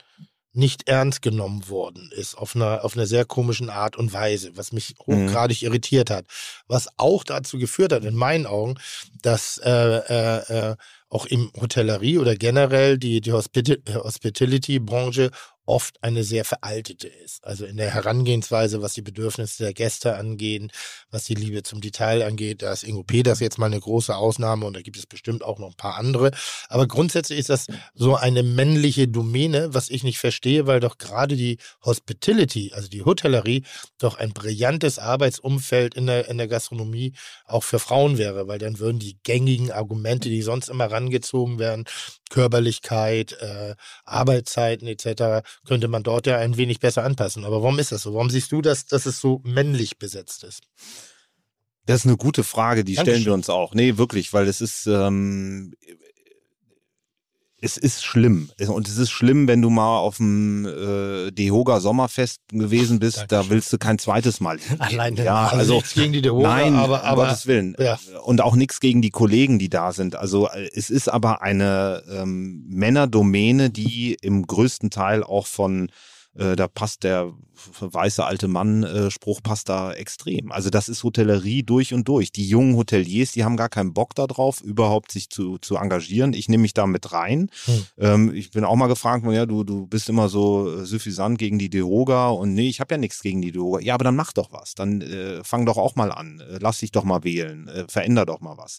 nicht ernst genommen worden ist, auf einer, auf einer sehr komischen Art und Weise, was mich hochgradig irritiert hat. Was auch dazu geführt hat, in meinen Augen, dass äh, äh, äh, auch im Hotellerie oder generell die, die Hospita- Hospitality-Branche oft eine sehr veraltete ist. Also in der Herangehensweise, was die Bedürfnisse der Gäste angehen, was die Liebe zum Detail angeht. Da ist Ingo Peters jetzt mal eine große Ausnahme und da gibt es bestimmt auch noch ein paar andere. Aber grundsätzlich ist das so eine männliche Domäne, was ich nicht verstehe, weil doch gerade die Hospitality, also die Hotellerie, doch ein brillantes Arbeitsumfeld in der, in der Gastronomie auch für Frauen wäre, weil dann würden die gängigen Argumente, die sonst immer rangezogen werden, Körperlichkeit, äh, Arbeitszeiten etc., könnte man dort ja ein wenig besser anpassen. Aber warum ist das so? Warum siehst du das, dass es so männlich besetzt ist? Das ist eine gute Frage, die stellen Dankeschön. wir uns auch. Nee, wirklich, weil es ist, ähm, es ist schlimm. Und es ist schlimm, wenn du mal auf dem äh, Dehoga Sommerfest gewesen bist, da Dankeschön. willst du kein zweites Mal. Alleine. Ja, Also, also nichts gegen die Dehoga, Nein, aber, um aber Gottes Willen. ja. Und auch nichts gegen die Kollegen, die da sind. Also äh, es ist aber eine ähm, Männerdomäne, die im größten Teil auch von äh, da passt der weiße alte Mann äh, Spruch passt da extrem. Also das ist Hotellerie durch und durch. Die jungen Hoteliers, die haben gar keinen Bock darauf, überhaupt sich zu, zu engagieren. Ich nehme mich da mit rein. Hm. Ähm, ich bin auch mal gefragt, ja, du, du bist immer so äh, suffisant gegen die Deroga und nee, ich habe ja nichts gegen die Deroga. Ja, aber dann mach doch was. Dann äh, fang doch auch mal an. Äh, lass dich doch mal wählen. Äh, veränder doch mal was.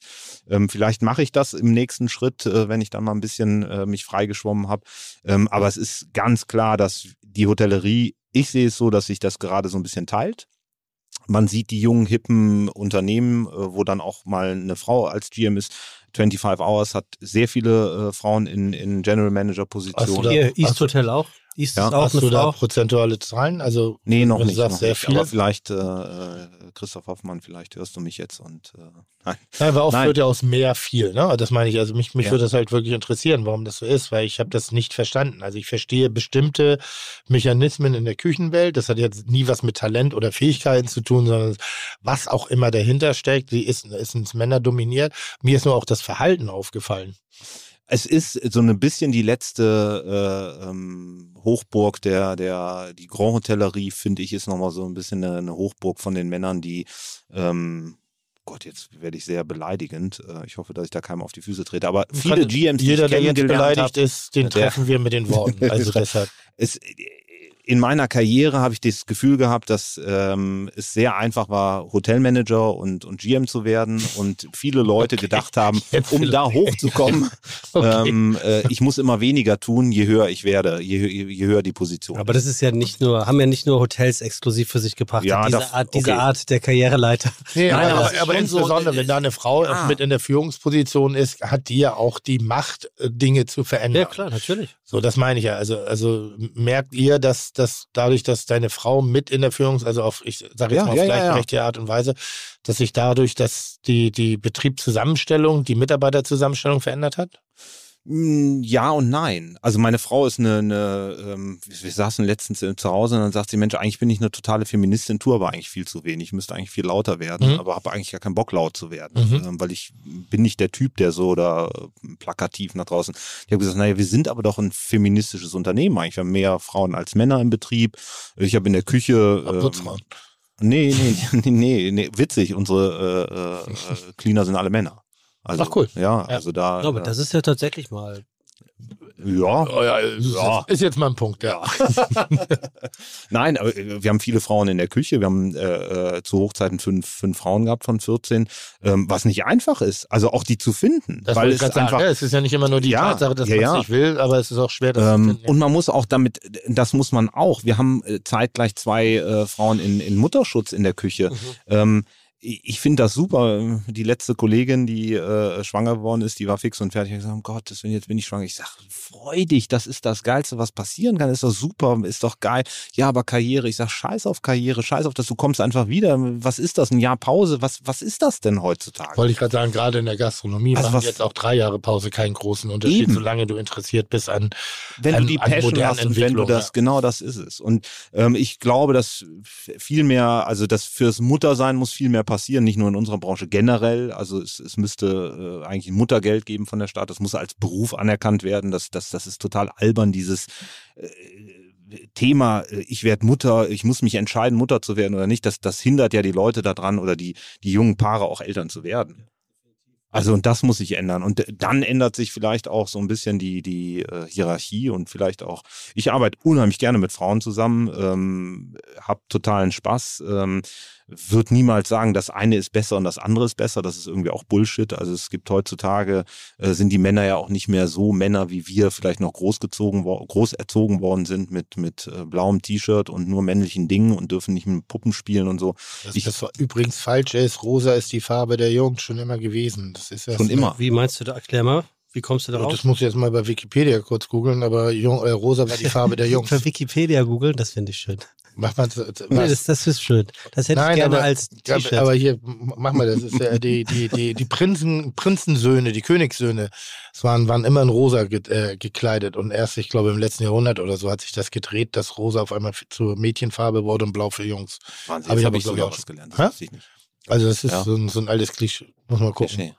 Ähm, vielleicht mache ich das im nächsten Schritt, äh, wenn ich dann mal ein bisschen äh, mich freigeschwommen habe. Ähm, aber es ist ganz klar, dass die Hotellerie, ich sehe es so, dass sich das gerade so ein bisschen teilt. Man sieht die jungen, hippen Unternehmen, äh, wo dann auch mal eine Frau als GM ist. 25 Hours hat sehr viele äh, Frauen in, in General Manager Positionen. Hier, East Hotel auch. East Ja. ist auch Hast eine du da prozentuale Zahlen? Also Nee, noch wenn du nicht. sagst, noch sehr nicht. viele. Aber vielleicht, äh, äh, Christoph Hoffmann, vielleicht hörst du mich jetzt und äh, nein. Nein, weil oft Nein. wird ja aus mehr viel, ne? Das meine ich. Also mich, mich Ja. würde das halt wirklich interessieren, warum das so ist, weil ich habe das nicht verstanden. Also ich verstehe bestimmte Mechanismen in der Küchenwelt. Das hat jetzt nie was mit Talent oder Fähigkeiten zu tun, sondern was auch immer dahinter steckt, die ist, ist ins Männer dominiert. Mir ist nur auch das Verhalten aufgefallen. Es ist so ein bisschen die letzte äh, ähm, Hochburg der, der, die Grand Hotellerie, finde ich, ist nochmal so ein bisschen eine, eine Hochburg von den Männern, die, ähm, Gott, jetzt werde ich sehr beleidigend. Äh, ich hoffe, dass ich da keinem auf die Füße trete. Aber viele GMs, die Jeder, der jetzt beleidigt habe, ist, den treffen wir mit den Worten. Also deshalb. es, in meiner Karriere habe ich das Gefühl gehabt, dass ähm, es sehr einfach war, Hotelmanager und, und GM zu werden und viele Leute gedacht haben, Jetzt um da hochzukommen, Okay. ähm, äh, ich muss immer weniger tun, je höher ich werde, je, je höher die Position. Aber das ist ja nicht nur, haben ja nicht nur Hotels exklusiv für sich gebracht. Ja, diese, das- Art, diese okay. Art der Karriereleiter. Nee, Nein, aber aber, aber schon so, insbesondere, äh, wenn da eine Frau ah. mit in der Führungsposition ist, hat die ja auch die Macht, äh, Dinge zu verändern. Ja, klar, natürlich. So, das meine ich ja. Also, also merkt ihr, dass, dass dadurch, dass deine Frau mit in der Führungs-, also auf, ich sage jetzt Ja, mal auf ja, ja, ja. gleichberechtigte Art und Weise, dass sich dadurch, dass die, die Betriebszusammenstellung, die Mitarbeiterzusammenstellung verändert hat? Mm, Ja und nein. Also meine Frau ist eine, eine ähm, wir saßen letztens äh, zu Hause und dann sagt sie, Mensch, eigentlich bin ich eine totale Feministin, tue aber eigentlich viel zu wenig, ich müsste eigentlich viel lauter werden, Mhm. aber habe eigentlich gar keinen Bock laut zu werden, Mhm. ähm, weil ich bin nicht der Typ, der so da äh, plakativ nach draußen. Ich habe gesagt, naja, wir sind aber doch ein feministisches Unternehmen eigentlich. Wir haben mehr Frauen als Männer im Betrieb. Ich habe in der Küche ähm. Nee, nee, nee, nee, nee, witzig. Unsere äh, äh, Cleaner sind alle Männer. Also, Ach, cool. Ja, Ja. also da. Ja, aber äh, das ist ja tatsächlich mal. ja. Oh ja, ist, Ja. ist jetzt mal ein Punkt, ja. Nein, aber äh, wir haben viele Frauen in der Küche. Wir haben äh, äh, zu Hochzeiten fünf, fünf Frauen gehabt von 14, ähm, was nicht einfach ist. Also auch die zu finden. Das weil es sagen. einfach. Ja, es ist ja nicht immer nur die Ja, Tatsache, dass ja, man es ja. nicht will, aber es ist auch schwer, das zu Ähm, finden. und man muss auch damit, das muss man auch. Wir haben äh, zeitgleich zwei äh, Frauen in, in Mutterschutz in der Küche. Ähm, ich finde das super. Die letzte Kollegin, die äh, schwanger geworden ist, die war fix und fertig. Ich gesagt, Gottes Willen, jetzt bin ich schwanger. Ich sag, freu dich, das ist das Geilste, was passieren kann. Ist doch super, ist doch geil. Ja, aber Karriere. Ich sag, scheiß auf Karriere, scheiß auf das, du kommst einfach wieder. Was ist das? Ein Jahr Pause? Was, was ist das denn heutzutage? Wollte ich gerade sagen, gerade in der Gastronomie Also machen jetzt auch drei Jahre Pause keinen großen Unterschied, Eben. solange du interessiert bist an wenn an- du die Passion hast und wenn du das, ja. genau das ist es. Und ähm, ich glaube, dass viel mehr, also das fürs Muttersein muss viel mehr passieren, nicht nur in unserer Branche generell. Also es, es müsste äh, eigentlich ein Muttergeld geben von der Stadt. Das muss als Beruf anerkannt werden. Das, das, das ist total albern, dieses äh, Thema, äh, ich werde Mutter, ich muss mich entscheiden, Mutter zu werden oder nicht. Das, das hindert ja die Leute daran oder die, die jungen Paare auch Eltern zu werden. Also und das muss sich ändern. Und äh, dann ändert sich vielleicht auch so ein bisschen die, die äh, Hierarchie und vielleicht auch, ich arbeite unheimlich gerne mit Frauen zusammen, ähm, habe totalen Spaß, ähm, wird niemals sagen, das eine ist besser und das andere ist besser. Das ist irgendwie auch Bullshit. Also es gibt heutzutage, äh, sind die Männer ja auch nicht mehr so Männer, wie wir vielleicht noch großgezogen, wo- groß erzogen worden sind mit, mit äh, blauem T-Shirt und nur männlichen Dingen und dürfen nicht mit Puppen spielen und so. Das, Ich- das übrigens falsch ist. Rosa ist die Farbe der Jugend schon immer gewesen. Das ist ja Schon immer. Wie meinst du da? Erklär mal. Wie kommst du darauf? das muss ich jetzt mal bei Wikipedia kurz googeln, aber Jung, äh, Rosa war die Farbe der Jungs. Für Wikipedia googeln, das finde ich schön. Macht man was? Nee, das, das ist schön. Das hätte Nein, ich gerne aber- als T-Shirt. aber hier, mach mal, das ist ja die, die, die, die Prinzen, Prinzensöhne, die Königssöhne, es waren, waren immer in rosa ge, äh, gekleidet und erst, ich glaube, im letzten Jahrhundert oder so hat sich das gedreht, dass rosa auf einmal zur Mädchenfarbe wurde und blau für Jungs. Wahnsinn, Hab jetzt ich habe ich glaub ich, sogar auch was gelernt. Das wusste ich nicht. Also das ist Ja. so, ein, so ein altes Klischee, muss man gucken. Klischee.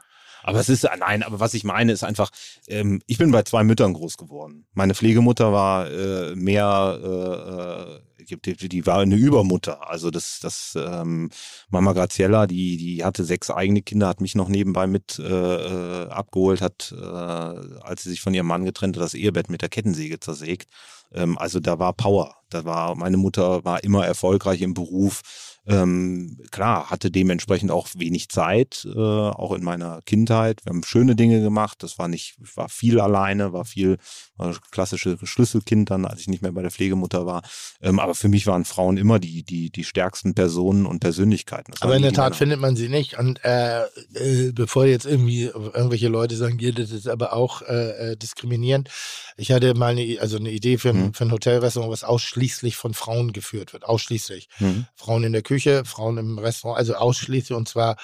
Aber es ist, nein, aber was ich meine, ist einfach, ähm, ich bin bei zwei Müttern groß geworden. Meine Pflegemutter war äh, mehr, äh, äh, die, die war eine Übermutter. Also das, das ähm, Mama Graziella, die, die hatte sechs eigene Kinder, hat mich noch nebenbei mit äh, äh, abgeholt, hat, äh, als sie sich von ihrem Mann getrennt hat, das Ehebett mit der Kettensäge zersägt. Ähm, also da war Power. Da war, meine Mutter war immer erfolgreich im Beruf. Ähm, klar, hatte dementsprechend auch wenig Zeit, äh, auch in meiner Kindheit. Wir haben schöne Dinge gemacht. Das war nicht, ich war viel alleine, war viel war klassische Schlüsselkind dann, als ich nicht mehr bei der Pflegemutter war. Ähm, aber für mich waren Frauen immer die, die, die stärksten Personen und Persönlichkeiten. Das Aber in der Tat findet man sie nicht. Und äh, äh, bevor jetzt irgendwie irgendwelche Leute sagen, hier, das ist aber auch äh, äh, diskriminierend. Ich hatte mal eine, also eine Idee für ein, Mhm. für ein Hotelrestaurant, was ausschließlich von Frauen geführt wird. Ausschließlich. Mhm. Frauen in der Küche, Frauen im Restaurant, also ausschließlich. Und zwar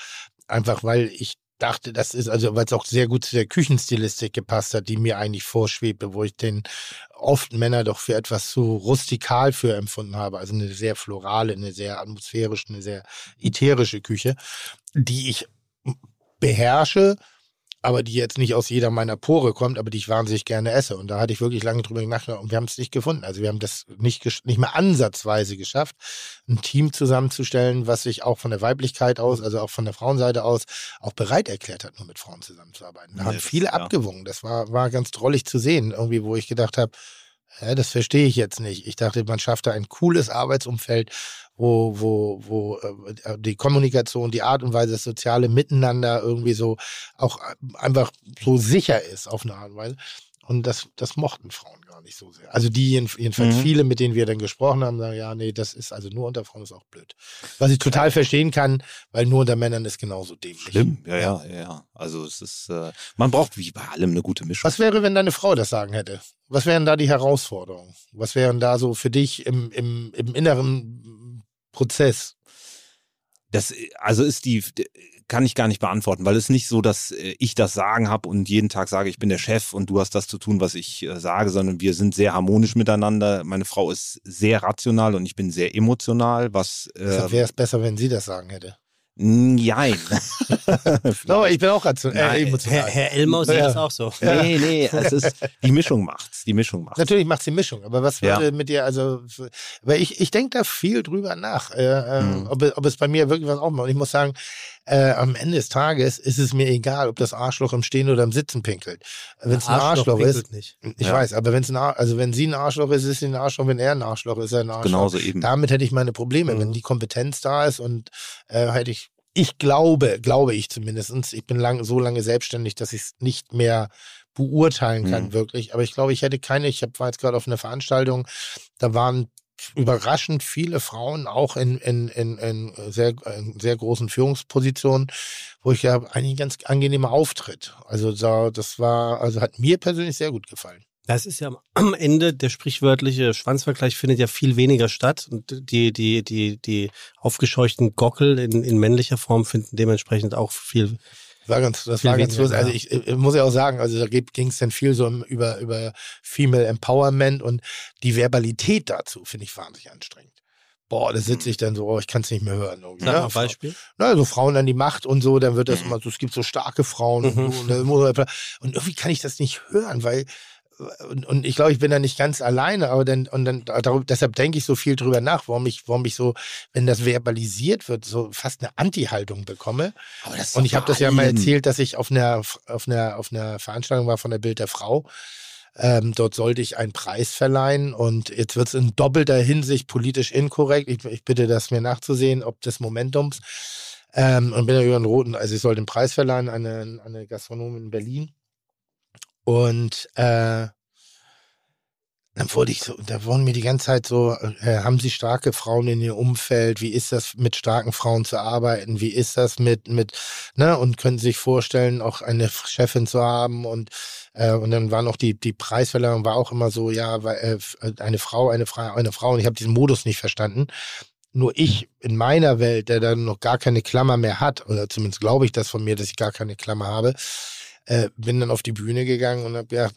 einfach, weil ich dachte, das ist, also weil es auch sehr gut zu der Küchenstilistik gepasst hat, die mir eigentlich vorschwebte, wo ich den oft Männer doch für etwas zu rustikal für empfunden habe. Also eine sehr florale, eine sehr atmosphärische, eine sehr ätherische Küche, die ich beherrsche, aber die jetzt nicht aus jeder meiner Pore kommt, aber die ich wahnsinnig gerne esse. Und da hatte ich wirklich lange drüber nachgedacht und wir haben es nicht gefunden. Also wir haben das nicht, nicht mehr ansatzweise geschafft, ein Team zusammenzustellen, was sich auch von der Weiblichkeit aus, also auch von der Frauenseite aus, auch bereit erklärt hat, nur mit Frauen zusammenzuarbeiten. Da Nee, haben viele ja. abgewungen. Das war, war ganz drollig zu sehen, irgendwie, wo ich gedacht habe, ja, das verstehe ich jetzt nicht. Ich dachte, man schafft da ein cooles Arbeitsumfeld, wo, wo, wo äh, die Kommunikation, die Art und Weise, das soziale Miteinander irgendwie so auch äh, einfach so sicher ist auf eine Art und Weise. Und das, das mochten Frauen gar nicht so sehr. Also die jeden- jedenfalls Mhm. viele, mit denen wir dann gesprochen haben, sagen, ja, nee, das ist also nur unter Frauen ist auch blöd. Was ich total verstehen kann, weil nur unter Männern ist genauso dämlich. Schlimm, ja, ja, ja, ja. Also es ist, äh, man braucht wie bei allem eine gute Mischung. Was wäre, wenn deine Frau das sagen hätte? Was wären da die Herausforderungen? Was wären da so für dich im, im, im inneren Prozess? Das, also ist die, kann ich gar nicht beantworten, weil es ist nicht so, dass äh, ich das Sagen habe und jeden Tag sage, ich bin der Chef und du hast das zu tun, was ich äh, sage, sondern wir sind sehr harmonisch miteinander. Meine Frau ist sehr rational und ich bin sehr emotional, was äh, wäre es besser, wenn sie das sagen hätte. Nein. No, ich bin auch rational. Äh, Herr, emotional. Herr Elmo sieht Ja. das auch so. Nee, nee, es ist die Mischung macht's. Die Mischung macht's. Natürlich macht sie Mischung, aber was Ja. würde mit dir, also, weil ich, ich denke da viel drüber nach, äh, Mhm. ob, ob es bei mir wirklich was aufmacht. Und ich muss sagen, äh, am Ende des Tages ist es mir egal, ob das Arschloch im Stehen oder im Sitzen pinkelt. Wenn es ein Arschloch, ist, pinkelt nicht. ich Ja. weiß, aber wenn es ein Ar also wenn sie ein Arschloch ist, ist sie ein Arschloch, wenn er ein Arschloch ist, ist er ein Arschloch. Genauso eben. Damit hätte ich meine Probleme, Mhm. wenn die Kompetenz da ist und äh, hätte ich, ich glaube, glaube ich zumindestens, ich bin lang, so lange selbstständig, dass ich es nicht mehr beurteilen kann, Mhm. wirklich. Aber ich glaube, ich hätte keine, ich hab, war jetzt gerade auf einer Veranstaltung, da waren überraschend viele Frauen auch in, in, in, in sehr, in sehr großen Führungspositionen, wo ich ja eigentlich ein ganz angenehmer Auftritt. Also da, das war, also hat mir persönlich sehr gut gefallen. Das ist ja am- am Ende der sprichwörtliche Schwanzvergleich findet ja viel weniger statt und die die die die aufgescheuchten Gockel in, in männlicher Form finden dementsprechend auch viel. War ganz, das Viel war ganz lustig. Also ich, ich muss ja auch sagen, also da ging es dann viel so über, über Female Empowerment und die Verbalität dazu finde ich wahnsinnig anstrengend. Boah, da sitze ich dann so, oh, ich kann es nicht mehr hören. Sag ne? Beispiel. Na, so Frauen an die Macht und so, dann wird das immer so, es gibt so starke Frauen und, Mhm. so, und, und irgendwie kann ich das nicht hören, weil und, und ich glaube, ich bin da nicht ganz alleine, aber dann und dann darum, deshalb denke ich so viel drüber nach, warum ich, warum ich so, wenn das verbalisiert wird, so fast eine Anti-Haltung bekomme. Und ich habe das ja mal erzählt, dass ich auf einer, auf einer, auf einer Veranstaltung war von der Bild der Frau. Ähm, dort sollte ich einen Preis verleihen und jetzt wird es in doppelter Hinsicht politisch inkorrekt. Ich, ich bitte das mir nachzusehen, ob des Momentums. Ähm, und bin ja über den roten, also ich sollte den Preis verleihen an eine, an eine Gastronomin in Berlin. Und äh, dann wurde ich so, da wurden mir die ganze Zeit so, äh, haben Sie starke Frauen in Ihr Umfeld? Wie ist das mit starken Frauen zu arbeiten? Wie ist das mit, mit, ne? Und können Sie sich vorstellen, auch eine Chefin zu haben? Und, äh, und dann war noch die, die Preisverleihung war auch immer so, ja, weil, äh, eine Frau, eine Frau, eine Frau. Und ich habe diesen Modus nicht verstanden. Nur ich in meiner Welt, der dann noch gar keine Klammer mehr hat, oder zumindest glaube ich das von mir, dass ich gar keine Klammer habe, äh, bin dann auf die Bühne gegangen und habe gedacht,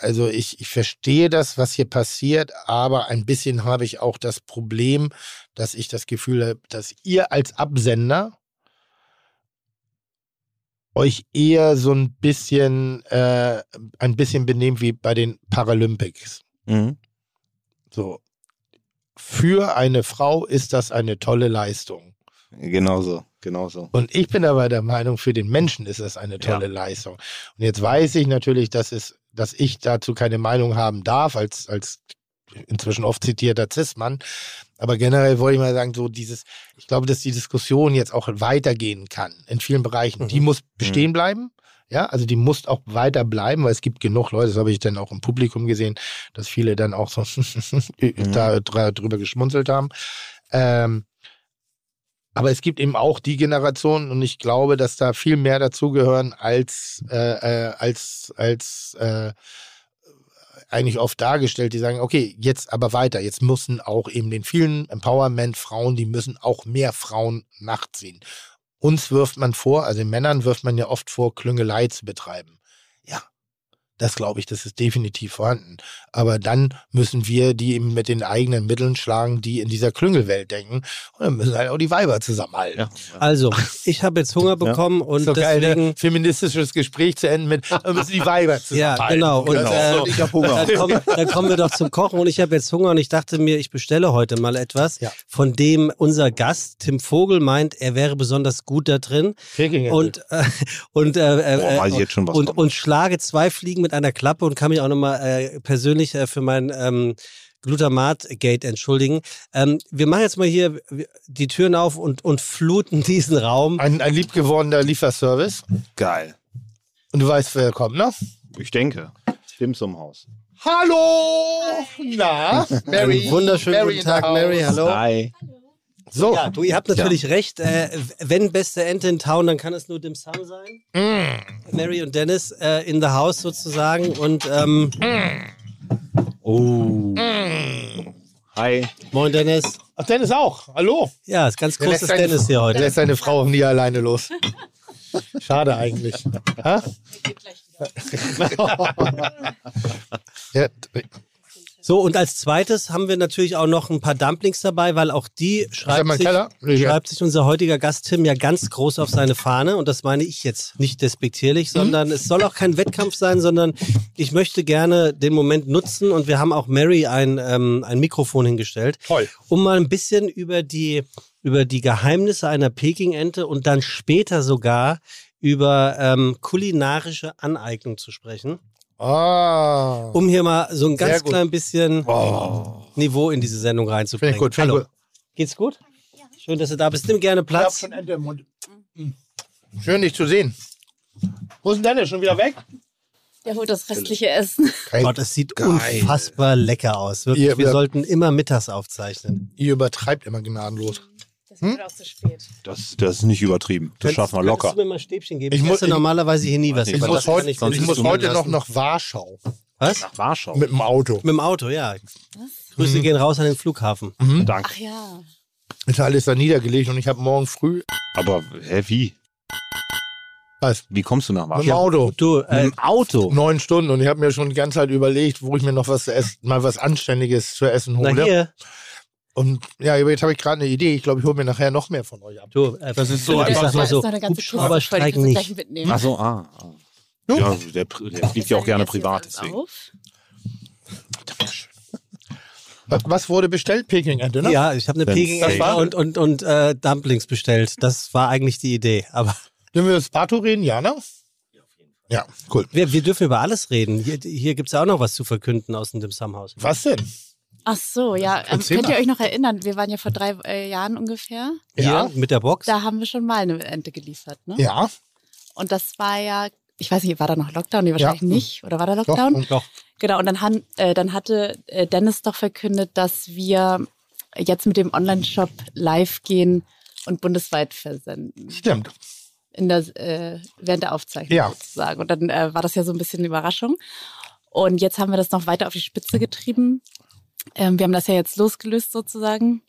also ich, ich verstehe das, was hier passiert, aber ein bisschen habe ich auch das Problem, dass ich das Gefühl habe, dass ihr als Absender euch eher so ein bisschen, äh, ein bisschen benehmt wie bei den Paralympics. Mhm. So. Für eine Frau ist das eine tolle Leistung. Genauso, genauso. Und ich bin aber der Meinung, für den Menschen ist das eine tolle Leistung. Und jetzt weiß ich natürlich, dass es, dass ich dazu keine Meinung haben darf, als, als inzwischen oft zitierter Cis-Mann. Aber generell wollte ich mal sagen, so dieses, ich glaube, dass die Diskussion jetzt auch weitergehen kann in vielen Bereichen. Mhm. Die muss bestehen bleiben. Ja, also die muss auch weiter bleiben, weil es gibt genug Leute, das habe ich dann auch im Publikum gesehen, dass viele dann auch so da dr- drüber geschmunzelt haben. Ähm, aber es gibt eben auch die Generation und ich glaube, dass da viel mehr dazugehören als, äh, äh, als, als äh, eigentlich oft dargestellt, die sagen, okay, jetzt aber weiter, jetzt müssen auch eben den vielen Empowerment-Frauen, die müssen auch mehr Frauen nachziehen. Uns wirft man vor, also den Männern wirft man ja oft vor, Klüngelei zu betreiben. Ja, das glaube ich, das ist definitiv vorhanden. Aber dann müssen wir die eben mit den eigenen Mitteln schlagen, die in dieser Klüngelwelt denken. Und dann müssen halt auch die Weiber zusammenhalten. Ja. Also, ich habe jetzt Hunger bekommen und Ist doch geil, deswegen. ne? feministisches Gespräch zu enden mit, dann müssen die Weiber Ja, zusammenhalten. genau. Und, Genau. äh, So. ich habe Hunger. Dann kommen, dann kommen wir doch zum Kochen und ich habe jetzt Hunger und ich dachte mir, ich bestelle heute mal etwas, Ja. von dem unser Gast Tim Vogel meint, er wäre besonders gut da drin Peking und äh, und äh, Boah, äh, schon, was und, kommt. und schlage zwei Fliegen mit einer Klappe und kann mich auch nochmal äh, persönlich äh, für mein ähm, Glutamat-Gate entschuldigen. Ähm, wir machen jetzt mal hier die Türen auf und, und fluten diesen Raum. ein, ein liebgewordener Lieferservice. Geil. Und du weißt, wer kommt, ne? Ich denke. Tim zum Haus. Hallo! Na, Mary. Einen wunderschönen Mary guten Tag, Mary. Hallo. Hi. So. Ja, du, ihr habt natürlich recht. Äh, wenn beste Ente in Town, dann kann es nur Dim Sum sein. Mm. Mary und Dennis äh, in the house sozusagen. Und ähm, Oh. Hi. moin Dennis. Ach, Dennis auch. Hallo. Ja, ist ganz Der großes seine- Tennis hier Der heute. lässt seine Frau auch nie alleine los. Schade eigentlich. Ha? ja, So, und als zweites haben wir natürlich auch noch ein paar Dumplings dabei, weil auch die schreibt sich, schreibt sich unser heutiger Gast Tim ja ganz groß auf seine Fahne. Und das meine ich jetzt nicht despektierlich, Mhm. sondern es soll auch kein Wettkampf sein, sondern ich möchte gerne den Moment nutzen und wir haben auch Mary ein, ähm, ein Mikrofon hingestellt, Toll. um mal ein bisschen über die, über die Geheimnisse einer Peking-Ente und dann später sogar über ähm, kulinarische Aneignung zu sprechen, Ah. um hier mal so ein ganz klein bisschen Oh. Niveau in diese Sendung reinzubringen. ich gut. Finde ich Hallo. gut. Geht's gut? Schön, dass du da bist. Nimm gerne Ich hab Platz. schon Ente im Mund. Mhm. Schön, dich zu sehen. Wo ist denn Dennis? Schon wieder weg? Der holt das restliche Essen. Hey, Gott, es sieht Geil. unfassbar lecker aus. Wirklich, wir sollten immer mittags aufzeichnen. ihr übertreibt immer gnadenlos. Das wird auch zu spät. Das, das ist nicht übertrieben. Das schaffen wir locker. du mir mal ein Stäbchen geben? Ich Ich, muss- esse ich- normalerweise hier nie was. Ich Ich muss das heute, ich muss heute noch nach Warschau. Was? Nach Warschau. Mit dem Auto. Mit dem Auto, ja. Was? Grüße Mhm. gehen raus an den Flughafen. Danke. Ach ja. Ist alles da niedergelegt und ich habe morgen früh. Aber hä, wie? Was? Wie kommst du nach Mit dem Warschau? Auto. Du, Mit äh, dem Auto. Neun Stunden und ich habe mir schon die ganze Zeit überlegt, wo ich mir noch was zu essen, mal was Anständiges zu essen na hole. hier, Und ja, jetzt habe ich gerade eine Idee. Ich glaube, ich hole mir nachher noch mehr von euch ab. du, äh, das ist so einfach so. noch eine ganze Kiste Hubschrauber voll, die streiken kannst du gleich nicht. mitnehmen. Ach so, ah. ah. Du? Ja, der, der fliegt ja auch gerne privat, deswegen. Auf. Was, wurde bestellt? Peking-Ente, ne? Ja, ich habe eine Peking und, und, und äh, Dumplings bestellt. Das war eigentlich die Idee. Aber Dürfen wir das Pato reden? Ja, ne? Ja, cool. wir, wir dürfen über alles reden. Hier, hier gibt es ja auch noch was zu verkünden aus dem Dim Sum Haus. Was denn? Ach so, ja. Ähm, Erzähl könnt ihr euch noch erinnern? Wir waren ja vor drei äh, Jahren ungefähr. Ja. Hier mit der Box. Da haben wir schon mal eine Ente geliefert. Ne? Ja, Und das war ja, ich weiß nicht, war da noch Lockdown? Nee, wahrscheinlich Ja. nicht. Oder war da doch. Lockdown? Und Doch. Genau, und dann, han, äh, dann hatte äh, Dennis doch verkündet, dass wir jetzt mit dem Online-Shop live gehen und bundesweit versenden. Stimmt. In der, äh, während der Aufzeichnung Ja. sozusagen. Und dann äh, war das ja so ein bisschen eine Überraschung. Und jetzt haben wir das noch weiter auf die Spitze getrieben. Ähm, wir haben das ja jetzt losgelöst sozusagen.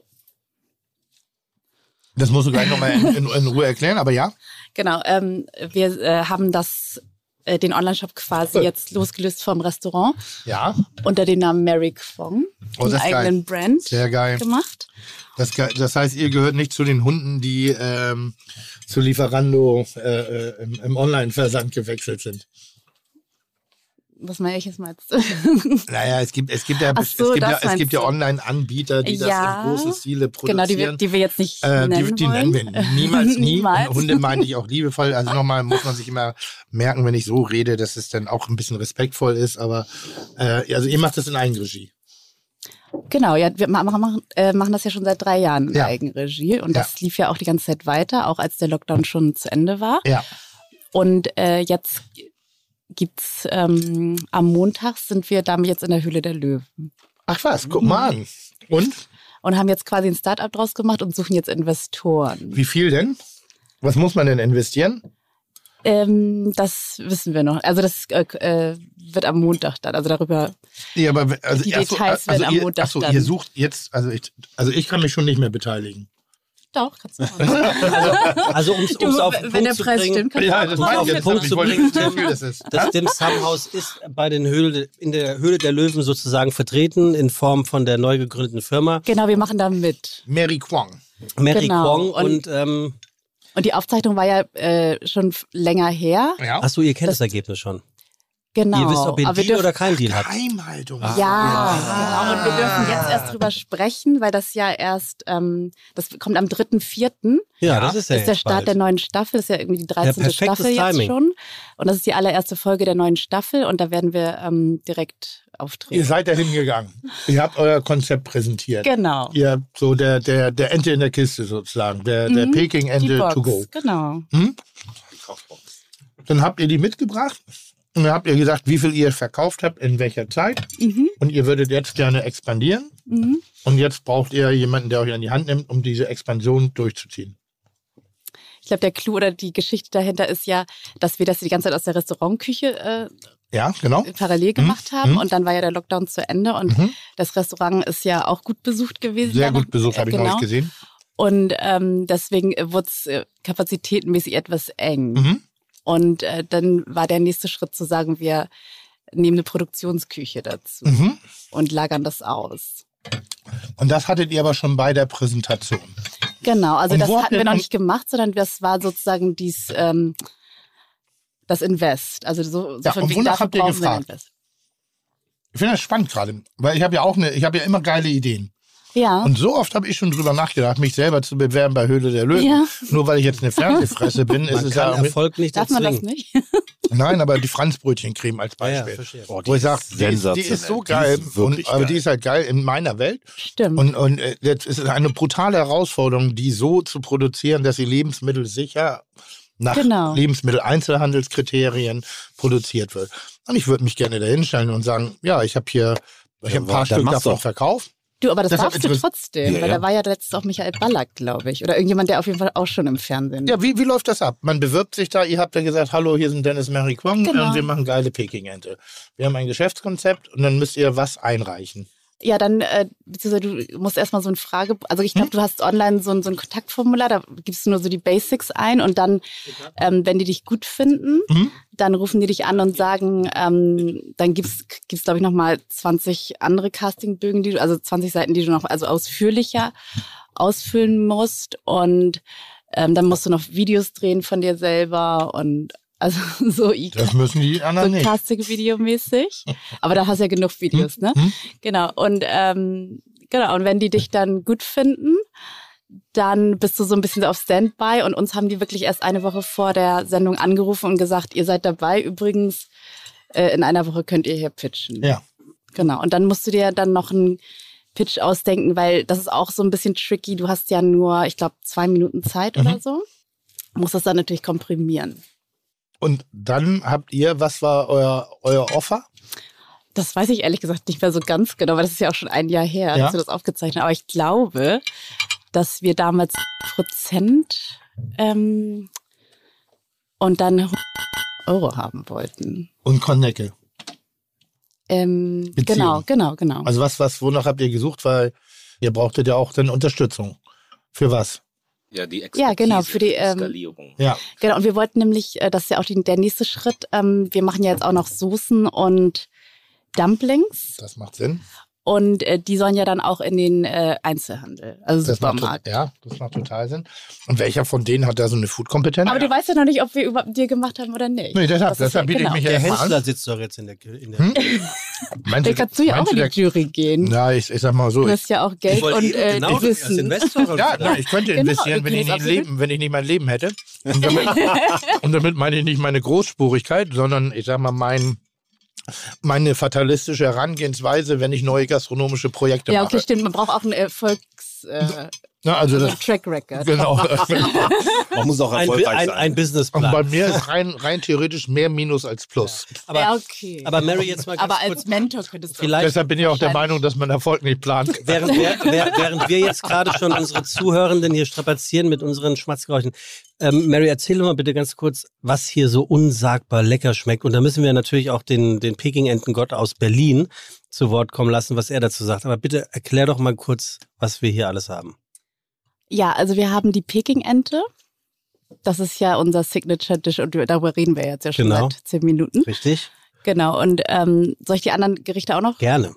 Das musst du gleich nochmal in, in, in Ruhe erklären, aber ja. Genau, ähm, wir äh, haben das, äh, den Online-Shop quasi Cool. jetzt losgelöst vom Restaurant Ja, unter dem Namen Mary Kwong, Oh, einen ist geil. eigenen Brand sehr geil. gemacht. Das, das heißt, ihr gehört nicht zu den Hunden, die ähm, zu Lieferando äh, äh, im, im Online-Versand gewechselt sind. Was meine ich jetzt mal? Naja, es gibt, es gibt ja, Ach es so, gibt ja, es gibt ja. Online-Anbieter, die Ja. das in großen Stile genau, die wir, produzieren. die wir jetzt nicht Äh, nennen die, die nennen wir niemals nie. Niemals. Und Hunde meine ich auch liebevoll. Also nochmal muss man sich immer merken, wenn ich so rede, dass es dann auch ein bisschen respektvoll ist. Aber äh, also ihr macht das in Eigenregie. Genau, ja, wir ma- machen, äh, machen das ja schon seit drei Jahren in Ja. Eigenregie und das lief ja auch die ganze Zeit weiter, auch als der Lockdown schon zu Ende war. Ja. Und äh, jetzt gibt's ähm, am Montag sind wir damit jetzt in der Höhle der Löwen Ach was, guck mal an. Und? und haben jetzt quasi ein Startup draus gemacht und suchen jetzt Investoren. Wie viel denn? Was muss man denn investieren? Ähm, das wissen wir noch. Also das äh, äh, wird am Montag dann. Also darüber. Ja, aber also, Die Details also werden am ihr, Montag ach so, dann. ihr sucht jetzt, also ich, also ich kann mich schon nicht mehr beteiligen. Doch, kannst du machen. Also um es auf den wenn Punkt der zu Preis bringen. stimmt, kannst du auch das mit- jetzt. Punkt zu bringen, das ist. Das Dim Sum Haus ist bei den Höhle, in der Höhle der Löwen sozusagen vertreten in Form von der neu gegründeten Firma Genau, wir machen da mit. Mary Kwong. Mary Genau. Kwong Und- und, ähm, Und die Aufzeichnung war ja äh, schon länger her. Ja. achso, ihr kennt das Ergebnis schon. Genau. Ihr wisst, ob ihr einen Deal oder keinen Deal habt. Geheimhaltung. Ja, genau. Und wir dürfen jetzt erst drüber sprechen, weil das ja erst, ähm, das kommt am 3.4. Ja, das ist ja ist der Start bald. der neuen Staffel, ist ja irgendwie die 13. perfektes Staffel jetzt Timing. schon. Und das ist die allererste Folge der neuen Staffel und da werden wir ähm, direkt Ihr auftreten. seid da hingegangen. Ihr habt euer Konzept präsentiert. Genau. Ihr habt so der, der, der Ente in der Kiste sozusagen. Der, der Mhm. Die Peking-Ente to go. genau. Hm? Dann habt ihr die mitgebracht. Und dann habt ihr gesagt, wie viel ihr verkauft habt, in welcher Zeit. Mhm. Und ihr würdet jetzt gerne expandieren. Mhm. Und jetzt braucht ihr jemanden, der euch an die Hand nimmt, um diese Expansion durchzuziehen. Ich glaube, der Clou oder die Geschichte dahinter ist ja, dass wir das die ganze Zeit aus der Restaurantküche äh, Ja, genau. parallel gemacht haben mhm. und dann war ja der Lockdown zu Ende und Mhm. das Restaurant ist ja auch gut besucht gewesen. Sehr gut besucht, habe ich Genau. neulich gesehen. Und ähm, deswegen wurde es äh, kapazitätenmäßig etwas eng. Und äh, dann war der nächste Schritt zu sagen, wir nehmen eine Produktionsküche dazu Mhm. und lagern das aus. Und das hattet ihr aber schon bei der Präsentation. Genau, also Und das hatten wir noch nicht gemacht, sondern das war sozusagen dies, ähm, das Invest. Also so, so Ja, von und wonach habt ihr brauchen wir ein gefragt? Invest. Ich finde das spannend gerade, weil ich habe ja auch eine, ich habe ja immer geile Ideen. Ja. Und so oft habe ich schon drüber nachgedacht, mich selber zu bewerben bei Höhle der Löwen. Ja. Nur weil ich jetzt eine Fernsehfresse bin, ist Man es kann ja Erfolg nicht Darf man das nicht? Nein, aber die Franzbrötchencreme als Ja, ja, Beispiel. verstehe. Boah, Wo ich sage, ist die, ist- die ist so geil, Die ist und, aber geil. die ist halt geil in meiner Welt. Stimmt. Und, und äh, jetzt ist es eine brutale Herausforderung, die so zu produzieren, dass sie Lebensmittel sicher nach Genau. Lebensmitteleinzelhandelskriterien produziert wird. Und ich würde mich gerne dahinstellen und sagen, ja, ich habe hier ich Ja, hab ein paar Stück davon verkauft. Du, aber das Deshalb darfst du trotzdem, Ja, weil ja. da war ja letztens auch Michael Ballack, glaube ich. Oder irgendjemand, der auf jeden Fall auch schon im Fernsehen Ja, wie, wie läuft das ab? Man bewirbt sich da, ihr habt dann gesagt, hallo, hier sind Dennis Mary Kwong Genau. und wir machen geile Peking-Ente. Wir haben ein Geschäftskonzept und dann müsst ihr was einreichen. Ja, dann, äh, beziehungsweise du musst erstmal so eine Frage, also ich glaube, du hast online so ein, so ein Kontaktformular, da gibst du nur so die Basics ein und dann, ähm, wenn die dich gut finden, Mhm. dann rufen die dich an und sagen, ähm, dann gibt's gibt's glaube ich, nochmal 20 andere Castingbögen, die du, also 20 Seiten, die du noch also ausführlicher ausfüllen musst und ähm, dann musst du noch Videos drehen von dir selber und also so Das müssen die so anderen nicht. Casting-Video mäßig. Aber da hast du ja genug Videos, ne? Hm? Genau. Und ähm, genau, und wenn die dich dann gut finden, dann bist du so ein bisschen auf Standby und uns haben die wirklich erst eine Woche vor der Sendung angerufen und gesagt, ihr seid dabei. Übrigens, äh, in einer Woche könnt ihr hier pitchen. Ja. Genau. Und dann musst du dir dann noch einen Pitch ausdenken, weil das ist auch so ein bisschen tricky. Du hast ja nur, ich glaube, zwei Minuten Zeit Mhm. oder so. Musst das dann natürlich komprimieren. Und dann habt ihr, was war euer, euer Offer? Das weiß ich ehrlich gesagt nicht mehr so ganz genau, weil das ist ja auch schon ein Jahr her, Ja. dass wir das aufgezeichnet haben. Aber ich glaube, dass wir damals Prozent ähm, und dann 100 Euro haben wollten. Und Kornecke. Ähm, Beziehung. genau, genau, genau. Also was, was, wonach habt ihr gesucht? Weil ihr brauchtet ja auch dann Unterstützung. Für was? Ja, die Ja, genau, für die, ähm, Skalierung. Ja. Genau, und wir wollten nämlich, äh, das ist ja auch die, der nächste Schritt, ähm, wir machen ja jetzt auch noch Soßen und Dumplings Das macht Sinn. Und äh, die sollen ja dann auch in den äh, Einzelhandel, also Das macht, Supermarkt. to- ja, das macht total Sinn. Und welcher von denen hat da so eine Food-Kompetenz? Aber du weißt ja noch nicht, ob wir überhaupt dir gemacht haben oder nicht. Nee, deshalb, Das deshalb ja- biete genau. ich mich ja Der Hensler an. sitzt doch jetzt in der, in der Hm? Meinst Da kannst du ja auch in die der- Jury gehen. Ja, ich, ich sag mal so. Du hast ja auch Geld und äh, genau das als Wissen. Investor. ja, nein, ich könnte Genau, investieren, wir wenn ich, nicht leben, wenn ich nicht mein Leben hätte. Und damit, und damit meine ich nicht meine Großspurigkeit, sondern ich sag mal mein, meine fatalistische Herangehensweise, wenn ich neue gastronomische Projekte Ja, okay, mache. stimmt. Man braucht auch einen Erfolgs äh, Na, also so das, Track Record. genau. Man muss auch ein, erfolgreich ein, sein. ein Und Businessplan. bei mir ist rein, rein theoretisch mehr Minus als Plus. Aber, ja, okay. aber Mary, jetzt mal ganz Aber kurz. als Mentor könntest du Vielleicht- Deshalb bin ich auch der. Meinung, dass man Erfolg nicht plant. Während wir, wer- während wir jetzt gerade schon unsere Zuhörenden hier strapazieren mit unseren Schmatzgeräuschen. Ähm, Mary, erzähl doch mal bitte ganz kurz, was hier so unsagbar lecker schmeckt. Und da müssen wir natürlich auch den, den Peking-Entengott aus Berlin zu Wort kommen lassen, was er dazu sagt. Aber bitte erklär doch mal kurz, was wir hier alles haben. Ja, also wir haben die Peking-Ente. Das ist ja unser Signature-Dish und darüber reden wir jetzt ja schon Genau. seit zehn Minuten. Richtig? Genau. Und ähm, soll ich die anderen Gerichte auch noch? Gerne.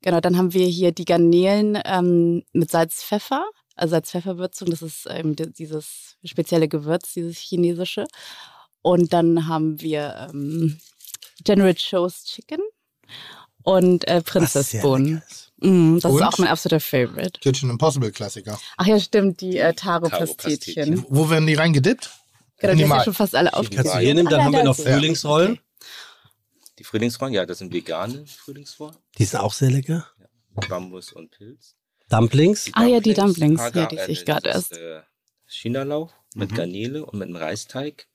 Genau, dann haben wir hier die Garnelen ähm, mit Salz-Pfeffer, also Salz-Pfeffer-Würzung. Das ist ähm, di- dieses spezielle Gewürz, dieses chinesische. Und dann haben wir ähm, General Cho's Chicken und äh, Prinzessbohnen. Ist. Mm, das Und? ist auch mein absoluter Favorite. Kitchen Impossible Klassiker. Ach ja, stimmt, die äh, Taro-Pastetchen. Wo werden die reingedippt? Genau, die ja Mal. schon fast alle aufgegeben. Kannst du hier nehmen, dann Ah, haben wir noch ist- Frühlingsrollen. Die Frühlingsrollen, ja, das sind vegane Frühlingsrollen. Die sind auch sehr lecker. Bambus und Pilz. Dumplings. Ah ja, die Dumplings. Hagar, Ja, die sehe ich gerade das erst. ist, Äh, Chinalauch mit Garnele und mit einem Reisteig.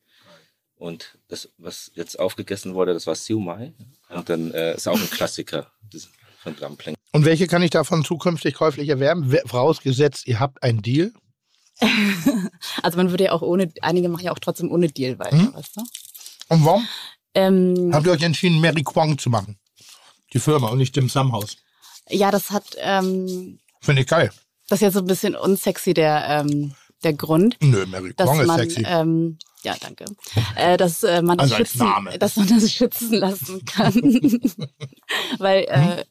Und das, was jetzt aufgegessen wurde, das war Siu Mai. Und dann äh, ist auch ein Klassiker das von Dumpling. Und welche kann ich davon zukünftig käuflich erwerben? Wer- Vorausgesetzt, ihr habt einen Deal. Also man würde ja auch ohne, einige machen ja auch trotzdem ohne Deal weiter, Mhm. weißt du? Und warum? Ähm, Habt ihr euch entschieden, Mary Kwong zu machen? Die Firma und nicht Dim Sum House. ja, das hat, ähm, Finde ich geil. das ist jetzt so ein bisschen unsexy, der, ähm, der Grund. Nö, Mary Kwong ist man, sexy. ähm, ja, danke, äh, dass äh, man das Also als schützen, dass man das schützen lassen kann, weil äh,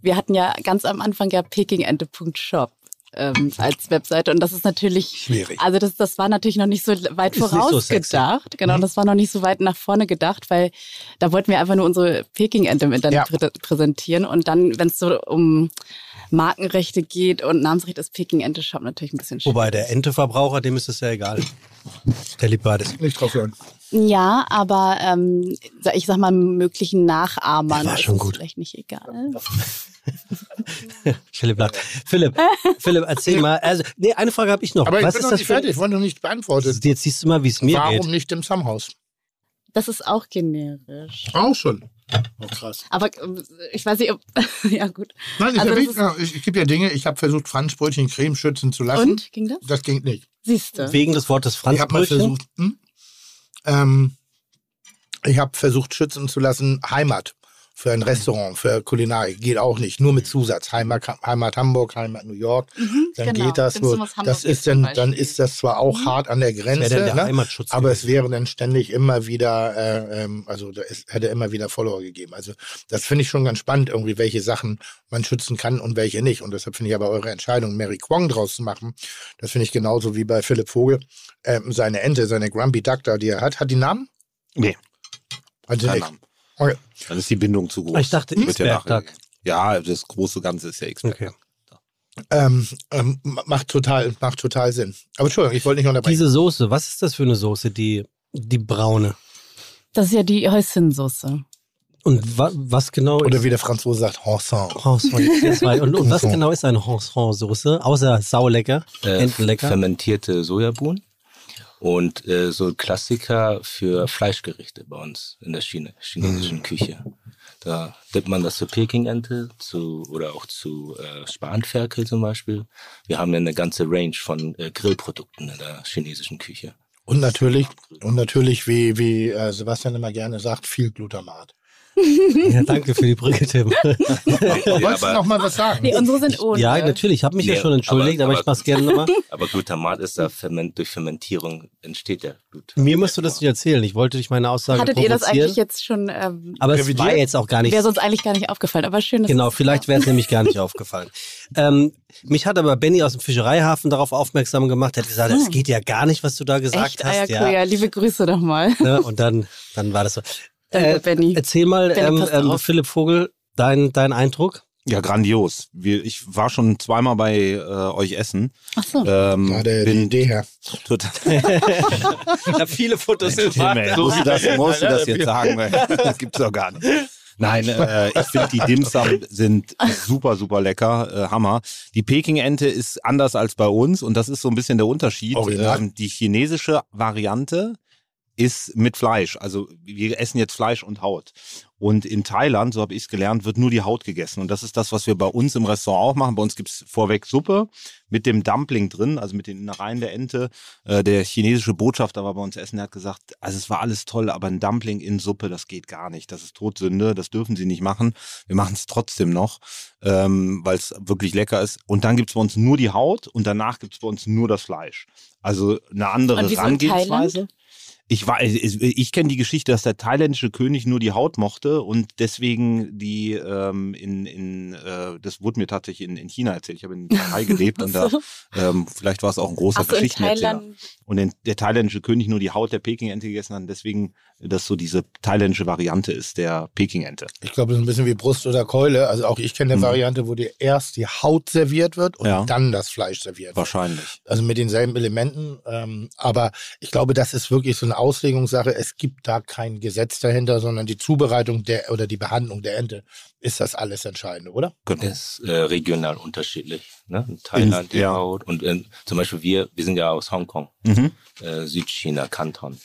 wir hatten ja ganz am Anfang ja pekingente.shop ähm, als Webseite und das ist natürlich Schwierig. Also das, das war natürlich noch nicht so weit Ist nicht so vorausgedacht. genau, Mhm. das war noch nicht so weit nach vorne gedacht, weil da wollten wir einfach nur unsere Peking-Ente im Internet Ja. prä präsentieren. Und dann, wenn es so um Markenrechte geht und Namensrecht ist Peking-Ente-Shop natürlich ein bisschen schwierig. Wobei der Enteverbraucher, dem ist es ja egal. Der liebt beides. Nicht drauf hören. Ja, aber ähm, ich sag mal, möglichen Nachahmern ist schon es gut. vielleicht nicht egal. Philipp lacht. Philipp, Philipp, erzähl mal. Also, nee, eine Frage habe ich noch. Aber ich Was bin ist noch das nicht fertig. Ich wollte noch nicht beantwortet. Jetzt siehst du mal, wie es mir Warum geht. nicht Dim Sum House? Das ist auch generisch. Auch schon. Oh, krass. Aber ähm, ich weiß nicht, ob. ja, gut. Nein, ich, Also hab nicht- ja, ich, ich gebe ja Dinge, ich habe versucht, Franzbrötchen Creme schützen zu lassen. Und? Ging das? Das ging nicht. Siehst du. Wegen des Wortes Ich habe mal Franzbrötchen. versucht, hm? ähm, ich habe versucht, schützen zu lassen, Heimat für ein Restaurant, für Kulinarik. Geht auch nicht. Nur mit Zusatz. Heimat, Heimat Hamburg, Heimat New York. Dann genau. geht das Hamburg Das ist dann, dann ist das zwar auch hart an der Grenze, der ne? Heimatschutz. aber es wäre dann ständig immer wieder, äh, ähm, also da es hätte immer wieder Follower gegeben. Also das finde ich schon ganz spannend, irgendwie, welche Sachen man schützen kann und welche nicht. Und deshalb finde ich aber eure Entscheidung, Mary Kwong draus zu machen, das finde ich genauso wie bei Philipp Vogel. Ähm, seine Ente, seine Grumpy Duck da, die er hat, hat die Namen? Nee, Also nicht. Okay. Dann ist die Bindung zu groß. Ich dachte, Wird ja das große Ganze ist ja X-Berg. Okay. Ähm, ähm, ma- macht total, macht total Sinn. Aber Entschuldigung, ich wollte nicht unterbrechen. Diese Soße, was ist das für eine Soße, die, die braune? Das ist ja die Häuschensoße. Und wa was genau Oder ist wie der Franzose sagt, Hanson. Hausfrau? Und, und was genau ist eine Hausfrau-Soße? Außer saulecker, Äh, entenlecker. Fermentierte Sojabohnen. Und äh, so Klassiker für Fleischgerichte bei uns in der Chine, chinesischen Küche. Da dippt man das zur Pekingente zu, oder auch zu äh, Spanferkel zum Beispiel. Wir haben ja eine ganze Range von äh, Grillprodukten in der chinesischen Küche. Und natürlich, und natürlich, wie, wie äh, Sebastian immer gerne sagt, viel Glutamat. Ja, danke für die Brücke, Tim. Wolltest du noch mal was sagen? Nee, unsere sind ohne. ja, natürlich. Ich habe mich ja Nee, schon entschuldigt, aber, aber- ich mach's gerne nochmal. Aber Glutamat ist da ferment, durch Fermentierung entsteht der Glut. Mir musst du das nicht erzählen. Ich wollte dich meine Aussage Hattet ihr das eigentlich jetzt schon, ähm, aber es war jetzt auch gar nicht wäre sonst eigentlich gar nicht aufgefallen, aber schön, dass Genau, es- vielleicht wäre es nämlich gar nicht aufgefallen. Ähm, mich hat aber Benny aus dem Fischereihafen darauf aufmerksam gemacht. Er hat gesagt, es geht ja gar nicht, was du da gesagt Echt, hast. Eierkuh, ja. liebe Grüße nochmal. Ne? Und dann, dann war das so. Danke, Benny. Erzähl mal, Benny, ähm, ähm. Philipp Vogel, dein, dein Eindruck? Ja, grandios. Wir, ich war schon zweimal bei äh, euch essen. Ach so. Ähm, Ja, der, die bin Idee her. total. Ich habe viele Fotos Tim, ey, musst du das, musst du das jetzt sagen? Weil Das gibt's doch gar nicht. Nein, äh, ich finde die Dim Sum sind super, super lecker, äh, Hammer. Die Peking-Ente ist anders als bei uns und das ist so ein bisschen der Unterschied. Original. Ähm, die chinesische Variante ist mit Fleisch. Also wir essen jetzt Fleisch und Haut. Und in Thailand, so habe ich es gelernt, wird nur die Haut gegessen. Und das ist das, was wir bei uns im Restaurant auch machen. Bei uns gibt's vorweg Suppe mit dem Dumpling drin, also mit den Innereien der Ente. Äh, der chinesische Botschafter war bei uns essen, der hat gesagt, also es war alles toll, aber ein Dumpling in Suppe, das geht gar nicht. Das ist Todsünde, das dürfen sie nicht machen. Wir machen es trotzdem noch, ähm, weil es wirklich lecker ist. Und dann gibt's bei uns nur die Haut und danach gibt's bei uns nur das Fleisch. Also eine andere Herangehensweise. Ich, war- ich, ich kenne die Geschichte, dass der thailändische König nur die Haut mochte und deswegen die ähm, in, in äh, das wurde mir tatsächlich in, in China erzählt. Ich habe in Thai gelebt und da ähm, vielleicht war es auch ein großer Ach so, Geschichtenerzähler. Thailand. Und den, der thailändische König nur die Haut der Peking-Ente gegessen hat, und deswegen das so diese thailändische Variante ist der Peking-Ente. Ich glaube, das ist ein bisschen wie Brust oder Keule. Also auch ich kenne eine Mhm. Variante, wo dir erst die Haut serviert wird und Ja. dann das Fleisch serviert wird. Wahrscheinlich. Also mit denselben Elementen. Ähm, aber ich glaube, das ist wirklich so eine Auslegungssache. Es gibt da kein Gesetz dahinter, sondern die Zubereitung der oder die Behandlung der Ente ist das alles Entscheidende, oder? Genau. ist äh, regional unterschiedlich. Ne? In Thailand die ja. Haut und in, zum Beispiel wir, wir sind ja aus Hongkong, Mhm. äh, Südchina, Kanton.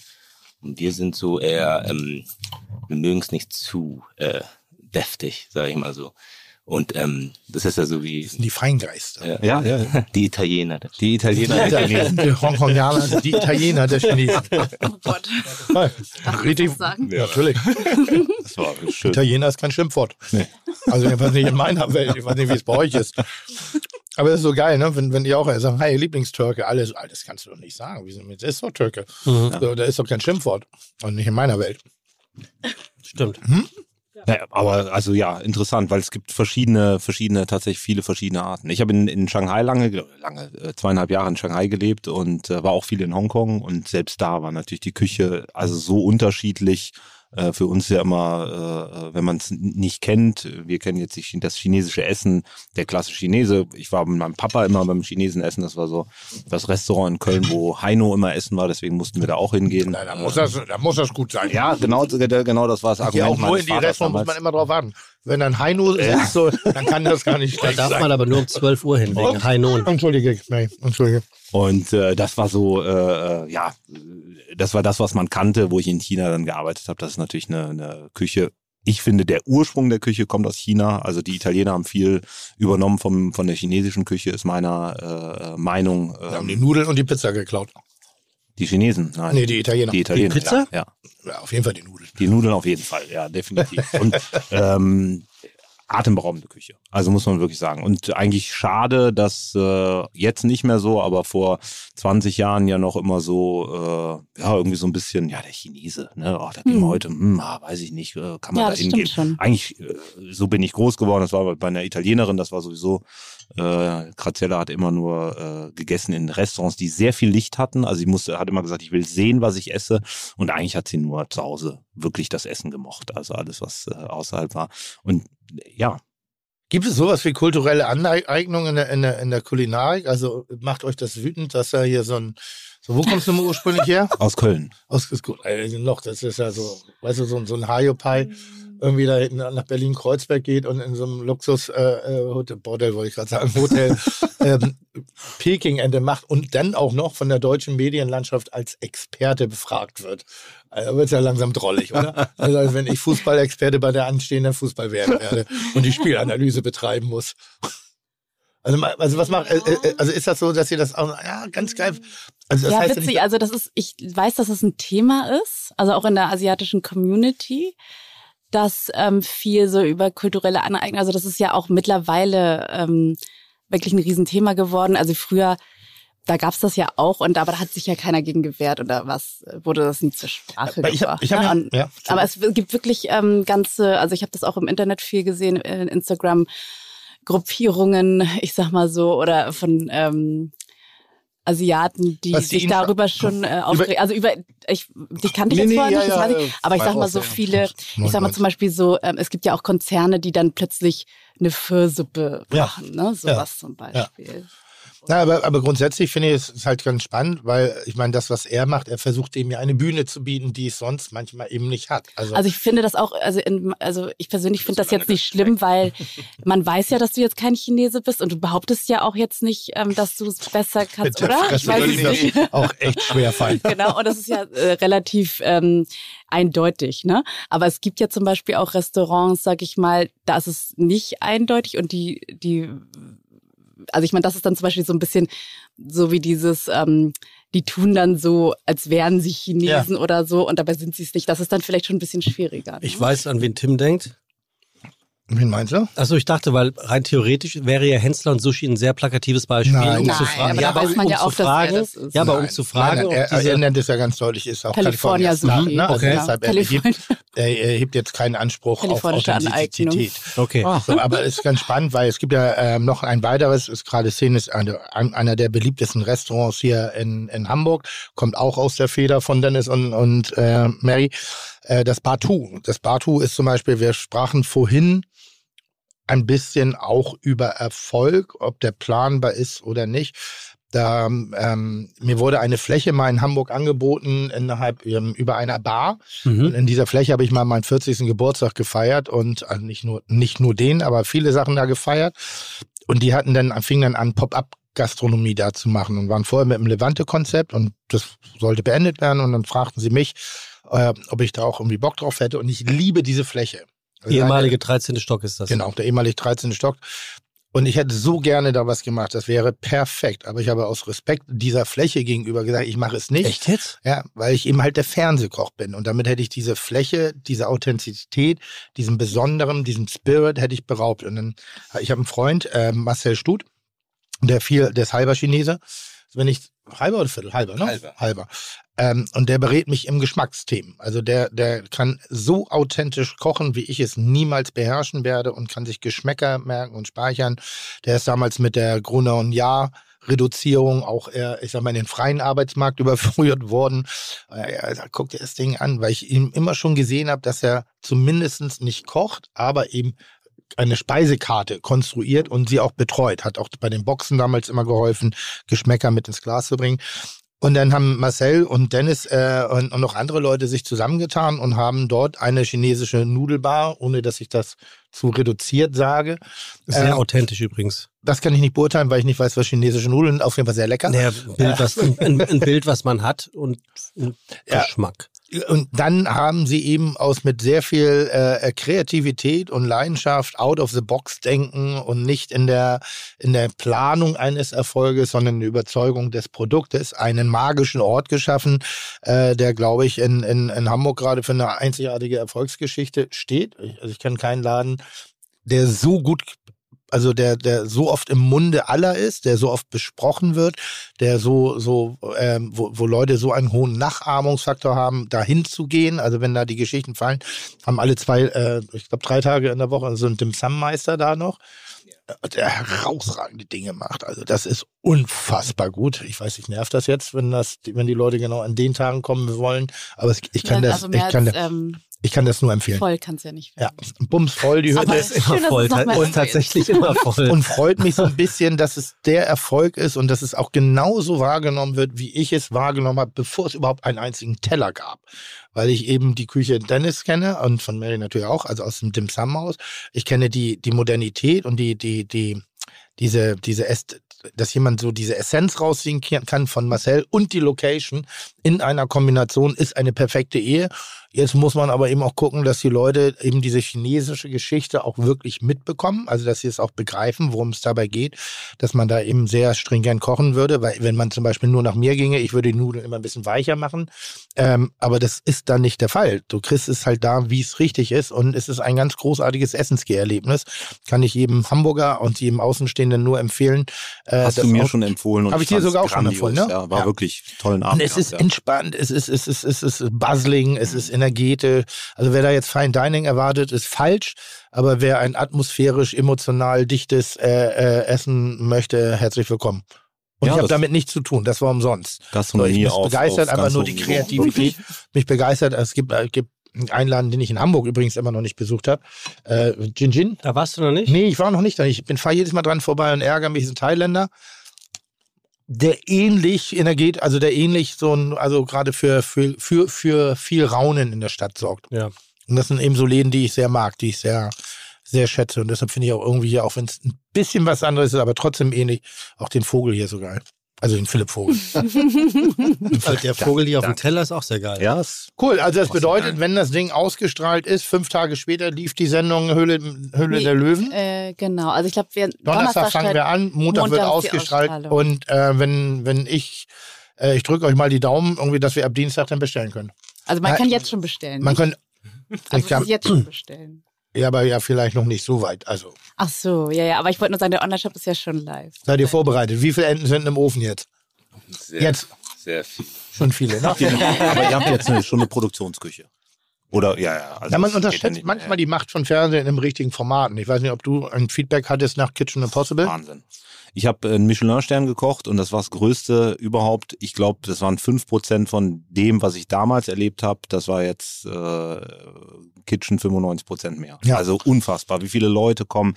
Und wir sind so eher, ähm, wir mögen es nicht zu äh, deftig, sage ich mal so. Und ähm, das ist ja so wie Das sind die Feingeister. ja, Ja, ja. die Italiener. Die Italiener. Die, Italiener, die Hongkonganer, die Italiener der Chinesen. Oh Gott. Richtig. das sagen? Ja, natürlich. Das war schön. Italiener ist kein Schimpfwort. Nee. Also jedenfalls nicht in meiner Welt. Ich weiß nicht, wie es bei euch ist. Aber das ist so geil, ne? wenn, wenn die auch sagen, hey, Lieblingstürke, alles, das kannst du doch nicht sagen. Wie sind- Das ist doch Türke. Mhm. So, da ist doch kein Schimpfwort. Und nicht in meiner Welt. Stimmt. Ja, aber also ja, interessant, weil es gibt verschiedene, verschiedene, tatsächlich viele verschiedene Arten. Ich habe in, in Shanghai lange, ge- lange, äh, zweieinhalb Jahre in Shanghai gelebt und äh, war auch viel in Hongkong und selbst da war natürlich die Küche also so unterschiedlich. Äh, für uns ja immer, äh, wenn man es nicht kennt, wir kennen jetzt die, das chinesische Essen, der klassische Chinese. Ich war mit meinem Papa immer beim Chinesen essen, das war so das Restaurant in Köln, wo Heino immer essen war, deswegen mussten wir da auch hingehen. Na, da, muss das, da muss das gut sein. ja, genau, genau das war das Argument. Hier auch nur in die Vaters Restaurants muss man immer drauf warten. Wenn ein Heino sitzt, so, dann kann das gar nicht Da schlecht darf sein. man aber nur um 12 Uhr hin, wegen Hainon. Entschuldige, Mary, Entschuldige. Und äh, das war so, äh, äh, ja, äh, das war das, was man kannte, wo ich in China dann gearbeitet habe. Das ist natürlich eine, eine Küche. Ich finde, der Ursprung der Küche kommt aus China. Also die Italiener haben viel übernommen vom, von der chinesischen Küche, ist meiner äh, Meinung. Wir haben die Ähm, Nudeln und die Pizza geklaut. die Chinesen, nein. Nee, die Italiener. die Italiener. Die Pizza? Ja, ja, Ja, auf jeden Fall die Nudeln. die Nudeln auf jeden Fall, ja, definitiv. Und ähm, atemberaubende Küche. Also muss man wirklich sagen. Und eigentlich schade, dass äh, jetzt nicht mehr so, aber vor 20 Jahren ja noch immer so, äh, ja, irgendwie so ein bisschen, ja, der Chinese, ne? Oh, da gehen wir Hm. heute, hm, ah, weiß ich nicht, äh, kann man Ja, da hingehen. Eigentlich, äh, so bin ich groß geworden. Das war bei einer Italienerin, das war sowieso, äh, Graziella hat immer nur äh, gegessen in Restaurants, die sehr viel Licht hatten. Also sie musste, hat immer gesagt, ich will sehen, was ich esse. Und eigentlich hat sie nur zu Hause wirklich das Essen gemocht. Also alles, was äh, außerhalb war. Und äh, ja, Gibt es sowas wie kulturelle Aneignung in der, in der, in der Kulinarik? Also macht euch das wütend, dass da hier so ein, so, wo kommst du mal ursprünglich her? aus Köln. Aus ist gut, also noch, das ist ja so, weißt du, so, ein- so ein Hajo-Pie irgendwie da hinten nach Berlin-Kreuzberg geht und in so einem Luxus äh, äh, Hotel, Bordell wollte ich gerade sagen, Hotel ähm, Peking-Ende macht und dann auch noch von der deutschen Medienlandschaft als Experte befragt wird. Also wird ja langsam drollig, oder? Also als wenn ich Fußballexperte bei der anstehenden Fußball-WM werde und die Spielanalyse betreiben muss. Also, also was macht, äh, äh, also ist das so, dass ihr das auch, ja, ganz geil. Also das ja, heißt ja witzig. nicht, Also das ist, ich weiß, dass es ein Thema ist, also auch in der asiatischen Community, dass ähm, viel so über kulturelle Aneignung, also das ist ja auch mittlerweile ähm, wirklich ein Riesenthema geworden. Also früher, da gab's das ja auch, und aber da hat sich ja keiner gegen gewehrt oder was, wurde das nie zur Sprache Aber ich hab- gebracht. ich hab ne? ja- Und- ja, aber es gibt wirklich ähm, ganze, also ich habe das auch im Internet viel gesehen, in Instagram. Gruppierungen, ich sag mal so, oder von ähm, Asiaten, die sich darüber schon äh, aufregen. Also über, ich, dich kannte ich Nee, jetzt nee, vorher ja, nicht, ja, weiß äh, ich. Aber ich sag mal so ja. viele, ich sag mal zum Beispiel so, ähm, es gibt ja auch Konzerne, die dann plötzlich eine Pfirsuppe Ja. machen, ne? Sowas zum Beispiel. Ja, aber, aber grundsätzlich finde ich es ist halt ganz spannend, weil ich meine, das, was er macht, er versucht ihm ja eine Bühne zu bieten, die es sonst manchmal eben nicht hat. Also, Also ich finde das auch, also, in, also ich persönlich finde das jetzt nicht schlimm, weil man weiß ja, dass du jetzt kein Chinese bist und du behauptest ja auch jetzt nicht, ähm, dass du es besser kannst, oder? Fresse Ich weiß würde es das nicht. auch echt schwer fallen. genau, und das ist ja äh, relativ ähm, eindeutig, ne? Aber es gibt ja zum Beispiel auch Restaurants, sag ich mal, da ist es nicht eindeutig und die, die, also ich meine, das ist dann zum Beispiel so ein bisschen so wie dieses, ähm, die tun dann so, als wären sie Chinesen oder so und dabei sind sie es nicht. Das ist dann vielleicht schon ein bisschen schwieriger. Ne? Ich weiß, an wen Tim denkt. Wen meinst du? Achso, ich dachte, weil rein theoretisch wäre ja Hensler und Sushi ein sehr plakatives Beispiel, Nein. um Nein, zu fragen. aber ja, man um ja zu auch, er fragen, das ist. Ja, aber um Nein, zu fragen, nein, er, diese, er nennt es ja ganz deutlich, ist auch California California. Sushi. Ne? Also Okay. deshalb, er, hebt, er, er hebt jetzt keinen Anspruch auf. Authentizität. okay. So, aber es ist ganz spannend, weil es gibt ja ähm, noch ein weiteres, ist gerade Szene, ist eine, ein, einer der beliebtesten Restaurants hier in, in Hamburg, kommt auch aus der Feder von Dennis und, und äh, Mary, äh, das Batu. Das Batu ist zum Beispiel, wir sprachen vorhin ein bisschen auch über Erfolg, ob der planbar ist oder nicht. Da, ähm, mir wurde eine Fläche mal in Hamburg angeboten, innerhalb ähm, über einer Bar. Und Mhm. in dieser Fläche habe ich mal meinen 40. Geburtstag gefeiert und also nicht nur nicht nur den, aber viele Sachen da gefeiert. Und die hatten dann fingen dann an Pop-up Gastronomie da zu machen und waren vorher mit dem Levante-Konzept und das sollte beendet werden und dann fragten sie mich, äh, ob ich da auch irgendwie Bock drauf hätte und ich liebe diese Fläche. Also Ehemalige 13. Stock ist das. Genau, der ehemalige 13. Stock. Und ich hätte so gerne da was gemacht. Das wäre perfekt. Aber ich habe aus Respekt dieser Fläche gegenüber gesagt, ich mache es nicht. Echt jetzt? Ja, weil ich eben halt der Fernsehkoch bin. Und damit hätte ich diese Fläche, diese Authentizität, diesen besonderen, diesen Spirit hätte ich beraubt. Und dann, ich habe einen Freund, äh, Marcel Stut, der viel, der ist halber Chinese. Wenn ich, halber oder Viertel? Halber, ne? Halber. Halber. Ähm, und der berät mich im Geschmacksthemen. Also der, der kann so authentisch kochen, wie ich es niemals beherrschen werde und kann sich Geschmäcker merken und speichern. Der ist damals mit der Gruner und Jahr Reduzierung auch eher, ich sag mal, in den freien Arbeitsmarkt überführt worden. Äh, Er sagt, guck dir das Ding an, weil ich ihm immer schon gesehen habe, dass er zumindest nicht kocht, aber eben eine Speisekarte konstruiert und sie auch betreut. Hat auch bei den Boxen damals immer geholfen, Geschmäcker mit ins Glas zu bringen. Und dann haben Marcel und Dennis äh, und, und noch andere Leute sich zusammengetan und haben dort eine chinesische Nudelbar, ohne dass ich das zu reduziert sage. Sehr Äh, authentisch übrigens. Das kann ich nicht beurteilen, weil ich nicht weiß, was chinesische Nudeln sind. Auf jeden Fall sehr lecker. Naja, ein, Bild, was, ein, ein Bild, was man hat und ein Ja. Und dann haben sie eben aus mit sehr viel äh, Kreativität und Leidenschaft out of the box denken und nicht in der, in der Planung eines Erfolges, sondern in der Überzeugung des Produktes einen magischen Ort geschaffen, äh, der, glaube ich, in, in, in Hamburg gerade für eine einzigartige Erfolgsgeschichte steht. Also ich kenne keinen Laden, der so gut also der, der so oft im Munde aller ist, der so oft besprochen wird, der so, so, ähm, wo, wo Leute so einen hohen Nachahmungsfaktor haben, dahin zu gehen. Also wenn da die Geschichten fallen, haben alle zwei, äh, ich glaube drei Tage in der Woche so ein Dim Sum da noch, der herausragende Dinge macht. Also das ist unfassbar gut. Ich weiß, ich nervt das jetzt, wenn das, wenn die Leute genau an den Tagen kommen wollen. Aber ich kann Ja, das, also ich kann, das- ähm, ich kann das nur empfehlen. voll kann es ja nicht Ja, werden. bums voll die. Aber ist immer schön, voll. Und tatsächlich immer voll. und freut mich so ein bisschen, dass es der Erfolg ist und dass es auch genauso wahrgenommen wird, wie ich es wahrgenommen habe, bevor es überhaupt einen einzigen Teller gab. Weil ich eben die Küche Dennis kenne und von Mary natürlich auch, also aus dem Dim Sum Haus. Ich kenne die, die Modernität und die, die, die, diese, diese Est dass jemand so diese Essenz rausziehen kann von Marcel und die Location in einer Kombination ist eine perfekte Ehe. Jetzt muss man aber eben auch gucken, dass die Leute eben diese chinesische Geschichte auch wirklich mitbekommen, also dass sie es auch begreifen, worum es dabei geht, dass man da eben sehr stringent kochen würde, weil wenn man zum Beispiel nur nach mir ginge, ich würde die Nudeln immer ein bisschen weicher machen, ähm, aber das ist dann nicht der Fall. Du kriegst es halt da, wie es richtig ist und es ist ein ganz großartiges Essensgeherlebnis. Kann ich jedem Hamburger und jedem Außenstehenden nur empfehlen. Äh, Hast du mir auch- schon empfohlen. und Hab ich dir sogar auch schon empfohlen, ne? Ja, war Ja. wirklich tollen Abend. Und es ist gehabt, entspannt, es ist, es ist, es ist buzzling, es ist energetisch. Also wer da jetzt Fine Dining erwartet, ist falsch. Aber wer ein atmosphärisch, emotional dichtes äh, äh, Essen möchte, herzlich willkommen. Und Ja, ich habe damit nichts zu tun. Das war umsonst. So, Gastronomie ich bin auf, begeistert, einfach nur die. Kreativität. Mich begeistert. Es gibt, äh, gibt einen Laden, den ich in Hamburg übrigens immer noch nicht besucht habe. Äh, Gin Gin. Da warst du noch nicht? Nee, ich war noch nicht da. Ich bin fahre jedes Mal dran vorbei und ärgere mich, ist ein Thailänder. Der ähnlich energet, also der ähnlich so ein, also gerade für, für, für, für viel Raunen in der Stadt sorgt. Ja. Und das sind eben so Läden, die ich sehr mag, die ich sehr, sehr schätze. Und deshalb finde ich auch irgendwie hier, auch wenn es ein bisschen was anderes ist, aber trotzdem ähnlich, auch den Vogel hier so geil. Also den Philipp Vogel. Also der Vogel hier auf dem. Teller ist auch sehr geil. Ja, Cool, also das bedeutet, wenn das Ding ausgestrahlt ist, fünf Tage später lief die Sendung Höhle, Höhle Nee, der Löwen. Äh, genau, also ich glaube, wir Donnerstag fangen wir an, Montag, wird Montag die ausgestrahlt und äh, wenn, wenn ich, äh, ich drücke euch mal die Daumen, irgendwie, dass wir ab Dienstag dann bestellen können. Also man Ja, kann jetzt schon bestellen. Man kann, also kann jetzt schon bestellen. Ja, aber ja, vielleicht noch nicht so weit. Also, Ach so, ja, ja, aber ich wollte nur sagen, der Online-Shop ist ja schon live. seid ihr vorbereitet? Wie viele Enten sind im Ofen jetzt? Sehr, Jetzt. Sehr viel. Schon viele, ne? aber ihr habt jetzt eine, schon eine Produktionsküche. Oder, ja, ja. Also Ja, man unterschätzt nicht manchmal mehr. die Macht von Fernsehen im richtigen Formaten. Ich weiß nicht, ob du ein Feedback hattest nach Kitchen Impossible. Wahnsinn. Ich habe einen Michelin-Stern gekocht und das war das Größte überhaupt. Ich glaube, das waren 5% von dem, was ich damals erlebt habe. Das war jetzt äh, Kitchen 95% mehr. Ja. Also unfassbar, wie viele Leute kommen.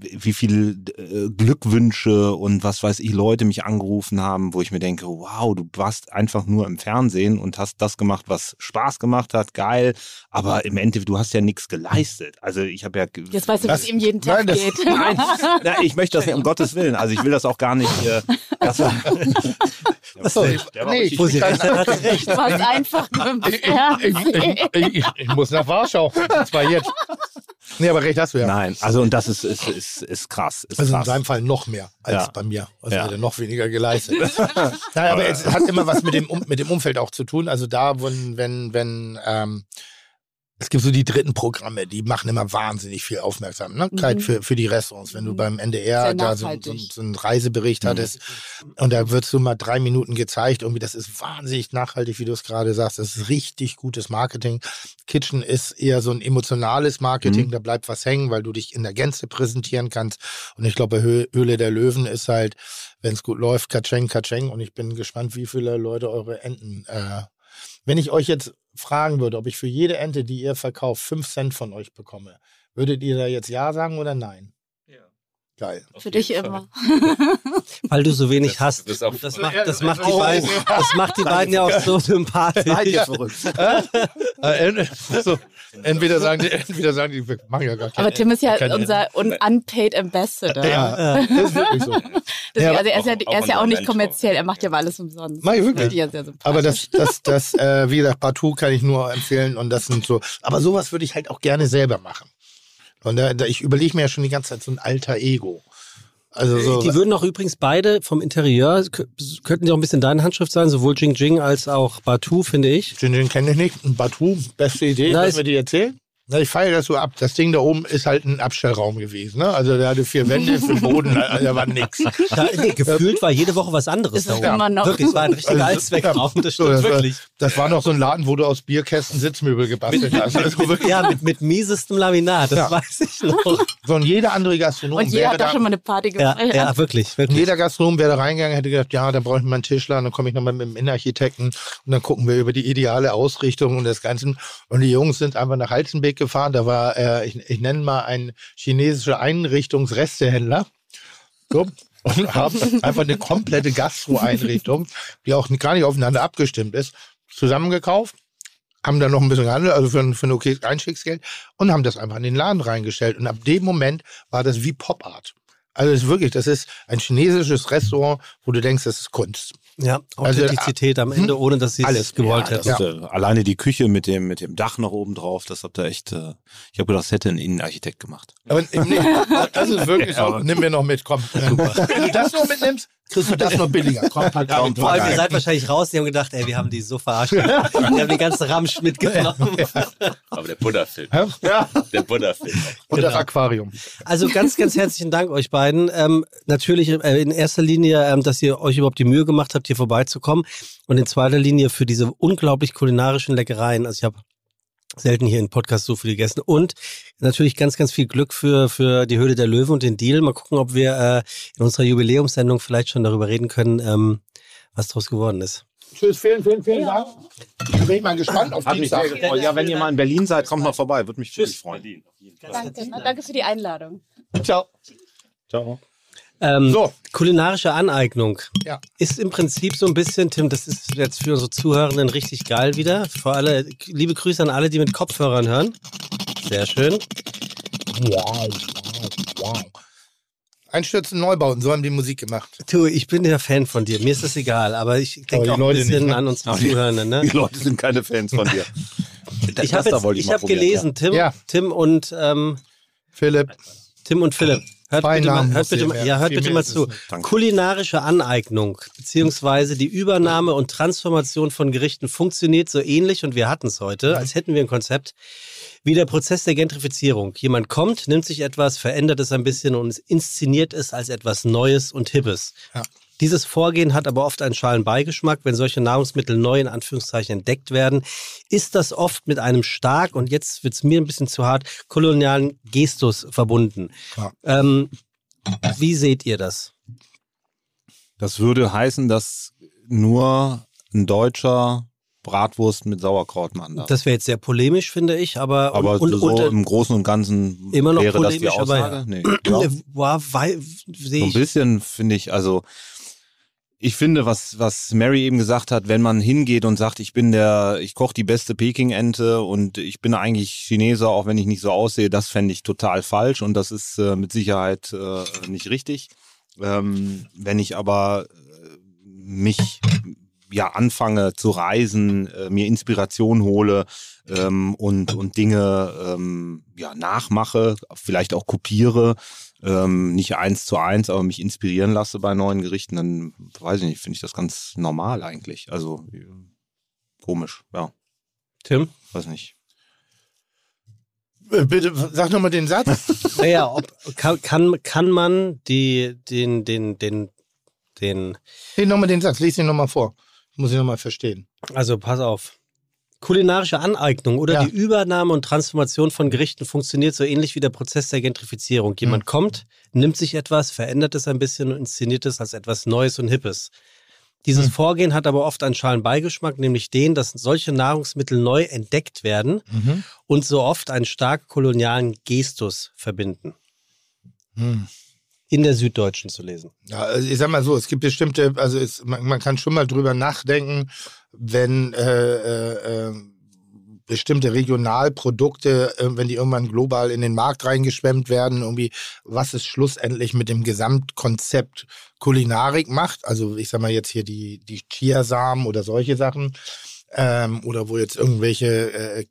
Wie viel äh, Glückwünsche und was weiß ich, Leute mich angerufen haben, wo ich mir denke, wow, du warst einfach nur im Fernsehen und hast das gemacht, was Spaß gemacht hat, geil, aber im Endeffekt, du hast ja nichts geleistet. Also ich habe ja... Jetzt weißt du, wie es ihm jeden Tag nein, das- geht. Nein, nein, ich möchte das nicht, um Gottes Willen. Also ich will das auch gar nicht. Äh, das war, Achso, der war nee, ich, ich, recht. Du warst einfach nur im ich, ich, Fernsehen. ich, ich, ich muss nach Warschau. Und zwar jetzt. Nee, aber recht hast du ja. Nein, also und das ist, ist, ist, ist krass. Ist Also in krass. seinem Fall noch mehr als Ja. bei mir. Also Ja. hat er noch weniger geleistet. Nein, aber es hat immer was mit dem, um, mit dem Umfeld auch zu tun. Also da, wenn, wenn, wenn ähm, es gibt so die dritten Programme, die machen immer wahnsinnig viel Aufmerksamkeit Mhm. für, für die Restaurants. Wenn du Mhm. beim NDR da so, so, so einen Reisebericht Mhm. hattest und da wird so mal drei Minuten gezeigt, irgendwie das ist wahnsinnig nachhaltig, wie du es gerade sagst. Das ist richtig gutes Marketing. Kitchen ist eher so ein emotionales Marketing, Mhm. da bleibt was hängen, weil du dich in der Gänze präsentieren kannst. Und ich glaube, Höhle der Löwen ist halt, wenn es gut läuft, Katscheng, Katscheng. Und ich bin gespannt, wie viele Leute eure Enten. Äh, wenn ich euch jetzt fragen würde, ob ich für jede Ente, die ihr verkauft, fünf Cent von euch bekomme, würdet ihr da jetzt Ja sagen oder Nein? Ja. Geil. Für dich immer. Weil du so wenig Das- hast. auch- das macht, das macht die oh. beiden, das macht die beiden ja auch so sympathisch. Seid ihr verrückt? Äh, ent- so, entweder sagen die, entweder sagen die, wir machen ja gar keine Aber Tim ist ja unser un unpaid Ambassador. Ja, das ist wirklich so. Deswegen, Ja, also er ist ja, auch- er ist ja auch nicht kommerziell, er macht ja aber alles umsonst. Mach ich wirklich? Ja sehr. Aber das, das, das, äh, wie gesagt, Partout kann ich nur empfehlen und das sind so. Aber sowas würde ich halt auch gerne selber machen. Und da, da, ich überlege mir ja schon die ganze Zeit so ein alter Ego. Also so. Die würden auch übrigens beide vom Interieur, könnten die auch ein bisschen deine Handschrift sein, sowohl Jing Jing als auch Batu, finde ich. Den, den kenne ich nicht. Batu, beste Idee. Na, ist- mir die erzählen. Na, ich feiere das so ab. Das Ding da oben ist halt ein Abstellraum gewesen. Ne? Also der hatte vier Wände für den Boden, also da war nix. Da, nee, gefühlt war jede Woche was anderes Ist da es oben. immer noch. Wirklich, es war ein richtiger Also, Allzweckraum, das So, stimmt das, war, wirklich. das war noch so ein Laden, wo du aus Bierkästen Sitzmöbel gebastelt hast. Also wirklich. Ja, mit, mit miesestem Laminat, das Ja. weiß ich noch. So, und jeder andere Gastronom Und jeder wäre hat da schon mal eine Party Ja, gefeiert. ja wirklich, Und wirklich. jeder Gastronom wäre da reingegangen, hätte gedacht, ja, da brauche ich mal einen Tischler, dann komme ich nochmal mit dem Innenarchitekten und dann gucken wir über die ideale Ausrichtung und das Ganze. Und die Jungs sind einfach nach Halzenbeck gefahren. Da war, äh, ich, ich nenne mal ein chinesischer Einrichtungsrestehändler. So. Und haben einfach eine komplette Gastro-Einrichtung, die auch gar nicht aufeinander abgestimmt ist, zusammengekauft, haben dann noch ein bisschen gehandelt, also für ein, für ein okayes Einstiegsgeld und haben das einfach in den Laden reingestellt. Und ab dem Moment war das wie Pop-Art. Also das ist wirklich, das ist ein chinesisches Restaurant, wo du denkst, das ist Kunst. Ja, Also, Authentizität am Ende, ohne dass sie es Alles. gewollt Ja, hätten. das, äh, alleine die Küche mit dem, mit dem Dach noch oben drauf, das habt ihr echt, äh, ich habe gedacht, das hätte ein Innenarchitekt gemacht. Aber nee, das ist wirklich so. Nimm mir noch mit, komm. Wenn du das noch mitnimmst, kriegst du das noch billiger. Komm, pack Komm, Vor allem, ihr seid wahrscheinlich raus, die haben gedacht, ey, wir haben die so verarscht. Die haben den ganzen Ramsch mitgenommen. Aber der Buddha-Film. Ja, Der Buddha-Film. und das Genau. Aquarium. Also ganz, ganz herzlichen Dank euch beiden. Ähm, natürlich äh, in erster Linie, ähm, dass ihr euch überhaupt die Mühe gemacht habt, hier vorbeizukommen. Und in zweiter Linie für diese unglaublich kulinarischen Leckereien. Also ich habe selten hier im Podcast so viel gegessen. Und natürlich ganz, ganz viel Glück für, für die Höhle der Löwen und den Deal. Mal gucken, ob wir äh, in unserer Jubiläumssendung vielleicht schon darüber reden können, ähm, was daraus geworden ist. Tschüss, vielen, vielen, vielen Dank. Da bin ich mal gespannt auf Dienstag. Ja, wenn ihr mal in Berlin seid, kommt mal vorbei, würde mich wirklich freuen. Danke. Danke für die Einladung. Ciao. Ciao. Ähm, So. Kulinarische Aneignung Ja. ist im Prinzip so ein bisschen, Tim, das ist jetzt für unsere Zuhörenden richtig geil wieder. Für alle, liebe Grüße an alle, die mit Kopfhörern hören. Sehr schön. Wow, wow, wow. Einstürzen, Neubauten, so haben die Musik gemacht. Du, ich bin der Fan von dir. Mir ist das egal, aber ich denke die auch ein Leute bisschen nicht, ne? an unsere Zuhörenden. Ne? Die Leute sind keine Fans von dir. Ich habe da wollte ich mal hab gelesen, Tim, Ja. Tim und ähm, Philipp, Tim und Philipp. Hört bitte, mal, hört bitte, merken. ja, hört bitte mehr mal zu. Kulinarische Aneignung beziehungsweise die Übernahme und Transformation von Gerichten funktioniert so ähnlich und wir hatten es heute, als hätten wir ein Konzept, wie der Prozess der Gentrifizierung. Jemand kommt, nimmt sich etwas, verändert es ein bisschen und inszeniert es als etwas Neues und Hippes. Ja. Dieses Vorgehen hat aber oft einen schalen Beigeschmack. Wenn solche Nahrungsmittel neu in Anführungszeichen entdeckt werden, ist das oft mit einem stark, und jetzt wird es mir ein bisschen zu hart, kolonialen Gestus verbunden. Ja. Ähm, wie seht ihr das? Das würde heißen, dass nur ein deutscher Bratwurst mit Sauerkrautmandat. Das wäre jetzt sehr polemisch, finde ich, aber, aber und, so und, im Großen und Ganzen immer noch wäre das die polemisch, aber Aussage. ja. Nee, ja. Weil, So ein bisschen finde ich, also ich finde, was, was Mary eben gesagt hat, wenn man hingeht und sagt, ich bin der, ich koche die beste Peking-Ente und ich bin eigentlich Chinese, auch wenn ich nicht so aussehe, das fände ich total falsch und das ist äh, mit Sicherheit äh, nicht richtig. Ähm, wenn ich aber äh, mich ja anfange zu reisen, äh, mir Inspiration hole ähm, und, und Dinge ähm, ja, nachmache, vielleicht auch kopiere, ähm, nicht eins zu eins, aber mich inspirieren lasse bei neuen Gerichten, dann weiß ich nicht, finde ich das ganz normal eigentlich. Also äh, komisch, ja, Tim? weiß nicht. Äh, Bitte, sag nochmal den Satz. Naja, ob, kann, kann, kann man die, den, den, den, den, Nee, nochmal den Satz, lies ihn nochmal vor. Muss ich nochmal verstehen. also pass auf. Kulinarische Aneignung oder Ja. die Übernahme und Transformation von Gerichten funktioniert so ähnlich wie der Prozess der Gentrifizierung. Jemand kommt, nimmt sich etwas, verändert es ein bisschen und inszeniert es als etwas Neues und Hippes. Dieses Hm. Vorgehen hat aber oft einen schalen Beigeschmack, nämlich den, dass solche Nahrungsmittel neu entdeckt werden Mhm. und so oft einen stark kolonialen Gestus verbinden. Hm. In der Süddeutschen zu lesen. Ja, also ich sag mal so, es gibt bestimmte, also es, man, man kann schon mal drüber nachdenken, wenn äh, äh, äh, bestimmte Regionalprodukte, äh, wenn die irgendwann global in den Markt reingeschwemmt werden, irgendwie, was es schlussendlich mit dem Gesamtkonzept Kulinarik macht. Also ich sag mal jetzt hier die, die Chiasamen oder solche Sachen. Ähm, oder wo jetzt irgendwelche, äh,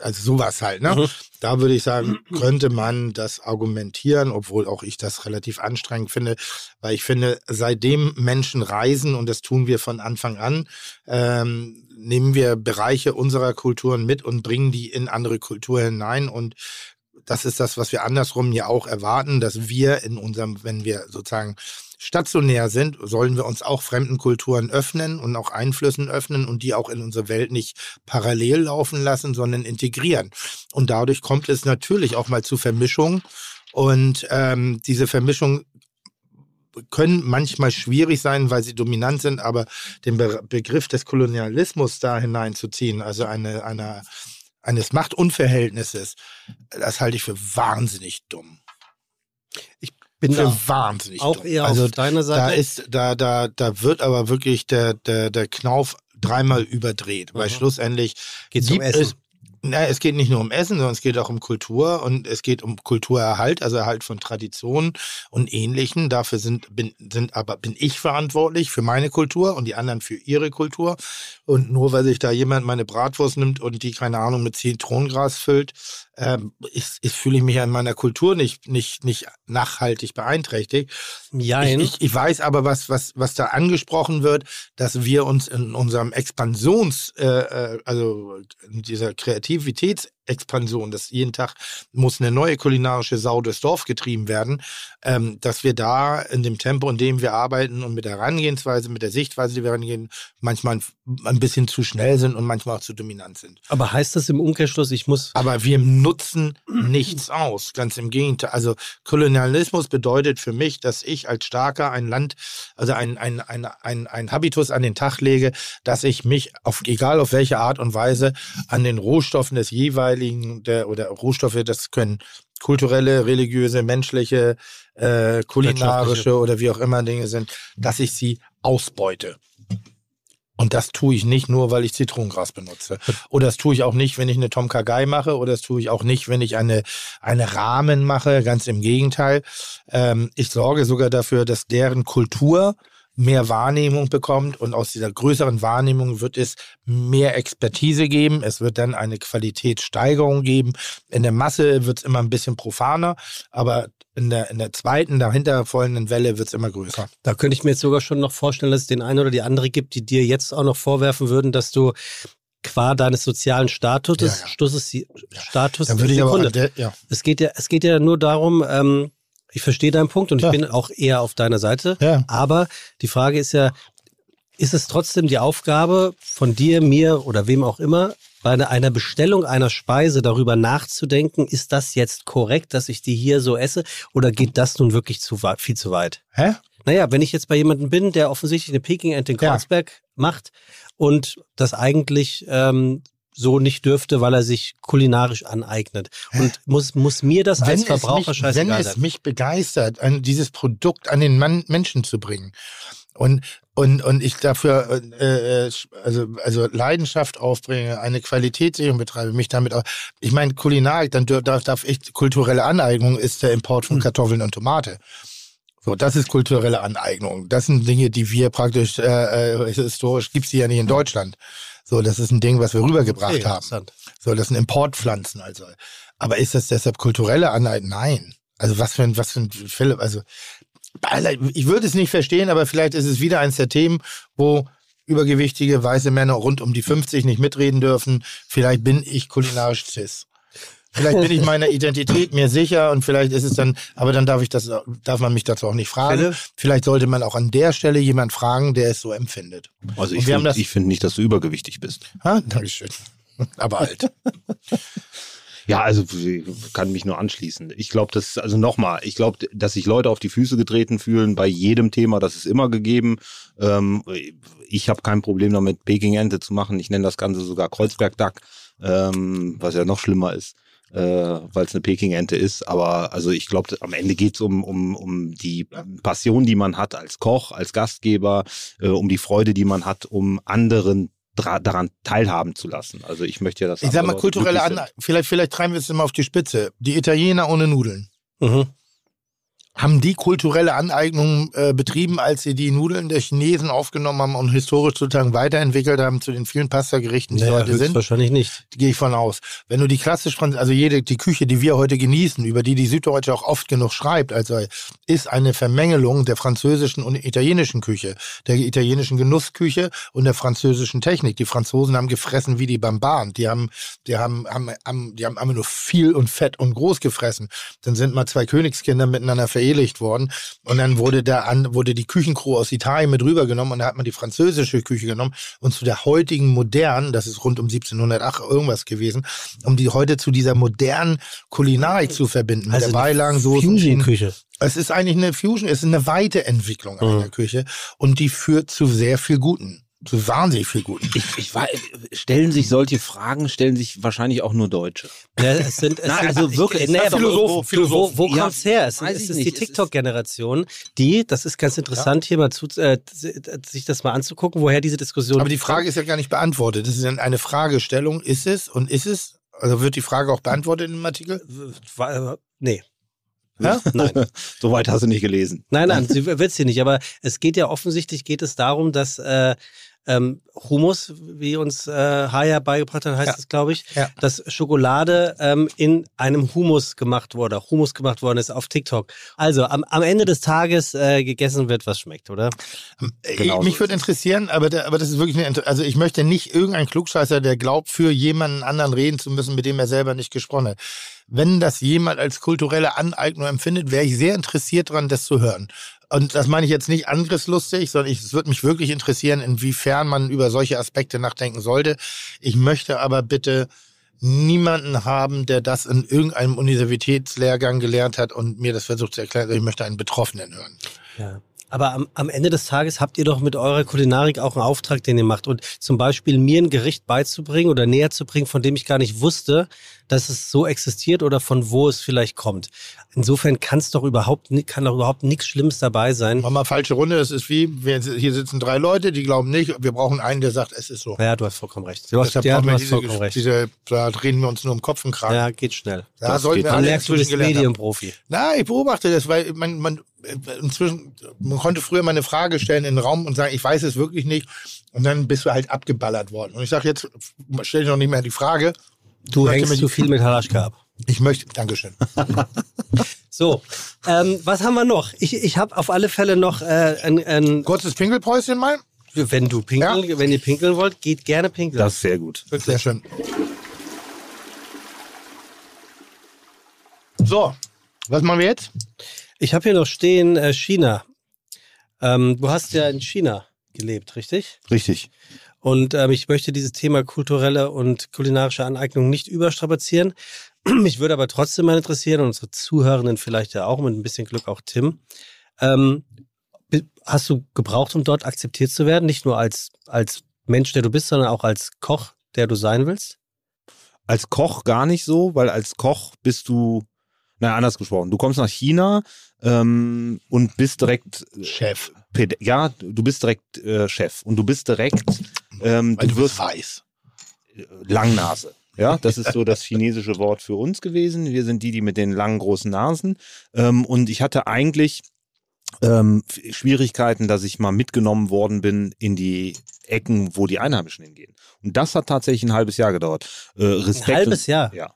also sowas halt, ne? Mhm. Da würde ich sagen, könnte man das argumentieren, obwohl auch ich das relativ anstrengend finde, weil ich finde, seitdem Menschen reisen, und das tun wir von Anfang an, ähm, nehmen wir Bereiche unserer Kulturen mit und bringen die in andere Kulturen hinein und das ist das, was wir andersrum ja auch erwarten, dass wir in unserem, wenn wir sozusagen stationär sind, sollen wir uns auch fremden Kulturen öffnen und auch Einflüssen öffnen und die auch in unsere Welt nicht parallel laufen lassen, sondern integrieren. Und dadurch kommt es natürlich auch mal zu Vermischung. Und ähm, diese Vermischung können manchmal schwierig sein, weil sie dominant sind, aber den Be Begriff des Kolonialismus da hineinzuziehen, also eine, eine, eines Machtunverhältnisses, das halte ich für wahnsinnig dumm. Bin Für da wahnsinnig auch dumm. eher also auf deiner da Seite. ist, da, da, da wird aber wirklich der, der, der Knauf dreimal überdreht, weil Mhm. schlussendlich Geht's um Essen. Es, na, es geht nicht nur um Essen, sondern es geht auch um Kultur und es geht um Kulturerhalt, also Erhalt von Traditionen und Ähnlichen. Dafür sind, bin, sind aber, bin ich verantwortlich für meine Kultur und die anderen für ihre Kultur. Und nur weil sich da jemand meine Bratwurst nimmt und die, keine Ahnung, mit Zitronengras füllt, ähm, ist, ist, fühle ich mich an meiner Kultur nicht, nicht, nicht nachhaltig beeinträchtigt. Jein. Ich, ich, ich weiß aber, was, was, was da angesprochen wird, dass wir uns in unserem Expansions, äh, äh, also in dieser Kreativitätsexpansion, dass jeden Tag muss eine neue kulinarische Sau durchs Dorf getrieben werden, ähm, dass wir da in dem Tempo, in dem wir arbeiten und mit der Herangehensweise, mit der Sichtweise, die wir rangehen, manchmal ein, bisschen zu schnell sind und manchmal auch zu dominant sind. Aber heißt das im Umkehrschluss, ich muss. Aber wir nutzen nichts aus. Ganz im Gegenteil. Also Kolonialismus bedeutet für mich, dass ich als Starker ein Land, also ein, ein, ein, ein, ein Habitus an den Tag lege, dass ich mich, auf, egal auf welche Art und Weise, an den Rohstoffen des jeweiligen, der, oder Rohstoffe, das können kulturelle, religiöse, menschliche, äh, kulinarische oder wie auch immer Dinge sind, dass ich sie ausbeute. Und das tue ich nicht nur, weil ich Zitronengras benutze. Oder das tue ich auch nicht, wenn ich eine Tom Kagai mache. Oder das tue ich auch nicht, wenn ich eine, eine Rahmen mache. Ganz im Gegenteil. Ähm, ich sorge sogar dafür, dass deren Kultur mehr Wahrnehmung bekommt und aus dieser größeren Wahrnehmung wird es mehr Expertise geben. Es wird dann eine Qualitätssteigerung geben. In der Masse wird es immer ein bisschen profaner, aber in der, in der zweiten, dahinter folgenden Welle wird es immer größer. Da könnte ich mir jetzt sogar schon noch vorstellen, dass es den einen oder die andere gibt, die dir jetzt auch noch vorwerfen würden, dass du qua deines sozialen Status, Ja, ja. Status, Status Dann würde ich aber, Sekunde. an der, ja. es geht ja, es geht ja nur darum, ähm, ich verstehe deinen Punkt und ich Ja. bin auch eher auf deiner Seite. Ja. Aber die Frage ist ja, ist es trotzdem die Aufgabe von dir, mir oder wem auch immer, bei einer- Bestellung einer Speise darüber nachzudenken, ist das jetzt korrekt, dass ich die hier so esse oder geht das nun wirklich zu weit, viel zu weit? Hä? naja, wenn ich jetzt bei jemandem bin, der offensichtlich eine Peking-Ente in Ja. Kreuzberg macht und das eigentlich ähm, so nicht dürfte, weil er sich kulinarisch aneignet. Und muss, muss mir das als wenn Verbraucher es mich, scheißegal wenn es sein. mich begeistert, an dieses Produkt an den Mann, Menschen zu bringen und und und ich dafür äh, äh, also also Leidenschaft aufbringe, eine Qualitätssicherung betreibe, mich damit auch. Ich meine Kulinarik, dann darf, darf ich kulturelle Aneignung ist der Import Hm. von Kartoffeln und Tomate. So, das ist kulturelle Aneignung. Das sind Dinge, die wir praktisch äh, äh, historisch gibt's die ja nicht in Deutschland. So, das ist ein Ding, was wir rübergebracht Okay, haben. So, das sind Importpflanzen also. Aber ist das deshalb kulturelle Aneignung? Nein. Also was für ein, was für ein Philipp, also ich würde es nicht verstehen, aber vielleicht ist es wieder eins der Themen, wo übergewichtige weiße Männer rund um die 50 nicht mitreden dürfen. Vielleicht bin ich kulinarisch cis. Vielleicht bin ich meiner Identität mir sicher und vielleicht ist es dann, aber dann darf ich das, darf man mich dazu auch nicht fragen. Philipp? Vielleicht sollte man auch an der Stelle jemand fragen, der es so empfindet. Also ich finde das- ich find nicht, dass du übergewichtig bist. Ha? Dankeschön. Aber halt. Ja, also ich kann mich nur anschließen. Ich glaube, dass, also nochmal, ich glaube, dass sich Leute auf die Füße getreten fühlen bei jedem Thema, das ist immer gegeben. Ähm, ich habe kein Problem damit, Peking-Ente zu machen. Ich nenne das Ganze sogar Kreuzberg-Duck, ähm, was ja noch schlimmer ist, äh, weil es eine Peking-Ente ist. Aber also ich glaube, am Ende geht es um, um, um die Passion, die man hat als Koch, als Gastgeber, äh, um die Freude, die man hat, um anderen daran teilhaben zu lassen. Also ich möchte ja das Ich sag mal, kulturelle Aneignung, vielleicht, vielleicht treiben wir es immer auf die Spitze. Die Italiener ohne Nudeln. Mhm. Haben die kulturelle Aneignung äh, betrieben, als sie die Nudeln der Chinesen aufgenommen haben und historisch sozusagen weiterentwickelt haben zu den vielen Pasta-Gerichten, die Naja, heute sind? höchstwahrscheinlich nicht. Gehe ich von aus. Wenn du die klassisch, also jede, die Küche, die wir heute genießen, über die die Süddeutsche auch oft genug schreibt, also ist eine Vermengelung der französischen und italienischen Küche, der italienischen Genussküche und der französischen Technik. Die Franzosen haben gefressen wie die Bambaren. Die haben, die haben, haben, haben die haben einfach nur viel und fett und groß gefressen. Dann sind mal zwei Königskinder miteinander verehelicht worden und dann wurde da an, wurde die Küchencrew aus Italien mit rübergenommen und da hat man die französische Küche genommen und zu der heutigen modernen, das ist rund um 1708 irgendwas gewesen, um die heute zu dieser modernen Kulinarik zu verbinden. Mit Also der Beilagen, Soßen, Fusion-Küche. es ist eigentlich eine Fusion, es ist eine Weiterentwicklung Mhm. einer Küche und die führt zu sehr viel Guten. Zu wahnsinnig viel Guten. Ich, ich war, stellen sich solche Fragen, stellen sich wahrscheinlich auch nur Deutsche. Ja, es sind, es Nein, sind also wirklich, es naja, Philosophen, irgendwo- Philosophen. Wo, wo Ja, kommt's her? Es, ist nicht. die TikTok-Generation, die, das ist ganz interessant hier mal zu, äh, sich das mal anzugucken, woher diese Diskussion. Aber die Frage ist ja gar nicht beantwortet. Das ist eine Fragestellung. Ist es und ist es? Also wird die Frage auch beantwortet in dem Artikel? Äh, nee. Ja? Nein. Soweit hast du nicht gelesen. Nein, nein, sie wird sie nicht. Aber es geht ja offensichtlich geht es darum, dass äh, ähm, Humus, wie uns äh, Haya beigebracht hat, heißt Ja. es, glaube ich, Ja. dass Schokolade ähm, in einem Humus gemacht wurde, Humus gemacht worden ist auf TikTok. Also am, am Ende des Tages äh, gegessen wird, was schmeckt, oder? Genau mich so würde interessieren, aber, da, aber das ist wirklich eine, also ich möchte nicht irgendein Klugscheißer, der glaubt, für jemanden anderen reden zu müssen, mit dem er selber nicht gesprochen hat. Wenn das jemand als kulturelle Aneignung empfindet, wäre ich sehr interessiert daran, das zu hören. Und das meine ich jetzt nicht angriffslustig, sondern ich, es würde mich wirklich interessieren, inwiefern man über solche Aspekte nachdenken sollte. Ich möchte aber bitte niemanden haben, der das in irgendeinem Universitätslehrgang gelernt hat und mir das versucht zu erklären. Ich möchte einen Betroffenen hören. Ja. Aber am, am Ende des Tages habt ihr doch mit eurer Kulinarik auch einen Auftrag, den ihr macht. Und zum Beispiel mir ein Gericht beizubringen oder näher zu bringen, von dem ich gar nicht wusste, dass es so existiert oder von wo es vielleicht kommt. Insofern kann es doch überhaupt, kann doch überhaupt nichts Schlimmes dabei sein. Mach mal falsche Runde. Das ist wie, wir, hier sitzen drei Leute, die glauben nicht. Wir brauchen einen, der sagt, es ist so. Ja, du hast vollkommen recht. Du hast, ja, du hast diese, vollkommen recht. diese, da drehen wir uns nur im Kopf und Kragen. Ja, geht schnell. da das sollten geht. wir alle merkt, du haben. Medienprofi. Na, ich beobachte das, weil man, man äh, inzwischen, man konnte früher mal eine Frage stellen in den Raum und sagen, ich weiß es wirklich nicht. Und dann bist du halt abgeballert worden. Und ich sage jetzt, stell dir noch nicht mehr die Frage. Du hängst zu viel mit Halaschka ab. Ich möchte, Dankeschön. So, ähm, was haben wir noch? Ich, ich habe auf alle Fälle noch äh, ein, ein Kurzes Pinkelpäuschen mal. wenn du pinkeln, wenn ihr pinkeln wollt, geht gerne pinkeln. Das ist sehr gut. Sehr schön. So, was machen wir jetzt? Ich habe hier noch stehen äh, China. Ähm, du hast ja in China gelebt, richtig? Richtig. Und ähm, ich möchte dieses Thema kulturelle und kulinarische Aneignung nicht überstrapazieren. Mich würde aber trotzdem mal interessieren, und unsere Zuhörenden vielleicht ja auch, mit ein bisschen Glück auch Tim. Ähm, Hast du gebraucht, um dort akzeptiert zu werden? Nicht nur als, als Mensch, der du bist, sondern auch als Koch, der du sein willst? Als Koch gar nicht so, weil als Koch bist du, naja, anders gesprochen, du kommst nach China ähm, und bist direkt Chef. Päd- Ja, du bist direkt äh, Chef und du bist direkt, ähm, Weil du du wirst wirst weiß. Langnase. Ja, das ist so das chinesische Wort für uns gewesen. Wir sind die, die mit den langen, großen Nasen. Ähm, und ich hatte eigentlich ähm, Schwierigkeiten, dass ich mal mitgenommen worden bin in die Ecken, wo die Einheimischen hingehen. Und das hat tatsächlich ein halbes Jahr gedauert. Äh, Respekt Ein halbes Jahr? Ja.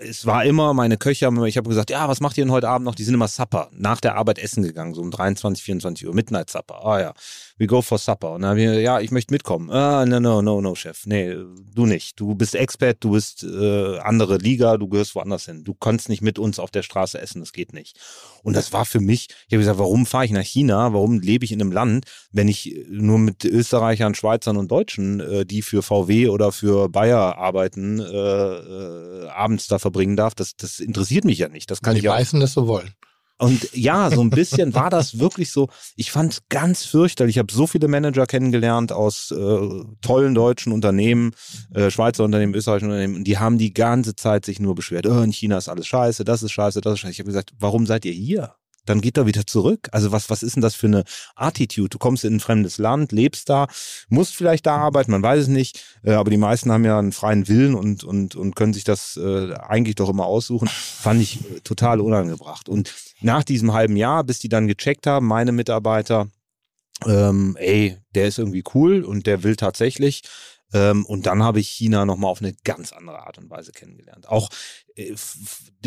Es war immer, meine Köche haben immer, ich habe gesagt, ja, was macht ihr denn heute Abend noch? Die sind immer Supper, nach der Arbeit essen gegangen, so um 23, 24 Uhr, Midnight Supper. Ah ja, we go for Supper. Und dann haben wir, ja, ich möchte mitkommen. Ah, no, no, no, no, Chef. Nee, du nicht. Du bist Expert, du bist äh, andere Liga, du gehörst woanders hin. Du kannst nicht mit uns auf der Straße essen, das geht nicht. Und das war für mich, ich habe gesagt, warum fahre ich nach China? Warum lebe ich in einem Land, wenn ich nur mit Österreichern, Schweizern und Deutschen, äh, die für VW oder für Bayer arbeiten, äh, äh, abends da verbringen darf? Das, das interessiert mich ja nicht. Das kann Kann ich die auch. meisten das so wollen. Und ja, so ein bisschen war das wirklich so. Ich fand es ganz fürchterlich. Ich habe so viele Manager kennengelernt aus äh, tollen deutschen Unternehmen, äh, Schweizer Unternehmen, österreichischen Unternehmen. Die haben die ganze Zeit sich nur beschwert. Oh, in China ist alles scheiße, das ist scheiße, das ist scheiße. Ich habe gesagt, warum seid ihr hier? Dann geht er wieder zurück. Also was, was ist denn das für eine Attitude? Du kommst in ein fremdes Land, lebst da, musst vielleicht da arbeiten, man weiß es nicht. Äh, aber die meisten haben ja einen freien Willen und, und, und können sich das äh, eigentlich doch immer aussuchen. Fand ich äh, total unangebracht. Und nach diesem halben Jahr, bis die dann gecheckt haben, meine Mitarbeiter, ähm, ey, der ist irgendwie cool und der will tatsächlich. Ähm, und dann habe ich China nochmal auf eine ganz andere Art und Weise kennengelernt. Auch äh,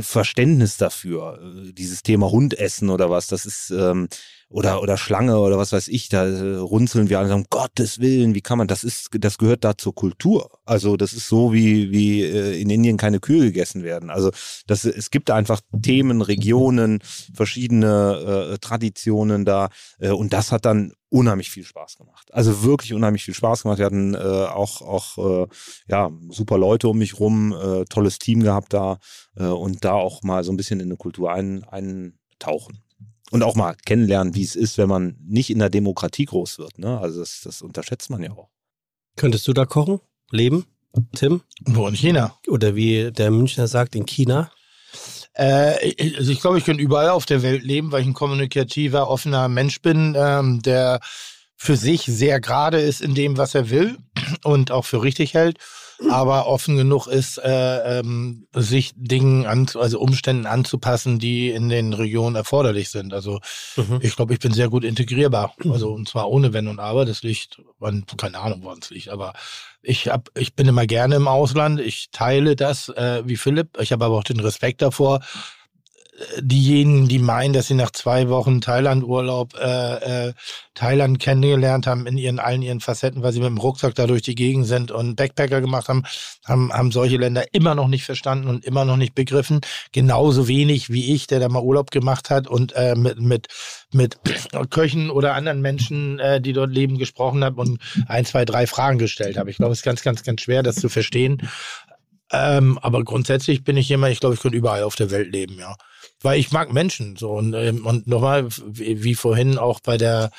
Verständnis dafür, äh, dieses Thema Hundessen oder was, das ist, ähm, oder, oder Schlange oder was weiß ich, da äh, runzeln wir alle und sagen, Gottes Willen, wie kann man, das ist, das gehört da zur Kultur. Also das ist so, wie, wie äh, in Indien keine Kühe gegessen werden. Also das, es gibt einfach Themen, Regionen, verschiedene äh, Traditionen da äh, und das hat dann unheimlich viel Spaß gemacht. Also wirklich unheimlich viel Spaß gemacht. Wir hatten äh, auch, auch äh, ja, super Leute um mich rum, äh, tolles Team gehabt da äh, und da auch mal so ein bisschen in eine Kultur ein, eintauchen. Und auch mal kennenlernen, wie es ist, wenn man nicht in der Demokratie groß wird. Ne? Also das, das unterschätzt man ja auch. Könntest du da kochen? Leben? Tim? Wo in China? Oder wie der Münchner sagt, in China? Äh, ich- also ich glaube, ich könnte überall auf der Welt leben, weil ich ein kommunikativer, offener Mensch bin, ähm, der für sich sehr gerade ist in dem, was er will und auch für richtig hält, aber offen genug ist, äh, ähm, sich Dingen, an, also Umständen anzupassen, die in den Regionen erforderlich sind. Also Mhm. ich glaube, ich bin sehr gut integrierbar. Also und zwar ohne Wenn und Aber. Das liegt, an, keine Ahnung, woran es liegt, aber ich hab, ich bin immer gerne im Ausland. Ich teile das äh, wie Philipp. Ich habe aber auch den Respekt davor. Diejenigen, die meinen, dass sie nach zwei Wochen Thailand-Urlaub äh, äh, Thailand kennengelernt haben in ihren allen ihren Facetten, weil sie mit dem Rucksack da durch die Gegend sind und Backpacker gemacht haben, haben, haben solche Länder immer noch nicht verstanden und immer noch nicht begriffen. Genauso wenig wie ich, der da mal Urlaub gemacht hat und äh, mit, mit, mit Köchen oder anderen Menschen, äh, die dort leben, gesprochen habe und ein, zwei, drei Fragen gestellt habe. Ich glaube, es ist ganz, ganz, ganz schwer, das zu verstehen. Ähm, aber grundsätzlich bin ich jemand, ich glaube, ich könnte überall auf der Welt leben, ja. Weil ich mag Menschen so und, ähm, und nochmal, wie, vorhin auch bei der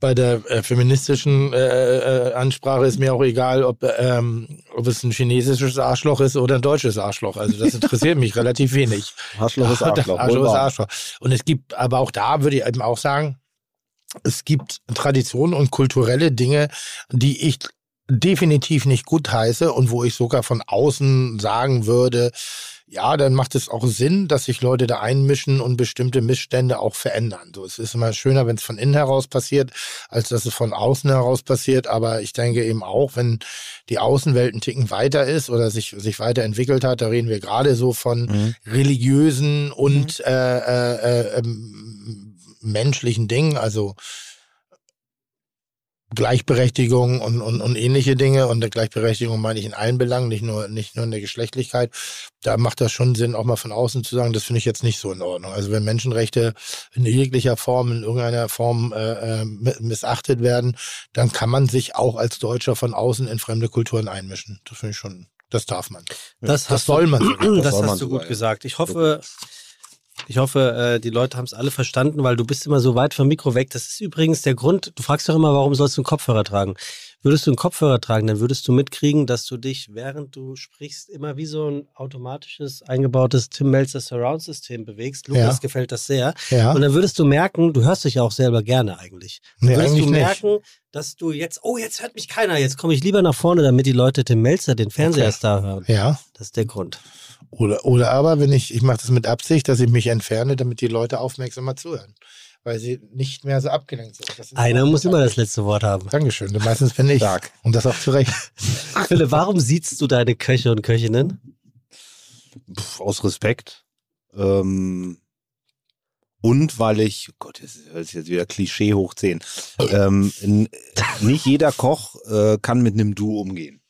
bei der äh, feministischen äh, äh, Ansprache ist mir auch egal, ob, ähm, ob es ein chinesisches Arschloch ist oder ein deutsches Arschloch. Also das interessiert mich relativ wenig. Arschloch ist Arschloch. Arschloch ist. Arschloch. Und es gibt, aber auch da würde ich eben auch sagen, es gibt Traditionen und kulturelle Dinge, die ich definitiv nicht gut heiße und wo ich sogar von außen sagen würde, ja, dann macht es auch Sinn, dass sich Leute da einmischen und bestimmte Missstände auch verändern. So, es ist immer schöner, wenn es von innen heraus passiert, als dass es von außen heraus passiert. Aber ich denke eben auch, wenn die Außenwelt einen Ticken weiter ist oder sich, sich weiterentwickelt hat, da reden wir gerade so von Mhm. religiösen und äh, äh, äh, ähm, menschlichen Dingen, also Gleichberechtigung und, und, und ähnliche Dinge. Und der Gleichberechtigung meine ich in allen Belangen, nicht nur, nicht nur in der Geschlechtlichkeit. Da macht das schon Sinn, auch mal von außen zu sagen, das finde ich jetzt nicht so in Ordnung. Also wenn Menschenrechte in jeglicher Form, in irgendeiner Form äh, äh, missachtet werden, dann kann man sich auch als Deutscher von außen in fremde Kulturen einmischen. Das finde ich schon, das darf man. Das, Das soll man Du, sogar. das, soll man hast du sogar, gut ja. gesagt. Ich hoffe, Ich hoffe, äh, die Leute haben es alle verstanden, weil du bist immer so weit vom Mikro weg. Das ist übrigens der Grund. Du fragst doch immer, warum sollst du einen Kopfhörer tragen? Würdest du einen Kopfhörer tragen, dann würdest du mitkriegen, dass du dich, während du sprichst, immer wie so ein automatisches, eingebautes Tim Melzer Surround-System bewegst. Lukas Ja. gefällt das sehr. Ja. Und dann würdest du merken, du hörst dich ja auch selber gerne eigentlich. Dann Nee, würdest eigentlich du nicht. merken, dass du jetzt, oh, jetzt hört mich keiner, jetzt komme ich lieber nach vorne, damit die Leute Tim Melzer, den Fernseher Okay. da hören. Ja. Das ist der Grund. Oder, oder aber, wenn ich, ich mache das mit Absicht, dass ich mich entferne, damit die Leute aufmerksamer zuhören. Weil sie nicht mehr so abgelenkt sind. Das ist Einer muss immer das letzte Wort haben. Dankeschön. Meistens bin ich. Stark. Und das auch zu Recht. Philipp, warum siehst du deine Köche und Köchinnen? Pff, aus Respekt. Ähm, und weil ich, oh Gott, das ist jetzt wieder Klischee hoch 10. Ähm, nicht jeder Koch äh, kann mit einem Du umgehen.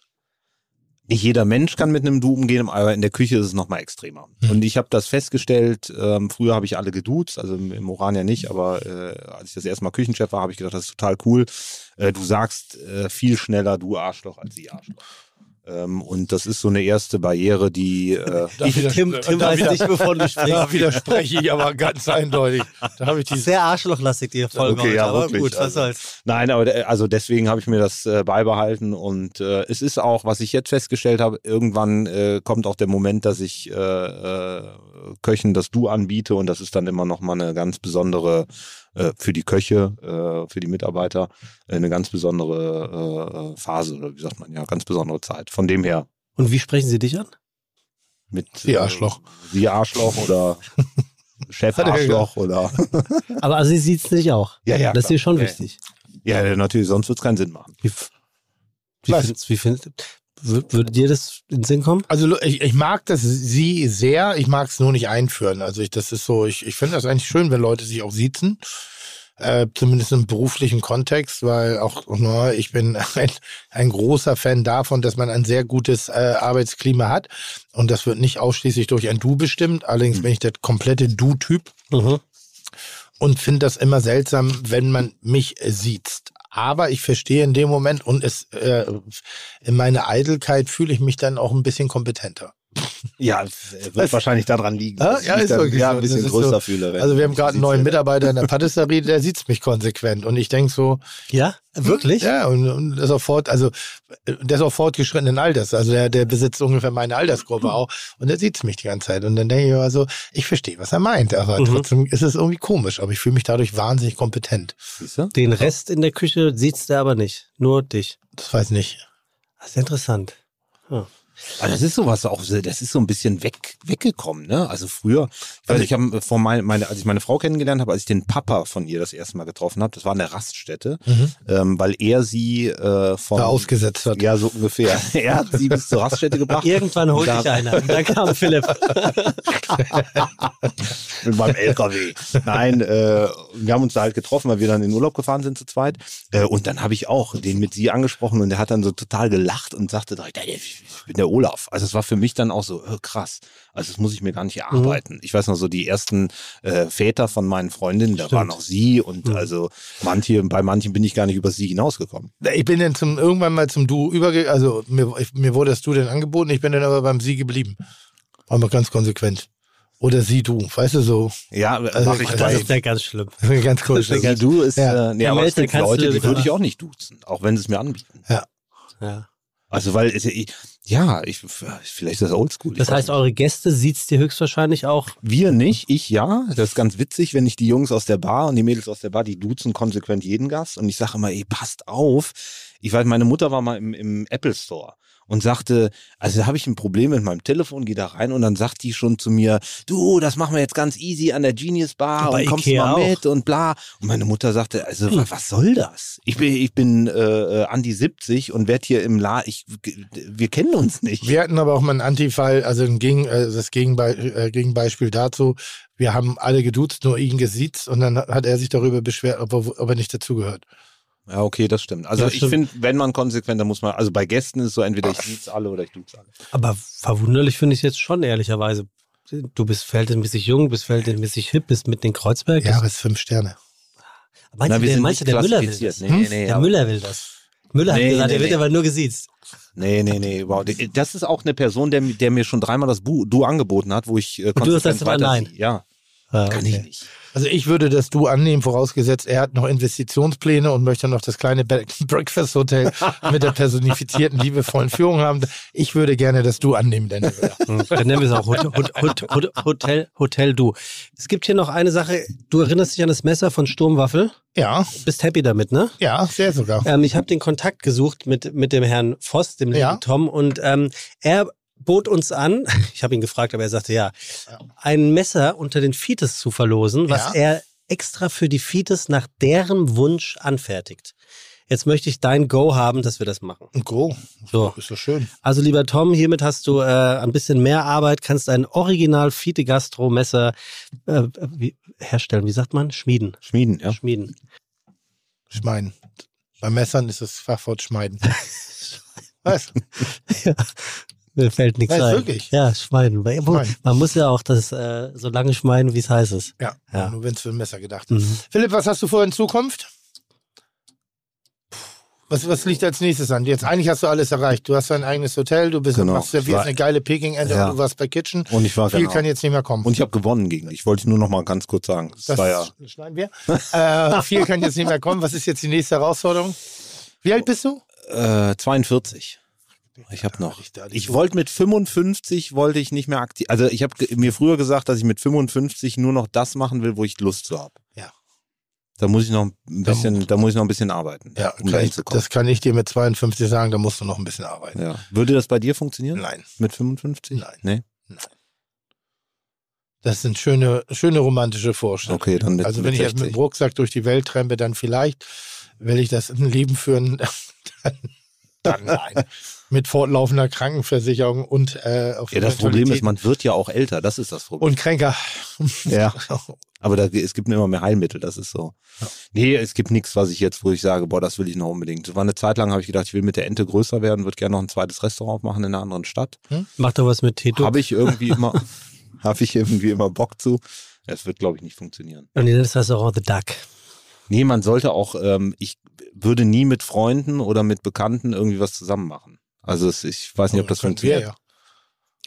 Nicht jeder Mensch kann mit einem Du umgehen, aber in der Küche ist es nochmal extremer. Hm. Und ich habe das festgestellt, ähm, früher habe ich alle geduzt, also im, im Orania nicht, aber äh, als ich das erste Mal Küchenchef war, habe ich gedacht, das ist total cool. Äh, du sagst äh, viel schneller Du Arschloch als Sie Arschloch. Ähm, und das ist so eine erste Barriere, die äh, Tim, Tim weiß nicht, wovon du sprichst. Da widerspreche ich aber ganz eindeutig. Da habe ich die Sehr arschlochlastig, die Folge Okay, heute, ja, aber wirklich, gut, was also. soll's. Nein, aber de- also deswegen habe ich mir das äh, beibehalten und äh, es ist auch, was ich jetzt festgestellt habe, irgendwann äh, kommt auch der Moment, dass ich äh, äh, Köchen das Du anbiete und das ist dann immer noch mal eine ganz besondere äh, für die Köche, äh, für die Mitarbeiter äh, eine ganz besondere äh, Phase oder wie sagt man ja, ganz besondere Zeit. Von dem her Und wie sprechen sie dich an? mit Sie Arschloch. Äh, Sie Arschloch oder Chef Arschloch oder Aber also sie sieht es nicht auch. ja ja das ist dir schon Ja, ja. wichtig. ja natürlich, sonst wird es keinen Sinn machen. Wie, wie, Was? findest, wie findest, würde dir das in den Sinn kommen? Also ich, ich mag das sie sehr, ich mag es nur nicht einführen. Also ich, das ist so, ich, ich finde das eigentlich schön, wenn Leute sich auch siezen. Äh, zumindest im beruflichen Kontext, weil auch na, ich bin ein, ein großer Fan davon, dass man ein sehr gutes äh, Arbeitsklima hat. Und das wird nicht ausschließlich durch ein Du bestimmt. Allerdings bin ich der komplette Du-Typ Mhm. und finde das immer seltsam, wenn man mich äh, sieht. Aber ich verstehe in dem Moment und es äh, in meiner Eitelkeit fühle ich mich dann auch ein bisschen kompetenter. Ja, wird wahrscheinlich daran liegen. Ich ja, ist wirklich ja, so. ein bisschen Das größer so. fühle. Also wir haben gerade einen neuen Mitarbeiter in der Patisserie, der sieht mich konsequent und ich denke so, Ja, wirklich? ja, und, und das ist auch fort, also der ist auch fortgeschrittenen Alters, also der, der besitzt ungefähr meine Altersgruppe auch und der sieht mich die ganze Zeit und dann denke ich also, ich verstehe, was er meint, aber Mhm. trotzdem ist es irgendwie komisch, aber ich fühle mich dadurch wahnsinnig kompetent. Siehst du? Den Rest in der Küche sieht's der aber nicht. Nur dich. Das weiß nicht. Das ist interessant. Ja. Aber das ist sowas auch, so- das ist so ein bisschen weg, weggekommen, ne? Also früher, ich weiß, Also- ich habe vor meine, meine, als ich meine Frau kennengelernt habe, als ich den Papa von ihr das erste Mal getroffen habe, das war in der Raststätte, ähm, weil er sie äh, von Da ausgesetzt hat. Ja, so ungefähr. er hat sie bis zur Raststätte gebracht. Irgendwann holt Da- dich einer. Und dann kam Philipp. mit meinem LKW. Nein, äh, wir haben uns da halt getroffen, weil wir dann in Urlaub gefahren sind zu zweit. Äh, und dann habe ich auch den mit sie angesprochen und der hat dann so total gelacht und sagte direkt, "Ey, ich bin der Olaf. Also es war für mich dann auch so äh, krass. Also das muss ich mir gar nicht erarbeiten. Ich weiß noch so, die ersten äh, Väter von meinen Freundinnen, da Stimmt. waren auch sie und Mhm. also manche, bei manchen bin ich gar nicht über sie hinausgekommen. Ich bin dann zum, irgendwann mal zum Du übergegangen, also mir, ich, mir wurde das Du dann angeboten, ich bin dann aber beim Sie geblieben. War mal ganz konsequent. Oder Sie, du, weißt du so. Ja, Also, mach ich das ist ja ganz schlimm. ganz kurz. Das Sie, du ist, Ja. äh, nee, Ja, aber es gibt Leute, die würde ich auch nicht duzen, auch wenn sie es mir anbieten. Ja. Also weil, es- ich- ja, ich, vielleicht ist das oldschool. Das heißt, eure Gäste sieht's dir höchstwahrscheinlich auch. Wir nicht, ich ja. Das ist ganz witzig, wenn ich die Jungs aus der Bar und die Mädels aus der Bar, die duzen konsequent jeden Gast. Und ich sage immer, ey, passt auf. Ich weiß, meine Mutter war mal im, im Apple Store und sagte, also da habe ich ein Problem mit meinem Telefon, gehe da rein und dann sagt die schon zu mir, du, das machen wir jetzt ganz easy an der Genius Bar Bei und kommst du Ikea mal auch. mit und bla. Und meine Mutter sagte, also wa- was soll das? Ich bin, ich bin äh, an die 70 und werd hier im La, ich, wir kennen uns nicht. Wir hatten aber auch mal einen Antifall, also ein Gegen, äh, das Gegenbe äh, Gegenbeispiel dazu. Wir haben alle geduzt, nur ihn gesiezt und dann hat er sich darüber beschwert, ob er, ob er nicht dazugehört. Ja, okay, das stimmt. Also Ja, ich finde, wenn man konsequent, dann muss man, also bei Gästen ist es so, entweder ich duze alle oder ich duze alle. Aber verwunderlich finde ich jetzt schon, ehrlicherweise. Du bist verhältnismäßig jung, bist verhältnismäßig hip, bist mit den Kreuzberg. Ja, aber es ist fünf Sterne. meinst Na, du, wir der, sind meinst du, nicht der Müller will das? Nee, Hm? nee, der Müller will das. Müller hat Nee, gesagt, nee, er wird nee. aber nur gesiezt. Nee, nee, nee, wow. Das ist auch eine Person, der, der mir schon dreimal das Bu Du angeboten hat, wo ich äh, du hast das immer nein. Ja. Ah, Kann okay. ich nicht. Also ich würde das Du annehmen, vorausgesetzt, er hat noch Investitionspläne und möchte noch das kleine Breakfast Hotel mit der personifizierten, liebevollen Führung haben. Ich würde gerne das Du annehmen, Daniel. Hm, Dann nennen wir es auch Hot, Hot, Hot, Hot, Hotel, Hotel Du. Es gibt hier noch eine Sache. Du erinnerst dich an das Messer von Sturmwaffel? Ja, Bist happy damit, ne? ja, sehr sogar. Ähm, ich habe den Kontakt gesucht mit, mit dem Herrn Voss, dem lieben Ja. Tom, und ähm, er bot uns an, ich habe ihn gefragt, aber er sagte ja, Ja. ein Messer unter den Fites zu verlosen, was Ja. er extra für die Fites nach deren Wunsch anfertigt. Jetzt möchte ich dein Go haben, dass wir das machen. Go, So. ist doch schön. Also lieber Tom, hiermit hast du äh, ein bisschen mehr Arbeit, kannst ein Original Fite Gastro Messer äh, wie, herstellen. Wie sagt man? Schmieden. Schmieden, ja. Schmieden. Schmeiden. Bei Messern ist das Fachwort Schmeiden. Was? Mir fällt nichts Nein, ein. wirklich. Ja, schmeiden. Schmeiden. Man muss ja auch das äh, so lange schmeiden, wie es heiß ist. Ja, Ja. nur wenn es für ein Messer gedacht ist. Mhm. Philipp, was hast du vor in Zukunft? Was, was liegt als nächstes an? Jetzt eigentlich hast du alles erreicht. Du hast dein eigenes Hotel, du bist Genau. machst servierst War- eine geile Peking-Ente Ja. und du warst bei Kitchen. Und ich war Viel genau. kann jetzt nicht mehr kommen. Und ich habe gewonnen gegen dich. Wollte ich nur noch mal ganz kurz sagen. Das, das war ja schneiden wir. äh, viel kann jetzt nicht mehr kommen. Was ist jetzt die nächste Herausforderung? Wie alt bist du? äh, 42. Ich habe noch. Ich da wollte mit 55 wollte ich nicht mehr aktiv. Also ich habe mir früher gesagt, dass ich mit 55 nur noch das machen will, wo ich Lust zu habe. Ja. Da muss ich noch ein Da bisschen, muss- da muss ich noch ein bisschen arbeiten, Ja, um kann ich, das kann ich dir mit 52 sagen, da musst du noch ein bisschen arbeiten. ja. Würde das bei dir funktionieren? Nein, Mit 55? Nein. Nee? das sind schöne, schöne romantische Vorstellungen. Okay, dann mit, also mit wenn ich jetzt mit 60. dem Rucksack durch die Welt trempe, dann vielleicht, will ich das ein Leben führen, dann, dann nein. Mit fortlaufender Krankenversicherung und äh, Ja, das Problem ist, man wird ja auch älter. Das ist das Problem. und kränker. Ja. Aber da, es gibt immer mehr Heilmittel, das ist so. Nee, es gibt nichts, was ich jetzt, wo ich sage, boah, das will ich noch unbedingt. Das war eine Zeit lang, habe ich gedacht, ich will mit der Ente größer werden, würde gerne noch ein zweites Restaurant aufmachen in einer anderen Stadt. Mach doch was mit Tito. Habe ich irgendwie immer, habe ich irgendwie immer Bock zu. Es wird, glaube ich, nicht funktionieren. Und ihr nennt das Restaurant The Duck. Nee, man sollte auch, ähm, ich würde nie mit Freunden oder mit Bekannten irgendwie was zusammen machen. Also es, ich weiß nicht, ob das Können wir funktioniert. ja.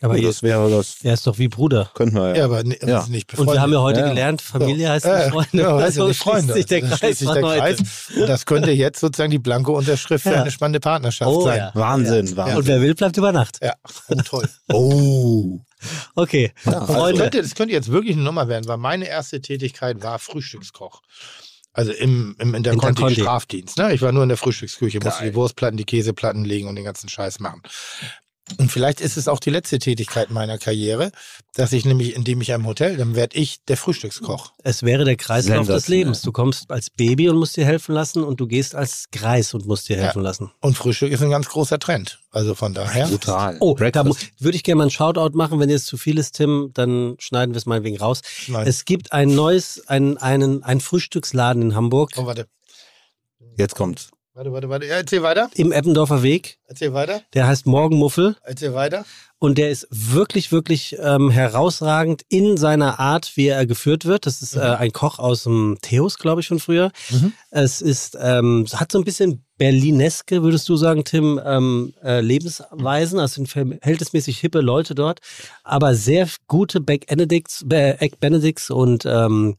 Aber Oh, ihr, das wäre das, er ist doch wie Bruder. könnten wir ja. Ja, aber ni- Ja. sind nicht Und befreundet. wir haben ja heute Ja. gelernt, Familie heißt nicht Freunde. Ja, heißt ja nicht Freunde. sich der Das Kreis schließt sich der heute. Kreis. Und das könnte jetzt sozusagen die blanke Unterschrift für Ja. eine spannende Partnerschaft Oh, sein. ja. Wahnsinn, Wahnsinn. Und wer will, bleibt über Nacht. Ja, oh, toll. Oh. Okay. Das Freunde. könnte, das könnte jetzt wirklich eine Nummer werden, weil meine erste Tätigkeit war Frühstückskoch. Also im, im Interconti. Interconti-Strafdienst. Ne? Ich war nur in der Frühstücksküche, musste Geil. die Wurstplatten, die Käseplatten legen und den ganzen Scheiß machen. Und vielleicht ist es auch die letzte Tätigkeit meiner Karriere, dass ich nämlich, indem ich einem Hotel, dann werde ich der Frühstückskoch. Es wäre der Kreislauf des. Lebens. Du kommst als Baby und musst dir helfen lassen und du gehst als Greis und musst dir Ja. helfen lassen. Und Frühstück ist ein ganz großer Trend. Also von daher. Brutal. Oh, da würde ich gerne mal einen Shoutout machen. Wenn jetzt zu viel ist, Tim, dann schneiden wir es meinetwegen raus. Nein. Es gibt ein neues, ein, einen, ein Frühstücksladen in Hamburg Oh, warte. Jetzt kommt's. Warte, warte, warte. Ja, erzähl weiter. im Eppendorfer Weg. Erzähl weiter. Der heißt Morgenmuffel Erzähl weiter. und der ist wirklich, wirklich ähm, herausragend in seiner Art, wie er geführt wird. Das ist äh, ein Koch aus dem Theos, glaube ich, von früher. Mhm. Es ist, ähm, hat so ein bisschen Berlineske, würdest du sagen, Tim, ähm, äh, Lebensweisen. Also sind verhältnismäßig hippe Leute dort, aber sehr gute Egg Benedicts, Egg Benedicts und, ähm,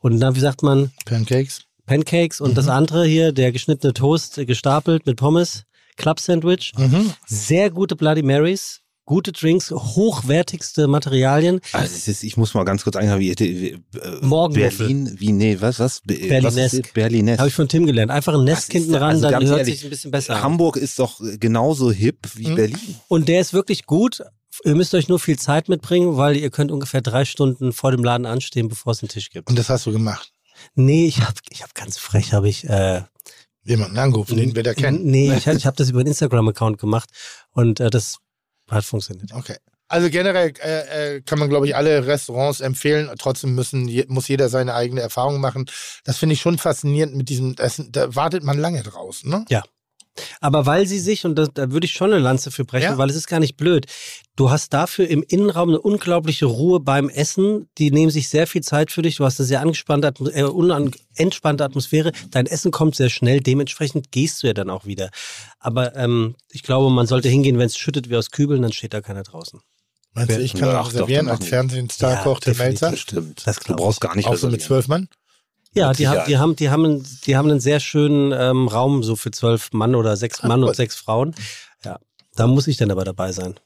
und na, wie sagt man, Pancakes. Pancakes und das andere hier, der geschnittene Toast äh, gestapelt mit Pommes, Club Sandwich. Mhm. Sehr gute Bloody Marys, gute Drinks, hochwertigste Materialien. Also es ist, ich muss mal ganz kurz eingehen, wie, äh, Morgenmuffel. Berlin, wie, nee, was, was? Was Berlinesk. Berlinesk. Habe ich von Tim gelernt. Einfach ein Nest hinten ran, also dann hört ehrlich, sich ein bisschen besser an. Hamburg ist doch genauso hip wie Mhm. Berlin. Und der ist wirklich gut. Ihr müsst euch nur viel Zeit mitbringen, weil ihr könnt ungefähr drei Stunden vor dem Laden anstehen, bevor es einen Tisch gibt. Und das hast du gemacht. Nee, ich habe ich hab ganz frech, habe ich äh, Jemanden angerufen, den wir da kennen. Nee, ich, ich habe das über einen Instagram-Account gemacht und äh, das hat funktioniert. Okay. Also generell äh, äh, kann man, glaube ich, alle Restaurants empfehlen. Trotzdem müssen, je, muss jeder seine eigene Erfahrung machen. Das finde ich schon faszinierend mit diesem, das, da wartet man lange draußen, ne? Aber weil sie sich, und das, da würde ich schon eine Lanze für brechen, Ja. weil es ist gar nicht blöd, du hast dafür im Innenraum eine unglaubliche Ruhe beim Essen. Die nehmen sich sehr viel Zeit für dich. Du hast eine sehr angespannte, äh, unan entspannte Atmosphäre. Dein Essen kommt sehr schnell. Dementsprechend gehst du ja dann auch wieder. Aber ähm, ich glaube, man sollte hingehen, wenn es schüttet wie aus Kübeln, dann steht da keiner draußen. Meinst du, ich kann Ja, auch doch, als. Fernsehstar Ja, kocht der. Melzer? Stimmt. Das du brauchst gar nicht Auch so mit zwölf Mann? Ja, die haben, die haben, die haben, die haben einen sehr schönen ähm, Raum so für zwölf Mann oder sechs Mann und sechs Frauen. Ja, da muss ich dann aber dabei sein.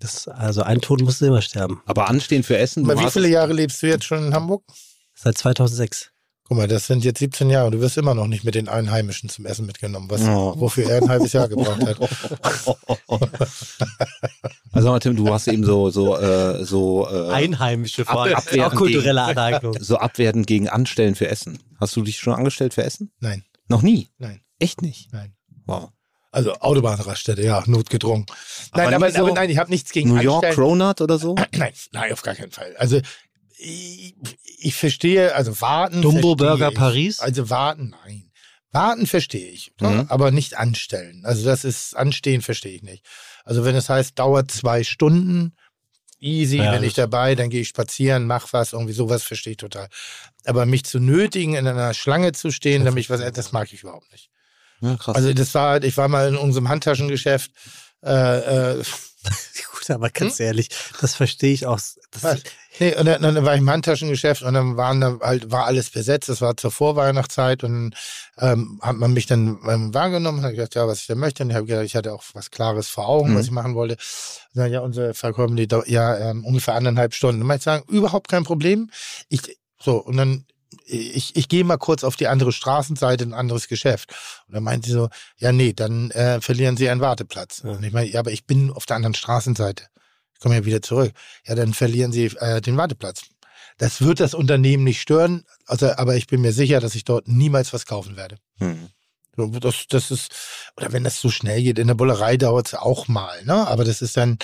Das, also ein Tod musste immer sterben. Aber anstehen für Essen. du Aber wie viele Jahre lebst du jetzt schon in Hamburg? Seit 2006. Guck mal, das sind jetzt 17 Jahre. Du wirst immer noch nicht mit den Einheimischen zum Essen mitgenommen, was, Oh. wofür er ein halbes Jahr gebraucht hat. Also mal, Tim, du hast eben so so äh, so äh, Einheimische vor allem. Auch kulturelle Aneignung. so abwertend gegen Anstellen für Essen. Hast du dich schon angestellt für Essen? Nein, Noch nie. nein, Echt nicht. nein. Wow. Also Autobahnraststätte, ja, notgedrungen. Nein, Aber aber, so aber nein, ich habe nichts gegen New York Anstellen. Cronut oder so? Nein, nein, auf gar keinen Fall. Also ich, ich verstehe, also warten. Dumbo Burger ich. Paris? Also warten, nein. Warten verstehe ich, ne? Mhm. aber nicht anstellen. Also das ist anstehen verstehe ich nicht. Also wenn es heißt, dauert zwei Stunden, easy, Ja, wenn ich dabei, dann gehe ich spazieren, mach was, irgendwie sowas verstehe ich total. Aber mich zu nötigen, in einer Schlange zu stehen, damit ich was, das mag ich überhaupt nicht. Ja. Also das war halt, ich war mal in unserem Handtaschengeschäft, äh, äh, Gut, aber ganz ehrlich, das verstehe ich auch. Das? Nee, und dann, dann war ich im Handtaschengeschäft und dann waren da halt, war alles besetzt. Das war zur Vorweihnachtszeit und ähm, hat man mich dann ähm, wahrgenommen und hat gesagt, ja, was ich da möchte. Und ich habe gesagt, ich hatte auch was Klares vor Augen, Mhm. was ich machen wollte. Und dann, ja, unsere Verkäufer, die ja ähm, ungefähr anderthalb Stunden. Und ich sagen, überhaupt kein Problem. Ich, so, und dann ich, ich gehe mal kurz auf die andere Straßenseite, ein anderes Geschäft. Und dann meint sie so, ja, nee, dann äh, verlieren Sie einen Warteplatz. Ja. Und ich meine, ja, aber ich bin auf der anderen Straßenseite. Ich komme ja wieder zurück. Ja, dann verlieren Sie äh, den Warteplatz. Das wird das Unternehmen nicht stören, also, aber ich bin mir sicher, dass ich dort niemals was kaufen werde. Hm. So, Das, das ist, oder wenn das so schnell geht, in der Bullerei dauert es auch mal, ne? Aber das ist dann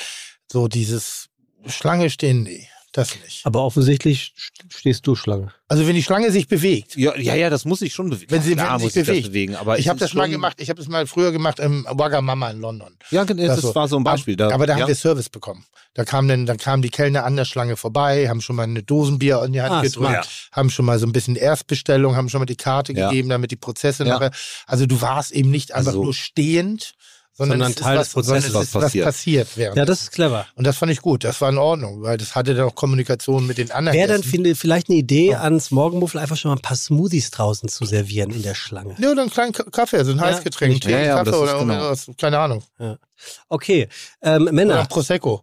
so dieses Schlange stehen, nee, das nicht. aber offensichtlich stehst du Schlange. Also wenn die Schlange sich bewegt, Ja, ja, ja, das muss ich schon bewegen. Wenn sie- Klar wenn sich ich das bewegt. bewegen. Aber ich habe das mal schon- gemacht, ich habe das mal früher gemacht im Wagamama in London. Ja, das, Das so. war so ein Beispiel. Da, Aber da haben ja. wir Service bekommen. Da kamen dann, dann kamen die Kellner an der Schlange vorbei, haben schon mal eine Dosenbier in die Hand Ah, gedrückt, smart. haben schon mal so ein bisschen Erstbestellung, haben schon mal die Karte Ja. gegeben, damit die Prozesse Ja. nachher. Also du warst eben nicht einfach Also- nur stehend, sondern, Sondern Teil ist des Prozesses, es was ist was passiert. passiert während. Ja, das ist clever. und das fand ich gut, das war in Ordnung, weil das hatte dann auch Kommunikation mit den anderen. Wäre dann vielleicht eine Idee, ans Morgenmuffel einfach schon mal ein paar Smoothies draußen zu servieren in der Schlange. Ja, oder einen kleinen Kaffee, so ein Ja, Heißgetränk, Ja, ja, Kaffee das ist oder genau. irgendwas, keine Ahnung. Okay, ähm, Oder Männer. ein Prosecco.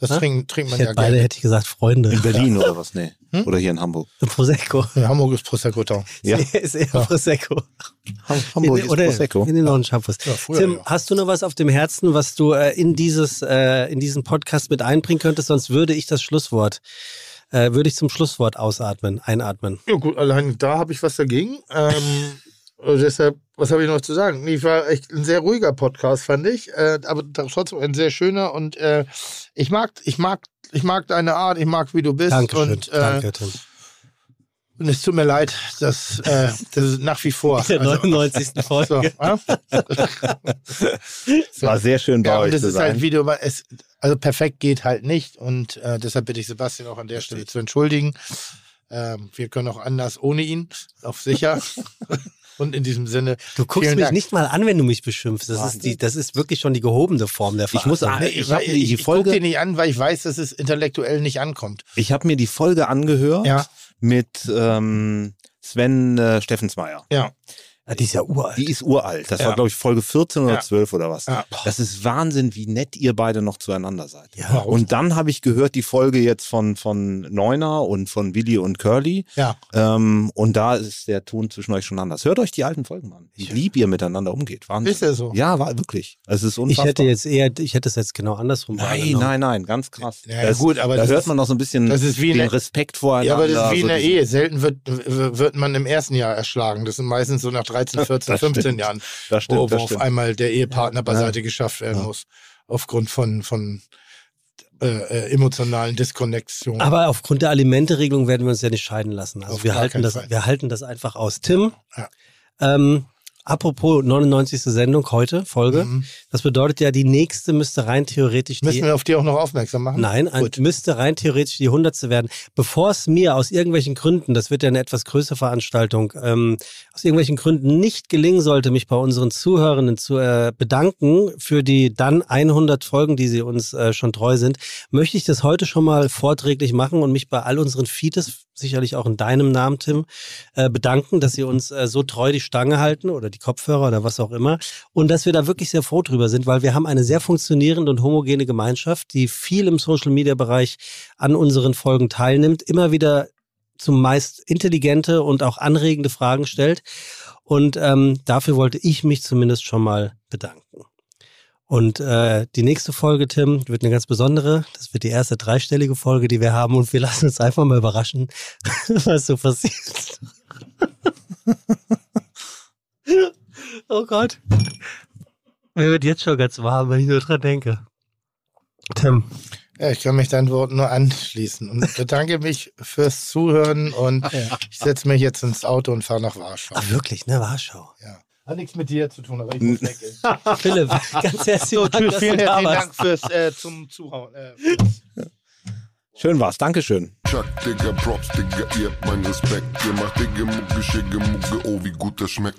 Das Hä? trinkt, trinkt man ja beide gerne. hätte ich gesagt Freunde. In Berlin oder was? Nee. Hm? Oder hier in Hamburg. Prosecco. In Hamburg ist Prosecco Town. Ja. ist eher Prosecco. Hamburg ist Oder Prosecco. in den neuen Shampoos. Ja, früher, Tim, ja. hast du noch was auf dem Herzen, was du äh, in dieses äh, in diesen Podcast mit einbringen könntest? Sonst würde ich das Schlusswort äh, würde ich zum Schlusswort ausatmen, einatmen. Ja gut, allein da habe ich was dagegen. Ähm, also deshalb, was habe ich noch zu sagen? Nee, war echt ein sehr ruhiger Podcast, fand ich. Äh, aber trotzdem ein sehr schöner und äh, ich mag, ich mag, ich mag deine Art, ich mag, wie du bist. Dankeschön. Und, äh, Danke, Tim. und es tut mir leid, dass äh, das ist nach wie vor. Der 99. so, Folge. ja? Es war sehr schön bei Ja, und euch das zu ist halt sein. Video, es, also perfekt geht halt nicht und äh, deshalb bitte ich Sebastian auch an der Stelle zu entschuldigen. Ähm, wir können auch anders ohne ihn, auf sicher. Und in diesem Sinne. Du guckst mich Dank. nicht mal an, wenn du mich beschimpfst. Das ist, die, das ist wirklich schon die gehobene Form der Ich muss sagen, Nee, ich ich, ich, ich, Folge- guck dir nicht an, weil ich weiß, dass es intellektuell nicht ankommt. Ich habe mir die Folge angehört Ja. mit ähm, Sven äh, Steffensmeier. Ja. Ah, die ist ja uralt. Die ist uralt. Das Ja. war, glaube ich, Folge 14 oder Ja. 12 oder was. Ja. Das ist Wahnsinn, wie nett ihr beide noch zueinander seid. Ja. Und dann habe ich gehört die Folge jetzt von, von Neuner und von Willi und Curly. Ja. Ähm, und da ist der Ton zwischen euch schon anders. Hört euch die alten Folgen an. Wie lieb ihr miteinander umgeht. Wahnsinn. Ist ja so. Ja, war wirklich. Es ist Ich unfassbar. hätte jetzt eher, ich hätte es jetzt genau andersrum Nein, nein, nein, ganz krass. Ja, ja, gut, aber da das hört ist- man noch so ein bisschen das ist wie den eine- Respekt voreinander. Ja, aber das ist wie in der Ehe. Selten wird, wird man im ersten Jahr erschlagen. Das sind meistens so nach 13, 14, Das 15 stimmt. Jahren, Das stimmt, wo, wo das auf stimmt. einmal der Ehepartner beiseite Ja. geschafft werden Ja. muss. Aufgrund von, von äh, äh, emotionalen Diskonnektionen. Aber aufgrund der Alimenteregelung werden wir uns ja nicht scheiden lassen. Also Auf wir halten das, Fall. wir halten das einfach aus. Tim, Ja. ähm, Apropos 99. Sendung heute, Folge. Mhm. Das bedeutet ja, die nächste müsste rein theoretisch Müssen die. wir auf die auch noch aufmerksam machen? Nein, ein, müsste rein theoretisch die hundertste werden. Bevor es mir aus irgendwelchen Gründen, das wird ja eine etwas größere Veranstaltung, ähm, aus irgendwelchen Gründen nicht gelingen sollte, mich bei unseren Zuhörenden zu äh, bedanken für die dann 100 Folgen, die sie uns äh, schon treu sind, möchte ich das heute schon mal vorträglich machen und mich bei all unseren Feeds, sicherlich auch in deinem Namen, Tim, äh, bedanken, dass sie uns äh, so treu die Stange halten oder die Kopfhörer oder was auch immer und dass wir da wirklich sehr froh drüber sind, weil wir haben eine sehr funktionierende und homogene Gemeinschaft, die viel im Social-Media-Bereich an unseren Folgen teilnimmt, immer wieder zumeist intelligente und auch anregende Fragen stellt. Und ähm, dafür wollte ich mich zumindest schon mal bedanken. Und äh, die nächste Folge, Tim, wird eine ganz besondere. Das wird die erste dreistellige Folge, die wir haben. Und wir lassen uns einfach mal überraschen, was so passiert. oh Gott. Mir wird jetzt schon ganz warm, wenn ich nur dran denke. Tim. Ja, ich kann mich deinen Worten nur anschließen und bedanke mich fürs Zuhören und ich setze mich jetzt ins Auto und fahre nach Warschau. Ach, wirklich, ne? Warschau. Ja. Hat nichts mit dir zu tun, aber ich muss weg. Philipp, ganz herzlichen Dank, Vielen herzlichen. Dank fürs äh, zum Zuhauen. Äh, Schön war's, Dankeschön. Chuck, Digga, Props, Digga, ihr habt meinen Respekt. Ihr macht Digga, Mucke, Schicke, Mucke, oh, wie gut das schmeckt.